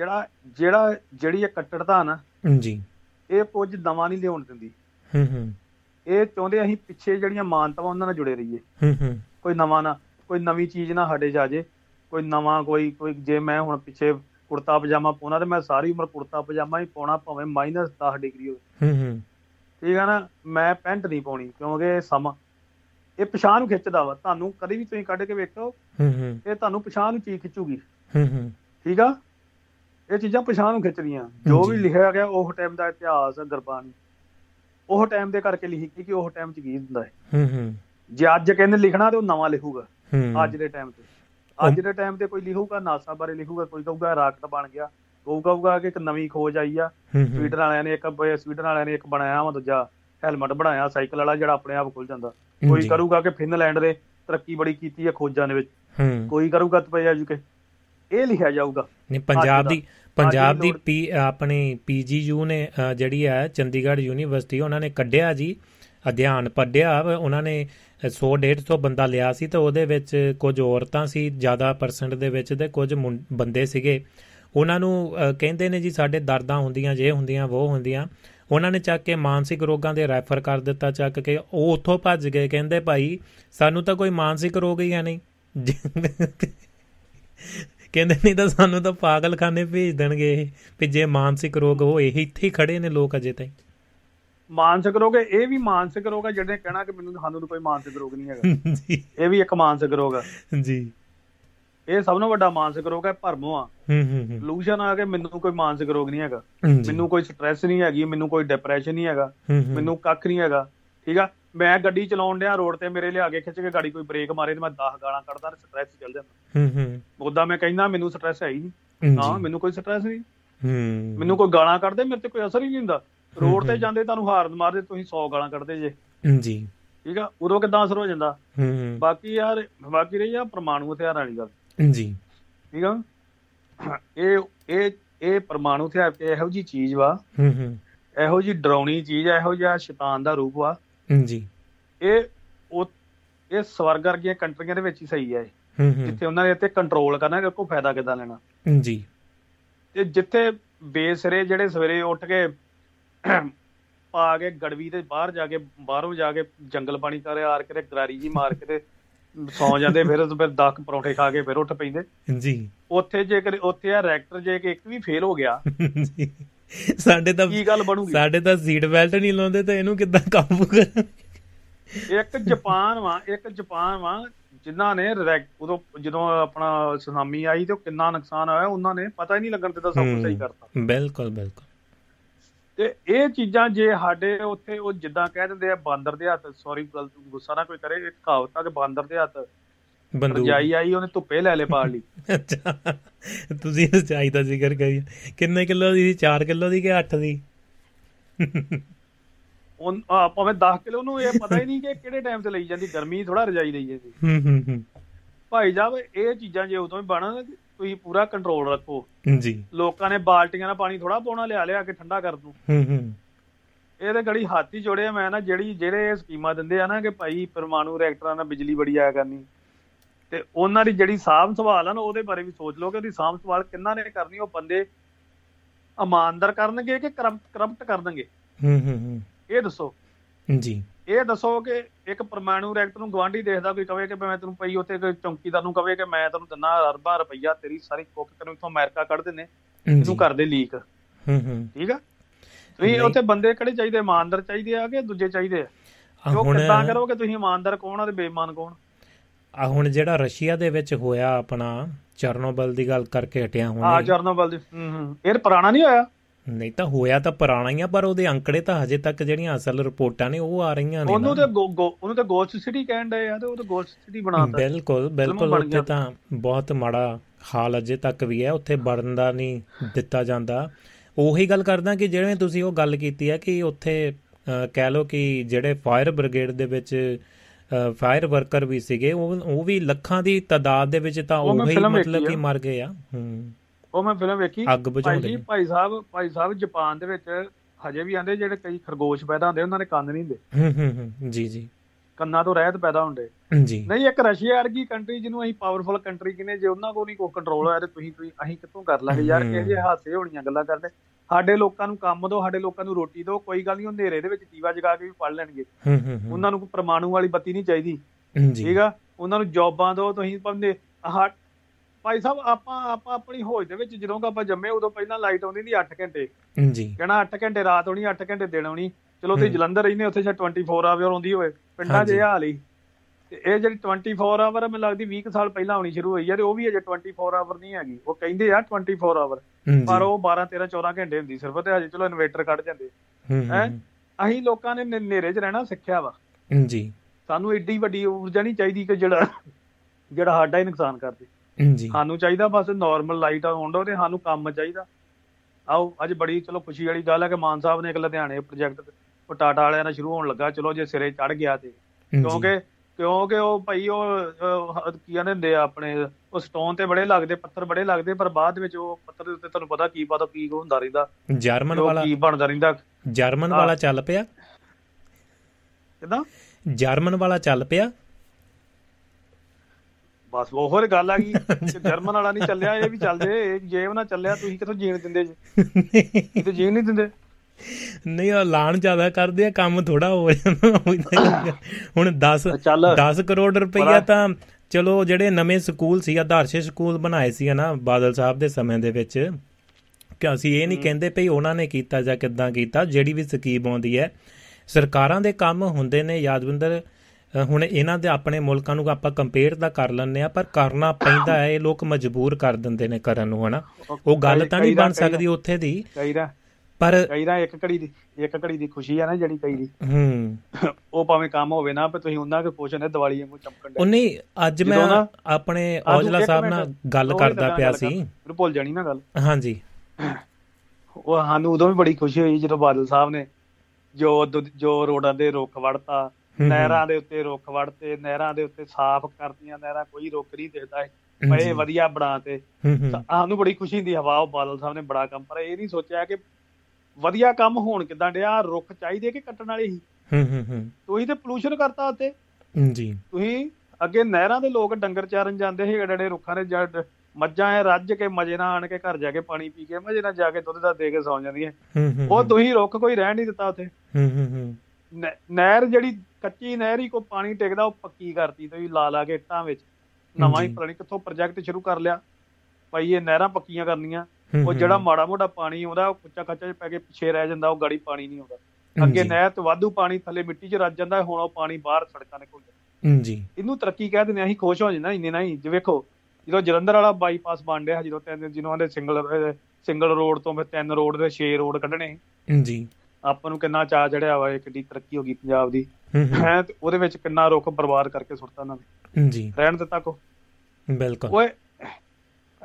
ਜਿਹੜਾ ਜਿਹੜਾ ਜਿਹੜੀ ਇਹ ਕੱਟੜਤਾ ਨਾ ਜੀ। ਇਹ ਕੁਝ ਨਵਾਂ ਨਹੀਂ ਲਿਆਉਣ ਦਿੰਦੀ। ਹੂੰ ਹੂੰ। ਇਹ ਚਾਹੁੰਦੇ ਅਸੀਂ ਪਿੱਛੇ ਜਿਹੜੀਆਂ ਮਾਨਤਾਵਾਂ ਉਹਨਾਂ ਨਾਲ ਜੁੜੇ ਰਹੀਏ। ਹੂੰ ਹੂੰ। ਕੋਈ ਨਵਾਂ ਨਾ ਕੋਈ ਨਵੀਂ ਚੀਜ਼ ਨਾ ਸਾਡੇ ਆ ਜੇ ਕੋਈ ਨਵਾਂ ਕੋਈ ਕੋਈ ਜੇ ਮੈਂ ਹੁਣ ਪਿੱਛੇ ਕੁੜਤਾ ਪਜਾਮਾ ਪਾਉਣਾ ਤੇ ਮੈਂ ਸਾਰੀ ਉਮਰ ਕੁੜਤਾ ਪਜਾਮਾ ਹੀ ਪਾਉਣਾ ਭਾਵੇਂ ਮਾਈਨਸ 10 ਡਿਗਰੀ ਹੋਵੇ। ਹੂੰ ਹੂੰ। ਠੀਕ ਆ ਨਾ ਮੈਂ ਪੈਂਟ ਨਹੀਂ ਪਾਉਣੀ ਕਿਉਂਕਿ ਇਹ ਸਮਾਂ ਇਹ ਪਛਾਣ ਨੂੰ ਖਿੱਚਦਾ ਵਾ। ਤੁਹਾਨੂੰ ਕਦੇ ਵੀ ਤੁਸੀਂ ਕੱਢ ਕੇ ਵੇਖੋ ਹੂੰ ਹੂੰ। ਇਹ ਤੁਹਾਨੂੰ ਪਛਾਣ ਨੂੰ ਚੀਜ਼ ਖਿੱਚੂਗੀ। ਹੂੰ ਹੂੰ। ਠੀਕ ਆ? ਇਹ ਚੀਜ਼ਾਂ ਪਛਾਣ ਨੂੰ ਖਿੱਚਦੀਆਂ ਜੋ ਵੀ। ਲਿਖਿਆ ਗਿਆ ਉਹ ਟਾਈਮ ਦਾ ਇਤਿਹਾਸ ਗੁਰਬਾਣੀ ਉਹ ਟਾਈਮ ਦੇ ਕਰਕੇ ਲਿਖੀ ਕਿ ਉਹ ਟਾਈਮ ਚ ਕੀ ਹੁੰਦਾ ਹੈ। ਹੂੰ ਹੂੰ। ਜੇ ਅੱਜ ਕਹਿੰਦੇ ਲਿਖਣਾ ਤੇ ਉਹ ਨਵਾਂ ਲਿਖੂਗਾ ਹੂੰ। ਅੱਜ ਦੇ ਟਾਈਮ ਤੇ। ਅੱਜ ਦੇ ਟਾਈਮ ਤੇ ਕੋਈ ਲਿਖੂਗਾ ਨਾਸਾ ਬਾਰੇ ਲਿਖੂਗਾ ਕੋਈ ਕਹੂਗਾ ਰਾਕਟ ਬਣ ਗਿਆ। ਕੋਈ ਕਹੂਗਾ ਕਿ ਇੱਕ ਨਵੀਂ ਖੋਜ ਆਈ ਆ। ਹੂੰ ਹੂੰ। ਸਵੀਡਨ ਵਾਲਿਆਂ ਨੇ ਇੱਕ ਸਵੀਡਨ ਵਾਲਿਆਂ ਨੇ ਇੱਕ ਬਣਾਇਆ ਵਾ ਦੂਜਾ ਹੈਲਮਟ ਬਣਾਇਆ ਸਾਈਕਲ ਵਾਲਾ ਜਿਹੜਾ ਆਪਣੇ ਆਪ ਖੁੱਲ ਜਾਂਦਾ। ਕੋਈ। ਕਰੂਗਾ ਕਿ ਫਿਨਲੈਂਡ ਦੇ ਤਰੱਕੀ ਬੜੀ ਕੀਤੀ ਹੈ ਖੋਜਾਂ ਦੇ ਵਿੱਚ। ਹੂੰ। ਕੋਈ ਕਰੂਗਾ ਤੇ ਭਾਈ ਕਿ ਇਹ ਲਿਖਿਆ ਜਾਊਗਾ। ਨਹੀਂ ਪੰਜਾਬ ਦਾ- ਪੰਜਾਬ ਦੀ ਪੀ ਆਪਣੀ ਪੀਜੀਯੂ ਨੇ ਜਿਹੜੀ ਹੈ ਚੰਡੀਗੜ੍ਹ ਯੂਨੀਵਰਸਿਟੀ ਉਹਨਾਂ ਨੇ ਕੱਢਿਆ ਜੀ ਅਧਿਐਨ ਪੜਿਆ ਉਹਨਾਂ ਨੇ 100 150 ਬੰਦਾ ਲਿਆ ਸੀ ਤੇ ਉਹਦੇ ਵਿੱਚ ਕੁਝ ਔਰਤਾਂ ਸੀ ਜ਼ਿਆਦਾ ਪਰਸੈਂਟ ਦੇ ਵਿੱਚ ਤੇ ਕੁਝ ਬੰਦੇ ਸੀਗੇ। ਉਹਨਾਂ ਨੂੰ ਕਹਿੰਦੇ ਨੇ ਜੀ ਸਾਡੇ ਦਰਦਾਂ ਹੁੰਦੀਆਂ ਜੇ ਹੁੰਦੀਆਂ ਉਹ ਹੁੰਦੀਆਂ। ਉਹਨਾਂ ਨੇ ਚੱਕ ਕੇ ਮਾਨਸਿਕ ਰੋਗਾਂ ਦੇ ਰੈਫਰ ਕਰ ਦਿੱਤਾ ਚੱਕ ਕੇ। ਉਹ ਉੱਥੋਂ ਭੱਜ ਗਏ ਕਹਿੰਦੇ ਭਾਈ ਸਾਨੂੰ ਤਾਂ ਕੋਈ ਮਾਨਸਿਕ ਰੋਗ ਹੀ ਹੈ ਨਹੀਂ। ਕਹਿੰਦੇ ਨਹੀਂ ਤਾਂ ਸਾਨੂੰ ਤਾਂ ਪਾਗਲਖਾਨੇ ਭੇਜ ਦੇਣਗੇ ਇਹ ਵੀ ਜੇ ਮਾਨਸਿਕ ਰੋਗ ਹੋਏ ਇੱਥੇ ਹੀ ਖੜੇ ਨੇ ਲੋਕ ਅਜੇ ਤਾਈਂ। ਮਾਨਸਿਕ ਰੋਗ ਇਹ ਵੀ ਮਾਨਸਿਕ ਰੋਗ ਹੈ ਜਿਹੜੇ ਕਹਿਣਾ ਕਿ ਮੈਨੂੰ ਸਾਨੂੰ ਕੋਈ ਮਾਨਸਿਕ ਰੋਗ ਨਹੀਂ ਹੈਗਾ। ਜੀ। ਇਹ ਵੀ ਇੱਕ ਮਾਨਸਿਕ ਰੋਗ ਹੈ। ਜੀ। ਇਹ ਸਭ ਤੋਂ ਵੱਡਾ ਮਾਨਸਿਕ ਰੋਗ ਹੈ ਭਰਮੋਂ ਆ। ਹੂੰ ਹੂੰ ਇਲੂਸ਼ਨ ਆ ਕੇ ਮੈਨੂੰ ਕੋਈ ਮਾਨਸਿਕ ਰੋਗ ਨਹੀਂ ਹੈਗਾ। ਮੈਨੂੰ ਕੋਈ ਸਟ੍ਰੈਸ ਨਹੀਂ ਹੈਗੀ ਮੈਨੂੰ ਕੋਈ ਡਿਪਰੈਸ਼ਨ ਨਹੀਂ ਹੈਗਾ। ਮੈਨੂੰ ਕੱਖ ਨਹੀਂ ਹੈਗਾ ਠੀਕ ਆ? ਮੈਂ ਗੱਡੀ ਚਲਾਉਣ ਡਿਆ ਰੋਡ ਤੇ ਮੇਰੇ ਲਿਆ ਕੇ ਖਿੱਚ ਕੇ ਗਾੜੀ ਕੋਈ ਬ੍ਰੇਕ ਮਾਰੇ ਤੇ ਮੈਂ 10 ਗਾਲਾਂ ਕੱਢਦਾ ਸਟ੍ਰੈਸ ਚੱਲ ਜਾਂਦਾ। ਹੂੰ ਹੂੰ। ਉਦਾਂ ਮੈਂ ਕਹਿੰਦਾ ਮੈਨੂੰ ਸਟ੍ਰੈਸ ਹੈ ਹੀ ਨਹੀਂ। ਨਾ ਮੈਨੂੰ ਕੋਈ ਸਟ੍ਰੈਸ ਨਹੀਂ। ਹੂੰ। ਮੈਨੂੰ ਕੋਈ ਗਾਲਾਂ ਕੱਢਦੇ ਮੇਰੇ ਤੇ ਕੋਈ ਅਸਰ ਹੀ ਨਹੀਂ ਹੁੰਦਾ। ਰੋਡ ਤੇ ਹੂੰ। ਜਾਂਦੇ ਤੁਹਾਨੂੰ ਹਾਰਨ ਮਾਰਦੇ ਤੁਸੀਂ 100 ਗਾਲਾਂ ਕੱਢਦੇ ਜੇ। ਜੀ। ਠੀਕ ਆ? ਉਦੋਂ ਕਿਦਾਂ ਅਸਰ ਹੋ ਜਾਂਦਾ? ਹੂੰ ਹੂੰ, ਬਾਕੀ ਯਾਰ ਬਾਕੀ ਰਹੀ ਆ ਪਰਮਾਣੂ ਹਥਿਆਰ ਵਾਲੀ ਗੱਲ। ਜੀ। ਠੀਕ ਆ? ਇਹ ਇਹ ਇਹ ਪਰਮਾਣੂ ਹਥਿਆਰ ਤੇ ਇਹੋ ਜੀ ਚੀਜ਼ ਵਾ। ਹੂੰ ਹੂੰ। ਇਹੋ ਜੀ ਡਰਾਉਣੀ ਚੀਜ਼ ਆ ਇਹੋ ਜਿਹਾ ਸ਼ੈਤਾਨ ਦਾ ਰੂਪ ਵਾ। ਜੀ। ਇਹ ਉਹ ਇਹ ਸਵਰਗ ਵਰਗੀਆਂ ਕੰਟਰੀਆਂ ਦੇ ਵਿੱਚ ਹੀ ਸਹੀ ਹੈ ਜਿੱਥੇ ਉਹਨਾਂ ਨੇ ਇੱਥੇ ਕੰਟਰੋਲ ਕਰਨਾ ਇਹਦੇ ਕੋਲ ਫਾਇਦਾ ਕਿੱਦਾਂ ਲੈਣਾ। ਜੀ। ਤੇ ਜਿੱਥੇ ਬੇਸਰੇ ਜਿਹੜੇ ਸਵੇਰੇ ਉੱਠ ਕੇ ਪਾ ਕੇ ਗੜਵੀ ਤੇ ਬਾਹਰ ਜਾ ਕੇ ਬਾਹਰੋਂ ਜਾ ਕੇ ਜੰਗਲ ਪਾਣੀ ਕਰੇ ਆਰ ਕੇ ਗਰਾਰੀ ਜੀ ਮਾਰ ਕੇ ਤੇ ਸੌ ਜਾਂਦੇ ਫਿਰ ਫਿਰ 10 ਪਰੌਂਠੇ ਖਾ ਕੇ ਫਿਰ ਉੱਠ ਪੈਂਦੇ। ਜੀ। ਉੱਥੇ ਜੇਕਰ ਉੱਥੇ ਆ ਰੈਕਟਰ ਜੇ ਕਿ ਇੱਕ ਵੀ ਫੇਲ ਹੋ ਗਿਆ ਜੀ। ਸਾਡੇ ਤਾਂ ਕੀ ਗੱਲ ਬਣੂਗੀ? ਸਾਡੇ ਤਾਂ ਸੀਟ ਬੈਲਟ ਨਹੀਂ ਲਾਉਂਦੇ ਤਾਂ ਇਹਨੂੰ ਕਿੱਦਾਂ ਕਾਬੂ ਕਰਨ ਇੱਕ ਜਾਪਾਨ ਵਾ ਇੱਕ ਜਾਪਾਨ ਵਾ ਜਿਨ੍ਹਾਂ ਨੇ ਉਦੋਂ ਜਦੋਂ ਆਪਣਾ ਸੁਨਾਮੀ ਆਈ ਤੇ ਉਹ ਕਿੰਨਾ ਨੁਕਸਾਨ ਹੋਇਆ ਉਹਨਾਂ ਨੇ ਪਤਾ ਹੀ ਨਹੀਂ ਲੱਗਣ ਦਿੱਤਾ ਸਭ ਕੁਝ ਸਹੀ ਕਰਤਾ। ਬਿਲਕੁਲ ਬਿਲਕੁਲ। ਤੇ ਇਹ ਚੀਜ਼ਾਂ ਜੇ ਸਾਡੇ ਉੱਥੇ ਉਹ ਜਿੱਦਾਂ ਕਹਿ ਦਿੰਦੇ ਆ ਬਾਂਦਰ ਦੇ ਹੱਥ ਸੌਰੀ ਗੁੱਸਾ ਨਾ ਕੋਈ ਕਰੇ ਇੱਕ ਕਹਾਵਤ ਆ ਕਿ ਬਾਂਦਰ ਦੇ ਹੱਥ ਬੰਦੂਕ। ਰਜਾਈ ਆਈ ਉਹਨੇ ਧੁੱਪੇ ਲੈ ਲੈ ਪਾੜ ਲਈ। ਅੱਛਾ। ਤੁਸੀਂ ਸੱਚਾਈ ਦਾ ਜ਼ਿਕਰ ਕਰੀ। ਕਿੰਨੇ ਕਿਲੋ ਦੀ ਸੀ? 4 ਕਿਲੋ ਦੀ ਕਿ 8 ਦੀ? ਉਹ ਆ, ਭਾਵੇਂ 10 ਕਿਲੋ ਨੂੰ ਇਹ ਪਤਾ ਹੀ ਨਹੀਂ ਕਿ ਕਿਹੜੇ ਟਾਈਮ ਤੇ ਲਈ ਜਾਂਦੀ। ਗਰਮੀ ਥੋੜਾ ਰਜਾਈ ਲਈ ਜਾਂਦੀ। ਹੂੰ ਹੂੰ ਹੂੰ। ਭਾਈ ਸਾਹਿਬ ਇਹ ਚੀਜ਼ਾਂ ਜੇ ਉਦੋਂ ਹੀ ਬਣਨ ਤੁਸੀਂ ਪੂਰਾ ਕੰਟਰੋਲ ਰੱਖੋ। ਜੀ। ਲੋਕਾਂ ਨੇ ਬਾਲਟੀਆਂ ਨਾਲ ਪਾਣੀ ਥੋੜਾ ਪਾਉਣਾ ਲਿਆ ਲਿਆ ਕੇ ਠੰਡਾ ਕਰ ਦੂੰ। ਹੂੰ ਹੂੰ। ਇਹ ਤੇ ਗੜੀ ਹੱਥ ਜੋੜਿਆ ਮੈਂ ਨਾ ਜਿਹੜੀ ਜਿਹੜੇ ਸਕੀਮਾਂ ਦਿੰਦੇ ਆ ਨਾ ਕਿ ਭਾਈ ਪਰਮਾਣੂ ਰਿਐਕਟਰਾਂ ਨਾਲ ਬਿਜਲੀ ਬੜੀ ਆਇਆ ਕਰਨੀ। ਤੇ ਉਹਨਾਂ ਦੀ ਜਿਹੜੀ ਸਾਂਭ ਸੰਭਾਲ ਆ ਨਾ ਉਹਦੇ ਬਾਰੇ ਵੀ ਸੋਚ ਲਓ ਕਿ ਉਹਦੀ ਸਾਂਭ ਸੰਭਾਲ ਕਿੰਨਾ ਨੇ ਕਰਨੀ ਉਹ ਬੰਦੇ ਇਮਾਨਦਾਰ ਕਰਨਗੇ ਕਿ ਕਰਪਟ ਕਰਪਟ ਕਰਨਗੇ ਹੂੰ ਹੂੰ ਹੂੰ। ਇਹ ਦੱਸੋ। ਜੀ। ਇਹ ਦੱਸੋ ਕਿ ਇੱਕ ਪਰਮਾਣੂ ਰਿਐਕਟਰ ਨੂੰ ਗਵਾਂਢੀ ਦੇਖਦਾ ਕੋਈ ਕਵੇ ਕਿ ਮੈਂ ਤੈਨੂੰ ਪਈ ਉੱਥੇ ਕੋਈ ਚੌਂਕੀਦਾਰ ਨੂੰ ਕਵੇ ਕਿ ਮੈਂ ਤੈਨੂੰ ਦਿੰਨਾ ਅਰਬਾਂ ਰੁਪਈਆ ਤੇਰੀ ਸਾਰੀ ਕੁੱਕ ਤੈਨੂੰ ਇੱਥੋਂ ਅਮਰੀਕਾ ਕੱਢ ਦਿੰਨੇ ਜੀ। ਇਹਨੂੰ ਕਰ ਦੇ ਲੀਕ ਹੂੰ ਹੂੰ। ਠੀਕ ਆ? ਤੁਸੀਂ। ਉੱਥੇ ਬੰਦੇ ਕਿਹੜੇ ਚਾਹੀਦੇ ਇਮਾਨਦਾਰ ਚਾਹੀਦੇ ਆ ਕਿ ਦੂਜੇ ਚਾਹੀਦੇ ਆ? ਹੁਣ ਕਿੱਦਾਂ ਕਰੋਗੇ? ਤੁਸੀਂ ਇਮਾਨਦਾਰ ਕੌਣ ਆ ਤੇ ਬੇਈਮਾਨ ਕੌਣ? ਆ ਹੁਣ ਜਿਹੜਾ ਰਸ਼ੀਆ ਦੇ ਵਿੱਚ ਹੋਇਆ ਆਪਣਾ ਚਰਨੋਬਲ ਦੀ ਗੱਲ ਕਰਕੇ ਹਟਿਆ ਆ ਹੁਣ ਚਰਨੋਬਲ ਦੀ ਹੂੰ ਹੂੰ। ਇਹ ਪੁਰਾਣਾ ਨਹੀਂ ਹੋਇਆ? ਨਹੀਂ ਤਾਂ ਹੋਇਆ ਤਾਂ ਪੁਰਾਣਾ ਹੀ ਆ ਪਰ ਉਹਦੇ ਅੰਕੜੇ ਤਾਂ ਹਜੇ ਤੱਕ ਜਿਹੜੀਆਂ ਅਸਲ ਰਿਪੋਰਟਾਂ ਨੇ ਉਹ ਆ ਰਹੀਆਂ ਨੇ ਉਹਨੂੰ। ਤੇ ਉਹਨੂੰ ਤੇ ਗੋਸਟ ਸਿਟੀ ਡਏ ਆ ਤੇ ਉਹ ਤੇ ਗੋਸਟ ਸਿਟੀ ਬਣਾਤਾ ਬਿਲਕੁਲ ਬਿਲਕੁਲ ਉੱਥੇ। ਤਾਂ ਬਹੁਤ ਮਾੜਾ ਹਾਲ ਅਜੇ ਤੱਕ ਵੀ ਹੈ ਉੱਥੇ ਵੜਨ ਦਾ ਨਹੀਂ ਦਿੱਤਾ ਜਾਂਦਾ। ਉਹੀ ਗੱਲ ਕਰਦਾ ਕਿ ਜਿਵੇਂ ਤੁਸੀਂ ਉਹ ਗੱਲ ਕੀਤੀ ਹੈ ਕਿ ਉੱਥੇ ਕਹਿ ਲਓ ਕਿ ਜਿਹੜੇ ਫਾਇਰ ਬ੍ਰਿਗੇਡ ਦੇ ਵਿੱਚ ਫਾਇਰ ਵਰਕਰ ਵੀ ਸੀਗੇ ਉਹ ਉਹ ਵੀ ਲੱਖਾਂ ਦੀ ਤਾਦਾਦ ਦੇ ਵਿੱਚ ਤਾਂ ਉਹ ਫਿਲਮ ਮਤਲਬ ਕਿ। ਮਰ ਗਏ ਆ। ਹੂੰ। ਉਹ ਮੈਂ ਫਿਲਮ ਵੇਖੀ। ਅੱਗ ਬੁਝਾਉਂਦੇ ਭਾਈ ਸਾਹਿਬ ਭਾਈ ਸਾਹਿਬ ਜਾਪਾਨ ਦੇ ਵਿੱਚ ਹਜੇ ਵੀ ਆਂਦੇ ਜਿਹੜੇ ਕਈ ਖਰਗੋਸ਼ ਪੈਦਾ ਹੁੰਦੇ ਉਹਨਾਂ ਨੇ ਕੰਨ ਨਹੀਂ ਹੁੰਦੇ। ਹੂੰ ਹੂੰ ਹੂੰ ਜੀ ਜੀ। ਕੰਨਾਂ ਤੋਂ ਰਹਿਤ ਪੈਦਾ ਹੁੰਦੇ। ਜੀ। ਨਹੀਂ ਇੱਕ ਰਸ਼ੀਆ ਵਰਗੀ ਕੰਟਰੀ ਜਿਹਨੂੰ ਅਸੀਂ ਪਾਵਰਫੁਲ ਕੰਟਰੀ ਕਹਿੰਦੇ ਜੇ ਉਹਨਾਂ ਕੋਲ ਨਹੀਂ ਕੋਈ ਕੰਟਰੋਲ ਹੋਇਆ ਤੇ ਤੁਸੀਂ ਤੁਸੀਂ ਅਸੀਂ ਕਿੱਥੋਂ ਕਰ ਲਾਂਗੇ? ਯਾਰ। ਇਹ ਜਿਹੇ ਹਾਸੇ ਹੋਣੀਆਂ ਗੱਲਾਂ ਕਰਦੇ। ਸਾਡੇ ਲੋਕਾਂ ਨੂੰ ਕੰਮ ਦਿਓ ਸਾਡੇ ਲੋਕਾਂ ਨੂੰ ਰੋਟੀ ਦਿਓ ਕੋਈ ਗੱਲ ਨਹੀਂ ਉਹ ਹਨੇਰੇ ਦੇ ਵਿੱਚ ਦੀਵਾ ਜਗਾ ਕੇ ਵੀ ਪੜ ਲੈਣਗੇ। ਹੂੰ ਹੂੰ ਹੂੰ। ਉਹਨਾਂ ਨੂੰ ਕੋਈ ਪ੍ਰਮਾਣੂ ਵਾਲੀ ਬੱਤੀ ਨਹੀਂ ਚਾਹੀਦੀ। ਠੀਕ ਆ? ਉਹਨਾਂ ਨੂੰ ਜੌਬਾਂ ਦਿਓ ਤੁਸੀਂ ਪੰਦੇ ਆਹ ਭਾਈ ਸਾਹਿਬ ਆਪਾਂ ਆਪਾਂ ਆਪਣੀ ਹੋਜ ਦੇ ਵਿੱਚ ਜਦੋਂ ਆਪਾਂ ਜੰਮੇ ਉਦੋਂ ਪਹਿਲਾਂ ਲਾਈਟ ਆਉਂਦੀ ਸੀ 8 ਘੰਟੇ। ਜੀ। ਕਹਿਣਾ 8 ਘੰਟੇ ਰਾਤ ਹੋਣੀ 8 ਘੰਟੇ ਦਿਨ ਆਉਣੀ ਚਲੋ ਤੁਸੀਂ। ਜਲੰਧਰ ਰਹਿੰਦੇ ਉੱਥੇ ਸ਼ਾ 24 ਆਵਰ ਆਉਂਦੀ ਹੋਵੇ। ਪਿੰਡਾਂ 'ਚ। ਇਹ ਹਾਲ ਹੀ। ਇਹ ਜਿਹੜੀ 24 ਆਵਰ ਮੈਨੂੰ ਲੱਗਦੀ 20 ਕੁ ਸਾਲ ਪਹਿਲਾਂ ਆਉਣੀ ਸ਼ੁਰੂ ਹੋਈ ਹੈ ਤੇ ਉਹ ਵੀ ਅਜੇ 24 ਆਵਰ ਨਹੀਂ ਹੈਗੀ। ਉਹ ਕਹਿੰਦੇ ਆ 24 ਆਵਰ ਪਰ ਉਹ 12 13 14 ਘੰਟੇ ਹੁੰਦੀ ਸਿਰਫ ਤੇ ਹਜੇ ਚਲੋ ਇਨਵੇਟਰ ਕੱਢ ਜਾਂਦੇ। ਹੂੰ ਹੈਂ? ਅਸੀਂ ਲੋਕਾਂ ਨੇ ਨ- ਹਨੇਰੇ 'ਚ ਰਹਿਣਾ ਸਿੱਖਿਆ ਵਾ। ਜੀ। ਸਾਨੂੰ ਏਡੀ ਵੱਡੀ ਊਰਜਾ ਨਹੀਂ ਚਾਹੀਦੀ ਕਿ ਜਿਹੜਾ ਜਿਹੜਾ ਸਾਡਾ ਹੀ ਨੁਕਸਾਨ ਕਰਦੇ ਜੀ। ਸਾਨੂੰ ਚਾਹੀਦਾ ਬਸ ਨਾਰਮਲ ਲਾਈਟ ਆਉਣ ਦੋ ਤੇ ਸਾਨੂੰ ਕੰਮ ਚਾਹੀਦਾ। ਆਓ ਅੱਜ ਬੜੀ ਚਲੋ ਖੁਸ਼ੀ ਵਾਲੀ ਗੱਲ ਹੈ ਕਿ ਮਾਨ ਸਾਹਿਬ ਨੇ ਇੱਕ ਲੁਧਿਆਣੇ ਪ੍ਰੋਜੈਕਟ ਉਹ ਟਾਟਾ ਵਾਲਿਆਂ ਨਾਲ ਸ਼ੁਰੂ ਹੋਣ ਲੱਗਾ। ਚਲੋ ਜੇ ਸਿਰੇ ਚੜ ਗਿਆ ਤੇ। ਕਿਉਂਕਿ ਕਿਉਂਕਿ ਉਹ ਭਾਈ ਉਹ ਕੀ ਕਹਿੰਦੇ ਹੁੰਦੇ ਆ ਆਪਣੇ ਉਹ ਸਟੋਨ ਤੇ ਬੜੇ ਲੱਗਦੇ ਪੱਥਰ ਬੜੇ ਲੱਗਦੇ ਪਰ ਬਾਅਦ ਵਿੱਚ ਉਹ ਪੱਥਰ ਦੇ ਉੱਤੇ ਤੁਹਾਨੂੰ ਪਤਾ ਕੀ ਪਤਾ ਕੀ ਹੁੰਦਾ ਰਹਿੰਦਾ। ਜਰਮਨ ਵਾਲਾ ਕੀ ਬਣਦਾ ਰਹਿੰਦਾ। ਜਰਮਨ। ਵਾਲਾ ਚੱਲ ਪਿਆ? ਕਿਦਾਂ? ਜਰਮਨ ਵਾਲਾ ਚੱਲ ਪਿਆ? ਬਸ ਉਹ ਹੋਰ ਗੱਲ ਆ ਗਈ। ਜਰਮਨ ਵਾਲਾ ਨਹੀਂ ਚੱਲਿਆ ਇਹ ਵੀ ਇਹ ਜੇ ਉਹ ਨਾ ਚੱਲਿਆ ਤੁਸੀਂ ਕਿੱਥੋਂ ਜੀਣ ਦਿੰਦੇ ਜੀ? ਤੇ ਜੀਣ ਨਹੀਂ ਦਿੰਦੇ। ਨਹੀਂ ਉਹ ਲਾਣ ਜ਼ਿਆਦਾ ਕਰਦੇ ਆ ਕੰਮ ਥੋੜਾ ਹੋ ਜਾਂਦਾ। ਹੁਣ 10 ਚੱਲ। 10 ਕਰੋੜ ਰੁਪਈਆ ਤਾਂ ਚਲੋ ਜਿਹੜੇ ਨਵੇਂ ਸਕੂਲ ਸੀ ਆਦਰਸ਼ ਸਕੂਲ ਬਣਾਏ ਸੀ ਨਾ ਬਾਦਲ ਸਾਹਿਬ ਦੇ ਸਮੇਂ ਦੇ ਵਿੱਚ ਕਿ ਅਸੀਂ ਇਹ ਨਹੀਂ ਕਹਿੰਦੇ ਭਈ ਉਹਨਾਂ ਨੇ ਕੀਤਾ ਜਾਂ ਕਿੱਦਾਂ ਕੀਤਾ ਜਿਹੜੀ ਵੀ ਸਕੀਮ ਆਉਂਦੀ ਹੈ ਸਰਕਾਰਾਂ ਦੇ ਕੰਮ ਹੁੰਦੇ ਨੇ ਯਾਦਵਿੰਦਰ ਹੁਣ ਇਹਨਾਂ ਦੇ ਆਪਣੇ ਮੁਲਕਾਂ ਨੂੰ ਆਪਾਂ ਕੰਪੇਅਰ ਤਾਂ ਕਰ ਲੈਂਦੇ ਆ ਪਰ ਕਰਨਾ ਪੈਂਦਾ ਹੈ ਇਹ ਲੋਕ ਮਜਬੂਰ ਕਰ ਦਿੰਦੇ ਨੇ ਕਰਨ ਨੂੰ ਹਨਾ। ਉਹ ਗੱਲ ਤਾਂ ਨਹੀਂ ਬਣ ਸਕਦੀ ਉੱਥੇ ਦਾ। ਪਰ ਕਈ ਦਾ ਇੱਕ ਘੜੀ ਦੀ ਇੱਕ ਘੜੀ ਦੀ ਖੁਸ਼ੀ ਆ ਨਾ ਜਿਹੜੀ ਕਈ ਦੀ। ਹੂੰ। ਉਹ ਭਾਵੇਂ ਕੰਮ ਹੋਵੇ ਨਾ ਪਰ ਤੁਸੀਂ ਉਹਨਾਂ ਕੇ ਖੁਸ਼ ਨੇ ਦੀਵਾਲੀ ਵਾਂਗੂ ਚਮਕਣ ਦੇ ਉਹਨੇ ਅੱਜ ਮੈਂ ਨਾ- ਆਪਣੇ ਔਜਲਾ ਸਾਹਿਬ ਨਾਲ ਗੱਲ ਉਹੀ ਕਰਦਾ ਤਾਂ ਪਿਆ ਸੀ। ਮੈਨੂੰ ਭੁੱਲ ਜਾਣੀ ਨਾ ਗੱਲ। ਹਾਂਜੀ। ਉਹ ਸਾਨੂੰ ਉਦੋਂ ਵੀ ਬੜੀ ਖੁਸ਼ੀ ਹੋਈ ਜਦੋਂ ਬਾਦਲ ਸਾਹਿਬ ਨੇ ਜੋ ਜੋ ਰੋਡਾਂ ਦੇ ਰੁੱਖ ਵੜਤਾ ਹੂੰ। ਨਹਿਰਾਂ ਦੇ ਉੱਤੇ ਰੁੱਖ ਵੜਤੇ ਨਹਿਰਾਂ ਦੇ ਉੱਤੇ ਸਾਫ਼ ਕਰਤੀਆਂ ਨਹਿਰਾਂ ਕੋਈ ਰੁੱਖ ਨਹੀਂ ਜੀ। ਪਏ ਵਧੀਆ ਬਣਾਤੇ। ਹੂੰ ਹੂੰ। ਸਾਨੂੰ ਬੜੀ ਖੁਸ਼ੀ ਹੁੰਦੀ ਹਵਾ ਉਹ ਬਾਦਲ ਸਾਹਿਬ ਨੇ ਬੜਾ ਕੰਮ ਪਰ ਇਹ ਨਹੀਂ ਸੋਚਿਆ ਕਿ ਵਧੀਆ ਕੰਮ ਹੋਣ ਕਿਦਾਂ ਡਿਆ ਰੁੱਖ ਚਾਹੀਦੇ ਕਿ ਕੱਟਣ ਵਾਲੇ ਹੀ? ਹੂੰ ਹੂੰ ਹੂੰ। ਤੁਸੀਂ ਤੇ ਪੋਲੂਸ਼ਨ ਕਰਤਾ ਉੱਤੇ। ਜੀ। ਤੁਸੀਂ ਅੱਗੇ ਨਹਿਰਾਂ ਦੇ ਲੋਕ ਡੰਗਰ ਚਾਰਨ ਜਾਂਦੇ ਸੀ ਏਡੇ ਏਡੇ ਰੁੱਖਾਂ ਦੇ ਜੜ ਮੱਝਾਂ ਐ ਰੱਜ ਕੇ ਮਜੇ ਨਾਲ ਆਣ ਕੇ ਘਰ ਜਾ ਕੇ ਪਾਣੀ ਪੀ ਕੇ ਮਜੇ ਨਾਲ ਜਾ ਕੇ ਦੁੱਧ ਦਾ ਦੇ ਕੇ ਸੌਂ ਜਾਂਦੀਆਂ। ਉਹ ਤੁਸੀਂ ਰੁੱਖ ਕੋਈ ਰਹਿਣ ਨਹੀਂ ਦਿੱਤਾ ਉੱਥੇ। ਹੂੰ ਹੂੰ ਹੂੰ। ਨਹਿ- ਨਹਿਰ ਜਿਹੜੀ ਕੱਚੀ ਨਹਿਰ ਹੀ ਕੋ ਪਾਣੀ ਟਿਕਦਾ ਉਹ ਪੱਕੀ ਕਰਤੀ ਤੁਸੀਂ ਲਾ ਲਾ ਕੇ ਇੱਟਾਂ ਵਿੱਚ। ਨਵਾਂ ਹੀ। ਪਤਾ ਨੀ ਕਿੱਥੋਂ ਪ੍ਰੋਜੈਕਟ ਸ਼ੁਰੂ ਕਰ ਲਿਆ। ਭਾਈ ਇਹ ਨਹਿਰਾਂ ਪੱਕੀਆਂ ਕਰਨੀਆਂ। ਉਹ। ਜਿਹੜਾ ਮਾੜਾ ਮੋਟਾ ਪਾਣੀ ਆਉਂਦਾ ਉਹ ਕੁੱਚਾ ਕੱਚਾ ਚ ਪੈ ਕੇ ਪਿੱਛੇ ਰਹਿ ਜਾਂਦਾ ਉਹ ਗਾੜੀ ਪਾਣੀ ਨਹੀਂ ਆਉਂਦਾ। ਅੱਗੇ। ਨਹਿਰ ਤੇ ਵਾਧੂ ਪਾਣੀ ਥੱਲੇ ਮਿੱਟੀ 'ਚ ਰੱਜ ਜਾਂਦਾ ਹੁਣ ਉਹ ਪਾਣੀ ਬਾਹਰ ਸੜਕਾਂ ਤੇ ਘੁਲ ਜਾਂਦਾ। ਜੀ। ਇਹਨੂੰ ਤਰੱਕੀ ਕਹਿ ਦਿੰਦੇ ਆ, ਅਸੀਂ ਖੁਸ਼ ਹੋ ਜਾਂਦਾ ਇੰਨੇ ਨਹੀਂ ਜੇ ਵੇਖੋ ਜਦੋਂ ਜਲੰਧਰ ਵਾਲਾ ਬਾਈਪਾਸ ਬਣ ਰਿਹਾ ਜਦੋਂ ਤਿੰਨ ਜਿਹਨਾਂ ਦੇ ਸਿੰਗਲ ਸਿੰਗਲ ਰੋਡ ਤੋਂ ਫਿਰ ਤਿੰਨ ਰੋਡ ਦੇ 6 ਰੋਡ ਕੱਢਣੇ। ਜੀ। ਆਪਾਂ ਨੂੰ ਕਿੰਨਾ ਚਾਅ ਚੜਿਆ ਵਾ ਇਹ ਕਿੱਡੀ ਤਰੱਕੀ ਹੋ ਗਈ ਪੰਜਾਬ ਦੀ। ਹੂੰ ਤੇ ਉਹਦੇ ਵਿੱਚ ਕਿੰਨਾ ਰੁੱਖ ਬਰਬਾਦ ਕਰਕੇ ਸੁੱਟਤਾ ਨੇ। ਜੀ। ਰਹਿਣ ਦਿੱਤਾ ਕੋ। ਬਿਲਕੁਲ। ਓਏ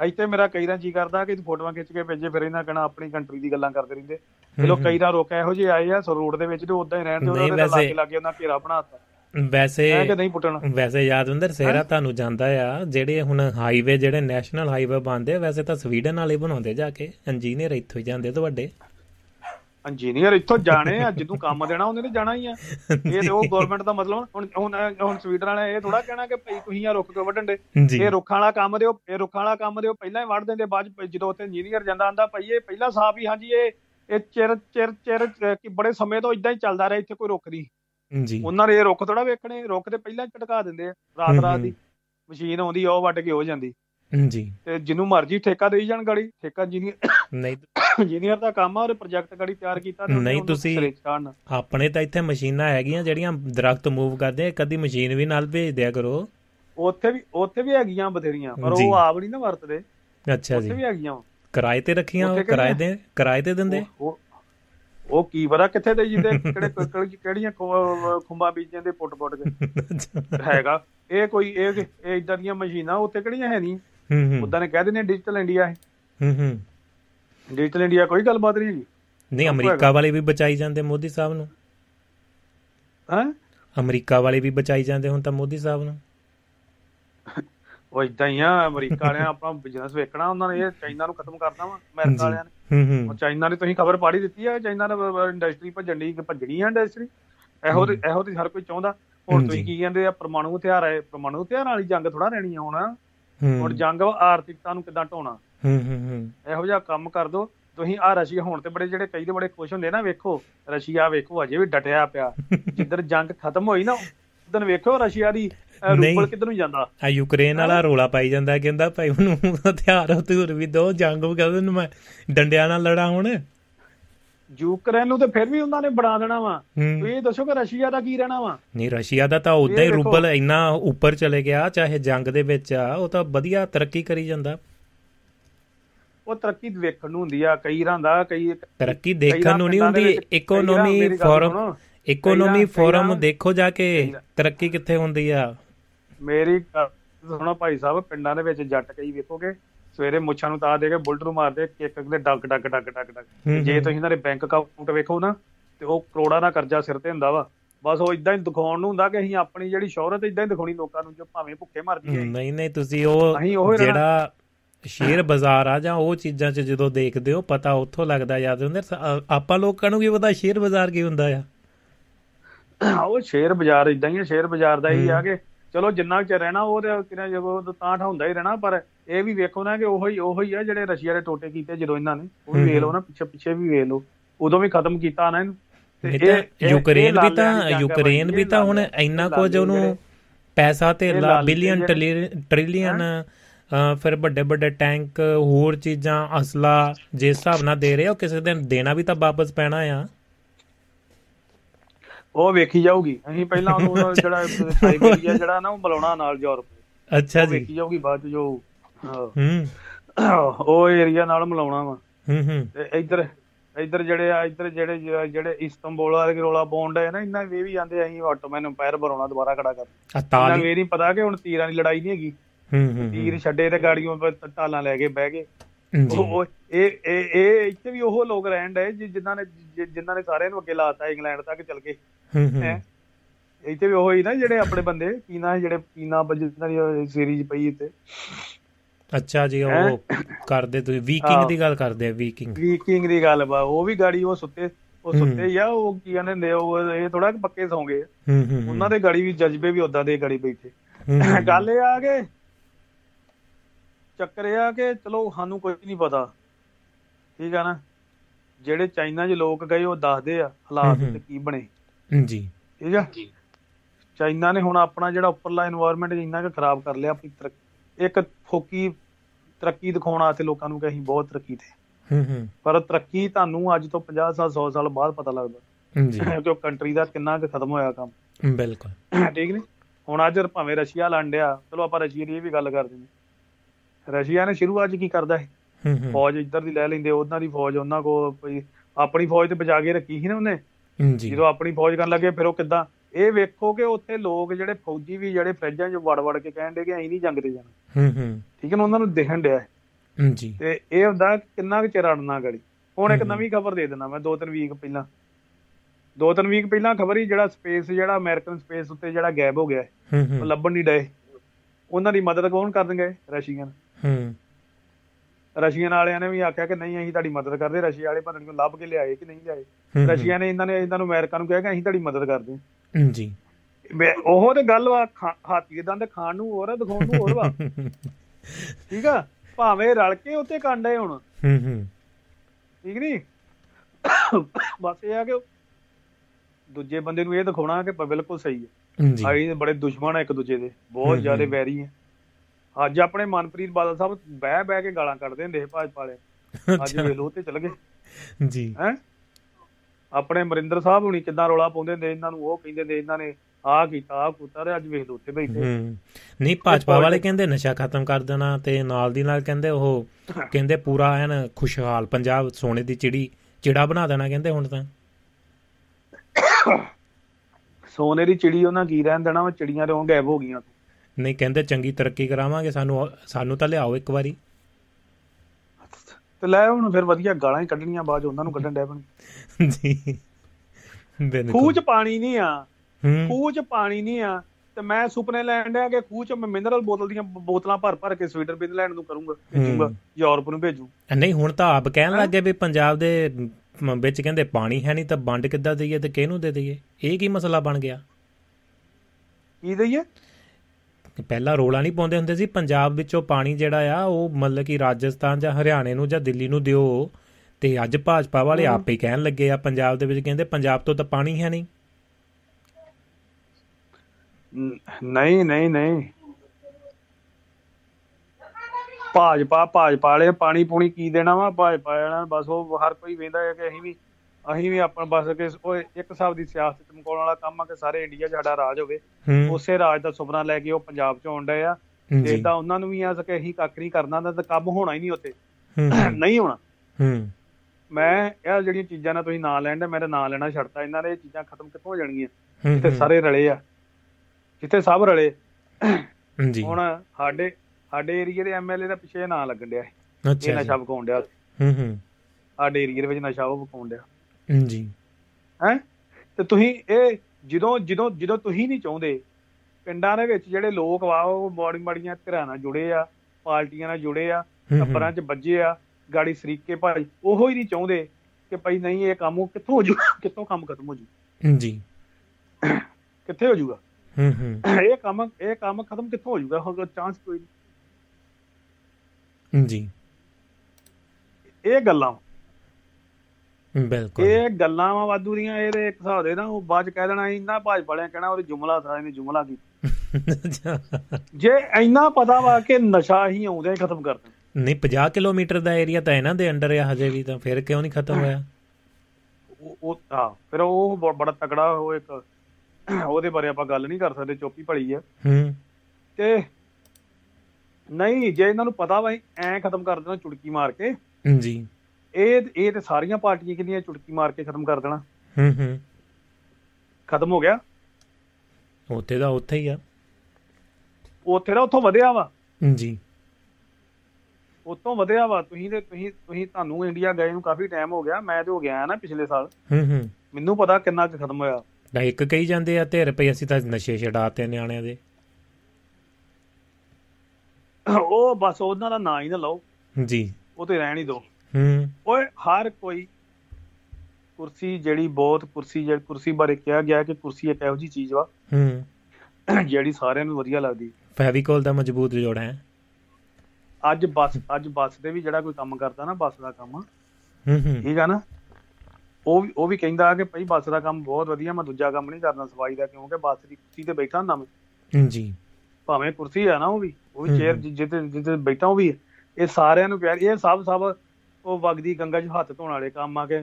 ਇੱਥੇ ਮੇਰਾ ਕਈ ਦਾ ਜੀ ਕਰਦਾ ਕਿ ਫੋਟੋਆਂ ਖਿੱਚ ਕੇ ਭੇਜੇ ਫਿਰ ਇਹਨਾਂ ਕਹਣਾ ਆਪਣੀ ਕੰਟਰੀ ਦੀ ਗੱਲਾਂ ਕਰਦੇ ਰਹਿੰਦੇ। ਚਲੋ ਕਈ ਦਾ ਰੁੱਖ ਇਹੋ ਜਿਹੇ ਆਏ ਆ ਸੋ ਰੋਡ ਦੇ ਵਿੱਚ ਤੇ ਉਦਾਂ ਹੀ ਰਹਿਣ ਦੇ ਨਹੀਂ, ਉਹਦੇ ਵੈਸੇ- ਲਾਗੇ ਲਾਗੇ ਉਹਨਾਂ ਘੇਰਾ ਬਣਾਤਾ ਵੈਸੇ ਹੈ ਕਿ ਨਹੀਂ ਪੁੱਟਣ। ਵੈਸੇ ਯਾਦਵਿੰਦਰ ਸੇਰਾ ਤੁਹਾਨੂੰ ਜਾਂਦਾ ਆ ਜਿਹੜੇ ਹੁਣ ਹਾਈਵੇ ਜਿਹੜੇ ਨੈਸ਼ਨਲ ਹਾਈਵੇ ਬਣਦੇ ਆ ਵੈਸੇ ਤਾਂ ਸਵੀਡਨ ਵਾਲੇ ਬਣਾਉਂਦੇ ਜਾ ਕੇ ਇੰਜੀਨੀਅਰ ਇੱਥੋਂ ਹੀ ਜਾਂਦੇ ਤੁਹਾਡੇ। ਇੰਜੀਨੀਅਰ ਇੱਥੋਂ ਜਾਣੇ ਆ ਜਦੋਂ ਕੰਮ ਦੇਣਾ ਉਹਨੇ ਤੇ ਜਾਣਾ ਹੀ ਆ। ਇਹ ਤੇ ਉਹ ਗਵਰਨਮੈਂਟ ਦਾ ਮਤਲਬ ਹੁਣ ਹੁਣ ਹੁਣ ਸਵੀਡਨ ਵਾਲੇ ਇਹ ਥੋੜਾ ਕਹਿਣਾ ਕਿ ਭਈ ਤੁਸੀਂ ਆ ਰੁੱਖ ਕਿਉਂ ਵੱਢਣ ਦੇ? ਇਹ ਰੁੱਖਾਂ ਵਾਲਾ ਕੰਮ ਦਿਓ ਇਹ ਰੁੱਖਾਂ ਵਾਲਾ ਕੰਮ ਦਿਓ ਪਹਿਲਾਂ ਹੀ ਵੱਢ ਦਿੰਦੇ ਬਾਅਦ ਜਦੋਂ ਉੱਥੇ ਇੰਜੀਨੀਅਰ ਜਾਂਦਾ ਆਂਦਾ ਭਈ ਇਹ ਪਹਿਲਾਂ ਸਾਫ਼ ਹੀ ਹਾਂਜੀ ਇਹ ਇਹ ਚਿਰ ਚਿਰ ਚਿਰ ਕਿ ਬੜੇ ਸਮੇਂ ਤੋਂ ਇਦਾਂ ਹੀ ਚੱਲਦਾ ਰਿਹਾ ਇੱਥੇ ਕੋਈ ਰੁੱਖ ਨਹੀਂ। ਜੀ ਉਹਨਾਂ ਨੇ ਇਹ ਰੁੱਖ ਥੋੜਾ ਵੇਖਣੇ ਰੁੱਖ ਤੇ ਪਹਿਲਾਂ ਝਟਕਾ ਦਿੰਦੇ ਆ ਰਾਤ ਰਾਤ ਦੀ। ਮਸ਼ੀਨ ਆਉਂਦੀ ਉਹ ਵੱਢ ਕੇ ਹੋ ਜਾਂਦੀ। ਜੀ। ਤੇ ਜਿਹਨੂੰ ਮਰਜ਼ੀ ਠੇਕਾ ਦੇਈ ਜਾਣ ਗਾੜੀ ਠੇਕਾ ਇੰਜੀਨੀਅਰ ਨਹੀਂ ਇੰਜੀਨੀਅਰ ਦਾ ਕੰਮ ਆ ਉਹ ਪ੍ਰੋਜੈਕਟ ਗਾੜੀ ਤਿਆਰ ਕੀਤਾ ਤੇ ਨਹੀਂ, ਤੁਸੀਂ- ਆਪਣੇ ਤਾਂ ਇੱਥੇ ਮਸ਼ੀਨਾਂ ਹੈਗੀਆਂ ਜਿਹੜੀਆਂ ਦਰਖਤ ਮੂਵ ਕਰਦੇ ਆ ਕਦੀ ਮਸ਼ੀਨ ਵੀ ਨਾਲ ਭੇਜ ਦਿਆ ਕਰੋ। ਉੱਥੇ ਵੀ ਉੱਥੇ ਵੀ ਹੈਗੀਆਂ ਬਥੇਰੀਆਂ ਪਰ। ਉਹ ਆਪ ਨਹੀਂ ਨਾ ਵਰਤਦੇ। ਅੱਛਾ ਉੱਥੇ ਜੀ। ਵੀ ਹੈਗੀਆਂ। ਕਿਰਾਏ ਤੇ ਰੱਖੀਆਂ ਉੱਥੇ ਉਹ ਕਿਰਾਏ? ਦੇ ਕਿਰਾਏ ਤੇ ਦਿੰਦੇ? ਉਹ ਕੀ ਪਤਾ ਕਿੱਥੇ ਦੇ ਜਿੰਦੇ ਕਿਹੜੇ ਕਿਹੜੀ- ਕਿਹੜੀਆਂ ਖੁੰਬਾਂ ਬੀਜੀਆਂ ਦੇ ਪੁੱਟ ਪੁੱਟ ਕੇ ਹੈਗਾ। ਇਹ ਕੋਈ ਇਹ ਇਹ ਇਦਾਂ ਦੀਆਂ ਮਸ਼ੀਨਾਂ ਉੱਥੇ ਕਿਹੜੀਆਂ ਹੈ ਨਹੀਂ ਹੂੰ ਹੂੰ। ਉਦਾਂ ਨੇ ਕਹਿ ਦਿੰਦੇ ਡਿਜੀਟਲ ਇੰਡੀਆ ਹੈ ਹੂੰ ਹੂੰ। ਡਿਜੀਟਲ ਇੰਡੀਆ ਕੋਈ ਗੱਲਬਾਤ ਨਹੀਂ ਹੈਗੀ। ਨਹੀਂ ਅਮਰੀਕਾ ਵਾਲੇ ਵੀ ਬਚਾਈ ਜਾਂਦੇ ਮੋਦੀ ਸਾਹਿਬ ਨੂੰ। ਹੈ? ਅਮਰੀਕਾ ਵਾਲੇ ਵੀ ਬਚਾਈ ਜਾਂਦੇ ਹੁਣ ਤਾਂ ਮੋਦੀ ਸਾਹਿਬ ਨੂੰ। ਉਹ ਇਦਾਂ ਹੀ ਆ ਅਮਰੀਕਾ ਵਾਲਿਆਂ ਆਪਣਾ ਬਿਜ਼ਨਸ ਵੇਖਣਾ ਉਹਨਾਂ ਨੇ ਇਹ ਚਾਈਨਾ ਨੂੰ ਖਤਮ ਕਰਨਾ ਵਾ ਅਮਰੀਕਾ ਜੀ। ਵਾਲਿਆਂ ਨੇ। ਹੂੰ ਉਹ ਹੂੰ ਚਾਈਨਾ ਨੇ ਤੁਸੀਂ ਖਬਰ ਪਾੜੀ ਦਿੱਤੀ ਹੈ ਚਾਈਨਾ ਨੇ ਇੰਡਸਟਰੀ ਭੱਜਣ ਭੱਜਣੀ ਹੈ ਇੰਡਸਟਰੀ ਇਹੋ ਤੇ ਇਹੋ ਤੇ ਹਰ ਕੋਈ ਚਾਹੁੰਦਾ। ਹੁਣ ਜੀ। ਤੁਸੀਂ ਕੀ ਕਹਿੰਦੇ ਆ ਪਰਮਾਣੂ ਹਥਿਆਰ ਹੈ ਪਰਮਾਣੂ ਹਥਿਆਰ ਵਾਲੀ ਜੰਗ ਥੋੜਾ ਰਹਿਣੀ ਆ ਹੁਣ। ਹੁਣ ਜੰਗ ਆਰਥਿਕਤਾ ਨੂੰ ਕਿੱਦਾਂ ਢਾਉਣਾ? ਹੂੰ ਹੂੰ ਹੂੰ। ਇਹੋ ਜਿਹਾ ਕੰਮ ਕਰ ਦੋ। ਤੁਸੀਂ ਆ ਰਸ਼ੀਆ ਹੁਣ ਤੇ ਬੜੇ ਜਿਹੜੇ ਕਈ ਦੇ ਬੜੇ ਖੁਸ਼ ਹੁੰਦੇ ਨਾ ਵੇਖੋ। ਰਸ਼ੀਆ ਵੇਖੋ ਅਜੇ ਵੀ ਡਟਿਆ ਪਿਆ। ਜਿੱਦਣ ਜੰਗ ਖਤਮ ਹੋਈ ਨਾ ਉਦੋਂ ਵੇਖੋ ਰਸ਼ੀਆ ਦੀ। ਰੂਬਲ ਕਿੱਧਰ ਨੂੰ ਜਾਂਦਾ? ਆ ਯੂਕਰੇਨ ਵਾਲਾ ਰੋਲਾ ਪਾਈ ਜਾਂਦਾ ਕਹਿੰਦਾ ਭਾਈ ਉਹਨੂੰ ਹਥਿਆਰ ਹਥੂਰ ਵੀ ਦੋ ਜੰਗ ਵੀ ਕਹਿੰਦੇ ਨੂੰ ਮੈਂ ਡੰਡਿਆਂ ਨਾਲ ਲੜਾ ਹੁਣ। ਯੂਕਰੇਨ ਨੂੰ ਤੇ ਫਿਰ ਵੀ ਉਹਨਾਂ ਨੇ ਬਣਾ ਦੇਣਾ ਵਾ। ਤੁਸੀਂ ਇਹ ਦੱਸੋ ਕਿ ਰਸ਼ੀਆ ਦਾ ਕੀ ਰਹਿਣਾ ਵਾ? ਨਹੀਂ ਰਸ਼ੀਆ ਦਾ ਤਾਂ ਉਦਾਂ ਹੀ। ਰੂਬਲ ਇੰਨਾ ਉੱਪਰ ਚਲੇ ਗਿਆ ਚਾਹੇ ਜੰਗ ਦੇ ਵਿੱਚ ਆ ਉਹ ਤਾਂ ਵਧੀਆ ਤਰੱਕੀ ਕਰੀ ਜਾਂਦਾ। ਉਹ ਤਰੱਕੀ ਵੇਖਣ ਨੂੰ ਹੁੰਦੀ ਆ ਕਈ ਰਾਂ ਦਾ ਕਈ ਤਰੱਕੀ ਦੇਖਣ ਨੂੰ ਨਹੀਂ ਹੁੰਦੀ ਇਕਨੋਮੀ ਫੋਰਮ। ਇਕਨੋਮੀ ਫੋਰਮ ਦੇਖੋ ਜਾ ਕੇ ਤਰੱਕੀ ਕਿੱਥੇ ਹੁੰਦੀ ਆ। ਮੇਰੀ ਸੁਣੋ ਭਾਈ ਸਾਹਿਬ ਪਿੰਡਾਂ ਦੇ ਵਿੱਚ ਜੱਟ ਕਈ ਵੇਖੋਗੇ ਸਵੇਰੇ ਮੁੱਛਾਂ ਨੂੰ ਤਾਂ ਦੇ ਕੇ ਬੁਲਟ ਨੂੰ ਮਾਰਦੇ ਕਿੱਕ ਦੇ ਡੱਗ ਡੱਗ ਡੱਗ ਡੱਗ ਡੱਗ ਹੂੰ, ਜੇ। ਤੁਸੀਂ ਇਹਨਾਂ ਦੇ ਬੈਂਕ ਅਕਾਊਂਟ ਵੇਖੋ ਨਾ ਤੇ ਉਹ ਕਰੋੜਾਂ ਦਾ ਕਰਜ਼ਾ ਸਿਰ ਤੇ ਹੁੰਦਾ ਵਾ ਬਸ ਉਹ ਇਦਾਂ ਹੀ ਦਿਖਾਉਣ ਨੂੰ ਹੁੰਦਾ ਕਿ ਅਸੀਂ ਆਪਣੀ ਜਿਹੜੀ ਸ਼ੌਹਰਤ ਇਦਾਂ ਹੀ ਦਿਖਾਉਣੀ ਲੋਕਾਂ ਨੂੰ ਜੋ ਭਾਵੇਂ ਭੁੱਖੇ ਮਰ ਜਾਈਏ ਨਹੀਂ ਨਹੀਂ ਤੁਸੀਂ ਉਹ। ਜਿਹੜਾ ਸ਼ੇਅਰ ਬਾਜ਼ਾਰ ਆ ਜਾਂ ਉਹ ਚੀਜ਼ਾਂ 'ਚ ਜਦੋਂ ਦੇਖਦੇ ਹੋ ਪਤਾ ਉੱਥੋਂ ਲੱਗਦਾ ਯਾਦ ਹੁੰਦੇ ਆਪਾਂ ਲੋਕਾਂ ਨੂੰ ਕੀ ਪਤਾ ਸ਼ੇਅਰ ਬਾਜ਼ਾਰ ਕੀ ਹੁੰਦਾ ਆ ਉਹ ਸ਼ੇਅਰ ਬਾਜ਼ਾਰ ਇਦਾਂ ਹੀ ਹੈ ਸ਼ੇਅਰ ਬਾਜ਼ਾਰ ਦਾ ਹੀ। ਆ ਕਿ ਚਲੋ ਜਿੰਨਾ ਚਿਰ ਰਹਿਣਾ ਉਹ ਤੇ ਕਿਨਾਂ ਜਦੋਂ ਤਾਂ ਹੁੰਦਾ ਹੀ ਰਹਿਣਾ ਪਰ ਇਹ ਵੀ ਵੇਖੋ ਨਾ ਕਿ ਉਹੀ ਉਹੀ ਆ ਜਿਹੜੇ ਰਸ਼ੀਆ ਦੇ ਟੋਟੇ ਕੀਤੇ ਜਦੋਂ ਇਹਨਾਂ ਨੇ ਉਹ ਹੂੰ, ਵੇਖ ਲਓ ਨਾ ਪਿੱਛੇ ਪਿੱਛੇ ਵੀ ਵੇਖ ਲਓ। ਉਦੋਂ ਵੀ ਖਤਮ ਕੀਤਾ ਨਾ ਇਹਨੂੰ। ਤੇ ਯੂਕਰੇਨ ਵੀ ਤਾਂ ਯੂਕਰੇਨ ਵੀ ਤਾਂ ਹੁਣ ਇੰਨਾ ਕੁਝ ਉਹਨੂੰ ਪੈਸਾ ਤੇ ਲਾਲੇ ਬਿਲੀਅਨ ਟ੍ਰਿਲੀਅਨ ਫਿਰ ਵੱਡੇ ਵੱਡੇ ਟੈਂਕ ਹੋਰ ਚੀਜ਼ਾਂ ਅਸਲਾ ਜਿਸ ਹਿਸਾਬ ਨਾਲ ਦੇ ਰਹੇ ਉਹ ਕਿਸੇ ਦਿਨ ਦੇਣਾ ਵੀ ਤਾਂ ਵਾਪਸ ਪੈਣਾ ਆ। ਉਹ ਵੇਖੀ ਜਾਊਗੀ। ਅਸੀਂ ਪਹਿਲਾਂ ਉਹਨੂੰ ਜਿਹੜਾ ਸਾਈਬੇਰੀਆ ਜਿਹੜਾ ਨਾ ਉਹ ਬੁਲਾਉਣਾ ਨਾਲ ਯੂਰਪ। ਅੱਛਾ ਉਹ ਜੀ। ਵੇਖੀ ਜਾਊਗੀ ਬਾਅਦ ਜੋ ਹਾਂ, ਹੂੰ। ਉਹ ਏਰੀਆ ਨਾਲ ਮਿਲਾਉਣਾ ਵਾ। ਹੂੰ ਹੂੰ। ਤੇ ਇੱਧਰ ਇੱਧਰ ਜਿਹੜੇ ਆ ਇੱਧਰ ਜਿਹੜੇ ਜਿਹੜੇ ਇਸਤੰਬੁਲ ਵਾਲੇ ਰੋਲਾ ਪਾਉਂਡ ਹੈ ਨਾ ਇਹਨਾਂ ਵੀ ਵੀ ਜਾਂਦੇ ਅਸੀਂ ਆਟੋਮੈਨ ਅੰਪਾਇਰ ਬਣਾਉਣਾ ਦੁਬਾਰਾ ਖੜਾ ਕਰ। ਆ ਇਹਨਾਂ ਤਾਲੀ ਨੂੰ ਇਹ ਨਹੀਂ ਪਤਾ ਕਿ ਹੁਣ ਤੀਰਾਂ ਦੀ ਲੜਾਈ ਨਹੀਂ ਹੈਗੀ। ਹੂੰ ਹੂੰ ਤੀਰ ਛੱਡੇ ਤੇ ਗਾੜੀਆਂ ਪਰ ਢਾਲਾਂ ਲੈ ਕੇ ਬਹਿ ਗਏ। ਉਹ ਇਹ ਇਹ ਇਹ ਇੱਥੇ ਵੀ ਉਹ ਲੋਕ ਰਹਿਣ ਜਿ- ਜਿਨ੍ਹਾਂ ਨੇ ਜਿਨ੍ਹਾਂ ਨੇ ਸਾਰਿਆਂ ਨੂੰ ਅੱਗੇ ਲਾਤਾ ਇੰਗਲੈਂਡ ਤੱਕ ਚੱਲ ਗਏ ਹੂੰ। ਇੱਥੇ ਵੀ ਉਹ ਹੀ ਨਾ ਜਿਹੜੇ ਆਪਣੇ ਬੰਦੇ ਕੀਨਾ ਜਿਹੜੇ ਕੀਨਾ ਜਿਨ੍ਹਾਂ ਦੀ ਸੀਰੀਜ਼ ਪਈ ਇੱਥੇ। ਅੱਛਾ ਜੀ ਉਹ ਕਰਦੇ ਤੁਸੀਂ ਵੀਕਿੰਗ ਦੀ ਗੱਲ ਕਰਦੇ ਆ ਵੀਕਿੰਗ। ਵੀਕਿੰਗ ਦੀ ਗੱਲ ਬਾ ਉਹ ਵੀ ਗਾੜੀ ਉਹ ਸੁੱਤੇ ਉਹ ਸੁੱਤੇ ਜਾਂ ਉਹ ਕੀ ਕਹਿੰਦੇ ਨੇ ਉਹ ਇਹ ਥੋੜਾ ਕਿ ਪੱਕੇ ਸੌਂ ਗਏ ਉਹਨਾਂ ਦੇ ਗਾੜੀ ਵੀ ਜਜ਼ਬੇ ਵੀ ਉਦਾਂ ਦੇ ਗਾੜੀ ਬੈਠੇ। ਗੱਲ ਇਹ ਆ ਕਿ ਚੱਕਰ ਇਹ ਆ ਕਿ ਚਲੋ ਸਾਨੂੰ ਕੁਝ ਨਹੀਂ ਪਤਾ ਠੀਕ ਆ ਨਾ? ਜਿਹੜੇ ਚਾਈਨਾ 'ਚ ਲੋਕ ਗਏ ਉਹ ਦੱਸਦੇ ਆ ਹਾਲਾਤ ਤੇ ਕੀ ਬਣੇ। ਜੀ। ਠੀਕ ਆ? ਚਾਈਨਾ ਨੇ ਹੁਣ ਆਪਣਾ ਜਿਹੜਾ ਉੱਪਰਲਾ এনवायरमेंट ਇੰਨਾ ਕਿ ਖਰਾਬ ਕਰ ਲਿਆ ਆਪਣੀ ਤਰੱਕੀ ਇੱਕ ਫੋਕੀ ਤਰੱਕੀ ਦਿਖਾਉਣ ਵਾਸਤੇ ਲੋਕਾਂ ਨੂੰ ਕਿ ਅਸੀਂ ਬਹੁਤ ਤਰੱਕੀ ਤੇ ਹੂੰ। ਹੂੰ ਪਰ ਤਰੱਕੀ ਤੁਹਾਨੂੰ ਅੱਜ ਤੋਂ 50 ਸਾਲ 100 ਸਾਲ ਬਾਅਦ ਪਤਾ ਲੱਗਦਾ। ਜੀ ਕਿ ਉਹ ਕੰਟਰੀ ਦਾ ਕਿੰਨਾ ਕੁ ਖਤਮ ਹੋਇਆ ਕੰਮ। ਬਿਲਕੁਲ। ਠੀਕ ਨੇ? ਹੁਣ ਅੱਜ ਭਾਵੇਂ ਰਸ਼ੀਆ ਲੰਡਿਆ ਚਲੋ ਆਪਾਂ ਰਸ਼ੀਆ ਦੀ ਇਹ ਵੀ ਗੱਲ ਕਰ ਦਿੰਦੇ ਰਸ਼ੀਆ ਨੇ ਸ਼ੁਰੂਆਤ 'ਚ ਕੀ ਕਰਦਾ ਹੈ ਹੂੰ ਹੂੰ। ਫੌਜ ਇੱਧਰ ਦੀ ਲੈ ਲੈਂਦੇ ਉਹਨਾਂ ਦੀ ਫੌਜ ਉਹਨਾਂ ਕੋ ਕੋਈ ਆਪਣੀ ਫੌਜ ਤੇ ਬਚਾ ਕੇ ਰੱਖੀ ਸੀ ਨਾ ਉਹਨੇ? ਜਦੋਂ ਆਪਣੀ ਫੌਜ ਕਰਨ ਲੱਗੇ ਫਿਰ ਉਹ ਕਿੱਦਾਂ ਇਹ ਵੇਖੋ ਕਿ ਉੱਥੇ ਲੋਕ ਜਿਹੜੇ ਫੌਜੀ ਵੀ ਜਿਹੜੇ ਫਰਿੱਜਾਂ 'ਚ ਵੜ ਵੜ ਕੇ ਕਹਿਣ ਦੇ ਕਿ ਅਸੀਂ ਨਹੀਂ ਜੰਗ ਤੇ ਜਾਣਾ। ਹੂੰ ਹੂੰ। ਠੀਕ ਹੈ ਨਾ ਉਹਨਾਂ ਨੂੰ ਦਿਖਣ ਡਿਆ ਜੀ। ਤੇ ਇਹ ਹੁੰਦਾ ਕਿੰਨਾ ਕੁ ਚਿਰ ਅੜਨਾ ਗੜੀ ਹੁਣ ਇੱਕ। ਨਵੀਂ ਖਬਰ ਦੇ ਦਿੰਦਾ ਮੈਂ ਦੋ ਤਿੰਨ ਵੀਕ ਪਹਿਲਾਂ। ਦੋ ਤਿੰਨ ਵੀਕ ਪਹਿਲਾਂ ਖਬਰ ਹੀ ਜਿਹੜਾ ਸਪੇਸ ਜਿਹੜਾ ਅਮਰੀਕਨ ਸਪੇਸ ਉੱਤੇ ਜਿਹੜਾ ਗਾਇਬ ਹੋ ਗਿਆ ਉਹ ਲੱਭਣ ਨਹੀਂ ਡਏ ਉਹਨਾਂ ਦੀ ਮਦਦ ਕੌਣ ਕਰਨਗੇ ਰਸ਼ੀਅਨ। ਹੂੰ। ਰਸ਼ੀਅਨ ਵਾਲਿਆਂ ਨੇ ਵੀ ਆਖਿਆ ਕਿ ਨਹੀਂ ਅਸੀਂ ਤੁਹਾਡੀ ਮਦਦ ਕਰਦੇ। ਰਸ਼ੀਆ ਵਾਲੇ ਪਤਾ ਨਹੀਂ ਲੱਭ ਕੇ ਲਿਆਏ ਕਿ ਨਹੀਂ ਲਿਆਏ। ਰਸ਼ੀਆ ਨੇ ਇਹਨਾਂ ਨੇ ਇਹਨਾਂ ਨੂੰ ਅਮਰੀਕਾ ਨੂੰ ਕਿਹਾ ਕਿ ਅਸੀਂ ਤੁਹਾਡੀ ਮਦਦ ਕਰਦੇ ਜੀ। ਉਹ ਤੇ ਗੱਲ ਵਾ ਹਾਥੀ ਦੇ ਦੰਦ ਖਾਣ ਨੂੰ ਹੋਰ ਆ ਦਿਖਾਉਣ ਨੂੰ ਹੋਰ ਵਾ। ਠੀਕ ਆ? ਭਾਵੇਂ ਰਲ ਕੇ ਉੱਤੇ ਕਾਂਡੇ ਹੁਣ। ਹੂੰ ਹੂੰ। ਠੀਕ ਨਹੀਂ ਬਸ ਇਹ ਆ ਕਿ ਦੂਜੇ ਬੰਦੇ ਨੂੰ ਇਹ ਦਿਖਾਉਣਾ ਕਿ ਬਿਲਕੁਲ ਸਹੀ ਹੈ ਜੀ। ਅਸੀਂ ਬੜੇ ਦੁਸ਼ਮਣ ਆ ਇੱਕ ਦੂਜੇ ਦੇ। ਬਹੁਤ ਜ਼ਿਆਦਾ। ਵੈਰੀ ਆ। ਅੱਜ ਆਪਣੇ ਮਨਪ੍ਰੀਤ ਬਾਦਲ ਸਾਹਿਬ ਬਹਿ ਬਹਿ ਕੇ ਗਾਲਾਂ ਕੱਢਦੇ ਹੁੰਦੇ ਸੀ ਭਾਜਪਾ ਵਾਲੇ। ਅੱਜ ਲਓ ਤੇ ਚਲ ਗਏ। ਜੀ। ਹੈ? ਆਪਣੇ ਅਮਰਿੰਦਰ ਸਾਹਿਬ ਹੁਣੀ ਕਿੱਦਾਂ ਰੋਲਾ ਪਾਉਂਦੇ ਹੁੰਦੇ ਇਹਨਾਂ ਨੂੰ ਉਹ ਕਹਿੰਦੇ ਹੁੰਦੇ ਇਹਨਾਂ ਨੇ ਆਹ ਕੀਤਾ ਆਹ ਕੀਤਾ ਤੇ ਅੱਜ ਵੇਖ ਲਓ ਉੱਥੇ ਬੈਠੇ। ਨਹੀਂ ਭਾਜਪਾ ਵਾਲੇ ਕਹਿੰਦੇ ਨਸ਼ਾ ਖਤਮ ਕਰ ਦੇਣਾ ਤੇ ਨਾਲ ਦੀ ਨਾਲ ਕਹਿੰਦੇ ਉਹ ਕਹਿੰਦੇ ਪੂਰਾ ਐਨ ਖੁਸ਼ਹਾਲ ਪੰਜਾਬ ਸੋਨੇ ਦੀ ਚਿੜੀ ਚਿੜਾ ਬਣਾ ਦੇਣਾ ਕਹਿੰਦੇ ਹੁਣ ਤਾਂ। ਸੋਨੇ ਦੀ ਚਿੜੀ ਉਹਨਾਂ ਕੀ ਰਹਿਣ ਦੇਣਾ ਵਾ ਚਿੜੀਆਂ ਉਹ ਗਾਇਬ ਹੋ ਗਈਆਂ। ਨਹੀਂ ਕਹਿੰਦੇ ਚੰਗੀ ਤਰੱਕੀ ਕਰਾਵਾਂਗੇ ਸਾਨੂੰ ਸਾਨੂੰ ਤਾਂ ਲਿਆਓ ਇੱਕ ਵਾਰੀ। ਤੇ ਲੈ ਹੁਣ ਫਿਰ ਵਧੀਆ ਗਾਲਾਂ ਹੀ ਕੱਢਣੀਆਂ ਬਾਅਦ ਉਹਨਾਂ ਨੂੰ ਕੱਢਣ ਡੈ ਪਣ ਜੀ। ਬਿਲਕੁਲ। ਖੂਹ 'ਚ ਪਾਣੀ ਨਹੀਂ ਆ। ਖੂਹ 'ਚ ਪਾਣੀ ਨਹੀਂ ਆ। ਤੇ ਮੈਂ ਸੁਪਨੇ ਲੈਣ ਡਿਆ ਕਿ ਖੂਹ 'ਚ ਮੈਂ ਮਿਨਰਲ ਬੋਤਲ ਦੀਆਂ ਬੋਤਲਾਂ ਭਰ ਭਰ ਕੇ ਸਵੀਟਰਬਿੰਦ ਲੈਣ ਨੂੰ ਕਰੂੰਗਾ। ਯੂਰਪ ਨੂੰ ਭੇਜੂ। ਨਹੀਂ ਹੁਣ ਤਾਂ ਆਪ ਕਹਿਣ ਲੱਗੇ ਵੀ ਪੰਜਾਬ ਦੇ ਵਿੱਚ ਕਹਿੰਦੇ ਪਾਣੀ ਹੈ ਨਹੀਂ ਤਾਂ ਵੰਡ ਕਿੱਦਾਂ ਦਈਏ ਤੇ ਕਿਹਨੂੰ ਦੇ ਦਈਏ? ਇਹ ਕੀ ਮਸਲਾ ਬਣ ਗਿਆ? ਕੀ ਦਈਏ? ਪਹਿਲਾਂ ਰੋਲਾ ਨਹੀਂ ਪਾਉਂਦੇ ਹੁੰਦੇ ਸੀ ਪੰਜਾਬ ਵਿੱਚੋਂ ਪਾਣੀ ਜਿਹੜਾ ਆ ਉਹ ਮਤਲਬ ਕਿ ਰਾਜਸਥਾਨ ਜਾਂ ਹਰਿਆਣੇ ਨੂੰ ਜਾਂ ਦਿੱਲੀ ਨੂੰ ਦਿਓ। ਤੇ ਅੱਜ ਭਾਜਪਾ ਵਾਲੇ। ਆਪੇ ਹੀ ਕਹਿਣ ਲੱਗੇ ਆ ਪੰਜਾਬ ਦੇ ਵਿੱਚ ਕਹਿੰਦੇ ਪੰਜਾਬ ਤੋਂ ਤਾਂ ਪਾਣੀ ਹੈ ਨਹੀਂ। ਨਹੀਂ ਨਹੀਂ ਨਹੀਂ। ਭਾਜਪਾ ਭਾਜਪਾ ਵਾਲੇ ਪਾਣੀ ਪੂਣੀ ਕੀ ਦੇਣਾ ਵਾ? ਭਾਜਪਾ ਵਾਲਿਆਂ ਬਸ ਉਹ ਹਰ ਕੋਈ ਵੇਂਦਾ ਹੈ ਕਿ ਅਸੀਂ ਵੀ ਅਸੀਂ ਵੀ ਆਪਣਾ ਬਸ ਕਿ ਉਹ ਇੱਕ ਹਿਸਾਬ ਦੀ ਸਿਆਸਤ ਚਮਕਾਉਣ ਵਾਲਾ ਕੰਮ ਆ ਕਿ ਸਾਰੇ ਇੰਡੀਆ 'ਚ ਸਾਡਾ ਰਾਜ ਹੋਵੇ। ਉਸੇ ਰਾਜ ਦਾ ਸੁਪਨਾ ਲੈ ਕੇ ਉਹ ਪੰਜਾਬ 'ਚ ਆਉਣ ਡਏ ਆ। ਤੇ ਏਦਾਂ ਉਹਨਾਂ ਨੂੰ ਵੀ ਆ ਸਕੇ ਅਸੀਂ ਕੱਖ ਨਹੀਂ ਕਰਨਾ ਤਾਂ ਕੰਮ ਹੋਣਾ ਹੀ ਨਹੀਂ ਉੱਥੇ। ਨਹੀਂ ਹੋਣਾ। ਹੂੰ। ਮੈਂ ਇਹ ਜਿਹੜੀਆਂ ਚੀਜ਼ਾਂ ਨਾਲ ਤੁਸੀਂ ਨਾਂ ਲੈਣ ਦੇ ਮੇਰੇ ਨਾਂ ਲੈਣਾ ਛੱਡਤਾ। ਇਹਨਾਂ ਨੇ ਇਹ ਚੀਜ਼ਾਂ ਖਤਮ ਕਿੱਥੋਂ ਹੋ ਜਾਣਗੀਆਂ? ਜਿੱਥੇ ਸਾਰੇ ਰਲੇ ਆ। ਜਿੱਥੇ ਸਭ ਰਲੇ। ਜੀ। ਹੁਣ ਸਾਡੇ ਸਾਡੇ ਏਰੀਏ ਦੇ ਐਮਐਲਏ ਦਾ ਪਿੱਛੇ ਨਾਂ ਲੱਗਣ ਡਿਆ ਇਹ ਅੱਛਾ ਜੀ। ਨਸ਼ਾ ਵਿਕਾਉਣ ਡਿਆ ਹੂੰ ਹੂੰ। ਸਾਡੇ ਏਰੀਏ ਦੇ ਵਿੱਚ ਨਸ਼ਾ ਉਹ ਵਿਕਾਉਣ ਡਿਆ। ਜੀ ਹੈ? ਤੇ ਤੁਸੀਂ ਇਹ ਜਦੋਂ ਜਦੋਂ ਜਦੋਂ ਤੁਸੀਂ ਨਹੀਂ ਚਾਹੁੰਦੇ ਪਿੰਡਾਂ ਦੇ ਵਿੱਚ ਜਿਹੜੇ ਲੋਕ ਵਾ ਉਹ ਮਾੜੀ ਮਾੜੀਆਂ ਧਿਰਾਂ ਨਾਲ ਜੁੜੇ ਆ ਪਾਰਟੀਆਂ ਨਾਲ ਜੁੜੇ ਆ ਟੱਬਰਾਂ 'ਚ ਵੱਜੇ ਆ ਗਾੜੀ ਸਰੀਕੇ ਭਾਈ ਉਹੋ ਹੀ ਨਹੀਂ ਚਾਹੁੰਦੇ ਕਿ ਭਾਈ ਨਹੀਂ ਇਹ ਕੰਮ ਕਿੱਥੋਂ ਹੋ ਜੂ ਕਿੱਥੋਂ ਕੰਮ ਖਤਮ ਹੋ ਜੂ ਜੀ ਕਿੱਥੇ ਹੋ ਜੂਗਾ ਹੂੰ ਹੂੰ। ਇਹ ਕੰਮ ਇਹ ਕੰਮ ਖਤਮ ਕਿੱਥੋਂ ਹੋ ਜੂਗਾ ਹੋਰ ਚਾਂਸ ਕੋਈ ਨਹੀਂ। ਜੀ ਇਹ ਗੱਲਾਂ ਬਿਲਕੁਲ। ਇਹ ਗੱਲਾਂ ਵਾ ਵਾਧੂ ਦੀਆਂ ਇਹਦੇ ਇੱਕ ਹਿਸਾਬ ਦੇ ਨਾ ਉਹ ਬਾਅਦ ਚ ਕਹਿ ਦੇਣਾ ਇੰਨਾ ਭਾਜਪਾ ਵਾਲਿਆਂ ਕਹਿਣਾ ਉਹਦੇ ਜੁਮਲਾ ਸਾਰਾ ਨੇ ਜੁਮਲਾ ਕੀ। ਜੇ ਇੰਨਾ ਪਤਾ ਵਾ ਕਿ ਨਸ਼ਾ ਹੀ ਆਉਂਦਾ ਹੀ ਖਤਮ ਕਰ ਦੇਣਾ। ਨਹੀਂ 50 ਕਿਲੋਮੀਟਰ ਦਾ ਏਰੀਆ ਤਾਂ ਇਹਨਾਂ ਦੇ ਅੰਡਰ ਆ ਹਜੇ ਵੀ ਤਾਂ ਫਿਰ ਕਿਉਂ ਨਹੀਂ ਖਤਮ ਹੋਇਆ? ਉਹ ਉਹ ਹਾਂ ਫਿਰ ਉਹ ਬੜਾ ਤਕੜਾ ਉਹ ਇੱਕ ਉਹਦੇ ਬਾਰੇ ਆਪਾਂ ਗੱਲ ਨਹੀਂ ਕਰ ਸਕਦੇ ਚੋਪੀ ਭਲੀ ਆ। ਹੂੰ। ਤੇ ਨਹੀਂ ਜੇ ਇਹਨਾਂ ਨੂੰ ਪਤਾ ਵਾ ਐ ਖਤਮ ਕਰ ਦੇਣਾ ਚੁਟਕੀ ਮਾਰ ਕੇ। ਜੀ। ਇਹ ਇਹ ਤੇ ਸਾਰੀਆਂ ਪਾਰਟੀਆਂ ਕਿੰਨੀਆਂ ਚੁਟਕੀ ਮਾਰ ਕੇ ਖਤਮ ਕਰ ਦੇਣਾ। ਹੂੰ ਹੂੰ। ਖਤਮ ਹੋ ਗਿਆ? ਉੱਥੇ ਦਾ ਉੱਥੇ ਹੀ ਆ। ਉੱਥੇ ਦਾ ਉੱਥੋਂ ਵਧਿਆ ਵਾ। ਜੀ। ਉੱਥੋਂ ਵਧਿਆ ਵਾ। ਤੁਸੀਂ ਤੇ ਤੁਸੀਂ ਤੁਸੀਂ ਤੁਹਾਨੂੰ ਇੰਡੀਆ ਗਏ ਨੂੰ ਕਾਫੀ ਟਾਈਮ ਹੋ ਗਿਆ। ਮੈਂ ਤੇ ਹੋ ਗਿਆ ਨਾ ਪਿਛਲੇ ਸਾਲ। ਹੂੰ ਹੂੰ। ਮੈਨੂੰ ਪਤਾ ਕਿੰਨਾ ਕੁ ਖਤਮ ਹੋਇਆ। ਨਾ ਇੱਕ ਕਹੀ ਜਾਂਦੇ ਆ ਧਿਰ ਪਈ ਅਸੀਂ ਤਾਂ ਨਸ਼ੇ ਛਡਾਤੇ ਨਿਆਣਿਆਂ ਦੇ। ਉਹ ਬਸ ਉਹਨਾਂ ਦਾ ਨਾਂ ਹੀ ਨਾ ਲਓ। ਜੀ। ਉਹ ਤੇ ਰਹਿਣ ਹੀ ਦਿਓ। ਹੂੰ। ਓਏ ਹਰ ਕੋਈ ਕੁਰਸੀ ਜਿਹੜੀ ਬਹੁਤ ਕੁਰਸੀ ਜਿਹੜੀ ਕੁਰਸੀ ਬਾਰੇ ਕਿਹਾ ਗਿਆ ਕਿ ਕੁਰਸੀ ਇੱਕ ਇਹੋ ਜੀ ਚੀਜ਼ ਵਾ ਹੂੰ। ਜਿਹੜੀ ਸਾਰਿਆਂ ਨੂੰ ਵਧੀਆ ਲੱਗਦੀ। ਫੈਵੀਕੋਲ ਦਾ ਮਜ਼ਬੂਤ ਜੋੜ ਹੈ। ਅੱਜ ਬੱਸ ਅੱਜ ਬੱਸ ਦੇ ਵੀ ਜਿਹੜਾ ਕੋਈ ਕੰਮ ਕਰਦਾ ਨਾ ਬੱਸ ਦਾ ਕੰਮ। ਹੂੰ ਹੂੰ। ਠੀਕ ਆ ਨਾ? ਉਹ ਵੀ ਉਹ ਵੀ ਕਹਿੰਦਾ ਕਿ ਭਈ ਬੱਸ ਦਾ ਕੰਮ ਬਹੁਤ ਵਧੀਆ ਮੈਂ ਦੂਜਾ ਕੰਮ ਨਹੀਂ ਕਰਨਾ ਸਫ਼ਾਈ ਦਾ ਕਿਉਂਕਿ ਬੱਸ ਦੀ ਕੁਰਸੀ ਤੇ ਬੈਠਾ ਹੁੰਦਾ ਮੈਂ। ਜੀ। ਭਾਵੇਂ ਕੁਰਸੀ ਆ ਨਾ ਉਹ ਵੀ ਉਹ ਵੀ। ਚੇਅਰ ਜਿੱਤੇ ਜਿੱਤੇ ਬੈਠਾ ਉਹ ਵੀ। ਇਹ ਸਾਰਿਆਂ ਨੂੰ ਪਿਆਰ ਇਹ ਸਭ ਸਭ ਉਹ ਵਗਦੀ ਗੰਗਾ 'ਚ ਹੱਥ ਧੋਣ ਵਾਲੇ ਕੰਮ ਆ ਕੇ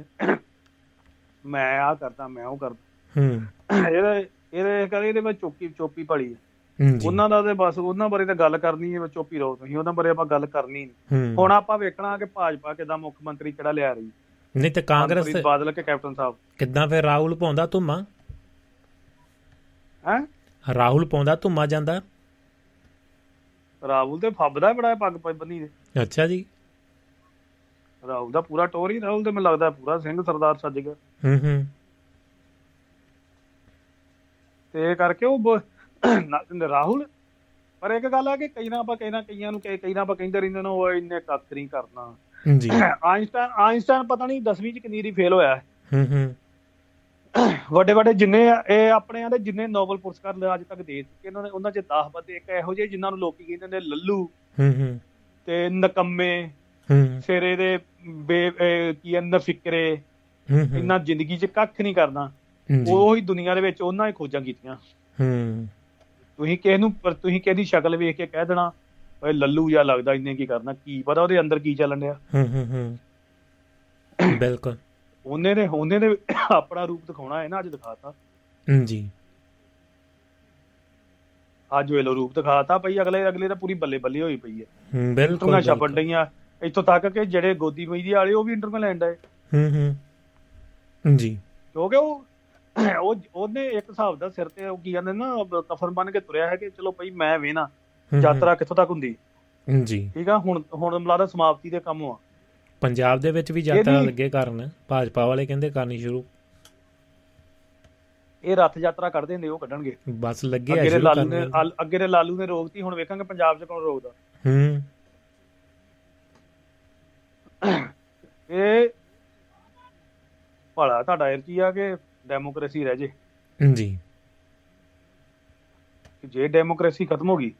ਮੈਂ ਆ ਕਰਦਾ ਮੈਂ ਉਹ ਕਰਦਾ। ਹੂੰ। ਇਹਦੇ ਇਹਦੇ ਕਰ ਇਹਦੇ ਵਿੱਚ ਚੋਪੀ ਚੋਪੀ ਭਲੀ ਉਹਨਾਂ ਦਾ ਤੇ ਬਸ ਉਹਨਾਂ ਬਾਰੇ ਤਾਂ ਗੱਲ ਕਰਨੀ ਹੈ ਚੋਪੀ ਰਹੋ ਤੁਸੀਂ ਉਹਨਾਂ ਬਾਰੇ ਆਪਾਂ ਗੱਲ ਕਰਨੀ ਨਹੀਂ। ਹੁਣ ਆਪਾਂ ਵੇਖਣਾ ਕਿ ਭਾਜਪਾ ਕਿਦਾਂ ਮੁੱਖ ਮੰਤਰੀ ਕਿਹੜਾ ਲਿਆ ਰਹੀ ਨਹੀਂ ਤੇ ਕਾਂਗਰਸ ਬਾਦਲ ਕੇ ਕੈਪਟਨ ਸਾਹਿਬ? ਕਿੱਦਾਂ ਫਿਰ ਰਾਹੁਲ ਪਾਉਂਦਾ ਧੁੰਮਾ? ਹੈ? ਰਾਹੁਲ ਪਾਉਂਦਾ ਧੁੰਮਾ ਜਾਂਦਾ? ਰਾਹੁਲ ਤੇ ਫੱਬਦਾ ਬੜਾ ਪੱਗ ਬੰਨੀ ਦੇ। ਅੱਛਾ ਜੀ। ਰਾਹੁਲ ਦਾ ਪੂਰਾ ਟੋਰ ਹੀ ਰਾਹੁਲ ਤੇ ਮੈਨੂੰ ਲੱਗਦਾ ਪੂਰਾ ਸਿੰਘ ਸਰਦਾਰ ਸੱਜ ਗਿਆ ਹੂੰ ਹੂੰ। ਤੇ ਇਹ ਕਰਕੇ ਉਹ ਰਾਹੁਲ ਪਰ ਇੱਕ ਗੱਲ ਆ ਕਿ ਕਈ ਨਾ ਆਪਾਂ ਕਈ ਨਾ ਕਈਆਂ ਨੂੰ ਕਈ ਕਈ ਨਾ ਆਪਾਂ ਕਹਿੰਦੇ ਰਹਿੰਦੇ ਨੇ ਉਹ ਇੰਨੇ ਕੱਖ ਨਹੀਂ ਕਰਨਾ। ਜੀ ਆਇਨਸਟਾਈਨ ਆਇਨਸਟਾਈਨ ਪਤਾ ਨਹੀਂ 10ਵੀਂ ਚ ਕਿੰਨੀ ਰੀ ਫੇਲ ਹੋਇਆ ਹੈ। ਹੂੰ ਵੱਡੇ ਵੱਡੇ ਜਿੰਨੇ ਇਹ ਆਪਣੇ ਆਂਦੇ ਜਿੰਨੇ ਨੋਬਲ ਪੁਰਸਕਾਰ ਲ- ਅੱਜ ਤੱਕ ਦੇ ਚੁੱਕੇ ਇਹਨਾਂ ਨੇ ਉਹਨਾਂ ਚ 10 ਬੰਦੇ ਇੱਕ ਇਹੋ ਜਿਹੇ ਜਿਨ੍ਹਾਂ ਨੂੰ ਲੋਕੀ ਕਹਿੰਦੇ ਨੇ ਲੱਲੂ ਹੂੰ ਹੂੰ। ਤੇ ਨਕੰਮੇ ਸਿਰੇ ਦੇ ਬੇ ਕੀ ਹੂੰ ਹੂੰ। ਇਹਨਾਂ ਜ਼ਿੰਦਗੀ 'ਚ ਕੱਖ ਨਹੀਂ ਕਰਨਾ। ਜੀ। ਉਹੀ ਦੁਨੀਆ ਦੇ ਵਿੱਚ ਉਹਨਾਂ ਹੀ ਖੋਜਾਂ ਕੀਤੀਆਂ। ਹੂੰ। ਤੁਸੀਂ ਕਿਸ ਨੂੰ ਪਰ ਤੁਸੀਂ ਕਿਹਦੀ ਸ਼ਕਲ ਵੇਖ ਕੇ ਕਹਿ ਦੇਣਾ ਓਏ ਲੱਲੂ ਜਿਹਾ ਲੱਗਦਾ ਇਹਨੇ ਕੀ ਕਰਨਾ ਕੀ ਪਤਾ ਉਹਦੇ ਅੰਦਰ ਕੀ ਚੱਲਣ ਡਿਆ। ਹੂੰ ਹੂੰ ਹੂੰ। ਬਿਲਕੁਲ। ਉਹਨੇ ਨੇ ਉਹਨੇ ਨੇ ਆਪਣਾ ਰੂਪ ਦਿਖਾਉਣਾ ਹੈ ਨਾ ਅੱਜ ਦਿਖਾਤਾ। ਹੂੰ, ਜੀ। ਅੱਜ ਵੇਲੋ ਰੂਪ ਦਿਖਾਤਾ ਪਈ ਅਗਲੇ ਅਗਲੇ ਤਾਂ ਪੂਰੀ ਬੱਲੇ ਬੱਲੇ ਹੋਈ ਪਈ ਹੈ। ਹੂੰ ਬਿਲਕੁਲ ਇੰਟਰਵਿਊਆਂ ਛਪਣ। ਡਈਆਂ। ਇੱਥੋਂ ਤੱਕ ਕਿ ਜਿਹੜੇ ਗੋਦੀ ਮੀਡੀਆ ਵਾਲੇ ਉਹ ਵੀ ਇੰਟਰਵਿਊ ਲੈਣ ਡਏ ਹੂੰ ਹੂੰ। ਜੀ ਕਿਉਂਕਿ ਉਹ ਉਹ ਉਹਨੇ ਇੱਕ ਹਿਸਾਬ ਦਾ ਸਿਰ ਤੇ ਉਹ ਕੀ ਕਹਿੰਦੇ ਨਾ ਕਫਨ ਬਨ ਕੇ ਤੁਰਿਆ ਹੈ ਕਿ ਚਲੋ ਭਈ ਮੈਂ ਹੂੰ, ਯਾਤਰਾ ਕਿੱਥੋਂ ਤੱਕ ਹੁੰਦੀ? ਜੀ। ਠੀਕ ਆ ਹੁਣ ਹੁਣ ਮਿਲਾਦਾ ਸਮਾਪਤੀ ਦੇ ਕੰਮ ਆ। ਪੰਜਾਬ ਦੇ ਵਿੱਚ ਵੀ ਯਾਤਰਾ ਲੱਗੇ ਕਰਨ। ਭਾਜਪਾ ਵਾਲੇ ਕਹਿੰਦੇ ਕਰਨੀ ਸ਼ੁਰੂ। ਇਹ ਰੱਥ ਯਾਤਰਾ ਕੱਢਦੇ ਹੁੰਦੇ ਉਹ ਕੱਢਣਗੇ। ਬਸ ਲੱਗੇ ਅੱਗੇ ਦੇ ਲਾਲੂ ਨੇ ਅੱਗੇ ਦੇ ਲਾਲੂ ਨੇ ਰੋਕਤੀ ਹੁਣ ਵੇਖਾਂਗੇ ਪੰਜਾਬ 'ਚ ਕੌਣ ਰੋਕਦਾ। ਹੂੰ। ਇਹ ਭਲਾ ਤੁਹਾਡਾ ਕੀ ਆ ਕਿ ਡੈਮੋਕ੍ਰੇਸੀ ਰਹਿ ਜੇ? ਜੀ। ਜੇ ਡੈਮੋਕ੍ਰੇਸੀ ਖਤਮ ਹੋ ਗਈ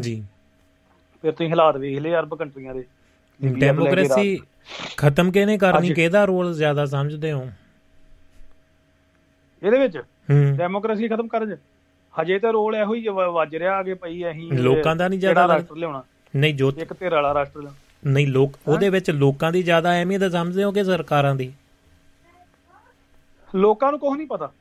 ਜੀ। ਫਿਰ ਤੁਸੀਂ ਹਾਲਾਤ ਵੇਖ ਲਏ ਅਰਬ ਕੰਟਰੀਆਂ ਦੇ। ਡੈਮੋਕ੍ਰੇਸੀ ਖਤਮ ਕਿਹਨੇ ਕਰਨੀ? ਕਿਹਦਾ ਰੋਲ ਜ਼ਿਆਦਾ ਸਮਝਦੇ ਹੋ। ਇਹਦੇ ਵਿੱਚ? ਡੈਮੋਕ੍ਰੇਸੀ ਖਤਮ ਕਰਨ 'ਚ ਹਜੇ ਤਾਂ ਰੋਲ ਇਹੋ ਹੀ ਵੱਜ ਰਿਹਾ ਕਿ ਭਈ ਅਸੀਂ ਲੋਕਾਂ ਦਾ ਨਹੀਂ ਜ਼ਿਆਦਾ। ਰਾਸ਼ਟਰ ਲਿਆਉਣਾ। ਨਹੀਂ ਜੋ ਇੱਕ ਧਿਰ ਵਾਲਾ ਰਾਸ਼ਟਰ ਲਿਆਉਣਾ। ਨਹੀਂ ਲੋਕ ਉਹਦੇ ਵਿੱਚ ਲੋਕਾਂ ਦੀ ਜ਼ਿਆਦਾ ਅਹਿਮੀਅਤ ਸਮਝਦੇ ਹੋ ਕਿ ਸਰਕਾਰਾਂ ਦੀ? ਲੋਕਾਂ ਨੂੰ ਕੁਝ ਨਹੀਂ ਪਤਾ।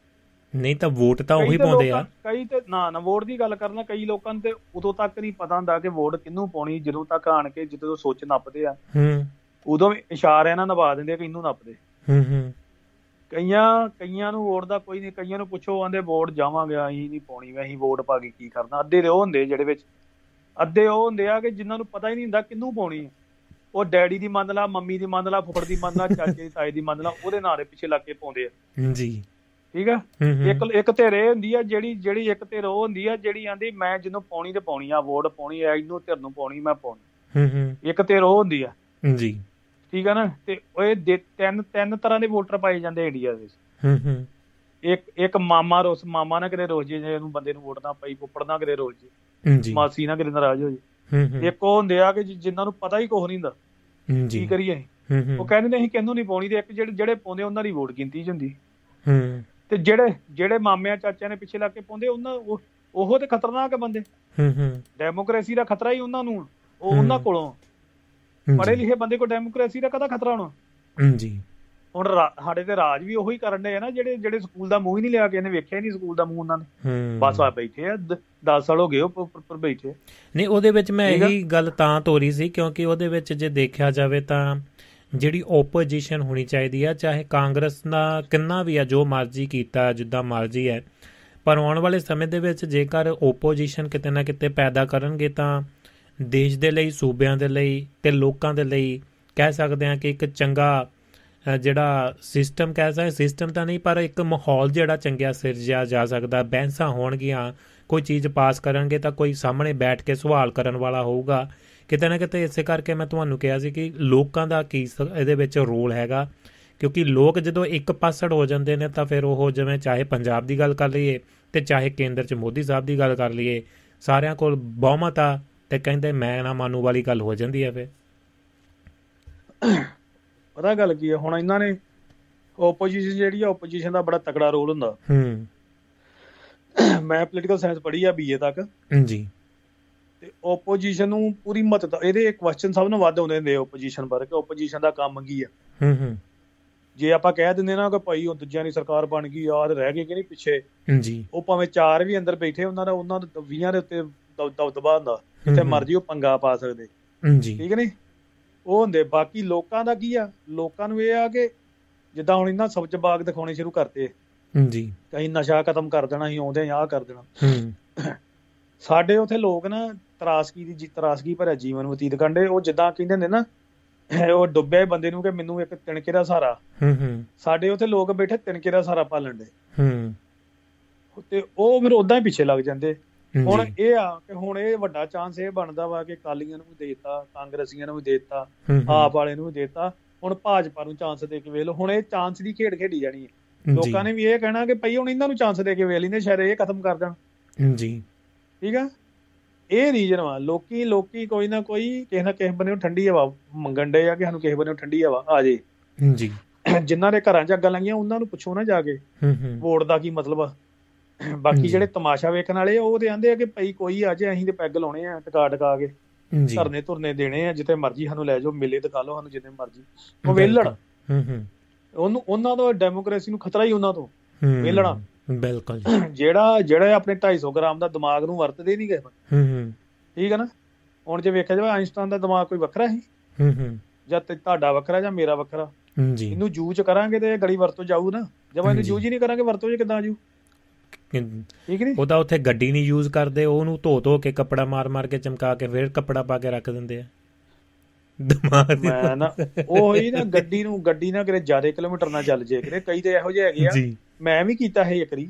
ਨਹੀਂ ਤਾਂ ਵੋਟ ਤਾਂ ਉਹੀ ਪਾਉਂਦੇ ਆ। ਕਈ ਤੇ ਨਾ ਨਾ ਵੋਟ ਦੀ ਗੱਲ ਕਰਨਾ ਕਈ ਲੋਕਾਂ ਨੂੰ ਤੇ ਉਦੋਂ ਤੱਕ ਨਹੀਂ ਪਤਾ ਹੁੰਦਾ ਕਿ ਵੋਟ ਕਿਹਨੂੰ ਪਾਉਣੀ ਜਦੋਂ ਤੱਕ ਆਣ ਕੇ ਜਦੋਂ ਸੋਚ ਨੱਪਦੇ ਆ। ਹੂੰ। ਉਦੋਂ ਵੀ ਇਸ਼ਾਰਿਆਂ ਨਾਲ ਨਿਭਾ ਦਿੰਦੇ ਕਿ ਇਹਨੂੰ ਨੱਪਦੇ। ਹੂੰ ਹੂੰ। ਕਈਆਂ ਕਈਆਂ ਨੂੰ ਵੋਟ ਦਾ ਕੋਈ ਨਹੀਂ ਕਈਆਂ ਨੂੰ ਪੁੱਛੋ ਆਂਦੇ ਵੋਟ ਜਾਵਾਂਗੇ ਅਸੀਂ ਨਹੀਂ ਪਾਉਣੀ ਮੈਂ ਅਸੀਂ ਵੋਟ ਪਾ ਕੇ ਕੀ ਕਰਨਾ। ਅੱਧੇ ਦੇ ਉਹ ਹੁੰਦੇ ਜਿਹੜੇ ਵਿੱਚ ਅੱਧੇ ਉਹ ਹੁੰਦੇ ਆ ਕਿ ਜਿਨ੍ਹਾਂ ਨੂੰ ਪਤਾ ਹੀ ਨਹੀਂ ਹੁੰਦਾ ਕਿਹਨੂੰ ਪਾਉਣੀ ਹੈ ਉਹ ਡੈਡੀ ਦੀ ਮੰਨ ਲਾ ਮੰਮੀ ਦੀ ਮੰਨ ਲਾ ਫੁੱਫੜ ਦੀ ਮੰਨ ਲਾ ਚਾਚੇ ਦੀ ਤਾਏ ਦੀ ਮੰਨ ਲਾ ਉਹਦੇ ਨਾਂ ਦੇ ਪਿੱਛੇ ਲੱਗ ਕੇ ਪਾਉਂਦੇ ਆ। ਜੀ। ਠੀਕ ਆ? ਇੱਕ ਇੱਕ ਧਿਰ ਹੁੰਦੀ ਆ ਜਿਹੜੀ ਜਿਹੜੀ ਇੱਕ ਧਿਰ ਉਹ ਹੁੰਦੀ ਆ ਜਿਹੜੀ ਆਂਦੀ ਮੈਂ ਜਿਹਨੂੰ ਪਾਉਣੀ ਤੇ ਪਾਉਣੀ ਆ ਵੋਟ ਪਾਉਣੀ ਆ ਇਹਨੂੰ ਧਿਰ ਨੂੰ ਪਾਉਣੀ ਮੈਂ ਪਾਉਣੀ। ਹੂੰ ਹੂੰ। ਇੱਕ ਧਿਰ ਉਹ ਹੁੰਦੀ ਆ। ਜੀ। ਠੀਕ ਆ ਨਾ? ਤੇ ਉਹ ਤਿੰਨ ਤਿੰਨ ਤਰ੍ਹਾਂ ਦੇ ਵੋਟਰ ਪਾਏ ਜਾਂਦੇ ਇੰਡੀਆ ਦੇ ਵਿੱਚ। ਹੂੰ ਹੂੰ। ਇੱਕ ਇੱਕ ਮਾਮਾ ਰੋਸ ਮਾਮਾ ਨਾ ਕਿਤੇ ਰੋਜ ਜੇ ਇਹਨੂੰ ਬੰਦੇ ਨੂੰ ਵੋਟ ਨਾ ਪਈ ਪੁੱਪੜ ਨਾ ਕਿਤੇ ਰੋਜ ਜੇ। ਮਾਸੀ ਨਾ ਕਿਤੇ ਨਾਰਾਜ਼ ਹੋ ਜੇ। ਇੱਕ ਉਹ ਹੁੰਦੇ ਆ ਕਿ ਜਿਨ੍ਹਾਂ ਨੂੰ ਪਤਾ ਹੀ ਕੁਝ ਨਹੀਂ ਹੁੰਦਾ ਜੀ ਕੀ ਕਰੀਏ ਉਹ ਕਹਿੰਦੇ ਨੇ ਅਸੀਂ ਕਿਹਨੂੰ ਨਹੀਂ ਪਾਉਣੀ ਤੇ ਇੱਕ ਜਿਹੜੇ ਜਿਹੜੇ ਪਾਉਂਦੇ ਉਹਨਾਂ ਦੀ ਵੋਟ ਗਿਣਤੀ ਚ ਹੁੰਦੀ। ਹੂੰ। ਤੇ ਜਿਹੜੇ ਜਿਹੜੇ ਮਾਮਿਆਂ ਚਾਚਿਆਂ ਨੇ ਪਿੱਛੇ ਲੱਗ ਕੇ ਪਾਉਂਦੇ ਉਹਨਾਂ ਉਹ ਉਹ ਤੇ ਖਤਰਨਾਕ ਬੰਦੇ। ਹੂੰ ਹੂੰ। ਡੈਮੋਕ੍ਰੇਸੀ ਦਾ ਖਤਰਾ ਹੀ ਉਹਨਾਂ ਨੂੰ। ਉਹ। ਉਹਨਾਂ ਕੋਲੋਂ ਪੜ੍ਹੇ। ਲਿਖੇ ਬੰਦੇ ਕੋਲ ਡੈਮੋਕ੍ਰੇਸੀ ਦਾ ਕਦਾ ਖਤਰਾ ਹੋਣਾ? ਜੀ। ਹੁਣ ਸਾਡੇ ਤੇ ਰਾਜ ਵੀ ਉਹੀ ਕਰਨ ਦੇ ਆ ਨਾ ਜਿਹੜੇ ਜਿਹੜੇ ਸਕੂਲ ਦਾ ਮੂੰਹ ਹੀ ਨਹੀਂ ਲਿਆ ਕੇ ਇਹਨੇ ਵੇਖਿਆ ਨਹੀਂ ਸਕੂਲ ਦਾ ਮੂੰਹ ਉਹਨਾਂ ਨੇ। ਬਸ ਆ ਬੈਠੇ ਆ 10 ਸਾਲ ਹੋ ਗਏ ਉਹ ਉੱਪਰ ਬੈਠੇ ਨਹੀਂ ਉਹਦੇ ਵਿੱਚ ਮੈਂ ਆ। ਇਹੀ ਗੱਲ ਤਾਂ ਤੋਰੀ ਸੀ ਕਿਉਂਕਿ ਉਹਦੇ ਵਿੱਚ ਜੇ ਦੇਖਿਆ ਜਾਵੇ ਤਾਂ ਜਿਹੜੀ ਓਪੋਜੀਸ਼ਨ ਹੋਣੀ ਚਾਹੀਦੀ ਆ ਚਾਹੇ ਕਾਂਗਰਸ ਦਾ ਕਿੰਨਾ ਵੀ ਆ ਜੋ ਮਰਜ਼ੀ ਕੀਤਾ ਜਿੱਦਾਂ ਮਰਜ਼ੀ ਹੈ ਪਰ ਆਉਣ ਵਾਲੇ ਸਮੇਂ ਦੇ ਵਿੱਚ ਜੇਕਰ ਓਪੋਜੀਸ਼ਨ ਕਿਤੇ ਨਾ ਕਿਤੇ ਪੈਦਾ ਕਰਨਗੇ ਤਾਂ ਦੇਸ਼ ਦੇ ਲਈ ਸੂਬਿਆਂ ਦੇ ਲਈ ਤੇ ਲੋਕਾਂ ਦੇ ਲਈ ਕਹਿ ਸਕਦੇ ਹਾਂ ਕਿ ਇੱਕ ਚੰਗਾ ਜਿਹੜਾ ਸਿਸਟਮ ਕਹਿ ਸਕਦੇ ਸਿਸਟਮ ਤਾਂ ਨਹੀਂ, ਪਰ ਇੱਕ ਮਾਹੌਲ ਜਿਹੜਾ ਚੰਗਿਆ ਸਿਰਜਿਆ ਜਾ ਸਕਦਾ, ਬਹਿਸਾਂ ਹੋਣਗੀਆਂ, ਕੋਈ ਚੀਜ਼ ਪਾਸ ਕਰਨਗੇ ਤਾਂ ਕੋਈ ਸਾਹਮਣੇ ਬੈਠ ਕੇ ਸਵਾਲ ਕਰਨ ਵਾਲਾ ਹੋਊਗਾ। ਕਿਤੇ ਨਾ ਕਿਤੇ ਇਸੇ ਕਰਕੇ ਮੈਂ ਤੁਹਾਨੂੰ ਕਿਹਾ ਸੀ ਕਿ ਲੋਕਾਂ ਦਾ ਕੀ ਸ- ਇਹਦੇ ਵਿੱਚ ਰੋਲ ਹੈਗਾ, ਕਿਉਂਕਿ ਲੋਕ ਜਦੋਂ ਇੱਕ ਪਾਸੜ ਹੋ ਜਾਂਦੇ ਨੇ ਤਾਂ ਫਿਰ ਉਹ ਜਿਵੇਂ ਚਾਹੇ ਪੰਜਾਬ ਦੀ ਗੱਲ ਕਰ ਲਈਏ ਤੇ ਚਾਹੇ ਕੇਂਦਰ 'ਚ ਮੋਦੀ ਸਾਹਿਬ ਦੀ ਗੱਲ ਕਰ ਲਈਏ, ਸਾਰਿਆਂ ਕੋਲ ਬਹੁਮਤ ਆ ਤੇ ਕਹਿੰਦੇ ਮੈਂ ਨਾ ਮਾਨੂ ਵਾਲੀ ਗੱਲ ਹੋ ਜਾਂਦੀ ਹੈ ਫਿਰ। ਪਤਾ ਗੱਲ ਕੀ ਹੈ ਹੁਣ ਇਹਨਾਂ ਨੇ ਓਪੋਜੀਸ਼ਨ ਜਿਹੜੀ ਆ ਓਪੋਜੀਸ਼ਨ ਦਾ ਬੜਾ ਤਕੜਾ ਰੋਲ ਹੁੰਦਾ। ਹੂੰ। ਮੈਂ ਪੋਲੀਟੀਕਲ ਸਾਇੰਸ ਪੜ੍ਹੀ ਆ ਬੀਏ ਤੱਕ। ਜੀ ਤੇ ਓਪੋਜੀਸ਼ਨ ਨੂੰ ਪੂਰੀ ਮਦਦ ਇਹਦੇ ਕੁਐਸਚਨ ਸਭ ਨੂੰ ਵੱਧ ਆਉਂਦੇ ਹੁੰਦੇ ਓਪੋਜੀਸ਼ਨ ਬਾਰੇ ਕਿ ਓਪੋਜੀਸ਼ਨ ਦਾ ਕੰਮ ਕੀ ਆ? ਹੂੰ ਹੂੰ। ਜੇ ਆਪਾਂ ਕਹਿ ਦਿੰਦੇ ਨਾ ਕਿ ਭਾਈ ਉਹ ਦੂਜਿਆਂ ਦੀ ਸਰਕਾਰ ਬਣ ਗਈ ਯਾਰ ਰਹਿ ਗਏ ਕਿ ਨਹੀਂ ਪਿੱਛੇ? ਜੀ ਉਹ ਭਾਵੇਂ ਚਾਰ ਵੀ ਅੰਦਰ ਬੈਠੇ ਉਹਨਾਂ ਦਾ ਉਹਨਾਂ ਦੇ 20 ਦੇ ਉੱਤੇ ਦਬ- ਦਬਦਬਾ ਹੁੰਦਾ। ਜਿੱਥੇ। ਮਰਜ਼ੀ ਉਹ ਪੰਗਾ ਪਾ ਸਕਦੇ। ਜੀ ਠੀਕ ਨਹੀਂ? ਉਹ ਹੁੰਦੇ ਬਾਕੀ ਲੋਕਾਂ ਦਾ ਕੀ ਆ? ਲੋਕਾਂ ਨੂੰ ਇਹ ਆ ਕਿ ਜਿੱਦਾਂ ਹੁਣ ਇਹਨਾਂ ਸਬਜ਼ ਬਾਗ ਦਿਖਾਉਣੇ ਸ਼ੁਰੂ ਕਰਤੇ। ਜੀ। ਕਹੀਂ ਨਸ਼ਾ ਖਤਮ ਕਰ ਦੇਣਾ ਅਸੀਂ ਆਉਂਦੇ ਆ ਕਰ ਦੇਣਾ। ਹੂੰ। ਸਾਡੇ ਉਥੇ ਲੋਕ ਨਾ ਤਰਾਸਗੀ ਦੀ ਜੀ- ਤਰਾਸਗੀ ਭਰਿਆ ਜੀਵਨ ਬਤੀਤ ਕਰਦੇ ਉਹ ਜਿੱਦਾਂ ਕਹਿੰਦੇ ਨੇ ਨਾ ਉਹ ਡੁੱਬਿਆ ਬੰਦੇ ਨੂੰ ਕਿ ਮੈਨੂੰ ਇੱਕ ਤਿਣਕੇ ਦਾ ਸਹਾਰਾ। ਹੂੰ ਹੂੰ। ਸਾਡੇ ਉਥੇ ਲੋਕ ਬੈਠੇ ਤਿਣਕੇ ਦਾ ਸਹਾਰਾ ਪਾਲਣ ਦੇ ਹੂੰ। ਤੇ ਉਹ ਫਿਰ ਉਦਾਂ ਹੀ ਪਿੱਛੇ ਲੱਗ ਜਾਂਦੇ। ਹੁਣ ਇਹ ਆ ਕਿ ਹੁਣ ਇਹ ਵੱਡਾ ਚਾਂਸ ਇਹ ਬਣਦਾ ਵਾ ਕਿ ਕਾਲੀਆਂ ਨੂੰ ਵੀ ਦੇਤਾ ਕਾਂਗਰਸੀਆਂ ਨੂੰ ਵੀ ਦੇਤਾ ਆਪ ਵਾਲੇ ਨੂੰ ਵੀ ਦੇਤਾ। ਹੁਣ ਭਾਜਪਾ ਨੂੰ ਚਾਂਸ ਦੇ ਕੇ ਵੇਖ ਲਓ ਹੁਣ ਇਹ ਚਾਂਸ ਦੀ ਖੇਡ ਖੇਡੀ ਜਾਣੀ ਹੈ। ਲੋਕਾਂ ਨੇ ਵੀ ਇਹ ਕਹਿਣਾ ਕਿ ਭਈ ਹੁਣ ਇਹਨਾਂ ਨੂੰ ਚਾਂਸ ਦੇ ਕੇ ਵੇਖ ਲੈਂਦੇ ਸ਼ਾਇਦ ਇਹ ਖਤਮ ਕਰ ਦੇਣ। ਜੀ। ਠੀਕ ਆ? ਇਹ ਰੀਜਨ ਵਾ। ਲੋਕੀ ਲੋਕੀ ਕੋਈ ਨਾ ਕੋਈ ਕਿਸੇ ਨਾ ਕਿਸੇ ਬੰਨੇ ਠੰਡੀ ਹਵਾ ਮੰਗਣ ਡੇ ਆ ਕਿ ਸਾਨੂੰ ਕਿਸੇ ਬੰਨੇ ਠੰਡੀ ਹਵਾ ਆ ਜੇ। ਜੀ। ਜਿਨ੍ਹਾਂ ਦੇ ਘਰਾਂ 'ਚ ਅੱਗਾਂ ਲੱਗੀਆਂ ਉਹਨਾਂ ਨੂੰ ਪੁੱਛੋ ਨਾ ਜਾ ਕੇ। ਹੂੰ ਹੂੰ। ਵੋਟ ਦਾ ਕੀ ਮਤਲਬ ਆ? ਬਾਕੀ ਜੀ। ਜਿਹੜੇ ਤਮਾਸ਼ਾ ਵੇਖਣ ਵਾਲੇ ਉਹ ਤੇ ਆਂਦੇ ਆ ਕਿ ਭਈ ਕੋਈ ਆ ਜੇ ਅਸੀਂ ਤੇ ਪੈਗ ਲਾਉਣੇ ਆ ਟਕਾ ਟਕਾ ਕੇ ਜੀ ਧਰਨੇ ਧੁਰਨੇ ਦੇਣੇ ਆ ਜਿੱਥੇ ਮਰਜ਼ੀ ਸਾਨੂੰ ਲੈ ਜਾਓ ਮੇਲੇ ਦਿਖਾ ਲਓ ਸਾਨੂੰ ਜਿੱਥੇ ਮਰਜ਼ੀ। ਉਹ ਵੇਲਣ। ਹੂੰ ਹੂੰ। ਉਹਨੂੰ ਉਹਨਾਂ ਦਾ ਡੈਮੋਕ੍ਰੇਸੀ ਨੂੰ ਖਤਰਾ ਹੀ ਉਹਨਾਂ ਤੋਂ ਹੂੰ, ਵਿਹਲਣਾ। ਬਿਲਕੁਲ। ਜੀ ਜਿਹੜਾ ਜਿਹੜੇ ਆਪਣੇ 250 ਗ੍ਰਾਮ ਦਾ ਦਿਮਾਗ ਨੂੰ ਵਰਤਦੇ ਨਹੀਂ ਗਏ ਹੂੰ ਹੂੰ। ਠੀਕ ਹੈ ਨਾ? ਹੁਣ ਜੇ ਵੇਖਿਆ ਜਾਵੇ ਆਇਨਸਟਾਈਨ ਦਾ ਦਿਮਾਗ ਕੋਈ ਵੱਖਰਾ ਸੀ? ਹੂੰ ਹੂੰ। ਜਾਂ ਤੇ ਤੁਹਾਡਾ ਵੱਖਰਾ ਜਾਂ ਮੇਰਾ ਵੱਖਰਾ? ਹੂੰ, ਜੀ। ਇਹਨੂੰ ਜੂਜ ਕਰਾਂਗੇ ਤੇ ਇਹ ਗੜੀ ਵਰਤੋਂ ਜਾਊ ਨਾ। ਜਦ ਇਹਨੂੰ ਜੀ। ਜੂਜ ਹੀ ਨਹੀਂ ਕਰਾਂਗੇ ਵਰਤੋਂ ਜੇ ਕਿਦਾਂ ਆਜੂ ਠੀਕ ਨਹੀਂ? ਉਹਦਾ ਉੱਥੇ ਗੱਡੀ ਨਹੀਂ ਯੂਜ਼ ਕਰਦੇ ਉਹਨੂੰ ਧੋ ਧੋ ਕੇ ਕੱਪੜਾ ਮਾਰ ਮਾਰ ਕੇ ਚਮਕਾ ਕੇ ਫਿਰ ਕੱਪੜਾ ਪਾ ਕੇ ਰੱਖ ਦਿੰਦੇ ਆ। ਦਿਮਾਗ ਦੀ ਮੈਂ ਨਾ ਉਹ ਹੀ ਨਾ ਗੱਡੀ ਨੂੰ ਗੱਡੀ ਨਾ ਕਿਤੇ ਜ਼ਿਆਦਾ ਕਿਲੋਮੀਟਰ ਨਾ ਚੱਲ ਜੇ ਕਿਤੇ ਕਈ ਤੇ ਇਹੋ ਜਿਹੇ ਹੈਗੇ ਆ। ਜੀ। ਮੈਂ ਵੀ ਕੀਤਾ ਹੈ ਇੱਕ ਵਾਰੀ।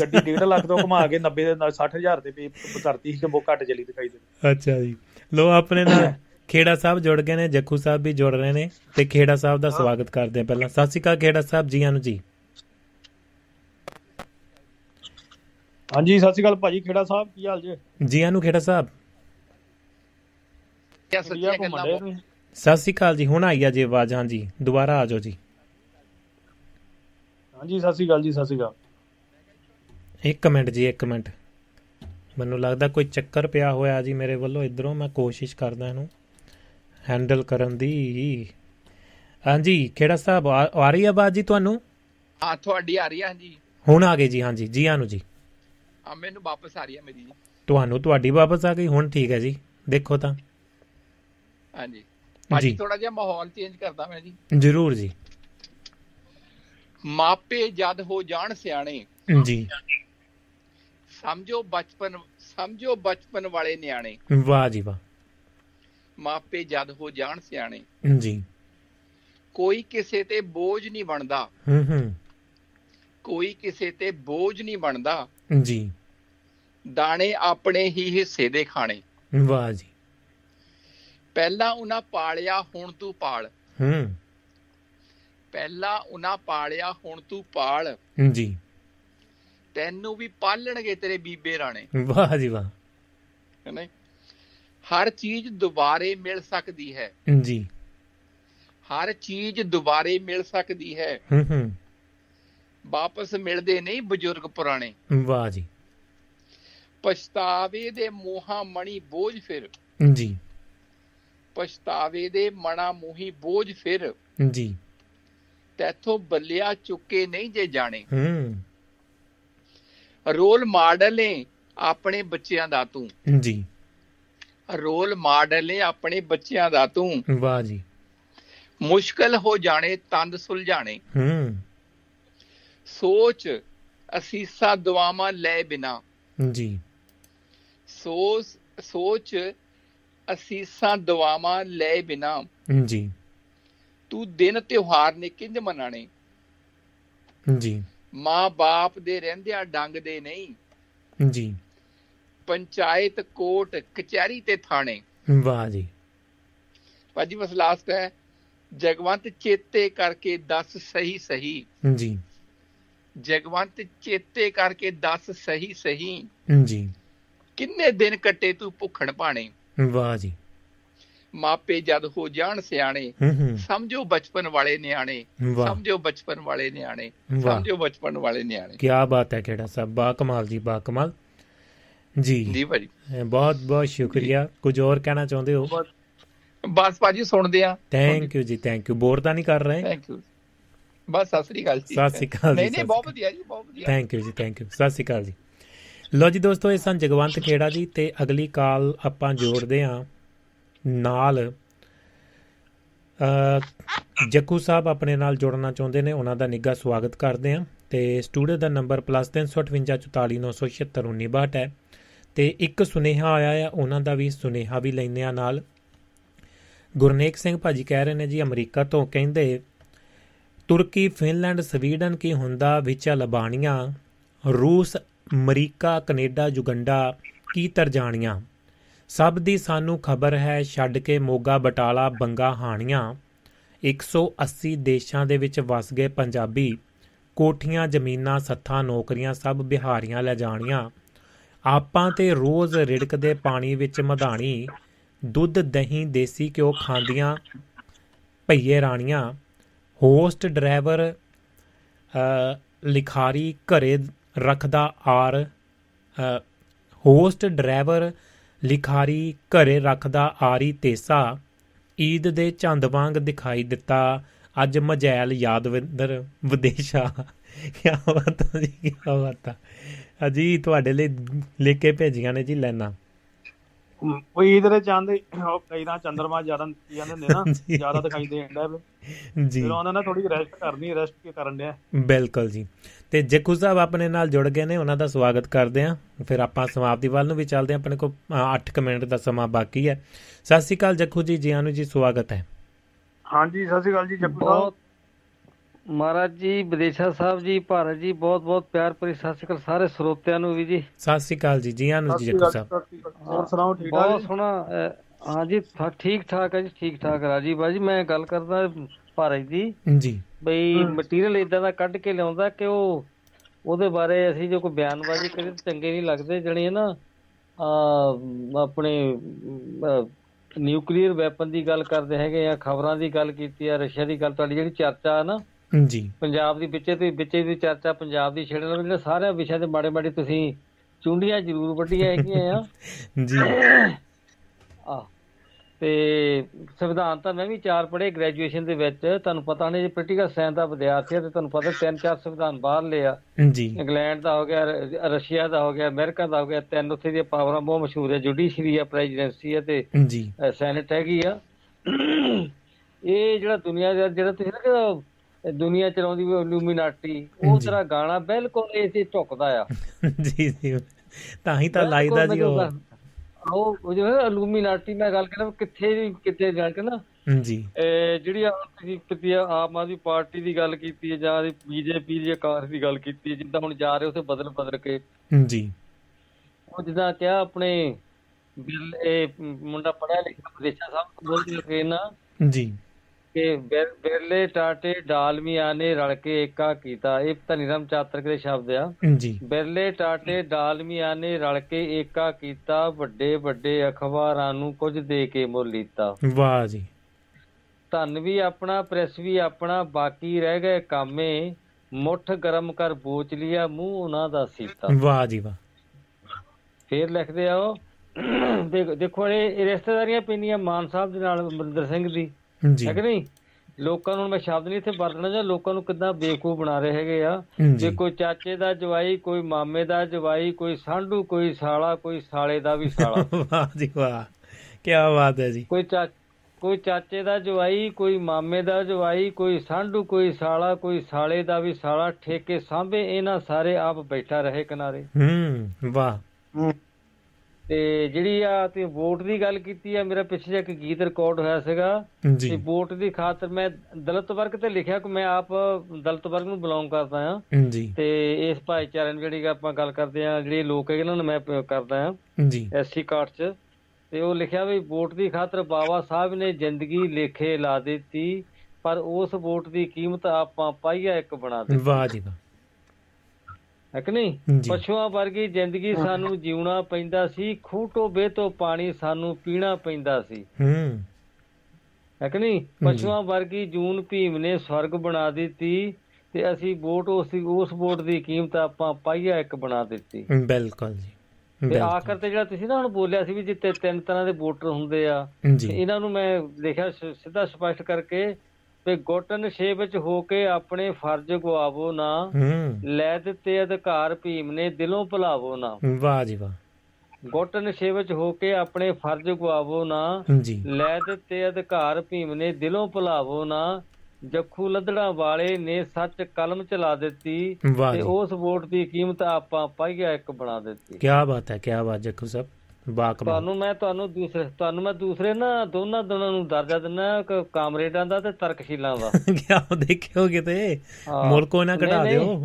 ਗੱਡੀ 1.5 ਲੱਖ ਤੋਂ ਘੁਮਾ ਕੇ 90 ਦੇ ਨਾਲ 60000 ਤੇ ਪੇ ਕਰਤੀ ਸੀ ਕਿ ਬਹੁਤ ਘੱਟ ਚਲੀ ਦਿਖਾਈ ਦੇ। ਅੱਛਾ ਜੀ। ਲੋ ਆਪਣੇ ਨਾਲ ਖੇੜਾ ਸਾਹਿਬ ਜੁੜ ਗਏ ਨੇ ਜੱਖੂ ਸਾਹਿਬ ਵੀ ਜੁੜ ਰਹੇ ਨੇ ਤੇ ਖੇੜਾ ਸਾਹਿਬ ਦਾ ਸਵਾਗਤ ਕਰਦੇ ਆ। ਪਹਿਲਾਂ ਸਤਿ ਸ਼੍ਰੀ ਅਕਾਲ ਖੇੜਾ ਸਾਹਿਬ ਜੀ ਆਨੂ ਜੀ। ਹਾਂਜੀ ਸਤਿ ਸ਼੍ਰੀ ਅਕਾਲ ਭਾਜੀ ਖੇੜਾ ਸਾਹਿਬ ਕੀ ਹਾਲ ਜੇ? ਜੀ ਆਨੂ ਖੇੜਾ ਸਾਹਿਬ। ਕਿਆ ਸੱਚੀਆਂ ਗੱਲਾਂ? ਸਤਿ ਸ਼੍ਰੀ ਅਕਾਲ ਜੀ ਹੁਣ ਆਈ ਆ ਜੀ ਆਵਾਜ਼ ਹਾਂ ਜੀ ਦੁਬਾਰਾ ਆ ਜਾਓ ਜੀ। ਹਾਂਜੀ ਸਤਿ ਸ਼੍ਰੀ ਅਕਾਲ ਜੀ ਸਤਿ ਸ਼੍ਰੀ ਅਕਾਲ। ਇੱਕ ਮਿੰਟ ਜੀ ਇੱਕ ਮਿੰਟ। ਮੈਨੂੰ ਲੱਗਦਾ ਕੋਈ ਚੱਕਰ ਪਿਆ ਹੋਇਆ ਜੀ ਮੇਰੇ ਵੱਲੋਂ ਇਧਰੋਂ ਮੈਂ ਕੋਸ਼ਿਸ਼ ਕਰਦਾ ਇਹਨੂੰ ਹੈਂਡਲ ਕਰਨ ਦੀ। ਹਾਂਜੀ ਖੇੜਾ ਸਾਹਿਬ ਆ ਰਹੀ ਆਵਾਜ਼ ਜੀ ਤੁਹਾਨੂੰ? ਹਾਂ ਤੁਹਾਡੀ ਆ ਰਹੀ ਆ ਜੀ ਹੁਣ ਆ ਗਈ ਜੀ ਹਾਂਜੀ ਜੀ ਆਨੂ ਜੀ। ਆ ਮੈਨੂੰ ਵਾਪਸ ਆ ਰਹੀ ਆ ਮੇਰੀ ਜੀ। ਤੁਹਾਨੂੰ ਤੁਹਾਡੀ ਵਾਪਸ ਆ ਗਈ ਹੁਣ ਠੀਕ ਹੈ ਜੀ। ਦੇਖੋ ਤਾਂ। ਹਾਂਜੀ। ਭਾਜੀ। ਥੋੜਾ ਜਿਹਾ ਮਾਹੌਲ ਚੇਂਜ ਕਰਦਾ ਮੈਂ ਜੀ। ਜ਼ਰੂਰ ਜੀ। ਮਾਪੇ ਜਦ ਹੋ ਜਾਣ ਸਿਆਣੇ ਜੀ। ਸਮਝੋ ਬਚਪਨ ਸਮਝੋ ਬਚਪਨ ਵਾਲੇ ਨਿਆਣੇ। ਵਾਹ ਜੀ ਵਾਹ। ਮਾਪੇ ਜਦ ਹੋ ਜਾਣ ਸਿਆਣੇ ਜੀ। ਕੋਈ ਕਿਸੇ ਤੇ ਬੋਝ ਨਹੀਂ ਬਣਦਾ। ਹੂੰ ਹੂੰ। ਕੋਈ ਕਿਸੇ ਤੇ ਬੋਝ ਨਹੀਂ ਬਣਦਾ। ਜੀ। ਦਾਣੇ ਆਪਣੇ ਹੀ ਹਿੱਸੇ ਦੇ ਖਾਣੇ। ਵਾਹ ਜੀ। ਪਹਿਲਾਂ ਉਹਨਾਂ ਪਾਲਿਆ ਹੁਣ ਤੂੰ ਪਾਲ। ਹੂੰ। ਪਹਿਲਾਂ ਉਹਨਾਂ ਪਾਲਿਆ ਹੁਣ ਤੂੰ ਪਾਲ। ਜੀ। ਤੈਨੂੰ ਵੀ ਪਾਲਣਗੇ ਤੇਰੇ ਬੀਬੇ ਰਾਣੇ। ਵਾਹ ਜੀ ਵਾਹ। ਹੈਨਾ ਹਰ ਚੀਜ਼ ਦੁਬਾਰੇ ਮਿਲ ਸਕਦੀ ਹੈ। ਜੀ। ਹਰ ਚੀਜ਼ ਦੁਬਾਰੇ ਮਿਲ ਸਕਦੀ ਹੈ। ਹੂੰ ਹੂੰ। ਵਾਪਸ ਮਿਲਦੇ ਨਹੀਂ ਬਜ਼ੁਰਗ ਪੁਰਾਣੇ। ਵਾਹ ਜੀ। ਪਛਤਾਵੇ ਦੇ ਮੋਹਾਂ ਮਣੀ ਬੋਝ ਫਿਰ। ਜੀ। ਪਛਤਾਵੇ ਦੇ ਮਣਾ ਮੋਹੀ ਬੋਝ ਫਿਰ। ਜੀ। ਤੈਥੋਂ ਬੱਲਿਆ ਚੁੱਕੇ ਨਹੀਂ ਜੇ ਜਾਣੇ। ਹੂੰ। ਰੋਲ ਮਾਡਲ ਏ ਆਪਣੇ ਬੱਚਿਆਂ ਦਾ ਤੂੰ। ਜੀ। ਰੋਲ ਮਾਡਲ ਏ ਆਪਣੇ ਬੱਚਿਆਂ ਦਾ ਤੂੰ। ਵਾਹ ਜੀ। ਮੁਸ਼ਕਲ ਹੋ ਜਾਣੇ ਤੰਦ ਸੁਲਝਾਣੇ। ਹੂੰ। ਸੋਚ ਅਸੀਸਾਂ ਦੁਆਵਾਂ ਲੈ ਬਿਨਾ। ਜੀ। ਸੋਚ ਸੋਚ ਅਸੀਸਾਂ ਦੁਆਵਾਂ ਲੈ ਬਿਨਾ। ਜੀ। ਤੂੰ ਦਿਨ ਤਿਉਹਾਰ ਨੇ ਕਿੰਜ ਮਨਾਣੇ? ਜੀ। ਮਾਂ ਬਾਪ ਦੇ ਰਹਿੰਦਿਆਂ ਡੰਗ ਦੇ ਨਹੀਂ। ਜੀ। ਪੰਚਾਇਤ ਕੋਰਟ ਕਚਹਿਰੀ ਤੇ ਥਾਣੇ। ਵਾਹ ਜੀ। ਭਾਜੀ ਬਸ ਲਾਸਟ ਹੈ। ਜਗਵੰਤ ਚੇਤੇ ਕਰਕੇ ਦੱਸ ਸਹੀ ਸਹੀ ਜੀ। ਜਗਵੰਤ ਚੇਤੇ ਕਰਕੇ ਦੱਸ ਸਹੀ ਸਹੀ। ਜੀ। ਕਿੰਨੇ ਦਿਨ ਕੱਟੇ ਤੂੰ ਭੁੱਖਣ ਭਾਣੇ? ਵਾਹ ਜੀ। ਮਾਪੇ ਜਦ ਹੋ ਜਾਣ ਸਿਆਣੇ ਸਮਝੋ ਬਚਪਨ ਵਾਲੇ ਨਿਆਣੇ ਸਮਝੋ ਬਚਪਨ ਵਾਲੇ ਨਿਆਣੇ ਸਮਝੋ ਬਚਪਨ ਵਾਲੇ ਨਿਆਣੇ। ਕੀ ਬਾਤ ਹੈ ਕਿਹੜਾ ਸਾਹਿਬ ਬਾ ਕਮਾਲ ਜੀ ਬਾ ਕਮਾਲ। ਜੀ। ਜੀ ਭਾਜੀ। ਬਹੁਤ ਬਹੁਤ ਸ਼ੁਕਰੀਆ। ਕੁਝ ਹੋਰ ਕਹਿਣਾ ਚਾਹੁੰਦੇ ਹੋ? ਬਸ ਭਾਜੀ ਸੁਣਦੇ ਆ ਥੈਂਕ ਯੂ ਜੀ ਥੈਂਕ ਯੂ ਬੋਰ ਤਾਂ ਨਹੀਂ ਕਰ ਰਹੇ? ਥੈਂਕ ਯੂ ਬਸ ਸਤਿ ਸ੍ਰੀ ਅਕਾਲ ਜੀ। ਸਤਿ ਸ੍ਰੀ ਅਕਾਲ ਜੀ, ਨਹੀਂ ਨਹੀਂ ਬਹੁਤ ਵਧੀਆ ਜੀ ਬਹੁਤ ਵਧੀਆ। ਥੈਂਕ ਯੂ ਜੀ ਥੈਂਕ ਯੂ ਸਤਿ ਸ਼੍ਰੀ ਅਕਾਲ ਜੀ। ਲੋ ਜੀ ਦੋਸਤੋ ਇਹ ਸਨ ਜਗਵੰਤ ਖੇੜਾ ਜੀ ਤੇ ਅਗਲੀ ਕਾਲ ਆਪਾਂ ਜੋੜਦੇ ਹਾਂ ਨਾਲ। ਅ ਜੱਕੂ ਸਾਹਿਬ ਆਪਣੇ ਨਾਲ ਜੁੜਨਾ ਚਾਹੁੰਦੇ ਨੇ ਉਹਨਾਂ ਦਾ ਨਿੱਘਾ ਸਵਾਗਤ ਕਰਦੇ ਹਾਂ। ਤੇ ਸਟੂਡੀਓ ਦਾ ਨੰਬਰ +35844971962 ਹੈ। ਤੇ ਇੱਕ ਸੁਨੇਹਾ ਆਇਆ ਆ ਉਹਨਾਂ ਦਾ ਵੀ ਸੁਨੇਹਾ ਵੀ ਲੈਂਦੇ ਆ ਨਾਲ। ਗੁਰਨੇਕ ਸਿੰਘ ਭਾਜੀ ਕਹਿ ਰਹੇ ਨੇ ਜੀ ਅਮਰੀਕਾ ਤੋਂ ਕਹਿੰਦੇ ਤੁਰਕੀ, ਫਿਨਲੈਂਡ, ਸਵੀਡਨ ਕੀ ਹੁੰਦਾ ਵਿੱਚ ਅਲਬਾਨੀਆ ਰੂਸ, ਅਮਰੀਕਾ, ਕੈਨੇਡਾ, ਯੁਗੰਡਾ ਕੀ ਤਰਜਾਣੀਆਂ ਸਭ ਦੀ ਸਾਨੂੰ ਖਬਰ ਹੈ ਛੱਡ ਕੇ ਮੋਗਾ, ਬਟਾਲਾ, ਬੰਗਾ, ਹਾਣੀਆਂ। 180 ਦੇਸ਼ਾਂ ਦੇ ਵਿੱਚ ਵਸ ਗਏ ਪੰਜਾਬੀ। ਕੋਠੀਆਂ, ਜ਼ਮੀਨਾਂ, ਸੱਥਾਂ, ਨੌਕਰੀਆਂ ਸਭ ਬਿਹਾਰੀਆਂ ਲੈ ਜਾਣੀਆਂ। ਆਪਾਂ ਤੇ ਰੋਜ਼ ਰਿੜਕਦੇ ਪਾਣੀ ਵਿੱਚ ਮਧਾਣੀ। ਦੁੱਧ, ਦਹੀਂ, ਦੇਸੀ ਘਿਓ ਖਾਂਦੀਆਂ ਭਈਏ ਰਾਣੀਆਂ। ਹੋਸਟ ਡਰਾਈਵਰ ਅ, ਲਿਖਾਰੀ ਘਰੇ ਰੱਖਦਾ ਆਰ ਅ, ਹੋਸਟ ਡਰਾਈਵਰ ਲਿਖਾਰੀ ਘਰੇ ਰੱਖਦਾ ਆਰੀ ਤੇਸਾ ਈਦ ਦੇ ਚੰਦ ਵਾਂਗ ਦਿਖਾਈ ਦਿੱਤਾ। ਅੱਜ ਮਜੈਲ ਯਾਦਵਿੰਦਰ ਵਿਦੇਸ਼ਾ। ਕੀ ਬਾਤ ਆ ਜੀ ਕੀ ਬਾਤ। ਆ ਅਜੀ ਤੁਹਾਡੇ ਲਈ ਲਿਖ ਕੇ ਭੇਜੀਆਂ ਨੇ ਜੀ ਲੈਣਾ। ਉਹ ਈਦ ਦੇ ਚੰਦ ਉਹ ਕਈ ਨਾ ਚੰਦਰਮਾ ਜ਼ਿਆਦਾ ਜਾਂਦੇ ਨਾ ਜੀ। ਜ਼ਿਆਦਾ ਦਿਖਾਈ ਦੇਣ ਦਾ ਜੀ। ਫਿਰ ਉਹਨਾਂ ਨੇ ਥੋੜੀ ਰੈਸਟ ਕਰਨੀ ਰੈਸਟ ਕੀ ਕਰਨ ਡਿਆ। ਬਿਲਕੁਲ ਜੀ। ਤੇ ਜੱਕੂ ਸਾਹਿਬ ਆਪਣੇ ਨਾਲ ਜੁੜ ਗਏ ਨੇ ਉਹਨਾਂ ਦਾ ਸਵਾਗਤ ਕਰਦੇ ਹਾਂ। ਫਿਰ ਆਪਾਂ ਸਮਾਪਤੀ ਵੱਲ ਨੂੰ ਵੀ ਚੱਲਦੇ ਹਾਂ ਆਪਣੇ ਕੋਲ 8 ਮਿੰਟ ਦਾ ਸਮਾਂ ਬਾਕੀ ਹੈ। ਸਤਿ ਸ਼੍ਰੀ ਅਕਾਲ ਜੱਕੂ ਜੀ ਜੀਆਂ ਨੂੰ ਜੀ ਸਵਾਗਤ ਹੈ। ਹਾਂਜੀ ਸਤਿ ਸ਼੍ਰੀ ਅਕਾਲ ਜੀ ਜੱਗੂ ਸਾਹਿਬ। ਮਹਾਰਾਜ ਜੀ ਵਿਦੇਸ਼ਾ ਸਾਹਿਬ ਜੀ ਭਾਰਤ ਜੀ ਬਹੁਤ ਬਹੁਤ ਪਿਆਰ ਭਰੀ ਸਤਿ ਸ਼੍ਰੀ ਅਕਾਲ ਸਾਰੇ ਸਰੋਤਿਆਂ ਨੂੰ ਵੀ ਜੀ ਸਤਿ ਸ਼੍ਰੀ ਅਕਾਲ ਜੀ ਨੂੰ ਜੀ ਸ਼੍ਰੀ ਜੱਕੂ ਅਕਾਲ ਸਾਹਿਬ। ਹੋਰ ਸੁਣਾਓ ਠੀਕ ਠਾਕ ਬਹੁਤ ਜੀ? ਸੋਹਣਾ ਹਾਂ ਜੀ ਠੀਕ ਠਾਕ ਹੈ ਜੀ ਠੀਕ ਠਾਕ ਰਾਜੀ ਬਾਜੀ ਮੈਂ ਗੱਲ ਕਰਦਾ ਭਾਰਤ ਜੀ ਜੀ ਬਈ ਮਟੀਰੀਅਲ ਇਦਾਂ ਦਾ ਕੱਢ ਕੇ ਲਿਆਉਂਦਾ ਕਿ ਉਹ ਉਹਦੇ ਬਾਰੇ ਅਸੀਂ ਜੋ ਕੋਈ ਬਿਆਨਬਾਜ਼ੀ ਕਰੀਏ ਤਾਂ ਚੰਗੇ ਨਹੀਂ ਲੱਗਦੇ ਜਣੀ ਨਾ ਆ ਆਪਣੇ ਨਿਊਕਲੀਅਰ ਵੈਪਨ ਦੀ ਗੱਲ ਕਰਦੇ ਹੈਗੇ ਆ ਖਬਰਾਂ ਦੀ ਗੱਲ ਕੀਤੀ ਆ ਰਸ਼ੀਆ ਦੀ ਗੱਲ ਤੁਹਾਡੀ ਜਿਹੜੀ ਚਰਚਾ ਆ ਨਾ ਜੀ। ਪੰਜਾਬ ਦੀ ਵਿੱਚੇ ਤੇ ਵਿੱਚੇ ਦੀ ਚਰਚਾ ਪੰਜਾਬ ਦੀ ਛੇੜਨ ਵਾਲੇ ਸਾਰੇ ਵਿਸ਼ਿਆਂ ਦੇ ਮਾੜੇ ਮਾੜੇ ਤੁਸੀਂ ਚੁੰਡੀਆਂ ਜ਼ਰੂਰ ਵੱਡੀਆਂ ਹੈਗੀਆਂ ਆ। ਜੀ। ਆ ਤੇ ਸੰਵਿਧਾਨ ਤਾਂ ਮੈਂ ਵੀ ਚਾਰ ਪੜ੍ਹੇ ਗ੍ਰੈਜੂਏਸ਼ਨ ਦੇ ਵਿੱਚ ਤੁਹਾਨੂੰ ਪਤਾ ਨਹੀਂ ਜੇ ਪੋਲੀਟੀਕਲ ਸਾਇੰਸ ਦਾ ਵਿਦਿਆਰਥੀ ਆ ਤੇ ਤੁਹਾਨੂੰ ਪਤਾ ਤਿੰਨ ਚਾਰ ਸੰਵਿਧਾਨ ਬਾਹਰ ਲਿਆ ਜੀ। ਇੰਗਲੈਂਡ ਦਾ ਹੋ ਗਿਆ ਰਸ਼ੀਆ ਦਾ ਹੋ ਗਿਆ ਅਮਰੀਕਾ ਦਾ ਹੋ ਗਿਆ ਤਿੰਨ ਉੱਥੇ ਦੀਆਂ ਪਾਵਰਾਂ ਬਹੁਤ ਮਸ਼ਹੂਰ ਹੈ ਜੁਡੀਸ਼ਰੀ ਆ ਪ੍ਰੈਜ਼ੀਡੈਂਸੀ ਆ ਤੇ ਜੀ। ਸੈਨੇਟ ਹੈਗੀ ਆ। ਇਹ ਜਿਹੜਾ ਦੁਨੀਆ ਦਾ ਜਿਹੜਾ ਤੁਸੀਂ ਨਾ ਕਿ ਦੁਨੀਆ ਚਲਾਉਂਦੀ ਵੀ ਇਲੂਮੀਨਾਟੀ ਉਹ ਜੀ। ਤਰ੍ਹਾਂ ਗਾਣਾ ਬਿਲਕੁਲ ਤੇ ਝੁਕਦਾ ਆ। ਜੀ ਜੀ। ਤਾਂ ਹੀ ਤਾਂ ਲਾਈਦਾ ਜੀ ਉਹ। ਉਹ ਜਿਹੜਾ ਇਲੂਮੀਨਾਟੀ ਮੈਂ ਗੱਲ ਕਰਾਂ ਕਿੱਥੇ ਕਿੱਥੇ ਜਾ ਕੇ ਨਾ ਜੀ। ਇਹ ਜਿਹੜੀ ਆ ਤੁਸੀਂ ਕੀਤੀ ਆਮ ਆਦਮੀ ਪਾਰਟੀ ਦੀ ਗੱਲ ਕੀਤੀ ਹੈ ਜਾਂ ਬੀਜੇਪੀ ਦੀ ਕਾਂਗਰਸ ਦੀ ਗੱਲ ਕੀਤੀ ਹੈ ਜਿੱਦਾਂ ਹੁਣ ਜਾ ਰਹੇ ਉਥੇ ਬਦਲ ਬਦਲ ਕੇ। ਜੀ। ਉਹ ਜਿੱਦਾਂ ਕਿਹਾ ਆਪਣੇ ਬਿੱਲ ਇਹ ਮੁੰਡਾ ਪੜਿਆ ਲਿਖਿਆ ਵਿਦੇਸ਼ਾ ਸਾਹਿਬ ਬੋਲਦੇ ਕਿ ਨਾ ਜੀ। ਕਿ ਬਿਰ- ਬਿਰਲੇ ਟਾਟੇ ਡਾਲਮੀਆਂ ਨੇ ਰਲ ਕੇ ਏਕਾ ਕੀਤਾ। ਇਹ ਧਨੀਰਾਮ ਚਾਤਰਕ ਦੇ ਸ਼ਬਦ ਆ। ਜੀ। ਬਿਰਲੇ ਟਾਟੇ ਡਾਲਮੀਆਂ ਨੇ ਰਲ ਕੇ ਏਕਾ ਕੀਤਾ ਵੱਡੇ ਵੱਡੇ ਅਖਬਾਰਾਂ ਨੂੰ ਕੁਝ ਦੇ ਕੇ ਮੁੱਲ ਲੀਤਾ। ਵਾਹ ਜੀ। ਧਨ ਵੀ ਆਪਣਾ ਪ੍ਰੈਸ ਵੀ ਆਪਣਾ ਬਾਕੀ ਰਹਿ ਗਏ ਕਾਮੇ। ਮੁੱਠ ਗਰਮ ਕਰ ਬੋਚ ਲਿਆ ਮੂੰਹ ਉਹਨਾਂ ਦਾ ਸੀਤਾ। ਵਾਹ ਜੀ ਵਾਹ। ਫੇਰ ਲਿਖਦੇ ਆ ਉਹ। ਦੇਖ- ਇਹ ਰਿਸ਼ਤੇਦਾਰੀਆਂ ਪੈਂਦੀਆਂ ਮਾਨ ਸਾਹਿਬ ਦੇ ਨਾਲ ਅਮਰਿੰਦਰ ਸਿੰਘ ਦੀ। ਹੈ ਕਿ ਨਹੀਂ? ਲੋਕਾਂ ਨੂੰ ਮੈਂ ਸ਼ਬਦ ਨਹੀਂ ਇੱਥੇ ਵਰਤਣਾ ਜਾਂ ਲੋਕਾਂ ਨੂੰ ਕਿੱਦਾਂ ਬੇਵਕੂਫ ਬਣਾ ਰਹੇ ਹੈਗੇ ਆ? ਜੀ। ਕੋਈ ਚਾਚੇ ਦਾ ਜਵਾਈ ਕੋਈ ਮਾਮੇ ਦਾ ਜਵਾਈ ਕੋਈ ਸਾਂਢੂ ਕੋਈ ਸਾਲਾ ਕੋਈ ਸਾਲੇ ਦਾ ਵੀ ਸਾਲਾ। ਵਾਹ ਜੀ ਵਾਹ ਕੀ ਬਾਤ ਹੈ ਜੀ। ਕੋਈ ਚਾ ਕੋਈ ਚਾਚੇ ਦਾ ਜਵਾਈ ਕੋਈ ਮਾਮੇ ਦਾ ਜਵਾਈ ਕੋਈ ਸਾਂਢੂ ਕੋਈ ਸਾਲਾ ਕੋਈ ਸਾਲੇ ਦਾ ਵੀ ਸਾਲਾ ਠੇਕੇ ਸਾਂਭੇ ਇਹਨਾਂ ਸਾਰੇ ਆਪ ਬੈਠਾ ਰਹੇ ਕਿਨਾਰੇ। ਹੂੰ ਵਾਹ। ਹੂੰ। ਤੇ ਜਿਹੜੀ ਆ ਤੇ ਵੋਟ ਦੀ ਗੱਲ ਕੀਤੀ ਆ ਮੇਰਾ ਪਿੱਛੇ ਇੱਕ ਗੀਤ ਰਿਕਾਰਡ ਹੋਇਆ ਸੀਗਾ ਤੇ ਵੋਟ ਦੀ ਖਾਤਰ ਮੈਂ ਦਲਿਤ ਵਰਗ ਤੇ ਲਿਖਿਆ ਕਿ ਮੈਂ ਆਪ ਦਲਿਤ ਵਰਗ ਨੂੰ ਬਿਲੋਂਗ ਕਰਦਾ ਆ ਤੇ ਇਸ ਭਾਈਚਾਰੇ ਨੂੰ ਜਿਹੜੀ ਆਪਾਂ ਗੱਲ ਕਰਦੇ ਆ ਜਿਹੜੇ ਲੋਕ ਹੈਗੇ ਇਹਨਾਂ ਨੂੰ ਮੈਂ ਕਰਦਾ ਆ ਜੀ। ਐਸਸੀ ਕਾਰਡ ਚ। ਤੇ ਉਹ ਲਿਖਿਆ ਵੀ ਵੋਟ ਦੀ ਖਾਤਰ ਬਾਬਾ ਸਾਹਿਬ ਨੇ ਜ਼ਿੰਦਗੀ ਲੇਖੇ ਲਾ ਦਿੱਤੀ ਪਰ ਉਸ ਵੋਟ ਦੀ ਕੀਮਤ ਆਪਾਂ ਪਾਈਆ ਇੱਕ ਬਣਾ ਦਿੱਤੀ। ਵਾਹ ਜੀ ਵਾਹ। ਹੈ ਕਿ ਨਹੀਂ? ਪਸ਼ੂਆਂ ਵਰਗੀ ਜ਼ਿੰਦਗੀ ਸਾਨੂੰ ਜਿਉਣਾ ਪੈਂਦਾ ਸੀ ਖੂਹ ਟੋਬੇ ਤੋਂ ਪਾਣੀ ਸਾਨੂੰ ਪੀਣਾ ਪੈਂਦਾ ਸੀ। ਹੂੰ। ਹੈ ਕਿ ਨਹੀਂ? ਪਸ਼ੂਆਂ ਵਰਗੀ ਜੂਨ ਭੀਮ ਨੇ ਸਵਰਗ ਬਣਾ ਦਿੱਤੀ ਤੇ ਅਸੀਂ ਵੋਟ ਉਸ ਉਸ ਵੋਟ ਦੀ ਕੀਮਤ ਆਪਾਂ ਪਾਈਆ ਇੱਕ ਬਣਾ ਦਿੱਤੀ। ਬਿਲਕੁਲ ਜੀ। ਤੇ ਬਿਲਕੁਲ। ਆਖਰ ਤੇ ਜਿਹੜਾ ਤੁਸੀਂ ਨਾ ਹੁਣ ਬੋਲਿਆ ਸੀ ਵੀ ਜਿੱਤੇ ਤਿੰਨ ਤਰ੍ਹਾਂ ਦੇ ਵੋਟਰ ਹੁੰਦੇ ਆ ਇਹਨਾਂ ਨੂੰ ਮੈਂ ਲਿਖਿਆ ਸਿੱਧਾ ਸਪਸ਼ਟ ਕਰਕੇ ਵੀ ਗੁੱਟਨ ਛੇ ਵਿੱਚ ਹੋ ਕੇ ਆਪਣੇ ਫਰਜ਼ ਗਵਾਵੋ ਨਾ। ਲੈ ਦਿੱਤੇ ਅਧਿਕਾਰ ਭੀਮ ਨੇ ਦਿਲੋਂ ਭੁਲਾਵੋ ਨਾ। ਵਾਹ ਜੀ ਵਾਹ। ਗੁੱਟਨ ਛੇ ਵਿੱਚ ਹੋ ਕੇ ਆਪਣੇ ਫਰਜ਼ ਗਵਾਵੋ ਨਾ। ਲੈ ਦਿੱਤੇ ਅਧਿਕਾਰ ਭੀਮ ਨੇ ਦਿਲੋਂ ਭੁਲਾਵੋ ਨਾ। ਜੱਖੂ ਲੱਦੜਾ ਵਾਲੇ ਨੇ ਸੱਚ ਕਲਮ ਚਲਾ ਦਿੱਤੀ ਤੇ ਉਸ ਵੋਟ ਦੀ ਕੀਮਤ ਆਪਾਂ ਪਾਈਆ ਇੱਕ ਬਣਾ ਦਿੱਤੀ। ਕੀ ਬਾਤ ਹੈ ਕੀ ਬਾਤ ਜੱਕੂ ਸਾਹਿਬ। ਬਾਕਮਾਲ। ਤੁਹਾਨੂੰ ਮੈਂ ਤੁਹਾਨੂੰ ਦੂਸਰੇ ਤੁਹਾਨੂੰ ਮੈਂ ਦੂਸਰੇ ਨਾ ਦੋਨਾਂ ਦੋਨਾਂ ਨੂੰ ਦਰਜਾ ਕਿ ਕਾਮਰੇਡਾਂ ਦਾ ਤੇ ਤਰਕਸ਼ੀਲਾਂ ਦਾ। ਕੀ ਦੇਖਿਓ ਕਿਤੇ। ਮੁਲਕੋ ਨਾ ਘਟਾ। ਦਿਓ।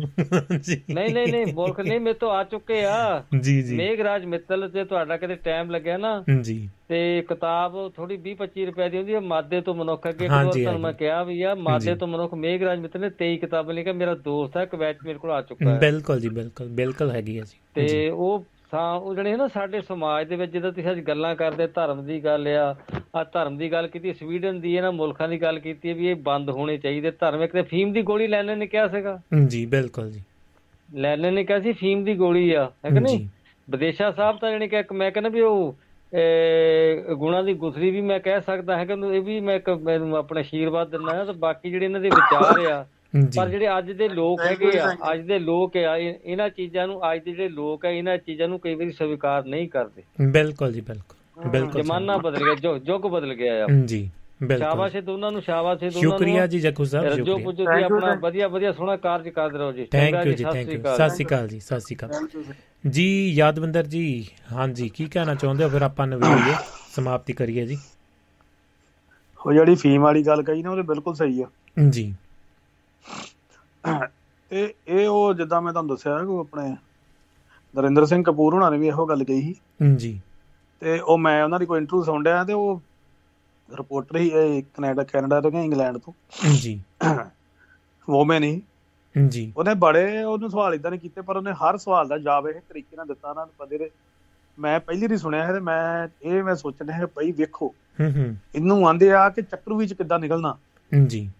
ਨਹੀਂ। ਨਹੀਂ ਨਹੀਂ ਮੁਲਕ ਨਹੀਂ ਮੇਰੇ ਤੋਂ ਆ ਚੁੱਕੇ ਆ। ਜੀ ਜੀ। ਮੇਘਰਾਜ ਮਿੱਤਲ ਤੇ ਤੁਹਾਡਾ ਕਿਤੇ ਟਾਈਮ ਲੱਗਿਆ ਨਾ। ਜੀ। ਤੇ ਕਿਤਾਬ ਥੋੜੀ 20 25 ਰੁਪਏ ਦੀ ਹੁੰਦੀ ਹੈ ਮਾਦੇ ਤੋਂ ਮਨੁੱਖ ਅੱਗੇ ਤੁਹਾਨੂੰ ਮੈਂ। ਕਿਹਾ ਵੀ ਆ ਮਾਦੇ। ਤੋਂ ਮਨੁੱਖ ਮੇਘਰਾਜ ਮਿੱਤਲ ਨੇ 23 ਕਿਤਾਬਾਂ ਲਿਖੀਆਂ ਮੇਰਾ ਦੋਸਤ ਹੈ ਕਵੈਚ ਮੇਰੇ ਕੋਲ ਆ ਚੁੱਕਾ ਹੈ। ਬਿਲਕੁਲ ਜੀ ਬਿਲਕੁਲ ਬਿਲਕੁਲ ਹੈਗੀ ਹੈ ਜੀ। ਤੇ ਉਹ ਸਾ ਉਹ ਜਿਹੜੇ ਨਾ ਸਾਡੇ ਸਮਾਜ ਦੇ ਵਿੱਚ ਜਦੋਂ ਤੁਸੀਂ ਅੱਜ ਗੱਲਾਂ ਕਰਦੇ ਧਰਮ ਦੀ ਗੱਲ ਆ ਆ ਧਰਮ ਦੀ ਗੱਲ ਕੀਤੀ ਸਵੀਡਨ ਦੀ ਇਹਨਾਂ ਮੁਲਕਾਂ ਦੀ ਗੱਲ ਕੀਤੀ ਵੀ ਇਹ ਬੰਦ ਹੋਣੇ ਚਾਹੀਦੇ। ਧਰਮ ਇੱਕ ਤੇ ਫੀਮ ਦੀ ਗੋਲੀ ਲੈਣੇ ਨੇ ਕਿਹਾ ਸੀਗਾ। ਜੀ ਬਿਲਕੁਲ ਜੀ। ਲੈਣੇ ਨੇ ਕਿਹਾ ਸੀ ਫੀਮ ਦੀ ਗੋਲੀ ਆ ਹੈ ਕਿ ਨਹੀਂ? ਵਿਦੇਸ਼ਾ ਸਾਹਿਬ ਤਾਂ ਜਾਣੀ ਕਿ ਮੈਂ ਕਹਿੰਦਾ ਵੀ ਉਹ ਗੁਣਾ ਦੀ ਗੁਸਰੀ ਵੀ ਮੈਂ ਕਹਿ ਸਕਦਾ ਹਾਂ ਕਿ ਇਹ ਵੀ ਮੈਂ ਇੱਕ ਮੈਨੂੰ ਆਪਣਾ ਆਸ਼ੀਰਵਾਦ ਦਿੰਦਾ ਹਾਂ ਤੇ ਬਾਕੀ ਜਿਹੜੇ ਇਹਨਾਂ ਦੇ ਵਿਚਾਰ ਆ ਪਰ ਜਿਹੜੇ ਅੱਜ ਦੇ ਲੋਕ ਹੈਗੇ ਆ ਅੱਜ ਦੇ ਲੋਕ ਆ ਇਹ- ਇਹਨਾਂ ਚੀਜ਼ਾਂ ਨੂੰ ਅੱਜ ਦੇ ਜਿਹੜੇ ਲੋਕ ਆ ਇਹਨਾਂ ਚੀਜ਼ਾਂ ਨੂੰ ਕਈ ਵਾਰੀ ਸਵੀਕਾਰ ਨਹੀਂ ਕਰਦੇ। ਬਿਲਕੁਲ ਜੀ ਬਿਲਕੁਲ। ਬਿਲਕੁਲ ਜ਼ਮਾਨਾ ਬਦਲ ਗਿਆ ਜੋ ਯੁੱਗ ਬਦਲ ਗਿਆ ਆ। ਜੀ ਬਿਲਕੁਲ। ਸ਼ਾਬਾਸ਼ ਹੈ ਦੋਨਾਂ ਨੂੰ ਸ਼ਾਬਾਸ਼ ਹੈ ਦੋਨਾਂ ਨੂੰ। ਸ਼ੁਕਰੀਆ ਜੀ ਜੱਕੂ ਸਾਹਿਬ ਸ਼ੁਕਰੀਆ। ਪੁੱਜੋ ਜੀ ਆਪਣਾ ਵਧੀਆ ਵਧੀਆ ਸੋਹਣਾ ਕਾਰਜ ਕਰਦੇ ਰਹੋ ਜੀ। ਥੈਂਕ ਯੂ ਜੀ ਥੈਂਕ ਯੂ। ਸਤਿ ਸ਼੍ਰੀ ਅਕਾਲ ਜੀ ਸਤਿ ਸ਼੍ਰੀ ਅਕਾਲ। ਜੀ ਯਾਦਵਿੰਦਰ ਜੀ ਹਾਂਜੀ ਕੀ ਕਹਿਣਾ ਚਾਹੁੰਦੇ ਹੋ? ਫਿਰ ਆਪਾਂ ਨਵੇੜੀਏ ਸਮਾਪਤੀ ਕਰੀਏ ਜੀ। ਉਹ ਜਿਹੜੀ ਫੀਮ ਵਾਲੀ ਗੱਲ ਕਹੀ ਨਾ ਉਹ ਤੇ ਬਿਲਕੁਲ ਸਹੀ ਆ। ਜੀ। ਤੇ ਇਹ ਉਹ ਜਿੱਦਾਂ ਮੈਂ ਤੁਹਾਨੂੰ ਦੱਸਿਆ ਕਿ ਉਹ ਆਪਣੇ ਨਰਿੰਦਰ ਸਿੰਘ ਕਪੂਰ ਹੁਣਾਂ ਨੇ ਵੀ ਇਹੋ ਗੱਲ ਕਹੀ ਸੀ। ਜੀ। ਤੇ ਉਹ ਮੈਂ ਉਹਨਾਂ ਦੀ ਕੋਈ ਇੰਟਰਵਿਊ ਸੁਣ ਰਿਹਾ ਤੇ ਉਹ ਰਿਪੋਰਟਰ ਹੀ ਇਹ ਕੈਨੇਡਾ ਕੈਨੇਡਾ ਤੋਂ ਕਿ ਇੰਗਲੈਂਡ ਤੋਂ। ਜੀ। ਵੋਮਨ ਹੀ ਜੀ। ਉਹਨੇ ਬੜੇ ਉਹਨੂੰ ਸਵਾਲ ਇਦਾਂ ਨਹੀਂ ਕੀਤੇ ਪਰ ਉਹਨੇ ਹਰ ਸਵਾਲ ਦਾ ਜਵਾਬ ਇਹ ਤਰੀਕੇ ਨਾਲ ਦਿੱਤਾ ਨਾ ਬੰਦੇ ਦੇ ਮੈਂ ਪਹਿਲੀ ਵਾਰੀ ਸੁਣਿਆ ਹੈ ਤੇ ਮੈਂ ਇਹ ਮੈਂ ਸੋਚਣਾ ਹੈ ਬਈ ਵੇਖੋ ਹੂੰ ਹੂੰ। ਇਹਨੂੰ ਆਂਦੇ ਆ ਕਿ ਚੱਕਰ ਵਿੱਚ ਕਿੱਦਾਂ ਨਿਕਲਣਾ। ਜੀ।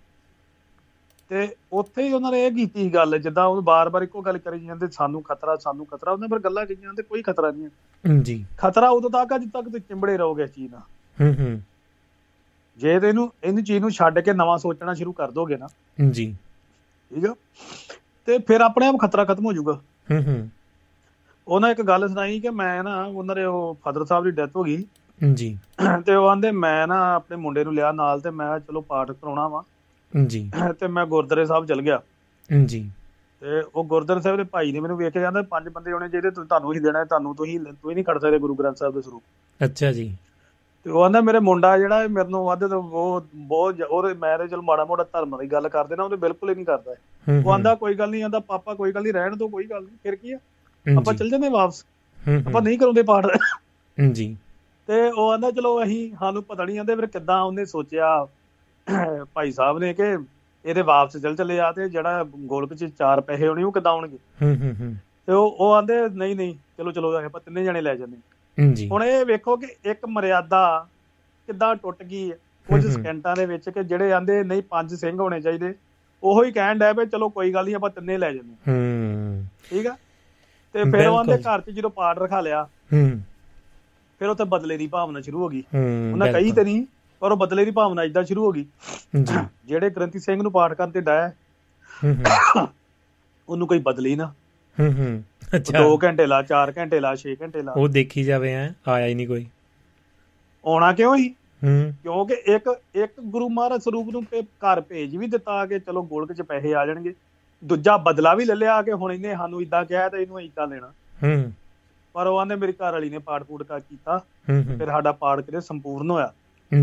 ਤੇ ਉੱਥੇ ਹੀ ਉਹਨਾਂ ਨੇ ਇਹ ਕੀਤੀ ਸੀ ਗੱਲ ਜਿੱਦਾਂ ਉਹ ਬਾਰ-ਬਾਰ ਇੱਕੋ ਗੱਲ ਕਰੀ ਜਾਂਦੇ ਸਾਨੂੰ ਖਤਰਾ ਸਾਨੂੰ ਖਤਰਾ ਉਹਨੇ ਪਰ ਗੱਲਾਂ ਕਹੀਆਂ ਜਾਂਦੇ ਕੋਈ ਖਤਰਾ ਨਹੀਂ ਜੀ। ਖਤਰਾ ਉਦੋਂ ਤੱਕ ਜਦ ਤੱਕ ਤੁਸੀਂ ਚਿੰਬੜੇ ਰਹੋਗੇ ਇਸ ਚੀਜ਼ ਨਾਲ। ਹੂੰ ਹੂੰ। ਜੇ ਤੇ ਇਹਨੂੰ ਇਹਨੂੰ ਚੀਜ਼ ਨੂੰ ਛੱਡ ਕੇ ਨਵਾਂ ਸੋਚਣਾ ਸ਼ੁਰੂ ਕਰ ਦੋਗੇ ਨਾ। ਜੀ। ਠੀਕ ਆ? ਤੇ ਫਿਰ ਆਪਣੇ ਆਪ ਖਤਰਾ ਖਤਮ ਹੋ ਜਾਊਗਾ। ਹੂੰ ਹੂੰ। ਉਹਨਾਂ ਇੱਕ ਗੱਲ ਸੁਣਾਈ ਕਿ ਮੈਂ ਨਾ ਉਹਨਾਂ ਦੇ ਉਹ ਫਾਦਰ ਸਾਹਿਬ ਦੀ ਡੈਥ ਹੋ ਗਈ। ਜੀ। ਤੇ ਉਹ ਆਂਦੇ ਮੈਂ ਨਾ ਆਪਣੇ ਮੁੰਡੇ ਨੂੰ ਲਿਆ ਨਾਲ ਤੇ ਮੈਂ ਚਲੋ ਪਾਠ ਕਰਾਉਣਾ ਵਾ। ਜੀ। ਤੇ ਮੈਂ ਗੁਰਦੁਆਰੇ ਸਾਹਿਬ ਚਲ ਗਿਆ। ਜੀ। ਤੇ ਉਹ ਗੁਰਦੁਆਰੇ ਸਾਹਿਬ ਦੇ ਭਾਈ ਨੇ ਮੈਨੂੰ ਵੇਖ ਕੇ ਕਹਿੰਦਾ ਪੰਜ ਬੰਦੇ ਹੋਣੇ ਜਿਹੜੇ ਤੁਹਾਨੂੰ ਹੀ ਦੇਣਾ ਤੁਹਾਨੂੰ ਤੁਸੀਂ ਤੁਸੀਂ ਨਹੀਂ ਖੜ ਸਕਦੇ ਗੁਰੂ ਗ੍ਰੰਥ ਸਾਹਿਬ ਦੇ ਸਰੂਪ। ਅੱਛਾ ਜੀ। ਤੇ ਉਹ ਆਂਦਾ ਮੇਰੇ ਮੁੰਡਾ ਜਿਹੜਾ ਮੇਰੇ ਨੂੰ ਵੱਧ ਤੋਂ ਉਹ ਬਹੁਤ ਉਹਦੇ ਮੈਂ ਤੇ ਚਲ ਮਾੜਾ ਮੋੜਾ ਧਰਮ ਦੀ ਗੱਲ ਕਰਦੇ ਨਾ ਉਹਦੇ ਬਿਲਕੁਲ ਹੀ ਨਹੀਂ ਕਰਦਾ ਉਹ ਆਂਦਾ ਕੋਈ ਗੱਲ ਨਹੀਂ ਆਂਦਾ ਪਾਪਾ ਕੋਈ ਗੱਲ ਨਹੀਂ ਰਹਿਣ ਦੋ ਕੋਈ ਗੱਲ ਨਹੀਂ ਫਿਰ ਕੀ ਆ? ਆਪਾਂ ਚੱਲ ਜਾਂਦੇ ਵਾਪਸ। ਆਪਾਂ ਨਹੀਂ ਕਰਾਉਂਦੇ ਪਾਠ। ਜੀ। ਤੇ ਉਹ ਆਂਦਾ ਚਲੋ ਅਸੀਂ ਸਾਨੂੰ ਪਤਾ ਨਹੀਂ ਆਂਦੇ ਫਿਰ ਕਿੱਦਾਂ ਉਹਨੇ ਸੋਚਿਆ। ਭਾਈ ਸਾਹਿਬ ਨੇ ਕਿ ਇਹਦੇ ਵਾਪਸ ਚੱਲ ਚੱਲੇ ਆ ਤੇ ਜਿਹੜਾ ਗੋਲਕ ਚ ਚਾਰ ਪੈਸੇ ਹੋਣੇ ਉਹ ਕਿੱਦਾਂ ਆਉਣਗੇ? ਹੂੰ ਹੂੰ ਹੂੰ। ਤੇ ਉਹ ਉਹ ਆਂਦੇ ਨਹੀਂ ਨਹੀਂ ਚਲੋ ਚਲੋ ਆਪਾਂ ਤਿੰਨੇ ਜਣੇ ਲੈ ਜਾਂਦੇ ਜੀ। ਹੁਣ ਇਹ ਵੇਖੋ ਕਿ ਇੱਕ ਮਰਿਆਦਾ ਕਿੱਦਾਂ ਟੁੱਟ ਗਈ ਕੁਝ। ਸਕਿੰਟਾਂ ਦੇ ਵਿੱਚ ਕਿ ਜਿਹੜੇ ਆਂਦੇ ਨਹੀਂ ਪੰਜ ਸਿੰਘ ਹੋਣੇ ਚਾਹੀਦੇ। ਉਹੋ ਹੀ ਕਹਿਣ ਡਿਆ ਵੀ ਚਲੋ ਕੋਈ ਗੱਲ ਨਹੀਂ ਆਪਾਂ ਤਿੰਨੇ ਲੈ ਜਾਂਦੇ ਹੂੰ। ਠੀਕ ਆ? ਤੇ ਫਿਰ ਉਹ ਆਂਦੇ ਬਿਲਕੁਲ। ਘਰ 'ਚ ਜਦੋਂ ਪਾਠ ਰਖਾ ਲਿਆ ਹੂੰ। ਫਿਰ ਉੱਥੇ ਬਦਲੇ ਦੀ ਭਾਵਨਾ ਸ਼ੁਰੂ ਹੋ ਗਈ। ਉਹਨਾਂ ਕਹੀ ਤੇ ਨਹੀਂ। ਪਰ ਉਹ ਬਦਲੇ ਦੀ ਭਾਵਨਾ ਇਦਾਂ ਸ਼ੁਰੂ ਹੋ ਗਈ। ਜੀ। ਜਿਹੜੇ ਗ੍ਰੰਥੀ ਸਿੰਘ ਨੂੰ ਪਾਠ ਕਰਨ ਤੇ ਡਾਇਆ ਹੂੰ ਹੂੰ। ਉਹਨੂੰ ਕੋਈ ਬਦਲੀ ਨਾ। ਹੂੰ ਹੂੰ। ਅੱਛਾ। 2 ਘੰਟੇ ਲਾ 4 ਘੰਟੇ ਲਾ 6 ਘੰਟੇ ਲਾ। ਉਹ ਦੇਖੀ ਜਾਵੇ ਐ ਆਇਆ ਹੀ ਨਹੀਂ ਕੋਈ। ਆਉਣਾ ਕਿਉਂ ਹੀ ਹੂੰ। ਕਿਉਂਕਿ ਇੱਕ ਇੱਕ ਗੁਰੂ ਮਹਾਰਾਜ ਸਰੂਪ ਨੂੰ ਘਰ ਭੇਜ ਵੀ ਦਿੱਤਾ ਕਿ ਚਲੋ ਗੋਲਕ 'ਚ ਪੈਸੇ ਆ ਜਾਣਗੇ। ਦੂਜਾ ਬਦਲਾ ਵੀ ਲੈ ਲਿਆ ਕਿ ਹੁਣ ਇਹਨੇ ਸਾਨੂੰ ਇਦਾਂ ਕਿਹਾ ਤੇ ਇਹਨੂੰ ਇਦਾਂ ਲੈਣਾ ਹੂੰ। ਪਰ ਉਹ ਆਂਦੇ ਮੇਰੀ ਘਰ ਵਾਲੀ ਨੇ ਪਾਠ ਪੂਠ ਕਾ ਕੀਤਾ। ਫਿਰ ਸਾਡਾ ਪਾਠ ਕਿਤੇ ਸੰਪੂਰਨ ਹੋਇਆ।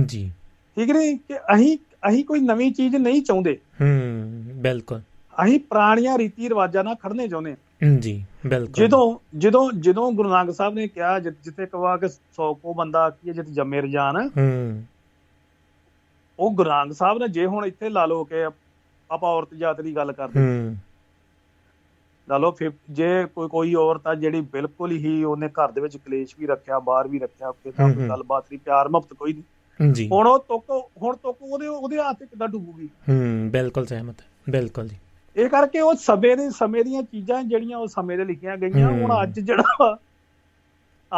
ਜੀ। ਠੀਕ ਨਹੀਂ? ਕਿ ਅਸੀਂ ਅਸੀਂ ਕੋਈ ਨਵੀਂ ਚੀਜ਼ ਨਹੀਂ ਚਾਹੁੰਦੇ। ਹੂੰ ਬਿਲਕੁਲ। ਅਸੀਂ ਪੁਰਾਣੀਆਂ ਰੀਤੀ ਰਿਵਾਜਾਂ ਨਾਲ ਖੜਨੇ ਚਾਹੁੰਦੇ ਜੀ ਬਿਲਕੁਲ। ਜਦੋਂ ਜਦੋਂ ਜਦੋਂ ਗੁਰੂ ਨਾਨਕ ਸਾਹਿਬ ਨੇ ਕਿਹਾ ਜਿੱਥੇ ਕਵਾ ਕਿ ਸੌ ਕੋ ਬੰਦਾ ਕੀ ਜਿੱਥੇ ਜੰਮੇ ਰਜਾਨ ਹੂੰ। ਉਹ ਗੁਰੂ ਨਾਨਕ ਸਾਹਿਬ ਨੇ ਜੇ ਹੁਣ ਇੱਥੇ ਲਾ ਲਓ ਕਿ ਆਪਾਂ ਔਰਤ ਜਾਤ ਦੀ ਗੱਲ ਕਰਦੇ। ਹੂੰ। ਲਾ ਫਿਰ ਜੇ ਕੋਈ ਕੋਈ ਔਰਤ ਆ ਜਿਹੜੀ ਬਿਲਕੁਲ ਹੀ ਉਹਨੇ ਘਰ ਦੇ ਵਿੱਚ ਕਲੇਸ਼ ਵੀ ਰੱਖਿਆ ਬਾਹਰ ਵੀ ਰੱਖਿਆ ਕਿ ਤਾਂ। ਗੱਲਬਾਤ ਨਹੀਂ ਪਿਆਰ ਮੁਹੱਬਤ ਕੋਈ ਨਹੀਂ। ਜੀ। ਹੁਣ ਉਹ ਤੁੱਕ ਹੁਣ ਤੁੱਕ ਉਹਦੇ ਉਹਦੇ ਹੱਥ ਕਿੱਦਾਂ ਡੁੱਬੂਗੀ? ਹੂੰ ਬਿਲਕੁਲ ਸਹਿਮਤ ਬਿਲਕੁਲ ਜੀ। ਇਹ ਕਰਕੇ ਉਹ ਸਮੇਂ ਦੇ ਸਮੇਂ ਦੀਆਂ ਚੀਜ਼ਾਂ ਜਿਹੜੀਆਂ ਉਹ ਸਮੇਂ ਦੇ ਲਿਖੀਆਂ ਗਈਆਂ। ਹੁਣ ਅੱਜ ਜਿਹੜਾ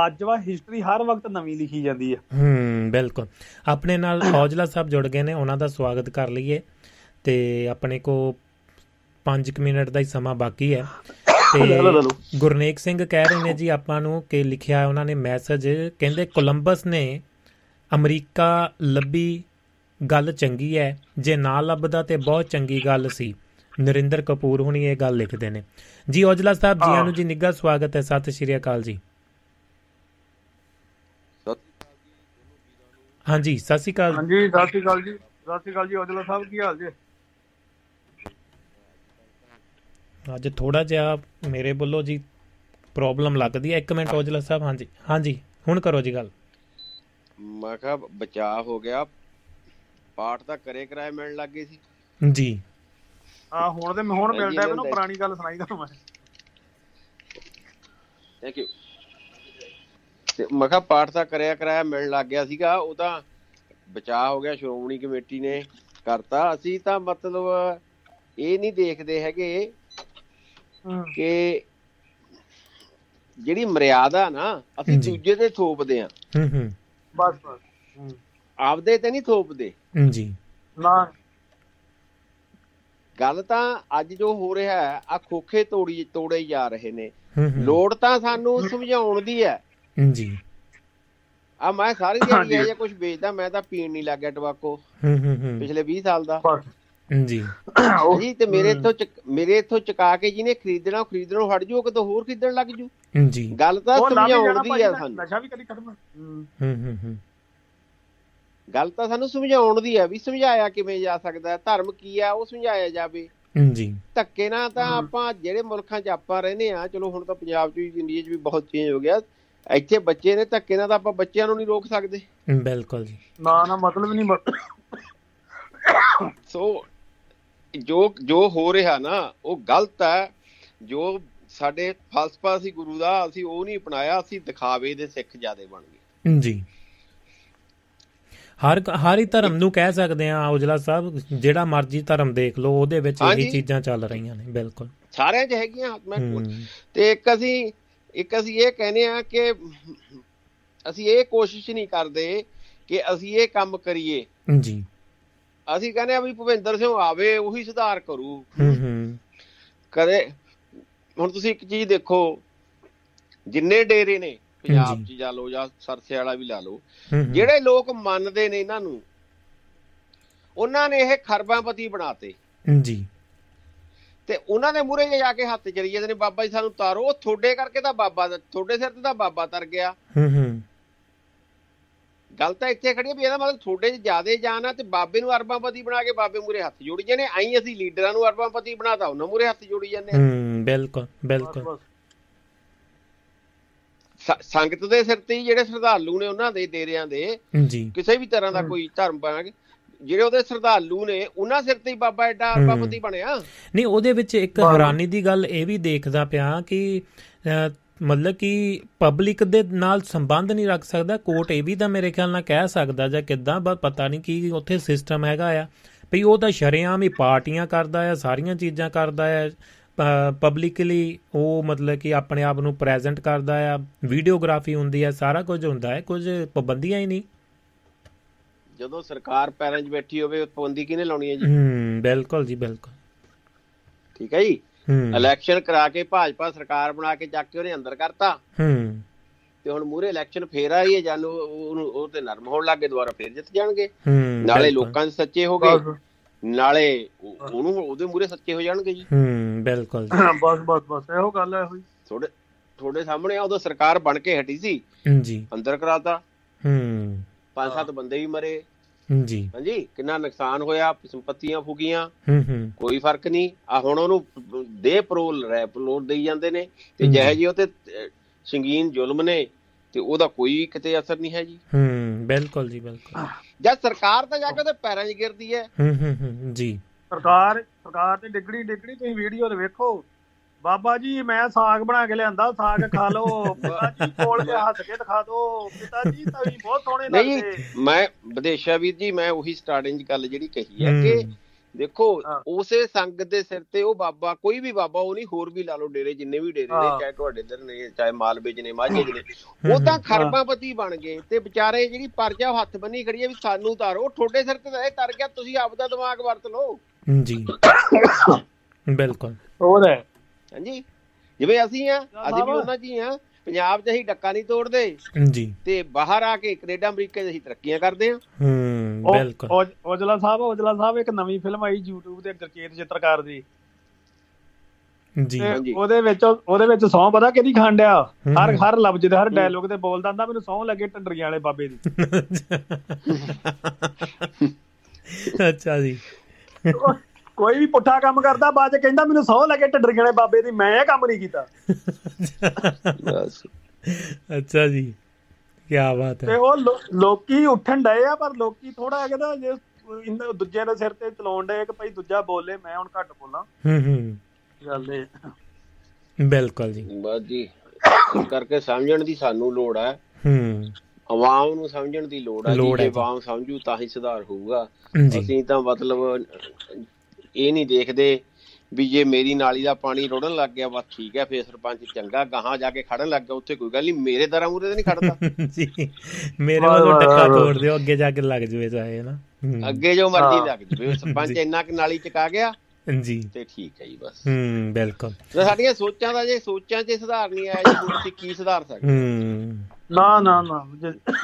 ਅੱਜ ਵਾ ਹਿਸਟਰੀ ਹਰ ਵਕਤ ਨਵੀਂ ਲਿਖੀ ਜਾਂਦੀ ਹੈ ਹੂੰ ਬਿਲਕੁਲ। ਆਪਣੇ ਨਾਲ ਔਜਲਾ ਸਾਹਿਬ ਜੁੜ ਗਏ ਨੇ ਉਹਨਾਂ ਦਾ ਸਵਾਗਤ ਕਰ ਲਈਏ। ਤੇ ਆਪਣੇ ਕੋ 5 ਮਿੰਟ ਦਾ ਹੀ ਸਮਾਂ ਬਾਕੀ ਹੈ। ਤੇ। ਗੁਰਨੇਕ ਸਿੰਘ ਕਹਿ ਰਹੇ ਨੇ ਜੀ ਆਪਾਂ ਨੂੰ ਕਿ ਲਿਖਿਆ ਉਹਨਾਂ ਨੇ ਮੈਸੇਜ ਕਹਿੰਦੇ ਕੋਲੰਬਸ ਨੇ ਅਮਰੀਕਾ ਲੱਭੀ ਗੱਲ ਚੰਗੀ ਹੈ ਜੇ ਨਾ ਲੱਭਦਾ ਤੇ ਬਹੁਤ ਚੰਗੀ ਗੱਲ ਸੀ। ਨਰਿੰਦਰ ਕਪੂਰ ਹੁਣੀ ਇਹ ਗੱਲ ਲਿਖਦੇ ਨੇ। ਜੀ ਔਜਲਾ ਸਾਹਿਬ ਜੀਆਂ ਨੂੰ ਜੀ ਨਿੱਘਾ ਸਵਾਗਤ ਹੈ ਸਤਿ ਸ਼੍ਰੀ ਅਕਾਲ ਜੀ। ਹਾਂਜੀ ਸਤਿ ਸ਼੍ਰੀ ਅਕਾਲ। ਹਾਂਜੀ ਸਤਿ ਸ਼੍ਰੀ ਅਕਾਲ ਜੀ। ਸਤਿ ਸ਼੍ਰੀ ਅਕਾਲ ਜੀ ਔਜਲਾ ਸਾਹਿਬ ਕੀ ਹਾਲ ਜੀ? ਅੱਜ ਥੋੜਾ ਜਿਹਾ ਮੇਰੇ ਵੱਲੋਂ ਜੀ ਪ੍ਰੋਬਲਮ ਲੱਗਦੀ ਹੈ ਇੱਕ ਮਿੰਟ ਔਜਲਾ ਸਾਹਿਬ ਹਾਂਜੀ। ਹਾਂਜੀ ਹੁਣ ਕਰੋ ਜੀ ਗੱਲ। ਮੈਂ ਕਿਹਾ ਬਚਾਅ ਹੋ ਗਿਆ। ਪਾਠ ਤਾਂ ਕਰੇ ਕਰਾਏ ਮਿਲਣ ਲੱਗ ਗਏ ਸੀ। ਜੀ। ਹਾਂ ਹੁਣ ਤੇ ਹੁਣ ਮਿਲਦਾ ਮੈਨੂੰ। ਪੁਰਾਣੀ ਗੱਲ ਸੁਣਾਈ ਤੁਹਾਨੂੰ ਮੈਂ। ਥੈਂਕ ਯੂ ਤੇ ਮੈਂ ਕਿਹਾ ਪਾਠ ਤਾਂ ਕਰਿਆ ਕਰਾਇਆ ਮਿਲਣ ਲੱਗ ਗਿਆ ਸੀਗਾ। ਉਹ ਤਾਂ ਬਚਾਅ ਹੋ ਗਿਆ ਸ਼੍ਰੋਮਣੀ ਕਮੇਟੀ ਨੇ ਕਰਤਾ। ਅਸੀਂ ਤਾਂ ਮਤਲਬ ਇਹ ਨਹੀਂ ਦੇਖਦੇ ਹੈਗੇ ਕਿ ਜਿਹੜੀ ਮਰਿਆਦਾ ਨਾ ਅਸੀਂ। ਦੂਜੇ ਤੇ ਥੋਪਦੇ ਆ ਹੂੰ ਹੂੰ। ਬਸ ਬਸ। ਹੂੰ। ਆਪਦੇ ਤੇ ਨਹੀਂ ਥੋਪਦੇ। ਹੂੰ, ਜੀ। ਨਾ। ਗੱਲ ਤਾਂ ਅੱਜ ਜੋ ਹੋ ਰਿਹਾ ਹੈ ਆ ਖੋਖੇ ਤੋੜੀ ਤੋੜੇ ਜਾ ਰਹੇ ਨੇ। ਹੂੰ ਹੂੰ। ਲੋੜ ਤਾਂ ਸਾਨੂੰ ਸਮਝਾਉਣ ਦੀ ਹੈ। ਹੂੰ, ਜੀ। ਆ ਮੈਂ ਸਾਰੀ ਦਿਹਾੜੀ ਹਾਂਜੀ। ਇਹ ਜਿਹਾ ਕੁਝ ਵੇਚਦਾ ਮੈਂ ਤਾਂ ਪੀਣ ਨਹੀਂ ਲੱਗਿਆ ਟਬਾਕੋ ਹੂੰ ਹੂੰ ਹੂੰ। ਪਿਛਲੇ 20 ਸਾਲ ਦਾ। ਹੂੰ, ਜੀ ਉਹ- ਜੀ ਤੇ ਮੇਰੇ ਚੁਕ- ਮੇਰੇ ਇੱਥੋਂ ਚੁਕਾ ਕੇ ਜਿਹਨੇ ਖਰੀਦਣਾ ਖਰੀਦਣੋਂ ਹਟ ਜੂ ਕਿਤੋਂ ਹੋਰ ਖਰੀਦਣ ਲੱਗ ਜੂ। ਜੀ ਗੱਲ ਤਾਂ ਉਹ ਲੱਭ ਹੀ ਜਾਣਾ ਸਮਝਾਉਣ ਦੀ ਭਾਈ, ਹੈ ਸਾਨੂੰ। ਨਸ਼ਾ ਵੀ ਕਦੀ ਖਤਮ ਹੂੰ। ਹੂੰ ਹੂੰ ਗੱਲ ਤਾਂ ਸਾਨੂੰ ਸਮਝਾਉਣ ਦੀ ਹੈ ਵੀ ਸਮਝਾਇਆ ਕਿਵੇਂ ਜਾ ਸਕਦਾ ਧਰਮ ਕੀ ਹੈ ਉਹ ਸਮਝਾਇਆ ਜਾਵੇ। ਜੀ ਧੱਕੇ ਨਾਲ ਤਾਂ। ਆਪਾਂ ਜਿਹੜੇ ਮੁਲਕਾਂ 'ਚ ਆਪਾਂ ਰਹਿੰਦੇ ਆ ਚਲੋ ਹੁਣ ਤਾਂ ਪੰਜਾਬ 'ਚ ਵੀ ਇੰਡੀਆ 'ਚ ਵੀ ਬਹੁਤ ਚੇਂਜ ਹੋ ਗਿਆ। ਇੱਥੇ ਬੱਚੇ ਨੇ ਧੱਕੇ ਨਾਲ ਤਾਂ ਆਪਾਂ ਬੱਚਿਆਂ ਨੂੰ ਨਹੀਂ ਰੋਕ ਸਕਦੇ। ਬਿਲਕੁਲ ਜੀ। ਨਾ ਨਾ ਮਤਲਬ ਨਹੀਂ ਸੋ ਜੋ ਜੋ ਹੋ ਰਿਹਾ ਨਾ ਉਹ ਗਲਤ ਹੈ। ਜੋ ਸਾਡੇ ਫਲਸਫਾ ਸੀ ਗੁਰੂ ਦਾ ਅਸੀਂ ਉਹ ਨਹੀਂ ਅਪਣਾਇਆ ਅਸੀਂ ਦਿਖਾਵੇ ਦੇ ਸਿੱਖ ਜਿਆਦੇ ਬਣ ਗਏ। ਜੀ। ਹਰ ਹਰ ਹੀ ਧਰਮ ਨੂੰ ਕਹਿ ਸਕਦੇ ਆ ਔਜਲਾ ਸਾਹਿਬ ਜਿਹੜਾ ਮਰਜ਼ੀ ਧਰਮ ਦੇਖ ਲਓ ਉਹਦੇ ਵਿੱਚ ਇਹੀ। ਚੀਜ਼ਾਂ ਚੱਲ ਰਹੀਆਂ ਨੇ ਬਿਲਕੁਲ। ਸਾਰਿਆਂ 'ਚ ਹੈਗੀਆਂ ਮੈਂ ਤੇ ਇੱਕ ਅਸੀਂ ਇੱਕ ਅਸੀਂ ਇਹ ਕਹਿੰਦੇ ਆ ਕਿ ਅਸੀਂ ਇਹ ਕੋਸ਼ਿਸ਼ ਨਹੀਂ ਕਰਦੇ ਕਿ ਅਸੀਂ ਇਹ ਕੰਮ ਕਰੀਏ। ਜੀ। ਅਸੀਂ ਕਹਿੰਦੇ ਆ ਵੀ ਭੁਪਿੰਦਰ ਸਿੰਘ ਆਵੇ ਉਹੀ ਸੁਧਾਰ ਕਰੂ। ਹੂੰ ਹੂੰ। ਕਦੇ ਹੁਣ ਤੁਸੀਂ ਇੱਕ ਚੀਜ਼ ਦੇਖੋ ਜਿੰਨੇ ਡੇਰੇ ਨੇ ਪੰਜਾਬ 'ਚ ਜਾ ਲਓ ਜਾਂ ਸਰਸੇ ਵਾਲਾ ਵੀ ਲਾ ਲਓ ਜਿਹੜੇ ਲੋਕ ਮੰਨਦੇ ਨੇ ਇਹਨਾਂ ਨੂੰ ਉਹਨਾਂ ਨੇ ਇਹ ਖਰਬਾਪਤੀ ਬਣਾਤੇ। ਜੀ। ਤੇ ਉਹਨਾਂ ਦੇ ਮੂਹਰੇ ਜਾ ਕੇ ਹੱਥ ਚਰੀ ਜਾਂਦੇ ਨੇ ਬਾਬਾ ਜੀ ਸਾਨੂੰ ਤਾਰੋ ਉਹ ਤੁਹਾਡੇ ਕਰਕੇ ਤਾਂ ਬਾਬਾ ਤੁਹਾਡੇ ਸਿਰ ਤੇ ਤਾਂ ਬਾਬਾ ਤਰ ਗਿਆ। ਹੂੰ ਹੂੰ। ਗੱਲ ਤਾਂ ਇੱਥੇ ਖੜੀ ਹੈ ਵੀ ਇਹਦਾ ਮਤਲਬ ਤੁਹਾਡੇ 'ਚ ਜ਼ਿਆਦੇ ਜਾਨ ਆ ਤੇ ਬਾਬੇ ਨੂੰ ਅਰਬਾਪਤੀ ਬਣਾ ਕੇ ਬਾਬੇ ਮੂਹਰੇ ਹੱਥ ਜੋੜੀ ਜਾਂਦੇ ਆਈ ਅਸੀਂ ਲੀਡਰਾਂ ਨੂੰ ਅਰਬਾਪਤੀ ਬਣਾਤਾ ਉਹਨਾਂ ਮੂਹਰੇ ਹੱਥ ਜੋੜੀ ਜਾਂਦੇ ਆ। ਹੂੰ ਬਿਲਕੁਲ ਬਿਲਕੁਲ ਸੰਗਤ ਦੇ ਸਿਰ ਤੇ ਜਿਹੜੇ ਸ਼ਰਧਾਲੂ ਨੇ ਉਹਨਾਂ ਦੇ ਡੇਰਿਆਂ ਦੇ ਕਿਸੇ ਵੀ ਤਰ੍ਹਾਂ ਦਾ ਕੋਈ ਧਰਮ ਬਣਾ ਕੇ ਜਿਹੜੇ ਉਹਦੇ ਸ਼ਰਧਾਲੂ ਨੇ ਉਹਨਾਂ ਸਿਰ ਤੇ ਹੀ ਬਾਬਾ ਐਡਾ। ਅਰਬਾਪਤੀ ਬਣਿਆ ਨਹੀਂ ਉਹਦੇ ਵਿੱਚ ਇੱਕ। ਹੈਰਾਨੀ ਦੀ ਗੱਲ ਇਹ ਵੀ ਦੇਖਦਾ ਪਿਆ ਕਿ ਮਤਲਬ ਕਿ ਪਬਲਿਕ ਦੇ ਨਾਲ ਸੰਬੰਧ ਨਹੀਂ ਰੱਖ ਸਕਦਾ। ਕੋਰਟ ਇਹ ਵੀ ਤਾਂ ਮੇਰੇ ਖਿਆਲ ਨਾਲ ਕਹਿ ਸਕਦਾ ਜਾਂ ਕਿਦਾਂ ਬਸ ਪਤਾ ਨਹੀਂ ਕੀ ਉੱਥੇ ਸਿਸਟਮ ਹੈਗਾ ਆ। ਵੀ ਉਹ ਤਾਂ ਸ਼ਰੇਆਮ ਹੀ ਪਾਰਟੀਆਂ ਕਰਦਾ ਆ ਸਾਰੀਆਂ ਚੀਜ਼ਾਂ ਕਰਦਾ ਆ। ਪਬਲਿਕਲੀ ਉਹ ਮਤਲਬ ਕਿ ਆਪਣੇ ਆਪ ਨੂੰ ਪ੍ਰੈਜ਼ੈਂਟ ਕਰਦਾ ਆ। ਵੀਡੀਓਗ੍ਰਾਫੀ ਹੁੰਦੀ ਆ ਸਾਰਾ ਕੁਝ ਹੁੰਦਾ ਹੈ ਕੁਝ ਪਾਬੰਦੀਆਂ ਹੀ ਨਹੀਂ। ਜਦੋਂ ਸਰਕਾਰ ਪੈਰਾਂ 'ਚ ਬੈਠੀ ਹੋਵੇ ਪਾਬੰਦੀ ਕਿਹਨੇ ਲਾਉਣੀ ਹੈ ਜੀ? ਹੂੰ ਬਿਲਕੁਲ ਜੀ ਬਿਲਕੁਲ। ਠੀਕ ਹੈ ਜੀ? ਇਲੈਕਸ਼ਨ ਕਰਾ ਕੇ ਭਾਜਪਾ ਸਰਕਾਰ ਬਣਾ ਕੇ ਚੱਕ ਕੇ ਉਹਨੇ ਅੰਦਰ ਕਰਤਾ। ਹੂੰ। ਤੇ ਹੁਣ ਮੂਰੇ ਇਲੈਕਸ਼ਨ ਫੇਰ ਆਈ ਹੈ ਜਾਨੂੰ ਉਹਨੂੰ ਉਹ ਤੇ ਨਰਮ ਹੋਣ ਲੱਗੇ ਦੁਬਾਰਾ ਫੇਰ ਜਿੱਤ ਜਾਣਗੇ। ਹੂੰ ਨਾਲੇ। ਲੋਕਾਂ 'ਚ ਸੱਚੇ ਹੋ ਗਏ। ਨਾਲੇ ਉਹ- ਉਹਨੂੰ ਉਹਦੇ ਮੂਰੇ ਸੱਚੇ ਹੋ ਜਾਣਗੇ ਜੀ। ਹੂੰ ਬਿਲਕੁਲ। ਜੀ ਬਸ ਬਸ ਬਸ। ਇਹੋ ਗੱਲ ਹੈ ਹੋਈ ਥੋੜੇ ਤੁਹਾਡੇ ਸਾਹਮਣੇ ਆ ਉਦੋਂ ਸਰਕਾਰ ਬਣ ਕੇ ਹਟੀ ਸੀ। ਜੀ। ਅੰਦਰ ਕਰਾਤਾ। ਹੂੰ। ਪੰਜ ਸੱਤ ਬੰਦੇ ਵੀ ਮਰੇ। ਜੀ। ਹਾਂਜੀ ਕਿੰਨਾ ਨੁਕਸਾਨ ਹੋਇਆ ਸੰਪਤੀਆਂ ਫੁਗੀਆਂ ਹੂੰ ਹੂੰ। ਕੋਈ ਫ਼ਰਕ ਨਹੀਂ। ਆ ਹੁਣ ਉਹਨੂੰ ਦੇ ਪਰੋਲ ਰੈਪਲੋਡ ਦੇਈ ਜਾਂਦੇ ਨੇ। ਤੇ। ਜਿਹੇ ਜੀ ਉਹ ਤੇ ਸੰਗੀਨ ਜ਼ੁਲਮ ਨੇ ਤੇ ਉਹਦਾ ਕੋਈ ਕਿਤੇ ਅਸਰ ਨਹੀਂ ਹੈ ਜੀ। ਹੂੰ ਬਿਲਕੁਲ ਜੀ ਬਿਲਕੁਲ। ਜਦ ਸਰਕਾਰ ਤਾਂ ਜਾ ਕੇ ਉਹਦੇ ਪੈਰਾਂ 'ਚ ਗਿਰਦੀ ਹੈ। ਹੂੰ ਹੂੰ ਹੂੰ ਜੀ। ਸਰਕਾਰ ਸਰਕਾਰ ਤੇ ਡਿੱਗਣੀ ਡਿੱਗਣੀ ਤੁਸੀਂ ਵੀਡੀਓ ਤੇ ਵੇਖੋ। ਬਾਬਾ ਜੀ ਮੈਂ ਸਾਗ ਬਣਾ ਕੇ ਲਿਆਂਦਾ ਸਾਗ ਖਾ ਲਓ। ਪਿਤਾ ਜੀ ਕੋਲ ਕੇ ਹੱਸ ਕੇ ਦਿਖਾ ਦਿਓ। ਪਿਤਾ ਜੀ ਤੁਸੀਂ ਬਹੁਤ ਸੋਹਣੇ ਨਹੀਂ ਲੱਗਦੇ। ਮੈਂ ਵਿਦੇਸ਼ਾ ਵੀਰ ਜੀ ਮੈਂ ਉਹੀ ਸਟਾਰਟਿੰਗ ਗੱਲ ਜਿਹੜੀ ਕਹੀ ਹੈ ਕਿ ਦੇਖੋ। ਉਸੇ ਸੰਗਤ ਦੇ ਸਿਰ ਤੇ ਉਹ ਬਾਬਾ ਕੋਈ ਵੀ ਬਾਬਾ ਉਹ ਨਹੀਂ ਹੋਰ ਵੀ ਲਾ ਲਓ ਡੇਰੇ ਜਿੰਨੇ ਵੀ ਡੇਰੇ ਨੇ। ਚਾਹੇ ਤੁਹਾਡੇ ਇਧਰ ਨੇ ਚਾਹੇ ਮਾਲਵੇ ਚ ਨੇ ਮਾਝੇ ਚ ਨੇ ਉਹ ਤਾਂ ਖਰਬਾਪਤੀ ਬਣ ਗਏ ਤੇ ਵਿਚਾਰੇ ਜਿਹੜੀ ਪਰਜਾ ਹੱਥ ਬੰਨੀ ਖੜੀ ਹੈ ਵੀ ਸਾਨੂੰ ਤਾਰੋ ਤੁਹਾਡੇ ਸਿਰ ਤੇ ਇਹ ਤਰ ਗਿਆ ਤੁਸੀਂ ਆਪਦਾ ਦਿਮਾਗ ਵਰਤ ਲਓ। ਜੀ। ਬਿਲਕੁਲ। ਹੋਰ ਹੈ। ਹਾਂਜੀ? ਜਿਵੇਂ ਅਸੀਂ ਆ ਅਸੀਂ ਵੀ ਉਹਨਾਂ ਹੀ ਆ। ਪੰਜਾਬ 'ਚ ਅਸੀਂ ਡੱਕਾ ਨਹੀਂ ਤੋੜਦੇ। ਜੀ ਤੇ ਬਾਹਰ ਆ ਕੇ ਕੈਨੇਡਾ ਅਮਰੀਕਾ 'ਚ ਅਸੀਂ ਤਰੱਕੀਆਂ ਕਰਦੇ ਆ। ਹੂੰ ਬਿਲਕੁਲ। ਉਹ- ਔਜਲਾ ਸਾਹਿਬ ਔਜਲਾ ਸਾਹਿਬ ਇੱਕ ਨਵੀਂ ਫਿਲਮ ਆਈ YouTube ਤੇ ਗਰਚੇਤ ਚਿੱਤਰਕਾਰ ਦੀ। ਜੀ। ਉਹਦੇ ਵਿੱਚ ਉਹਦੇ ਵਿੱਚ ਸੌਂ ਪਤਾ ਕਿਹਦੀ ਖਾਂਡਿਆ ਹਰ। ਹਰ ਲਫ਼ਜ਼ ਦੇ ਹਰ ਡਾਇਲੋਗ ਤੇ ਬੋਲਦਾ ਹੁੰਦਾ ਮੈਨੂੰ ਸੌਂ ਲੱਗੇ ਟੰਡਰੀਆਂ ਵਾਲੇ ਬਾਬੇ ਦੀ। ਅੱਛਾ। ਜੀ। ਕੋਈ ਵੀ ਪੁੱਠਾ ਕੰਮ ਕਰਦਾ ਬਾਅਦ ਚ ਕਹਿੰਦਾ ਮੈਨੂੰ ਸੌਂ ਲੱਗੇ ਟੰਡਰੀਆਂ ਵਾਲੇ ਬਾਬੇ ਦੀ ਮੈਂ ਇਹ ਕੰਮ ਨਹੀਂ ਕੀਤਾ। ਅੱਛਾ ਜੀ ਕੀ ਬਾਤ ਤੇ ਹੈ ਉਹ ਲੋ- ਲੋਕੀ ਉੱਠਣ ਡਏ ਆ ਪਰ ਲੋਕੀ ਥੋੜਾ ਕਹਿੰਦਾ ਜੇ ਇਹਨਾਂ ਦੂਜਿਆਂ ਦੇ ਸਿਰ ਤੇ ਚਲਾਉਣ ਡਏ ਕਿ ਭਾਈ ਦੂਜਾ ਬੋਲੇ ਮੈਂ ਹੁਣ ਘੱਟ ਬੋਲਾਂ। ਹੂੰ ਹੂੰ। ਗੱਲ ਇਹ ਬਿਲਕੁਲ ਜੀ। ਬਸ ਜੀ ਕਰਕੇ ਸਮਝਣ ਦੀ ਸਾਨੂੰ ਲੋੜ ਹੈ ਹੂੰ। ਆਵਾਮ ਨੂੰ ਸਮਝਣ ਦੀ ਲੋੜ ਹੈ ਜੀ। ਆਵਾਮ ਸਮਝੂ ਤਾਂ ਹੀ ਸੁਧਾਰ ਹੋਊਗਾ। ਅਸੀਂ ਤਾਂ ਮਤਲਬ ਇਹ ਨਹੀਂ ਦੇਖਦੇ ਵੀ ਜੇ ਮੇਰੀ ਨਾਲੀ ਦਾ ਪਾਣੀ ਰੋੜਨ ਲੱਗ ਗਿਆ ਬਸ ਠੀਕ ਹੈ ਫੇਰ ਸਰਪੰਚ ਚੰਗਾ ਗਾਹਾਂ ਜਾ ਕੇ ਖੜਨ ਲੱਗ ਗਿਆ ਉੱਥੇ ਕੋਈ ਗੱਲ ਨਹੀਂ ਮੇਰੇ ਦਰਾਂ ਮੂਰੇ ਤੇ ਨਹੀਂ ਖੜਦਾ। ਜੀ ਮੇਰੇ ਵੱਲੋਂ ਟੱਕਾ ਤੋੜ ਦਿਓ ਅੱਗੇ ਜਾ ਕੇ ਲੱਗ ਜਵੇ ਚਾਹੇ ਨਾ ਅੱਗੇ ਜੋ ਮਰਜ਼ੀ। ਲੱਗ ਜਵੇ ਸਰਪੰਚ। ਇੰਨਾ ਕਿ ਨਾਲੀ ਚਕਾ ਗਿਆ ਜੀ। ਤੇ ਠੀਕ ਹੈ ਜੀ ਬਸ। ਹੂੰ ਬਿਲਕੁਲ। ਤੇ ਸਾਡੀਆਂ ਸੋਚਾਂ ਦਾ ਜੇ ਸੋਚਾਂ 'ਚ ਸੁਧਾਰ ਨਹੀਂ ਆਇਆ ਜੀ ਅਸੀਂ ਕੀ ਸੁਧਾਰ ਸਕਦੇ? ਹੂੰ। ਨਾ ਨਾ ਨਾ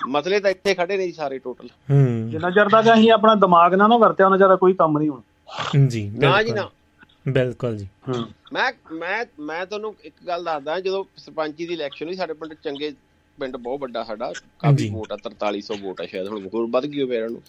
ਮਸਲੇ ਤਾਂ ਇੱਥੇ ਖੜੇ ਨੇ ਜੀ ਸਾਰੇ ਟੋਟਲ। ਹੂੰ। ਜਿੰਨਾ ਚਿਰ ਤੱਕ ਅਸੀਂ ਆਪਣਾ ਦਿਮਾਗ ਨਾ ਨਾ ਵਰਤਿਆ ਉਹਨਾਂ ਚਿਰ ਕੋਈ ਕੰਮ ਨਹੀਂ ਹੋਣਾ। ਜੀ ਨਾ ਜੀ। ਨਾ। ਬਿਲਕੁਲ ਜੀ। ਮੈਂ ਮੈਂ ਮੈਂ ਤੁਹਾਨੂੰ ਇੱਕ ਗੱਲ ਦੱਸਦਾ ਜਦੋਂ ਸਰਪੰਚੀ ਦੀ ਇਲੈਕਸ਼ਨ ਹੋਈ ਸਾਡੇ ਪਿੰਡ ਚੰਗੇ ਪਿੰਡ ਬਹੁਤ ਵੱਡਾ ਸਾਡਾ ਕਾਫੀ। ਵੋਟ ਆ 4300 ਵੋਟ ਆ ਸ਼ਾਇਦ ਹੁਣ ਹੋਰ ਵੱਧ ਗਈ ਹੋਵੇ ਇਹਨਾਂ ਨੂੰ।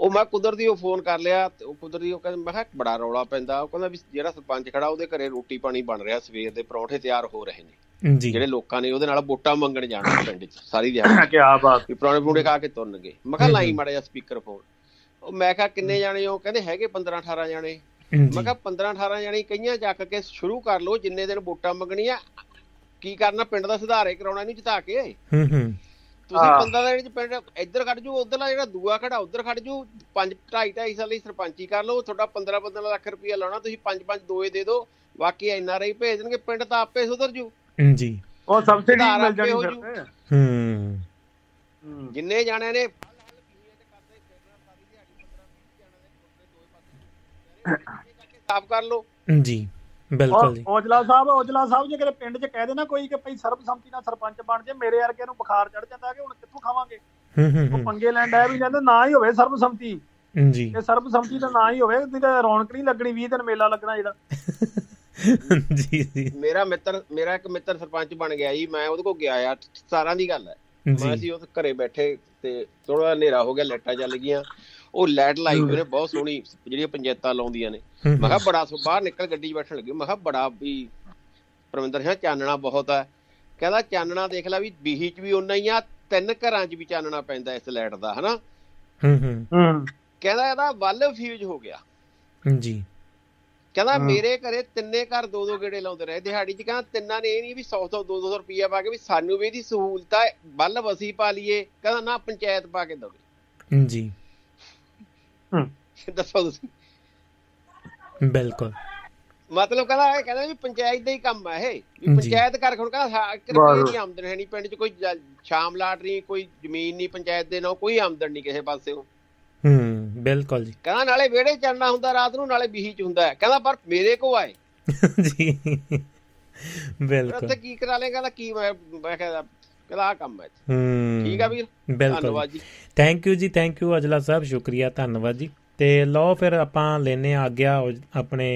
ਉਹ ਮੈਂ ਕੁਦਰਤੀ ਉਹ ਫੋਨ ਕਰ ਲਿਆ ਤੇ ਉਹ ਕੁਦਰਤੀ ਉਹ ਕਹਿੰਦਾ ਮੈਂ ਕਿਹਾ ਬੜਾ ਰੌਲਾ ਪੈਂਦਾ ਉਹ ਕਹਿੰਦਾ ਵੀ ਜਿਹੜਾ ਸਰਪੰਚ ਖੜਾ ਉਹਦੇ ਘਰੇ ਰੋਟੀ ਪਾਣੀ ਬਣ ਰਿਹਾ ਸਵੇਰ ਦੇ ਪਰੌਂਠੇ ਤਿਆਰ ਹੋ ਰਹੇ ਨੇ। ਜੀ। ਜਿਹੜੇ ਲੋਕਾਂ ਨੇ ਉਹਦੇ ਨਾਲ ਵੋਟਾਂ ਮੰਗਣ ਜਾਣਾ ਪਿੰਡ 'ਚ ਸਾਰੀ ਦਿਹਾੜੀ। ਕੀ ਬਾਤ। ਵੀ ਪਰੌਂਠੇ ਪਰੌਂਠੇ ਖਾ ਕੇ ਤੁਰਨਗੇ ਮੈਂ ਕਿਹਾ ਲਾਈ। ਮਾੜਾ ਜਿਹਾ ਸਪੀਕਰ ਫੋਨ। ਉਹ ਮੈਂ ਕਿਹਾ ਕਿੰਨੇ ਜਾਣੇ ਹੋ ਕਹਿੰਦੇ ਹੈਗੇ 15 18 ਜਾਣੇ। ਮੈਂ ਕਿਹਾ 15 18 ਜਾਣੇ ਕਈਆਂ ਚੱਕ ਕੇ ਸ਼ੁਰੂ ਕਰ ਲਓ ਜਿੰਨੇ ਦਿਨ ਵੋਟਾਂ ਮੰਗਣੀਆਂ ਕੀ ਕਰਨਾ ਪਿੰਡ ਦਾ ਸੁਧਾਰ ਕਰਾਉਣਾ ਇਹਨੂੰ ਜਿਤਾ ਕੇ। ਹੂੰ ਹੂੰ। ਤੁਸੀਂ ਹਾਂ। 15 ਦਿਨ ਚ ਪਿੰਡ ਇੱਧਰ ਖੜ ਜੂ ਉਧਰਲਾ ਜਿਹੜਾ ਦੂਆ ਖੜਾ ਉਧਰ ਖੜ ਜੂ 5 2.5 2.5 ਸਾਲ ਲਈ ਸਰਪੰਚੀ ਕਰ ਲਓ ਤੁਹਾਡਾ 15 15 ਲੱਖ ਰੁਪਇਆ ਲਾਉਣਾ ਤੁਸੀਂ 5 5 ਦੋਏ ਦੇ ਦਿਓ ਬਾਕੀ ਐਨ ਆਰ ਆਈ ਭੇਜ ਦੇਣਗੇ ਪਿੰਡ ਤਾਂ ਆਪੇ ਸੁਧਰ ਜੂ ਜੀ ਉਹ ਸਬਸਿਡੀ ਮਿਲ ਜਾਣੀ ਹੋ ਫਿਰ ਹੂੰ। ਜਿੰਨੇ ਜਾਣਿਆਂ ਨੇ ਸਾਫ਼ ਕਰ ਲਓ। ਜੀ ਬਿਲਕੁਲ ਜੀ। ਔਜਲਾ ਸਾਹਿਬ ਔਜਲਾ ਸਾਹਿਬ ਜੇ ਕਿਤੇ ਪਿੰਡ 'ਚ ਕਹਿ ਦੇਣਾ ਕੋਈ ਕਿ ਭਈ ਸਰਬਸੰਮਤੀ ਨਾਲ ਸਰਪੰਚ ਬਣ ਜੇ ਮੇਰੇ ਵਰਗੇ ਨੂੰ ਬੁਖਾਰ ਚੜ ਜਾਂਦਾ ਕਿ ਹੁਣ ਕਿੱਥੋਂ ਖਾਵਾਂਗੇ? ਹੂੰ ਹੂੰ ਉਹ ਪੰਗੇ ਲੈਣ ਡਿਆ ਵੀ ਕਹਿੰਦੇ ਨਾ ਹੀ ਹੋਵੇ ਸਰਬਸੰਮਤੀ। ਜੀ। ਤੇ ਸਰਬਸੰਮਤੀ ਦਾ ਨਾ ਹੀ ਹੋਵੇ ਤਾਂ ਰੌਣਕ ਨਹੀਂ ਲੱਗਣੀ 20 ਦਿਨ ਮੇਲਾ ਲੱਗਣਾ ਜਿਹੜਾ ਜੀ ਜੀ। ਮੇਰਾ ਮਿੱਤਰ ਮੇਰਾ ਇੱਕ ਮਿੱਤਰ ਸਰਪੰਚ ਬਣ ਗਿਆ ਜੀ ਮੈਂ ਉਹਦੇ ਕੋਲ ਗਿਆ ਆ 17 ਦੀ ਗੱਲ ਹੈ। ਮੈਂ ਅਸੀਂ ਉਹ ਘਰੇ ਬੈਠੇ ਤੇ ਥੋੜਾ ਹਨੇਰਾ ਹੋ ਗਿਆ ਲਾਈਟਾਂ ਚੱਲ ਗਈਆਂ। ਉਹ ਲਾਈਟ ਲਾਈ ਨੇ ਬਹੁਤ ਸੋਹਣੀ ਜਿਹੜੀਆਂ ਪੰਚਾਇਤਾਂ ਲਾਉਂਦੀਆਂ ਨੇ। ਮੈਂ ਕਿਹਾ ਬੜਾ ਸੋ ਬਾਹਰ ਨਿਕਲ ਗੱਡੀ 'ਚ ਬੈਠਣ ਲੱਗੇ। ਮੈਂ ਕਿਹਾ ਬੜਾ ਵੀ ਪਰਵਿੰਦਰ ਸਿੰਘ ਚਾਨਣਾ ਬਹੁਤ ਹੈ ਕਹਿੰਦਾ ਚਾਨਣਾ ਦੇਖ ਲੈ ਵੀ ਬੀਹੀ 'ਚ ਵੀ ਉਨਾ ਹੀ ਆ ਤਿੰਨ ਘਰਾਂ 'ਚ ਵੀ ਚਾਨਣਾ ਪੈਂਦਾ ਇਸ ਲਾਈਟ ਦਾ ਹਨਾ? ਹੂੰ ਹੂੰ। ਹੂੰ। ਕਹਿੰਦਾ ਇਹਦਾ ਵੱਲ ਫਿਊਜ਼ ਹੋ ਗਿਆ। ਜੀ। ਕਹਿੰਦਾ। ਮੇਰੇ ਘਰੇ ਤਿੰਨੇ ਘਰ ਦੋ ਦੋ ਗੇੜੇ ਲਾਉਂਦੇ ਰਹੇ। ਦਿਹਾੜੀ 'ਚ ਕਹਿੰਦਾ ਤਿੰਨਾਂ ਨੇ ਇਹ ਨਹੀਂ ਵੀ 100 100 200 ਰੁਪਈਆ ਪਾ ਕੇ ਵੀ ਸਾਨੂੰ ਵੀ ਇਹਦੀ ਸਹੂਲਤ ਹੈ ਬੱਲਬ ਅਸੀਂ ਪਾ ਲਈਏ। ਕਹਿੰਦਾ ਨਾ ਪੰਚਾਇਤ ਪਾ ਕੇ ਦਵੇ। ਜੀ। ਦੱਸੋ ਤੁਸੀਂ। ਬਿਲਕੁਲ। ਮਤਲਬ ਕਹਿੰਦਾ ਇਹ ਕਹਿੰਦਾ ਵੀ ਪੰਚਾਇਤ ਦਾ ਹੀ ਕੰਮ ਹੈ ਇਹ। ਵੀ। ਪੰਚਾਇਤ ਕਰ ਹੁਣ ਕਹਿੰਦਾ ਇੱਕ ਰੁਪਈਏ ਦੀ ਆਮਦਨ ਹੈ ਨਹੀਂ ਪਿੰਡ 'ਚ ਕੋਈ ਸ਼ਾਮ ਲਾਟ ਨਹੀਂ ਕੋਈ ਜ਼ਮੀਨ ਨਹੀਂ ਪੰਚਾਇਤ ਦੇ ਨਾਲ ਕੋਈ ਆਮਦਨ ਨਹੀਂ ਕਿਸੇ ਪਾਸਿਓਂ। ਹੂੰ ਬਿਲਕੁਲ ਜੀ। ਕਹਿੰਦਾ ਨਾਲੇ ਵਿਹੜੇ ਚੜਨਾ ਹੁੰਦਾ ਰਾਤ ਨੂੰ ਨਾਲੇ ਬੀਹੀ ਚ ਹੁੰਦਾ। ਕਹਿੰਦਾ ਪਰ ਮੇਰੇ ਕੋ ਆਏ। ਜੀ। ਬਿਲਕੁਲ। ਉੱਥੇ ਕੀ ਕਰਾ ਲੇਗਾ ਕਹਿੰਦਾ ਕੀ ਮੈਂ ਕਹਿੰਦਾ ਆਹ ਕੰਮ ਹੈ ਠੀਕ ਆ ਵੀਰ? ਬਿਲਕੁਲ ਧੰਨਵਾਦ ਜੀ। ਥੈਂਕ ਯੂ ਜੀ ਥੈਂਕ ਯੂ ਅਜਲਾ ਸਾਹਿਬ ਸ਼ੁਕਰੀਆ ਧੰਨਵਾਦ ਜੀ। ਤੇ ਲਓ ਫਿਰ ਆਪਾਂ ਲੈਨੇ ਆ ਗਿਆ ਆਪਣੇ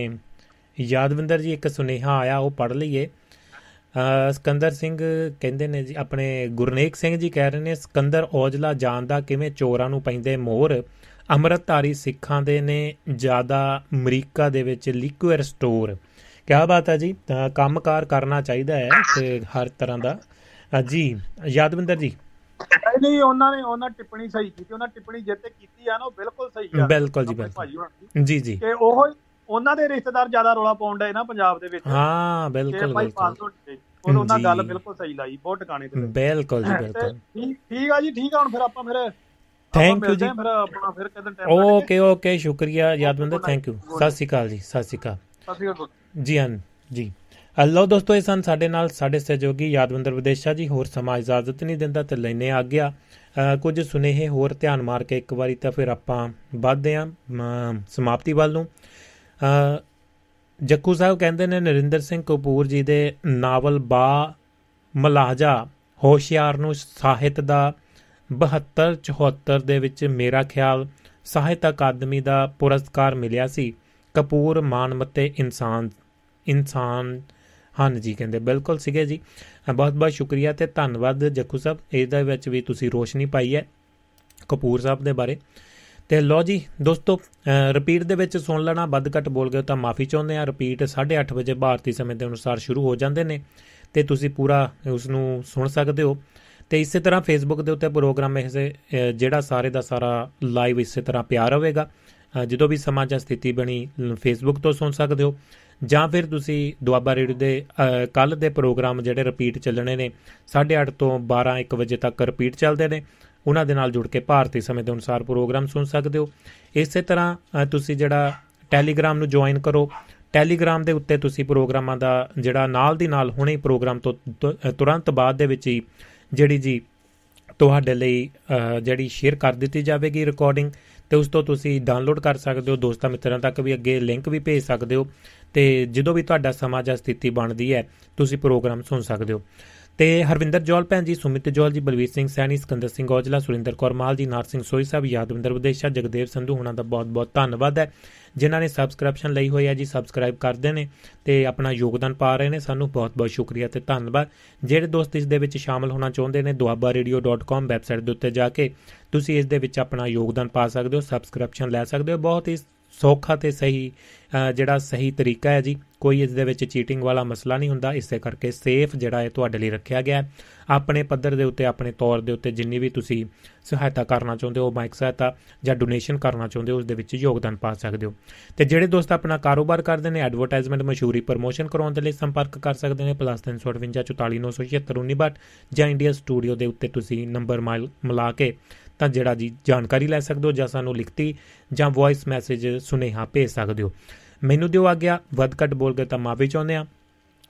ਯਾਦਵਿੰਦਰ ਜੀ ਇੱਕ ਸੁਨੇਹਾ ਆਇਆ ਉਹ ਪੜ੍ਹ ਲਈਏ। ਸਿਕੰਦਰ ਸਿੰਘ ਕਹਿੰਦੇ ਨੇ ਜੀ ਆਪਣੇ ਗੁਰਨੇਕ ਸਿੰਘ ਜੀ ਕਹਿ ਰਹੇ ਨੇ ਸਿਕੰਦਰ ਔਜਲਾ ਜਾਣਦਾ ਕਿਵੇਂ ਚੋਰਾਂ ਨੂੰ ਪੈਂਦੇ ਮੋਹਰ ਅੰਮ੍ਰਿਤਧਾਰੀ ਸਿੱਖਾਂ ਦੇ ਨੇ ਜ਼ਿਆਦਾ ਅਮਰੀਕਾ ਦੇ ਵਿੱਚ ਲਿਕੁਅਰ ਸਟੋਰ ਕਿਆ ਬਾਤ ਹੈ ਜੀ ਕੰਮਕਾਰ ਕਰਨਾ ਚਾਹੀਦਾ ਹੈ ਤੇ ਹਰ ਤਰ੍ਹਾਂ ਦਾ ਜੀ ਯਾਦਵਿੰਦਰ ਜੀ। ਨਹੀਂ ਉਹਨਾਂ ਨੇ ਉਹਨਾਂ ਟਿੱਪਣੀ ਸਹੀ ਕੀਤੀ। ਉਹਨਾਂ ਟਿੱਪਣੀ ਜਿੱਤੇ ਕੀਤੀ ਆ ਨਾ ਉਹ ਬਿਲਕੁਲ ਸਹੀ ਆ। ਬਿਲਕੁਲ ਜੀ, ਬਿਲਕੁਲ। ਜੀ ਜੀ। ਕਿ ਉਹ ਉਹਨਾਂ ਦੇ ਰਿਸ਼ਤੇਦਾਰ ਜ਼ਿਆਦਾ ਰੋਲਾ ਡਏ ਨਾ ਪੰਜਾਬ ਦੇ ਵਿੱਚ। ਹਾਂ ਬਿਲਕੁਲ ਬਿਲਕੁਲ। 500 ਟਿੱਕੇ ਉਹ ਉਹਨਾਂ। ਗੱਲ ਬਿਲਕੁਲ ਸਹੀ ਲਾਈ ਬਹੁਤ ਟਿਕਾਣੇ ਤੇ ਬਿਲਕੁਲ ਜੀ ਤੇ ਬਿਲਕੁਲ। ਠੀਕ ਆ ਜੀ ਠੀਕ ਆ ਹੁਣ ਫਿਰ ਆਪਾਂ ਫਿਰ you ਮਿਲਦੇ ਜੀ। ਫਿਰ ਆਪਣਾ ਫਿਰ ਕਦੇ ਟਾਈਮ ਓਕੇ ਓਕੇ ਸ਼ੁਕਰੀਆ ਯਾਦਵਿੰਦਰ ਥੈਂਕ ਯੂ ਸਤਿ ਸ਼੍ਰੀ ਅਕਾਲ ਜੀ ਸਤਿ ਸ਼੍ਰੀ ਅਕਾਲ। ਜੀ ਹਾਂ ਜੀ। ਹਲੋ ਦੋਸਤੋ ਇਹ ਸਨ ਸਾਡੇ ਨਾਲ ਸਾਡੇ ਸਹਿਯੋਗੀ ਯਾਦਵਿੰਦਰ ਵਿਦੇਸ਼ਾ ਜੀ। ਹੋਰ ਸਮਾਂ ਇਜਾਜ਼ਤ ਨਹੀਂ ਦਿੰਦਾ ਤੇ ਲੈਨੇ ਆ ਗਿਆ ਅ, ਕੁਝ ਸੁਨੇਹੇ ਹੋਰ ਧਿਆਨ ਮਾਰ ਕੇ ਇੱਕ ਵਾਰੀ ਤਾਂ ਫਿਰ ਆਪਾਂ ਵੱਧਦੇ ਹਾਂ ਮ, ਸਮਾਪਤੀ ਵੱਲ ਨੂੰ। ਅ, ਜੱਕੂ ਸਾਹਿਬ ਕਹਿੰਦੇ ਨੇ ਨਰਿੰਦਰ ਸਿੰਘ ਕਪੂਰ ਜੀ ਦੇ ਨਾਵਲ ਬਾ ਮਲਾਜਾ ਹੋਸ਼ਿਆਰ ਨੂੰ ਸਾਹਿਤ ਦਾ 72 74 ਦੇ ਵਿੱਚ ਮੇਰਾ ਖਿਆਲ ਸਾਹਿਤ ਅਕਾਦਮੀ ਦਾ ਪੁਰਸਕਾਰ ਮਿਲਿਆ ਸੀ। ਕਪੂਰ ਮਾਨਮਤੇ ਇਨਸਾਨ ਇਨਸਾਨ ਹਨ ਜੀ ਕਹਿੰਦੇ ਬਿਲਕੁਲ ਸੀਗੇ ਜੀ। ਬਹੁਤ ਬਹੁਤ ਸ਼ੁਕਰੀਆ ਤੇ ਧੰਨਵਾਦ ਜੱਕੂ ਸਾਹਿਬ। ਇਹਦੇ ਵਿੱਚ ਵੀ ਤੁਸੀਂ ਰੋਸ਼ਨੀ ਪਾਈ ਹੈ ਕਪੂਰ ਸਾਹਿਬ ਦੇ ਬਾਰੇ। ਤੇ ਲੋ ਜੀ ਦੋਸਤੋ ਰਿਪੀਟ ਦੇ ਵਿੱਚ ਸੁਣ ਲੈਣਾ ਵੱਧ ਘੱਟ ਬੋਲ ਗਏ ਤਾਂ ਮਾਫੀ ਚਾਹੁੰਦੇ ਆ ਰਿਪੀਟ 8:30 ਵਜੇ ਭਾਰਤੀ ਸਮੇਂ ਦੇ ਅਨੁਸਾਰ ਸ਼ੁਰੂ ਹੋ ਜਾਂਦੇ ਨੇ ਤੇ ਤੁਸੀਂ ਪੂਰਾ ਉਸ ਨੂੰ ਸੁਣ ਸਕਦੇ ਹੋ। ਤੇ ਇਸੇ ਤਰ੍ਹਾਂ ਫੇਸਬੁੱਕ ਦੇ ਉੱਤੇ ਪ੍ਰੋਗਰਾਮ ਇਸੇ ਅ, ਜਿਹੜਾ ਸਾਰੇ ਦਾ ਸਾਰਾ ਲਾਈਵ ਇਸੇ ਤਰ੍ਹਾਂ ਪਿਆਰ ਹੋਵੇਗਾ ਅ, ਜਦੋਂ ਵੀ ਸਮਾਂ ਜਾਂ ਸਥਿਤੀ ਬਣੀ ਫੇਸਬੁੱਕ ਤੋਂ ਸੁਣ ਸਕਦੇ ਹੋ। ਜਾਂ ਫਿਰ ਤੁਸੀਂ ਦੁਆਬਾ ਰੇਡੀਓ ਦੇ ਕੱਲ ਦੇ ਪ੍ਰੋਗਰਾਮ ਜਿਹੜੇ ਰਿਪੀਟ ਚੱਲਣੇ ਨੇ 8:30 ਤੋਂ 12 1 ਵਜੇ ਤੱਕ ਰਿਪੀਟ ਚੱਲਦੇ ਨੇ ਉਹਨਾਂ ਦੇ ਨਾਲ ਜੁੜ ਕੇ ਭਾਰਤੀ ਸਮੇਂ ਦੇ ਅਨੁਸਾਰ ਪ੍ਰੋਗਰਾਮ ਸੁਣ ਸਕਦੇ ਹੋ। ਇਸੇ ਤਰ੍ਹਾਂ ਅ, ਤੁਸੀਂ ਜਿਹੜਾ ਟੈਲੀਗ੍ਰਾਮ ਨੂੰ ਜੁਆਇਨ ਕਰੋ। ਟੈਲੀਗ੍ਰਾਮ ਦੇ ਉੱਤੇ ਤੁਸੀਂ ਪ੍ਰੋਗਰਾਮਾਂ ਦਾ ਜਿਹੜਾ ਨਾਲ ਦੀ ਨਾਲ ਹੁਣੇ ਹੀ ਪ੍ਰੋਗਰਾਮ ਤੋਂ ਤੁ- ਅ, ਤੁਰੰਤ ਬਾਅਦ ਦੇ ਵਿੱਚ ਹੀ ਜਿਹੜੀ ਜੀ ਤੁਹਾਡੇ ਲਈ ਅ, ਜਿਹੜੀ ਸ਼ੇਅਰ ਕਰ ਦਿੱਤੀ ਜਾਵੇਗੀ ਰਿਕਾਰਡਿੰਗ ਤੇ ਉਸ ਤੋਂ ਤੁਸੀਂ ਡਾਊਨਲੋਡ ਕਰ ਸਕਦੇ ਹੋ। ਦੋਸਤਾਂ ਮਿੱਤਰਾਂ ਤੱਕ ਵੀ ਅੱਗੇ ਲਿੰਕ ਵੀ ਭੇਜ ਸਕਦੇ ਹੋ। ਤੇ ਜਦੋਂ ਵੀ ਤੁਹਾਡਾ ਸਮਾਂ ਜਾਂ ਸਥਿਤੀ ਬਣਦੀ ਹੈ, ਤੁਸੀਂ ਪ੍ਰੋਗਰਾਮ ਸੁਣ ਸਕਦੇ ਹੋ। ਤੇ ਹਰਵਿੰਦਰ ਜੋਲ ਭੈਣ ਜੀ, ਸੁਮਿਤ ਜੋਲ ਜੀ, ਬਲਵੀਰ ਸਿੰਘ ਸੈਣੀ, ਸਿਕੰਦਰ ਸਿੰਘ ਔਜਲਾ, ਸੁਰਿੰਦਰ ਕੌਰ ਮਾਲ ਜੀ, ਨਾਰ ਸਿੰਘ ਸੋਈ ਸਾਹਿਬ, ਯਾਦਵਿੰਦਰ ਵਿਦੇਸ਼ਾ, ਜਗਦੇਵ ਸੰਧੂ ਹੁਣਾਂ ਦਾ ਬਹੁਤ-ਬਹੁਤ ਧੰਨਵਾਦ ਹੈ। ਜਿਨ੍ਹਾਂ ਨੇ ਸਬਸਕ੍ਰਿਪਸ਼ਨ ਲਈ ਹੋਈ ਹੈ ਜੀ ਸਬਸਕ੍ਰਾਈਬ ਕਰਦੇ ਨੇ ਤੇ ਆਪਣਾ ਯੋਗਦਾਨ ਪਾ ਰਹੇ ਨੇ, ਸਾਨੂੰ ਬਹੁਤ-ਬਹੁਤ ਸ਼ੁਕਰੀਆ ਤੇ ਧੰਨਵਾਦ। ਜਿਹੜੇ ਦੋਸਤ ਇਸ ਦੇ ਵਿੱਚ ਸ਼ਾਮਲ ਹੋਣਾ ਚਾਹੁੰਦੇ ਨੇ duabarradio.com ਵੈਬਸਾਈਟ ਦੇ ਉੱਤੇ ਜਾ ਕੇ, ਤੁਸੀਂ ਇਸ ਦੇ ਵਿੱਚ ਆਪਣਾ ਯੋਗਦਾਨ ਪਾ ਸਕਦੇ ਹੋ ਸਬਸਕ੍ਰਿਪਸ਼ਨ ਲੈ ਸਕਦੇ ਹੋ। ਬਹੁਤ ਹੀ ਸੌਖਾ ਤੇ ਸਹੀ ਅ, ਜਿਹੜਾ ਸਹੀ ਤਰੀਕਾ ਹੈ ਜੀ ਕੋਈ ਇਸ ਦੇ ਵਿੱਚ ਚੀਟਿੰਗ ਵਾਲਾ ਮਸਲਾ ਨਹੀਂ ਹੁੰਦਾ ਇਸੇ ਕਰਕੇ ਸੇਫ ਜਿਹੜਾ ਹੈ ਤੁਹਾਡੇ ਲਈ ਰੱਖਿਆ ਗਿਆ ਹੈ। ਆਪਣੇ ਪੱਧਰ ਦੇ ਉੱਤੇ ਆਪਣੇ ਤੌਰ ਦੇ ਉੱਤੇ ਜਿੰਨੀ ਵੀ ਤੁਸੀਂ ਸਹਾਇਤਾ ਕਰਨਾ ਚਾਹੁੰਦੇ ਹੋ ਮਾਈਕ ਸਹਾਇਤਾ ਜਾਂ ਡੋਨੇਸ਼ਨ ਕਰਨਾ ਚਾਹੁੰਦੇ ਹੋ ਉਸ ਦੇ ਵਿੱਚ ਯੋਗਦਾਨ ਪਾ ਸਕਦੇ ਹੋ। ਤੇ ਜਿਹੜੇ ਦੋਸਤ ਆਪਣਾ ਕਾਰੋਬਾਰ ਕਰਦੇ ਨੇ ਐਡਵਰਟਾਈਜ਼ਮੈਂਟ ਮਸ਼ਹੂਰੀ ਪ੍ਰਮੋਸ਼ਨ ਕਰਾਉਣ ਦੇ ਲਈ ਸੰਪਰਕ ਕਰ ਸਕਦੇ ਨੇ +358 44976 ਜਾਂ ਇੰਡੀਆ ਸਟੂਡੀਓ ਦੇ ਉੱਤੇ ਤੁਸੀਂ ਨੰਬਰ ਮਿਲਾ ਕੇ ਤਾਂ ਜਿਹੜਾ ਜੀ ਜਾਣਕਾਰੀ ਲੈ ਸਕਦੇ ਹੋ ਜਾਂ ਸਾਨੂੰ ਲਿਖਤੀ ਜਾਂ ਵੌਇਸ ਮੈਸੇਜ ਸੁਨੇਹਾ ਭੇਜ ਸਕਦੇ ਹੋ। ਮੈਨੂੰ ਦਿਓ ਆ ਗਿਆ, ਵੱਧ ਘੱਟ ਬੋਲ ਕੇ ਤਾਂ ਮਾਫੀ ਚਾਹੁੰਦੇ ਆ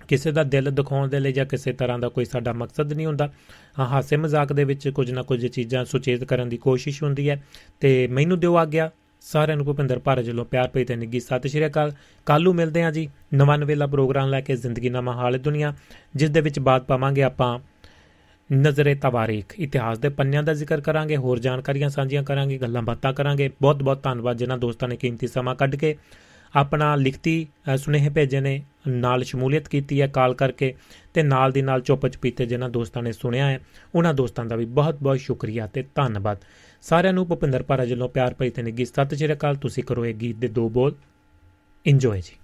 ਕਿਸੇ ਦਾ ਦਿਲ ਦਿਖਾਉਣ ਦੇ ਲਈ ਜਾਂ ਕਿਸੇ ਤਰ੍ਹਾਂ ਦਾ ਕੋਈ ਸਾਡਾ ਮਕਸਦ ਨਹੀਂ ਹੁੰਦਾ ਹਾਂ ਹਾਸੇ ਮਜ਼ਾਕ ਦੇ ਵਿੱਚ ਕੁਝ ਨਾ ਕੁਝ ਚੀਜ਼ਾਂ ਸੁਚੇਤ ਕਰਨ ਦੀ ਕੋਸ਼ਿਸ਼ ਹੁੰਦੀ ਹੈ। ਤੇ ਮੈਨੂੰ ਦਿਓ ਆ ਗਿਆ, ਸਾਰਿਆਂ ਨੂੰ ਭੁਪਿੰਦਰ ਭਾਰਤ ਵੱਲੋਂ ਪਿਆਰ ਭਰੀ ਤੇ ਨਿੱਗੀ ਸਤਿ ਸ਼੍ਰੀ ਅਕਾਲ। ਕੱਲੂ ਮਿਲਦੇ ਹਾਂ ਜੀ ਨਵਾਂ ਨਵੇਲਾ ਪ੍ਰੋਗਰਾਮ ਲੈ ਕੇ ਜ਼ਿੰਦਗੀ ਨਵਾਂ ਹਾਲ ਦੁਨੀਆ, ਜਿਸ ਦੇ ਵਿੱਚ ਬਾਤ ਪਾਵਾਂਗੇ ਆਪਾਂ ਨਜ਼ਰੇ ਤਵਾਰੀਖ ਇਤਿਹਾਸ ਦੇ ਪੰਨਿਆਂ ਦਾ ਜ਼ਿਕਰ ਕਰਾਂਗੇ ਹੋਰ ਜਾਣਕਾਰੀਆਂ ਸਾਂਝੀਆਂ ਕਰਾਂਗੇ ਗੱਲਾਂ ਬਾਤਾਂ ਕਰਾਂਗੇ। ਬਹੁਤ ਬਹੁਤ ਧੰਨਵਾਦ ਜਿਨ੍ਹਾਂ ਦੋਸਤਾਂ ਨੇ ਕੀਮਤੀ ਸਮਾਂ ਕੱਢ ਕੇ ਆਪਣਾ ਲਿਖਤੀ ਅ, ਸੁਨੇਹੇ ਭੇਜੇ ਨੇ ਨਾਲ ਸ਼ਮੂਲੀਅਤ ਕੀਤੀ ਹੈ ਕਾਲ ਕਰਕੇ ਤੇ ਨਾਲ ਦੀ ਨਾਲ ਚੁੱਪ ਚਪੀਤੇ ਜਿਨ੍ਹਾਂ ਦੋਸਤਾਂ ਨੇ ਸੁਣਿਆ ਹੈ ਉਹਨਾਂ ਦੋਸਤਾਂ ਦਾ ਵੀ ਬਹੁਤ ਬਹੁਤ ਸ਼ੁਕਰੀਆ ਤੇ ਧੰਨਵਾਦ। ਸਾਰਿਆਂ ਨੂੰ ਭੁਪਿੰਦਰ ਭਾਰਾ ਵੱਲੋਂ ਪਿਆਰ ਭਰੀ ਤੇ ਨਿੱਘੀ ਸਤਿ ਸ਼੍ਰੀ ਅਕਾਲ। ਤੁਸੀਂ ਕਰੋ ਇਹ ਗੀਤ ਦੇ ਦੋ ਬੋਲ। ਇੰਜੋਏ ਜੀ।